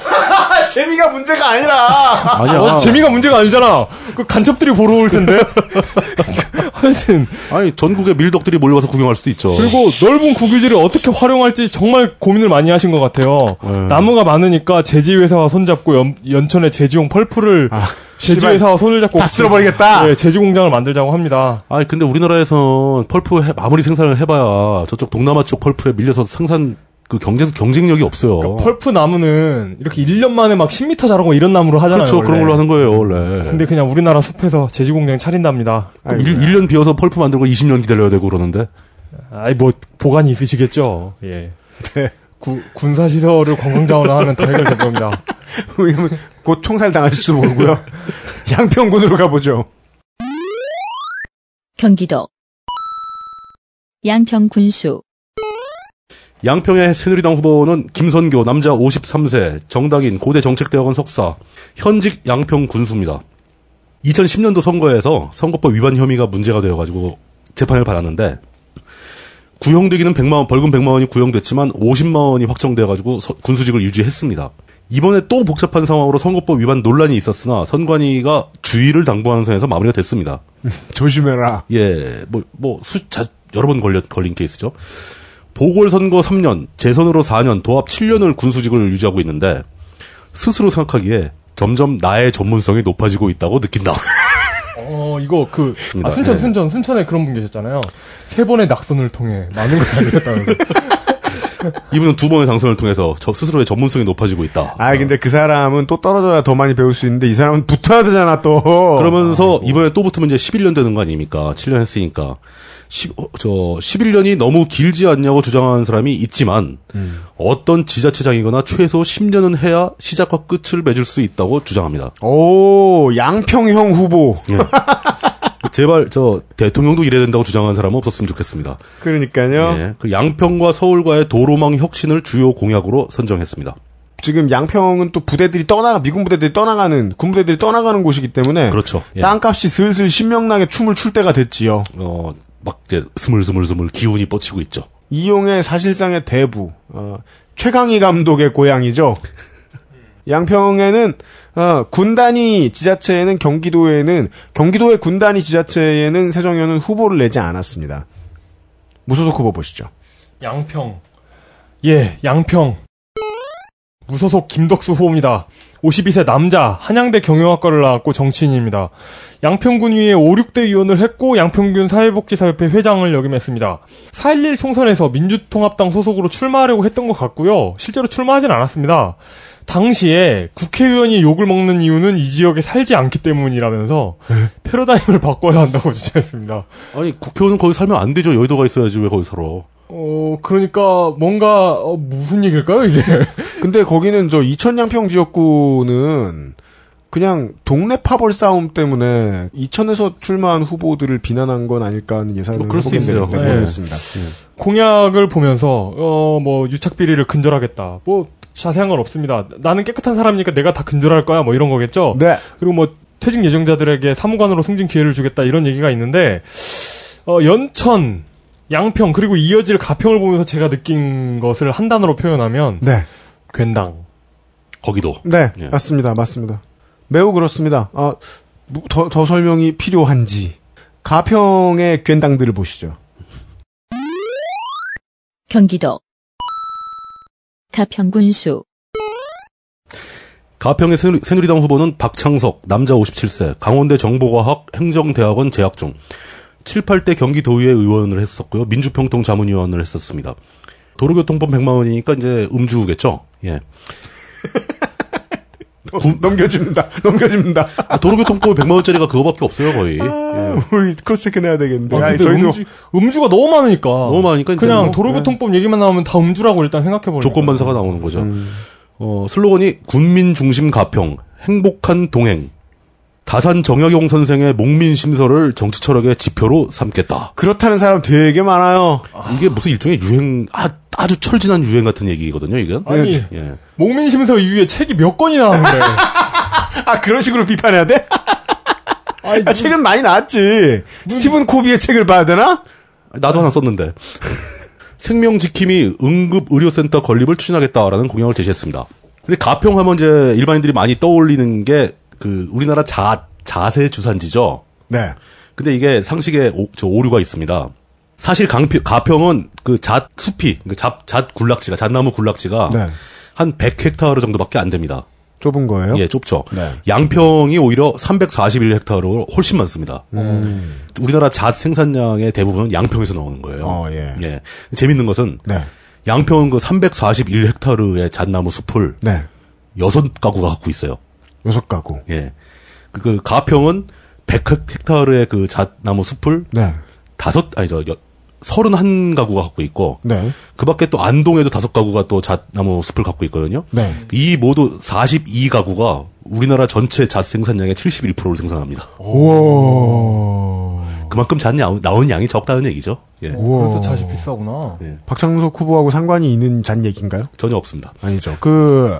재미가 문제가 아니라. 아니야. 어, 재미가 문제가 아니잖아. 그 간첩들이 보러 올 텐데. 하여튼 아니, 전국의 밀덕들이 몰려와서 구경할 수도 있죠. 그리고 넓은 국유지를 어떻게 활용할지 정말 고민을 많이 하신 것 같아요. 네. 나무가 많으니까 제지회사와 손잡고 연, 연천의 제지용 펄프를 제지회사와 손을 잡고 다 쓸어버리겠다. 네, 제지 공장을 만들자고 합니다. 아니, 근데 우리나라에선 펄프 해- 아무리 생산을 해봐야 저쪽 동남아 쪽 펄프에 밀려서 생산 그 경제, 경쟁력이 없어요. 그러니까 펄프 나무는 이렇게 1년 만에 막 10m 자라고 이런 나무로 하잖아요. 그렇죠. 그런 원래. 걸로 하는 거예요, 원래. 근데 그냥 우리나라 숲에서 제지 공장 차린답니다. 일 1년 비워서 펄프 만들고 20년 기다려야 되고 그러는데. 아이 뭐 보관이 있으시겠죠. 예. 네. 구- 군사 시설을 관광자원화 하면 다 해결될 겁니다. 왜냐면 곧 총살 당하실지도 모르고요. 양평군으로 가보죠. 경기도 양평군수 양평의 새누리당 후보는 김선교, 남자 53세, 정당인, 고대 정책대학원 석사, 현직 양평 군수입니다. 2010년도 선거에서 선거법 위반 혐의가 문제가 되어가지고 재판을 받았는데, 구형되기는 100만 원, 벌금 100만 원이 구형됐지만 50만 원이 확정되어가지고 서- 군수직을 유지했습니다. 이번에 또 복잡한 상황으로 선거법 위반 논란이 있었으나 선관위가 주의를 당부하는 선에서 마무리가 됐습니다. 조심해라. 예, 뭐, 뭐, 수, 자, 여러 번 걸려, 걸린 케이스죠. 보궐선거 3년, 재선으로 4년, 도합 7년을 군수직을 유지하고 있는데, 스스로 생각하기에 점점 나의 전문성이 높아지고 있다고 느낀다. 어, 이거 그, 아. 순천, 예. 순천, 순천에 그런 분 계셨잖아요. 세 번의 낙선을 통해 많은 걸 알겠다면서. 이분은 두 번의 당선을 통해서 저 스스로의 전문성이 높아지고 있다. 아, 근데 그 사람은 또 떨어져야 더 많이 배울 수 있는데 이 사람은 붙어야 되잖아, 또. 그러면서 이번에 또 붙으면 이제 11년 되는 거 아닙니까? 7년 했으니까. 10, 어, 저 11년이 너무 길지 않냐고 주장하는 사람이 있지만 어떤 지자체장이거나 최소 10년은 해야 시작과 끝을 맺을 수 있다고 주장합니다. 오, 양평형 후보. 제발 저 대통령도 이래야 된다고 주장하는 사람은 없었으면 좋겠습니다. 그러니까요. 예, 그 양평과 서울과의 도로망 혁신을 주요 공약으로 선정했습니다. 지금 양평은 또 부대들이 떠나가, 미군 부대들이 떠나가는, 군 부대들이 떠나가는 곳이기 때문에. 그렇죠. 예. 땅값이 슬슬 신명나게 춤을 출 때가 됐지요. 어, 막 이제 스물스물스물 기운이 뻗치고 있죠. 이용의 사실상의 대부, 어, 최강희 감독의 고향이죠. 양평에는 어, 군단위 지자체에는 경기도에는 경기도의 군단위 지자체에는 세정현은 후보를 내지 않았습니다. 무소속 후보 보시죠. 양평. 예, 양평. 무소속 김덕수 후보입니다. 52세 남자, 한양대 경영학과를 나왔고 정치인입니다. 양평군위에 5, 6대 의원을 했고 양평군 사회복지사협회 회장을 역임했습니다. 4.11 총선에서 민주통합당 소속으로 출마하려고 했던 것 같고요. 실제로 출마하진 않았습니다. 당시에 국회의원이 욕을 먹는 이유는 이 지역에 살지 않기 때문이라면서 패러다임을 바꿔야 한다고 주장했습니다. 아니 국회의원은 거기 살면 안 되죠. 여의도가 있어야지 왜 거기 살아? 어, 그러니까 뭔가 어, 무슨 얘기일까요, 이게? 근데 거기는 저 이천양평 지역구는 그냥 동네 파벌 싸움 때문에 이천에서 출마한 후보들을 비난한 건 아닐까 하는 예상을 뭐 그럴 해보게 있어요. 네. 모르겠습니다. 공약을 보면서 어 뭐 유착 비리를 근절하겠다. 뭐 자세한 건 없습니다. 나는 깨끗한 사람이니까 내가 다 근절할 거야. 뭐 이런 거겠죠. 네. 그리고 뭐 퇴직 예정자들에게 사무관으로 승진 기회를 주겠다 이런 얘기가 있는데 어 연천, 양평 그리고 이어질 가평을 보면서 제가 느낀 것을 한 단어로 표현하면 네. 괜당. 거기도. 네. 예. 맞습니다. 맞습니다. 매우 그렇습니다. 아, 뭐, 더, 더 설명이 필요한지. 가평의 괜당들을 보시죠. 경기도 가평군수 가평의 새누리, 새누리당 후보는 박창석, 남자 57세, 강원대 정보과학 행정대학원 재학 중. 7, 8대 경기도의회 의원을 했었고요. 민주평통 자문위원을 했었습니다. 도로교통법 100만 원이니까 이제 음주겠죠. 예. 넘겨줍니다. 넘겨줍니다. 아, 도로교통법에 100만 원짜리가 그거밖에 없어요, 거의. 예. 우리 cross check 내야 되겠는데. 아, 저희도 음주, 음주 가 너무 많으니까. 너무 많으니까 그냥 뭐, 도로교통법 얘기만 나오면 다 음주라고 일단 생각해 버려요. 조건 반사가 나오는 거죠. 어, 슬로건이 군민 중심 가평, 행복한 동행. 다산 정약용 선생의 목민 심서를 정치 철학의 지표로 삼겠다. 그렇다는 사람 되게 많아요. 이게 무슨 일종의 유행, 아, 아주 철진한 유행 같은 얘기거든요, 이건. 아니, 예. 목민 심서 이후에 책이 몇 건이 나왔는데. 아, 그런 식으로 비판해야 돼? 아, 책은 많이 나왔지. 스티븐 코비의 책을 봐야 되나? 나도 하나 썼는데. 생명지킴이 응급의료센터 건립을 추진하겠다라는 공약을 제시했습니다. 근데 가평 하면 이제 일반인들이 많이 떠올리는 게 그 우리나라 자 자세 주산지죠. 네. 근데 이게 상식에 오, 저 오류가 있습니다. 사실 강평, 가평은 그 잣 숲이 그 잣, 잣 굴락지가 잣나무 굴락지가 네. 한 100헥타르 정도밖에 안 됩니다. 좁은 거예요? 예, 좁죠. 네. 양평이 오히려 341헥타르로 훨씬 많습니다. 음. 우리나라 잣 생산량의 대부분은 양평에서 나오는 거예요. 어, 예. 재밌는 것은 네. 양평은 그 341헥타르의 잣나무 숲을 네. 여섯 가구가 갖고 있어요. 여섯 가구. 예. 그, 그 가평은 100헥타르의 그 잣나무 숲을 네. 다섯 아니 저 여, 31가구가 갖고 있고 네. 그 밖에 또 안동에도 다섯 가구가 또 잣나무 숲을 갖고 있거든요. 네. 이 모두 42 가구가 우리나라 전체 잣 생산량의 71%를 생산합니다. 우와. 그만큼 잣 나오- 나오는 양이 적다는 얘기죠. 예. 우와. 그래서 잣이 비싸구나. 박창석 후보하고 상관이 있는 잔 얘기인가요? 전혀 없습니다. 아니죠. 그,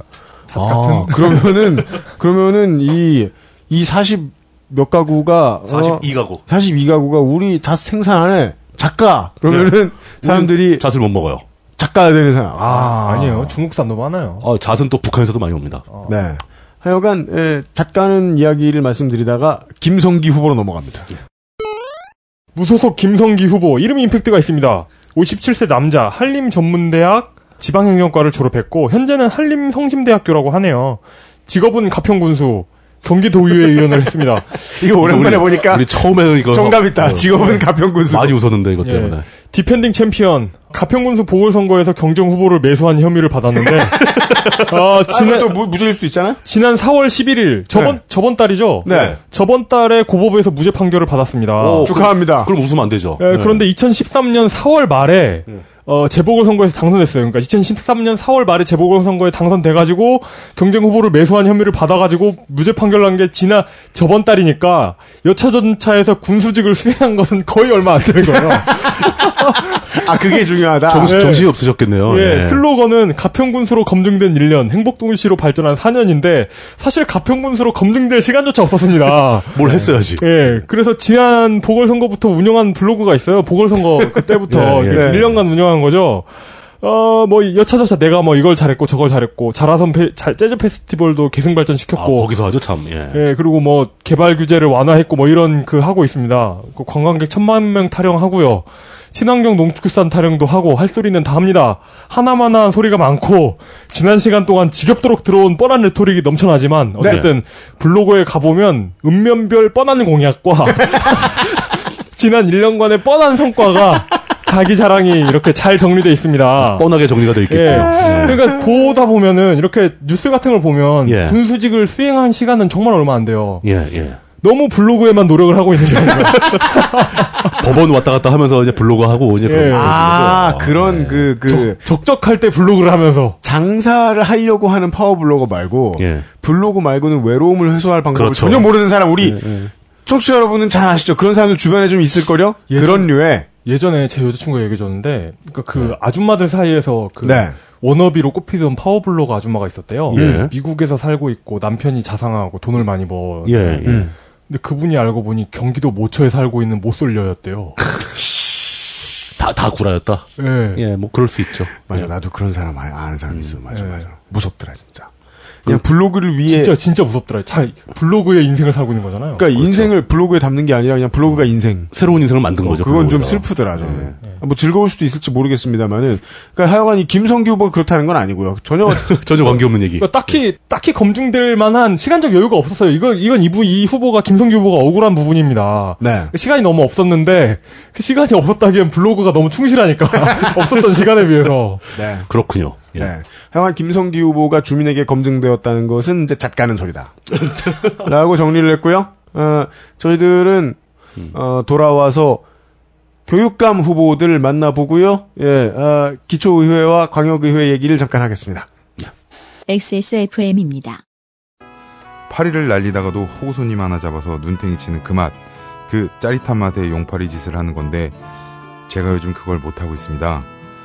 아, 그러면은, 그러면은 이, 이 40 몇 가구가, 42가구. 42가구가 우리 잣 생산하는 작가! 그러면은 사람들이 잣을 못 먹어요. 작가가 되는 사람. 아. 아 니에요. 중국산도 많아요. 어, 잣은 또 북한에서도 많이 옵니다. 네. 하여간, 에, 잣가는 이야기를 말씀드리다가 김성기 후보로 넘어갑니다. 무소속 김성기 후보 이름이 임팩트가 있습니다. 57세 남자 한림전문대학 지방행정과를 졸업했고 현재는 한림성심대학교라고 하네요. 직업은 가평군수 경기도의회 의원을 했습니다. 이거 오랜만에 우리- 보니까 우리 처음에는 이거 정답 있다. 어, 직업은 가평군수. 많이 웃었는데 이것 예. 때문에. defending 챔피언 가평군수 보궐선거에서 경쟁 후보를 매수한 혐의를 받았는데 아, 지난, 지난 또 무, 무죄일 수도 있잖아요? 지난 4월 11일 저번 네. 저번 달이죠. 네. 저번 달에 고법에서 무죄 판결을 받았습니다. 어, 축하합니다. 그럼 웃으면 안 되죠. 예, 네. 그런데 2013년 4월 말에 어, 재보궐선거에서 당선했어요. 그러니까 2013년 4월 말에 재보궐선거에 당선돼가지고 경쟁 후보를 매수한 혐의를 받아가지고 무죄 판결 난 게 지난 저번 달이니까 여차전차에서 군수직을 수행한 것은 거의 얼마 안 되는 거예요. 아, 그게 중요하다. 정신, 예. 정신이 없으셨겠네요. 예, 예. 슬로건은 가평군수로 검증된 1년, 행복동시로 발전한 4년인데 사실 가평군수로 검증될 시간조차 없었습니다. 뭘 했어야지. 예, 그래서 지난 보궐선거부터 운영한 블로그가 있어요. 보궐선거 그때부터 예, 예. 1년간 운영한 거죠. 어, 뭐, 여차저차 내가 뭐 이걸 잘했고 저걸 잘했고, 자라선 페, 자, 재즈 페스티벌도 계승 아, 발전시켰고, 거기서 하죠, 참. 예. 예, 그리고 뭐, 개발 규제를 완화했고, 뭐 이런 그 하고 있습니다. 그 관광객 천만 명 타령하고요. 친환경 농축산 타령도 하고, 할 소리는 다 합니다. 하나마나한 소리가 많고, 지난 시간 동안 지겹도록 들어온 뻔한 레토릭이 넘쳐나지만, 어쨌든, 블로그에 가보면, 읍면별 뻔한 공약과, 지난 1년간의 뻔한 성과가, 자기 자랑이 이렇게 잘 정리되어 있습니다. 뻔하게 정리가 돼 있겠고요. 예. 그러니까 보다 보면은 이렇게 뉴스 같은 걸 보면 예. 군수직을 수행한 시간은 정말 얼마 안 돼요. 예, 예. 너무 블로그에만 노력을 하고 있는 경우가 법원 왔다 갔다 하면서 이제 블로그 하고 이제 예. 그런 아, 거죠. 그런 예. 그, 그, 적 적할 때 블로그를 하면서 장사를 하려고 하는 파워 블로거 말고, 예. 블로그 말고는 외로움을 해소할 방법을 그렇죠. 전혀 모르는 사람, 우리, 청취자 여러분은 잘 아시죠? 그런 사람들 주변에 좀 있을걸요? 예전- 그런 류의, 예전에 제 여자친구가 얘기해줬는데 그러니까 그 아줌마들 사이에서 그 네. 워너비로 꼽히던 파워블로거 아줌마가 있었대요. 예. 미국에서 살고 있고 남편이 자상하고 돈을 많이 버. 예, 예. 근데 그분이 알고 보니 경기도 모처에 살고 있는 모쏠녀였대요. 다, 다 구라였다. 예. 예, 뭐 그럴 수 있죠. 맞아, 나도 그런 사람 아- 아는 사람 있어. 맞아, 맞아. 무섭더라, 진짜. 그냥 블로그를 위해, 진짜 진짜 무섭더라. 자 블로그의 인생을 살고 있는 거잖아요. 그러니까 인생을 블로그에 담는 게 아니라 그냥 블로그가 인생. 새로운 인생을 만든 거죠. 그건 좀. 슬프더라, 저는. 뭐 즐거울 수도 있을지 모르겠습니다만은. 그러니까 하여간 이 김성규 후보가 그렇다는 건 아니고요. 전혀 전혀 관계 없는 얘기. 그러니까 딱히 딱히 검증될 만한 시간적 여유가 없었어요. 이거 이건 이부 이 후보가 김성규 후보가 억울한 부분입니다. 네. 시간이 너무 없었는데 그 시간이 없었다기엔 블로그가 너무 충실하니까 없었던 시간에 비해서 네. 그렇군요. 예. 네. 하여간 김성기 후보가 주민에게 검증되었다는 것은 이제 잣가는 소리다. 라고 정리를 했고요. 어, 저희들은 어, 돌아와서 교육감 후보들 만나보고요. 예, 아, 기초의회와 광역의회 얘기를 잠깐 하겠습니다. XSFM입니다. 파리를 날리다가도 호구손님 하나 잡아서 눈탱이 치는 그 맛. 그 짜릿한 맛에 용파리 짓을 하는 건데 제가 요즘 그걸 못하고 있습니다.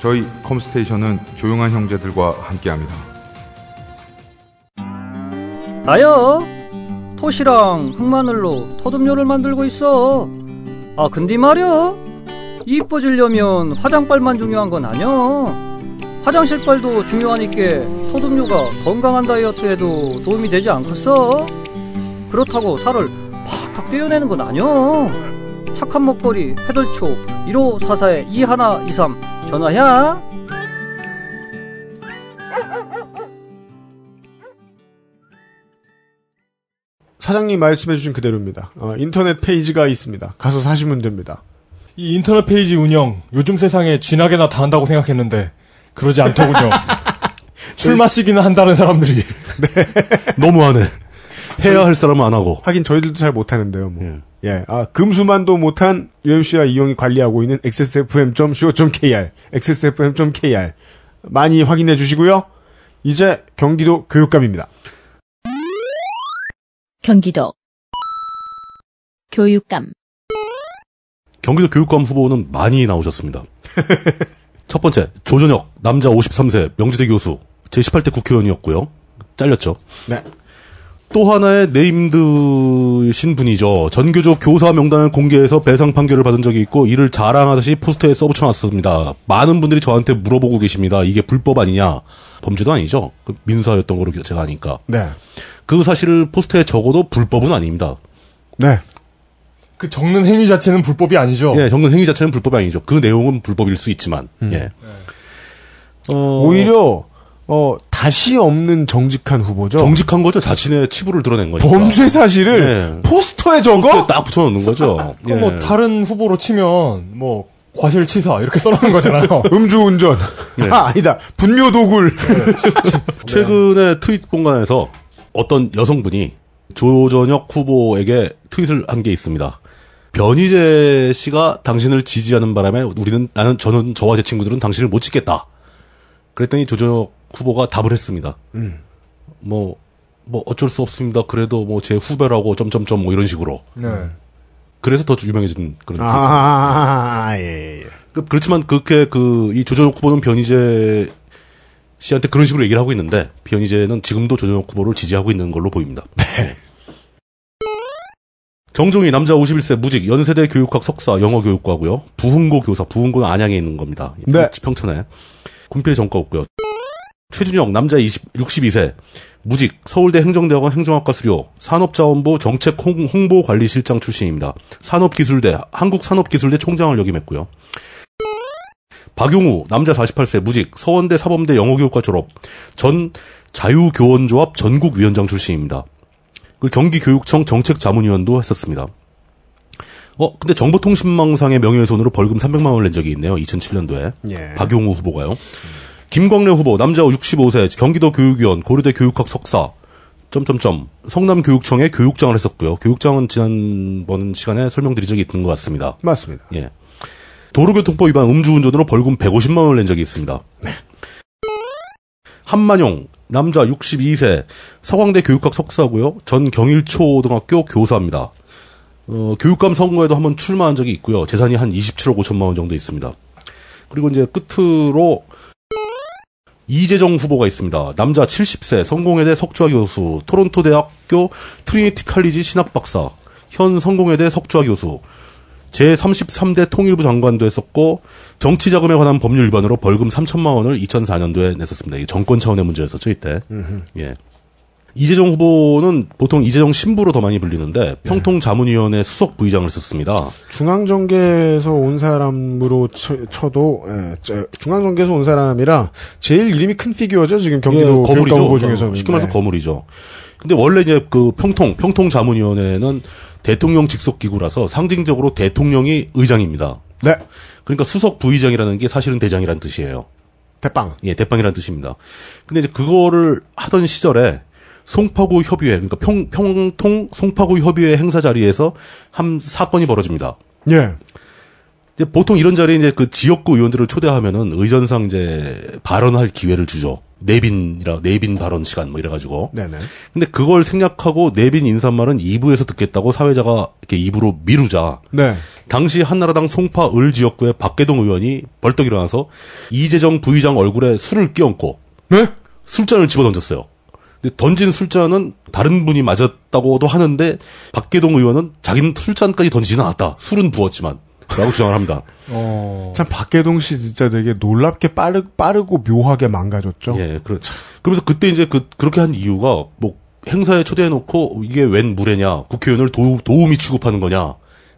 저희 컴스테이션은 조용한 형제들과 함께합니다. 나요. 토시랑 흑마늘로 터듬요를 만들고 있어. 아 근데 말이야. 이뻐지려면 화장빨만 중요한 건 아니야. 화장실빨도 중요하니까 터듬요가 건강한 다이어트에도 도움이 되지 않겠어? 그렇다고 살을 팍팍 떼어내는 건 아니야. 착한 먹거리 해덜초 1544에 2123 전화야. 사장님 말씀해주신 그대로입니다. 어, 인터넷 페이지가 있습니다. 가서 사시면 됩니다. 이 인터넷 페이지 운영 요즘 세상에 쥐나게나 다 한다고 생각했는데 그러지 않더군요. 술 마시기는 한다는 사람들이 너무하네. 해야 할 사람은 안 하고. 하긴 저희들도 잘 못하는데요. 뭐. 예. 아, 금수만도 못한 UMC와 이용이 관리하고 있는 xsfm.co.kr, xsfm.kr 많이 확인해 주시고요. 이제 경기도 교육감입니다. 경기도 교육감 경기도 교육감 후보는 많이 나오셨습니다. 첫 번째, 조전혁, 남자 53세, 명지대 교수, 제18대 국회의원이었고요. 잘렸죠. 네. 또 하나의 네임드신 분이죠. 전교조 교사 명단을 공개해서 배상 판결을 받은 적이 있고 이를 자랑하듯이 포스터에 써붙여놨습니다. 많은 분들이 저한테 물어보고 계십니다. 이게 불법 아니냐? 범죄도 아니죠. 그 민사였던 거로 제가 아니까. 네. 그 사실을 포스터에 적어도 불법은 아닙니다. 네. 그 적는 행위 자체는 불법이 아니죠. 예, 정근 행위 자체는 불법이 아니죠. 그 내용은 불법일 수 있지만, 예. 어, 오히려 어, 다시 없는 정직한 후보죠. 정직한 거죠. 자신의 치부를 드러낸 거니까. 범죄 사실을 예. 포스터에 적어? 포스터에 딱 붙여놓는 거죠. 그럼 예. 뭐 다른 후보로 치면 뭐 과실치사 이렇게 써놓은 거잖아요. 음주운전. 예. 아, 아니다. 분묘도굴. 최근에 트윗 공간에서 어떤 여성분이 조전혁 후보에게 트윗을 한 게 있습니다. 변희재 씨가 당신을 지지하는 바람에 우리는 나는 저는 저와 제 친구들은 당신을 못 찍겠다. 그랬더니 조전혁 후보가 답을 했습니다. 뭐, 뭐 어쩔 수 없습니다. 그래도 뭐 제 후배라고 점점점 뭐 이런 식으로. 네. 그래서 더 유명해진 그런 케이스. 아, 예, 예. 그- 그렇지만 그렇게 그 이 조정욱 후보는 변희재 씨한테 그런 식으로 얘기를 하고 있는데 변희재는 지금도 조정욱 후보를 지지하고 있는 걸로 보입니다. 네. 정종희 남자 51세 무직 연세대 교육학 석사 영어 교육과고요. 부흥고 교사 부흥고는 안양에 있는 겁니다. 네. 평촌에 군필 전과 없고요. 최준영 남자 20, 62세 무직 서울대 행정대학원 행정학과 수료 산업자원부 정책 홍- 홍보관리실장 출신입니다. 산업기술대 한국산업기술대 총장을 역임했고요. 박용우 남자 48세 무직 서원대 사범대 영어교육과 졸업 전 자유교원조합 전국위원장 출신입니다. 그리고 경기교육청 정책자문위원도 했었습니다. 어 근데 정보통신망상의 명예훼손으로 벌금 300만 원을 낸 적이 있네요. 2007년도에 예. 박용우 후보가요. 김광래 후보 남자 65세 경기도 교육위원 고려대 교육학 석사 점점점 성남교육청의 교육장을 했었고요. 교육장은 지난번 시간에 설명드린 적이 있는 것 같습니다. 맞습니다. 예. 도로교통법 위반 음주운전으로 벌금 150만 원을 낸 적이 있습니다. 한만용 남자 62세 서강대 교육학 석사고요. 전 경일초등학교 교사입니다. 어, 교육감 선거에도 한번 출마한 적이 있고요. 재산이 한 27억 5천만 원 정도 있습니다. 그리고 이제 끝으로 이재정 후보가 있습니다. 남자 70세 성공회대 석좌 교수, 토론토 대학교 트리니티 칼리지 신학 박사, 현 성공회대 석좌 교수, 제33대 통일부 장관도 했었고 정치 자금에 관한 법률 위반으로 벌금 3천만 원을 2004년도에 냈었습니다. 이게 정권 차원의 문제였었죠 이때. 예. 이재정 후보는 보통 이재정 신부로 더 많이 불리는데 평통 자문위원회 수석 부의장을 했었습니다. 중앙정계에서 온 사람으로 쳐, 도 중앙정계에서 온 사람이라 제일 이름이 큰 피규어죠 지금 경기도 예, 거물이죠. 후보 중에서는. 쉽게 말해서 네. 거물이죠. 근데 원래 이제 그 평통 평통 자문위원회는 대통령 직속 기구라서 상징적으로 대통령이 의장입니다. 네. 그러니까 수석 부의장이라는 게 사실은 대장이라는 뜻이에요. 대빵. 예, 대빵이라는 뜻입니다. 근데 이제 그거를 하던 시절에 송파구 협의회, 그러니까 평, 평통 송파구 협의회 행사 자리에서 한 사건이 벌어집니다. 예. 이제 보통 이런 자리에 이제 그 지역구 의원들을 초대하면은 의전상 이제 발언할 기회를 주죠. 내빈이라, 내빈 발언 시간 뭐 이래가지고. 네네. 근데 그걸 생략하고 내빈 인사말은 2부에서 듣겠다고 사회자가 이렇게 2부로 미루자. 네. 당시 한나라당 송파 을 지역구의 박계동 의원이 벌떡 일어나서 이재정 부의장 얼굴에 술을 끼얹고 네? 술잔을 집어 던졌어요. 근데 던진 술잔은 다른 분이 맞았다고도 하는데 박계동 의원은 자기는 술잔까지 던지지는 않았다. 술은 부었지만 라고 주장을 합니다. 참 박계동 씨 진짜 되게 놀랍게 빠르 빠르고 묘하게 망가졌죠. 예, 그러, 그러면서 그때 이제 그 그렇게 한 이유가 뭐 행사에 초대해놓고 이게 웬 무례냐 국회의원을 도, 도우미 취급하는 거냐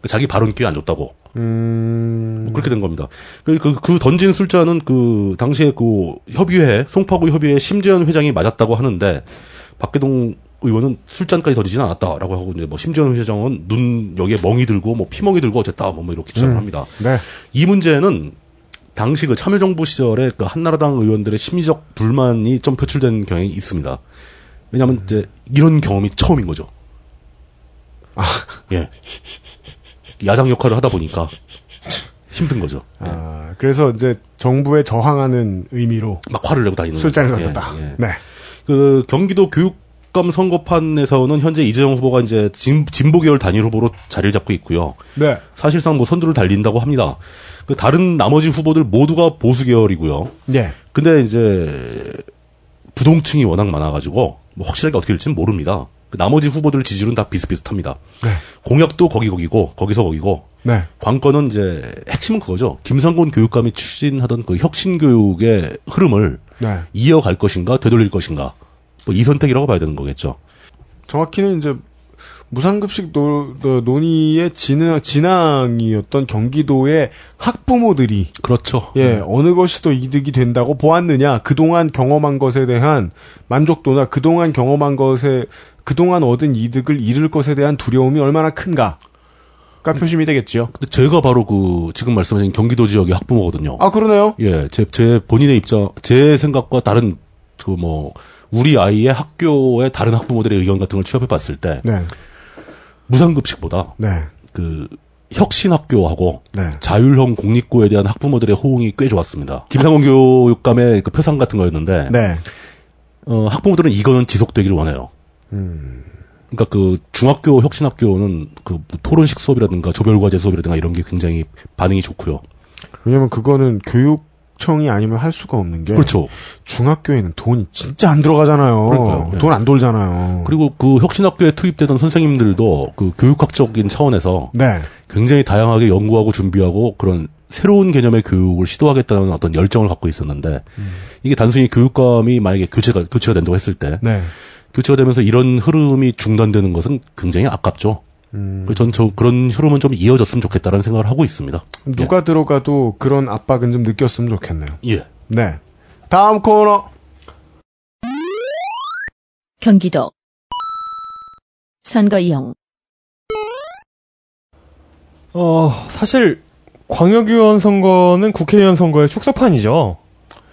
자기 발언 기회 안 줬다고 음. 뭐 그렇게 된 겁니다. 그, 그, 그 던진 술자는 그 당시에 그 협의회 송파구 협의회 심재현 회장이 맞았다고 하는데 박계동 의원은 술잔까지 던지지는 않았다라고 하고 이제 뭐 심재현 회장은 눈 여기에 멍이 들고 뭐 피멍이 들고 어쨌다 뭐, 뭐 이렇게 주장을 음. 합니다. 네. 이 문제는 당시 그 참여정부 시절에 그 한나라당 의원들의 심리적 불만이 좀 표출된 경향이 있습니다. 왜냐하면 이제 이런 경험이 처음인 거죠. 예. 야당 역할을 하다 보니까 힘든 거죠. 아, 그래서 이제 정부에 저항하는 의미로 막 화를 내고 다니는 술잔을. 던졌다. 예, 예. 네. 그 경기도 교육감 선거판에서는 현재 이재정 후보가 이제 진, 진보 계열 단일 후보로 자리를 잡고 있고요. 네. 사실상 뭐 선두를 달린다고 합니다. 그 다른 나머지 후보들 모두가 보수 계열이고요. 예. 근데 이제 부동층이 워낙 많아가지고 뭐 확실하게 어떻게 될지는 모릅니다. 그 나머지 후보들 지지율은 다 비슷비슷합니다. 네. 공약도 거기 거기고 거기서 거기고 네. 관건은 이제 핵심은 그거죠. 김상곤 교육감이 추진하던 그 혁신 교육의 흐름을 네. 이어갈 것인가 되돌릴 것인가 뭐 이 선택이라고 봐야 되는 거겠죠. 정확히는 이제 무상급식 노, 노- 논의의 진앙, 진앙이었던 경기도의 학부모들이 그렇죠. 예 어느 것이 더 이득이 된다고 보았느냐 그동안 경험한 것에 대한 만족도나 그동안 경험한 것에 그동안 얻은 이득을 잃을 것에 대한 두려움이 얼마나 큰가 가 표심이 되겠지요. 근데 제가 바로 그 지금 말씀하신 경기도 지역의 학부모거든요. 아 그러네요. 예, 제, 제 본인의 입장, 제 생각과 다른 그 뭐 우리 아이의 학교의 다른 학부모들의 의견 같은 걸 취합해 봤을 때 네. 무상급식보다 네. 그 혁신학교하고 네. 자율형 공립고에 대한 학부모들의 호응이 꽤 좋았습니다. 김상원 교육감의 그 표상 같은 거였는데 네. 어, 학부모들은 이거는 지속되기를 원해요. 음. 그러니까 그 중학교 혁신학교는 그 토론식 수업이라든가 조별과제 수업이라든가 이런 게 굉장히 반응이 좋고요. 왜냐면 그거는 교육청이 아니면 할 수가 없는 게. 그렇죠. 중학교에는 돈이 진짜 안 들어가잖아요. 네. 돈안 돌잖아요. 그리고 그 혁신학교에 투입되던 선생님들도 그 교육학적인 차원에서 네. 굉장히 다양하게 연구하고 준비하고 그런 새로운 개념의 교육을 시도하겠다는 어떤 열정을 갖고 있었는데 이게 단순히 교육감이 만약에 교체가 교체가 된다고 했을 때 네. 교체가 되면서 이런 흐름이 중단되는 것은 굉장히 아깝죠. 음. 전저 그런 흐름은 좀 이어졌으면 좋겠다라는 생각을 하고 있습니다. 누가 들어가도 그런 압박은 좀 느꼈으면 좋겠네요. 예. 네. 다음 코너. 경기도 선거이용 어, 사실 광역의원 선거는 국회의원 선거의 축소판이죠.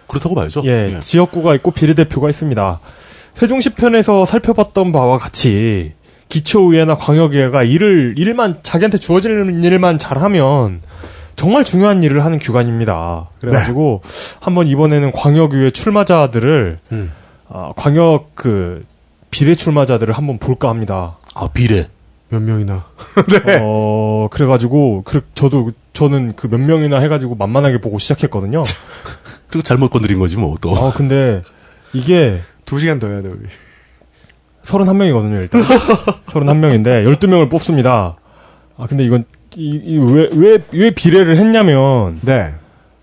그렇다고 봐야죠. 예, 지역구가 있고 비례대표가 있습니다. 세종시 편에서 살펴봤던 바와 같이 기초의회나 광역의회가 일을 일만 자기한테 주어지는 일만 잘하면 정말 중요한 일을 하는 기관입니다. 그래가지고 한번 이번에는 광역의회 출마자들을 음. 아, 광역 그 비례 출마자들을 한번 볼까 합니다. 아 비례 몇 명이나. 어 그래가지고 그 저도 저는 그 몇 명이나 해가지고 만만하게 보고 시작했거든요. 또 잘못 건드린 거지 뭐 또. 아 근데 이게 두 시간 더 해야 돼, 우리. 31명이거든요, 일단. 31명인데, 12명을 뽑습니다. 아, 근데 이건, 이, 이 왜, 왜, 왜 비례를 했냐면, 네.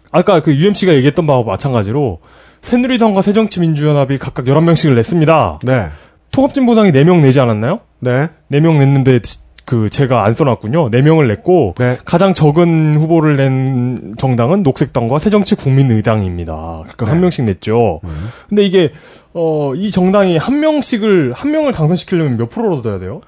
아까 그 UMC가 얘기했던 바와 마찬가지로, 새누리당과 새정치민주연합이 각각 11명씩을 냈습니다. 네. 통합진보당이 4명 내지 않았나요? 네. 4명 냈는데, 지- 그, 제가 안 써놨군요. 4명을 냈고, 네. 가장 적은 후보를 낸 정당은 녹색당과 새정치국민의당입니다. 각각 한 명씩 냈죠. 근데 이게, 어, 이 정당이 한 명씩을, 한 명을 당선시키려면 몇 프로로 둬야 돼요?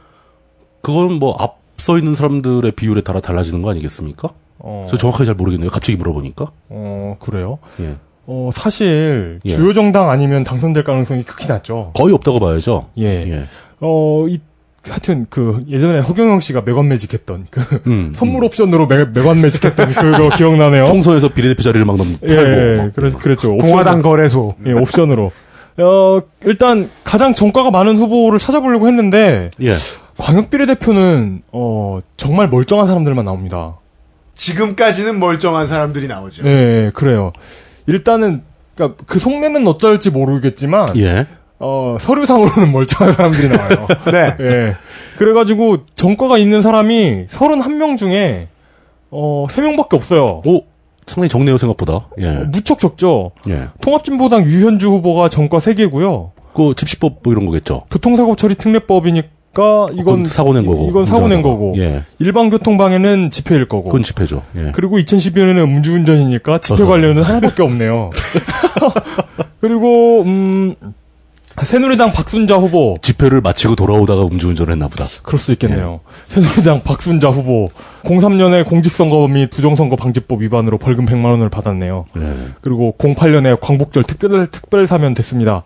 그건 뭐 앞서 있는 사람들의 비율에 따라 달라지는 거 아니겠습니까? 어, 저 정확하게 잘 모르겠네요. 갑자기 물어보니까. 어, 그래요? 예. 어, 사실, 예. 주요 정당 아니면 당선될 가능성이 극히 낮죠. 거의 없다고 봐야죠. 예. 예. 어, 이, 하여튼, 그, 예전에 허경영 씨가 매관 매직했던, 그, 음, 선물 옵션으로 매, 매관 매직했던 그거 기억나네요? 총선에서 비례대표 자리를 막 넘, 예. 예, 그래서, 그랬죠. 공화당 거래소. 예, 옵션으로. 어, 일단 가장 정가가 많은 후보를 찾아보려고 했는데 예. 광역 비례대표는 어, 정말 멀쩡한 사람들만 나옵니다. 지금까지는 멀쩡한 사람들이 나오죠. 네, 그래요. 일단은 그러니까 그 속내는 어쩔지 모르겠지만 예. 어, 서류상으로는 멀쩡한 사람들이 나와요. 네. 예. 그래가지고 정가가 있는 사람이 31명 중에 어, 3명밖에 없어요. 오, 상당히 적네요, 생각보다. 예. 어, 무척 적죠. 예. 통합진보당 유현주 후보가 정가 3개고요. 그 집시법 뭐 이런 거겠죠. 교통사고 처리 특례법이니까 이건 사고 낸 거고. 이건 사고 낸. 거고. 예. 일반 교통방해는 집회일 거고. 그건 집회죠. 예. 그리고 2012년에는 음주운전이니까 집회 관련은 하나밖에 없네요. 그리고 음 새누리당 박순자 후보 집회를 마치고 돌아오다가 음주운전을 했나 보다. 그럴 수도 있겠네요. 새누리당 박순자 후보 03년에 공직선거 및 부정선거 방지법 위반으로 벌금 100만 원을 받았네요. 예. 그리고 08년에 광복절 특별 특별 사면 됐습니다.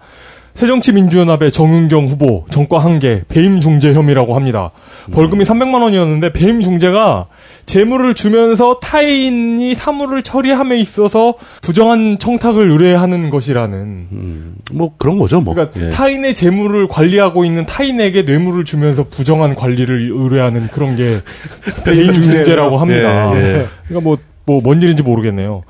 새정치민주연합의 정은경 후보 정과 한개 배임 중재 혐의라고 합니다. 벌금이 300만 원이었는데 배임 중재가 재물을 주면서 타인이 사물을 처리함에 있어서 부정한 청탁을 의뢰하는 것이라는 음, 뭐 그런 거죠, 뭐. 그러니까 예. 타인의 재물을 관리하고 있는 타인에게 뇌물을 주면서 부정한 관리를 의뢰하는 그런 게 배임 중재라고 합니다. 예, 예. 그러니까 뭐 뭐뭔 일인지 모르겠네요.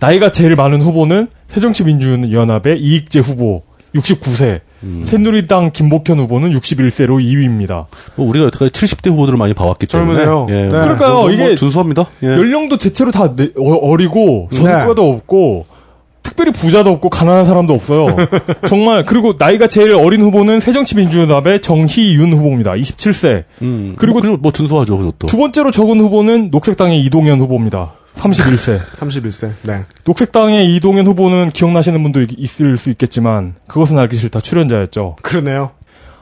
나이가 제일 많은 후보는 새정치민주연합의 이익재 후보 69세, 음. 새누리당 김복현 후보는 61세로 2위입니다. 뭐 우리가 여태까지 70대 후보들을 많이 봐왔기 때문에. 젊으네요. 예. 네. 그러니까요, 뭐 이게 준수합니다. 예. 연령도 대체로 다 내- 어- 어리고 전과도 없고 특별히 부자도 없고 가난한 사람도 없어요. 정말 그리고 나이가 제일 어린 후보는 새정치민주연합의 정희윤 후보입니다. 27세. 음, 그리고- 그리고 뭐 준수하죠, 그것도. 두 번째로 적은 후보는 녹색당의 이동현 후보입니다. 31세. 31세. 네. 녹색당의 이동현 후보는 기억나시는 분도 있- 있을 수 있겠지만 그것은 알기 싫다 출연자였죠. 그러네요.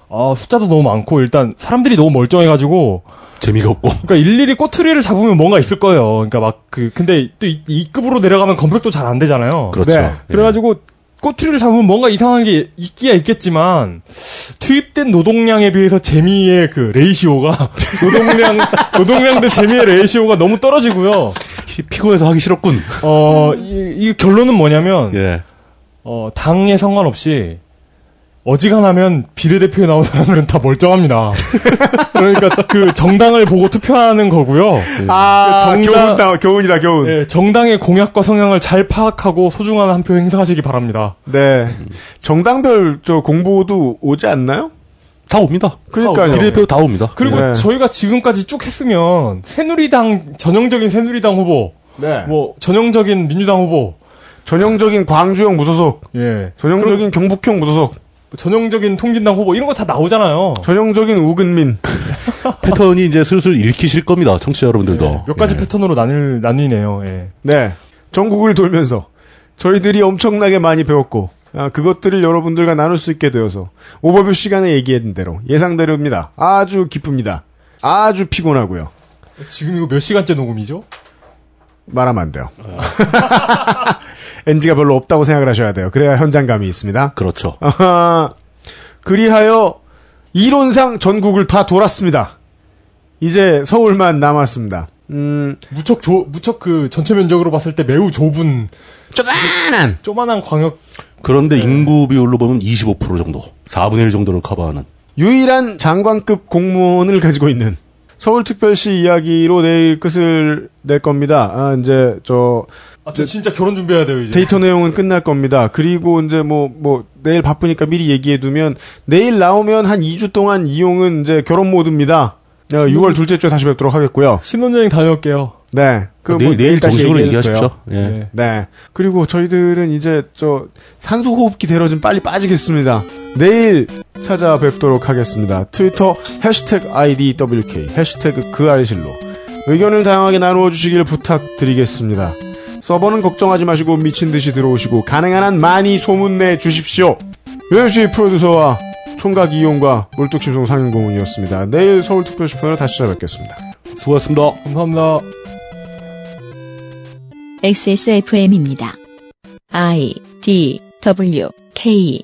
아 숫자도 너무 많고 일단 사람들이 너무 멀쩡해 가지고 재미가 없고. 그러니까 일일이 꼬투리를 잡으면 뭔가 있을 거예요. 그러니까 막 그 근데 또 이, 이 급으로 내려가면 검색도 잘 안 되잖아요. 그렇죠. 네. 예. 그래 가지고 꼬투리를 잡으면 뭔가 이상한 게 있기야 있겠지만 투입된 노동량에 비해서 재미의 그 레이시오가 노동량 노동량 대 재미의 레이시오가 너무 떨어지고요. 피- 피곤해서 하기 싫었군. 어, 이, 이 결론은 뭐냐면 예. 어, 당에 상관없이 어지간하면 비례대표에 나온 사람들은 다 멀쩡합니다. 그러니까 그 정당을 보고 투표하는 거고요. 아, 정당- 교훈다, 교훈이다, 교훈. 예, 정당의 공약과 성향을 잘 파악하고 소중한 한 표 행사하시기 바랍니다. 네. 정당별 저 공보도 오지 않나요? 다 옵니다. 그러니까요. 비례대표 다 옵니다. 그리고 네. 저희가 지금까지 쭉 했으면 새누리당 전형적인 새누리당 후보, 네. 뭐 전형적인 민주당 후보, 전형적인 광주형 무소속, 예, 전형적인 경북형 무소속, 전형적인 통진당 후보 이런 거 다 나오잖아요. 전형적인 우근민. 패턴이 이제 슬슬 읽히실 겁니다. 청취자 여러분들도. 몇 가지 예. 패턴으로 나눌 나뉘네요. 예. 네. 전국을 돌면서 저희들이 엄청나게 많이 배웠고, 아, 그것들을 여러분들과 나눌 수 있게 되어서 오버뷰 시간에 얘기했던 대로 예상대로입니다. 아주 기쁩니다. 아주 피곤하고요. 지금 이거 몇 시간째 녹음이죠? 말하면 안 돼요. NG가 별로 없다고 생각을 하셔야 돼요. 그래야 현장감이 있습니다. 그렇죠. 그리하여 이론상 전국을 다 돌았습니다. 이제 서울만 남았습니다. 음, 무척 조, 무척 그 전체 면적으로 봤을 때 매우 좁은 쪼만한 조만한 광역 그런데 인구 비율로 보면 25% 정도. 4분의 1 정도를 커버하는. 유일한 장관급 공무원을 가지고 있는 서울특별시 이야기로 내일 끝을 낼 겁니다. 아, 이제 저 아, 저 진짜 결혼 준비해야 돼요, 이제. 데이터 내용은 끝날 겁니다. 그리고 이제 뭐, 뭐, 내일 바쁘니까 미리 얘기해두면, 내일 나오면 한 2주 동안 이용은 이제 결혼 모드입니다. 어, 6월 둘째 주에 다시 뵙도록 하겠고요. 신혼여행 다녀올게요. 네. 그 내일, 뭐 내일 다시 정식으로 얘기하십시오. 예. 네. 네. 그리고 저희들은 이제 저 산소 호흡기 대로 좀 빨리 빠지겠습니다. 내일 찾아뵙도록 하겠습니다. 트위터 해시태그 IDWK 해시태그 그 알실로 의견을 다양하게 나누어 주시길 부탁드리겠습니다. 서버는 걱정하지 마시고 미친 듯이 들어오시고 가능한 한 많이 소문내 주십시오. UMC 프로듀서와 총각 이용과 물뚝심송 상인공원이었습니다. 내일 서울특별시편으로 다시 찾아뵙겠습니다. 수고하셨습니다. 감사합니다. XSFM입니다. I D W K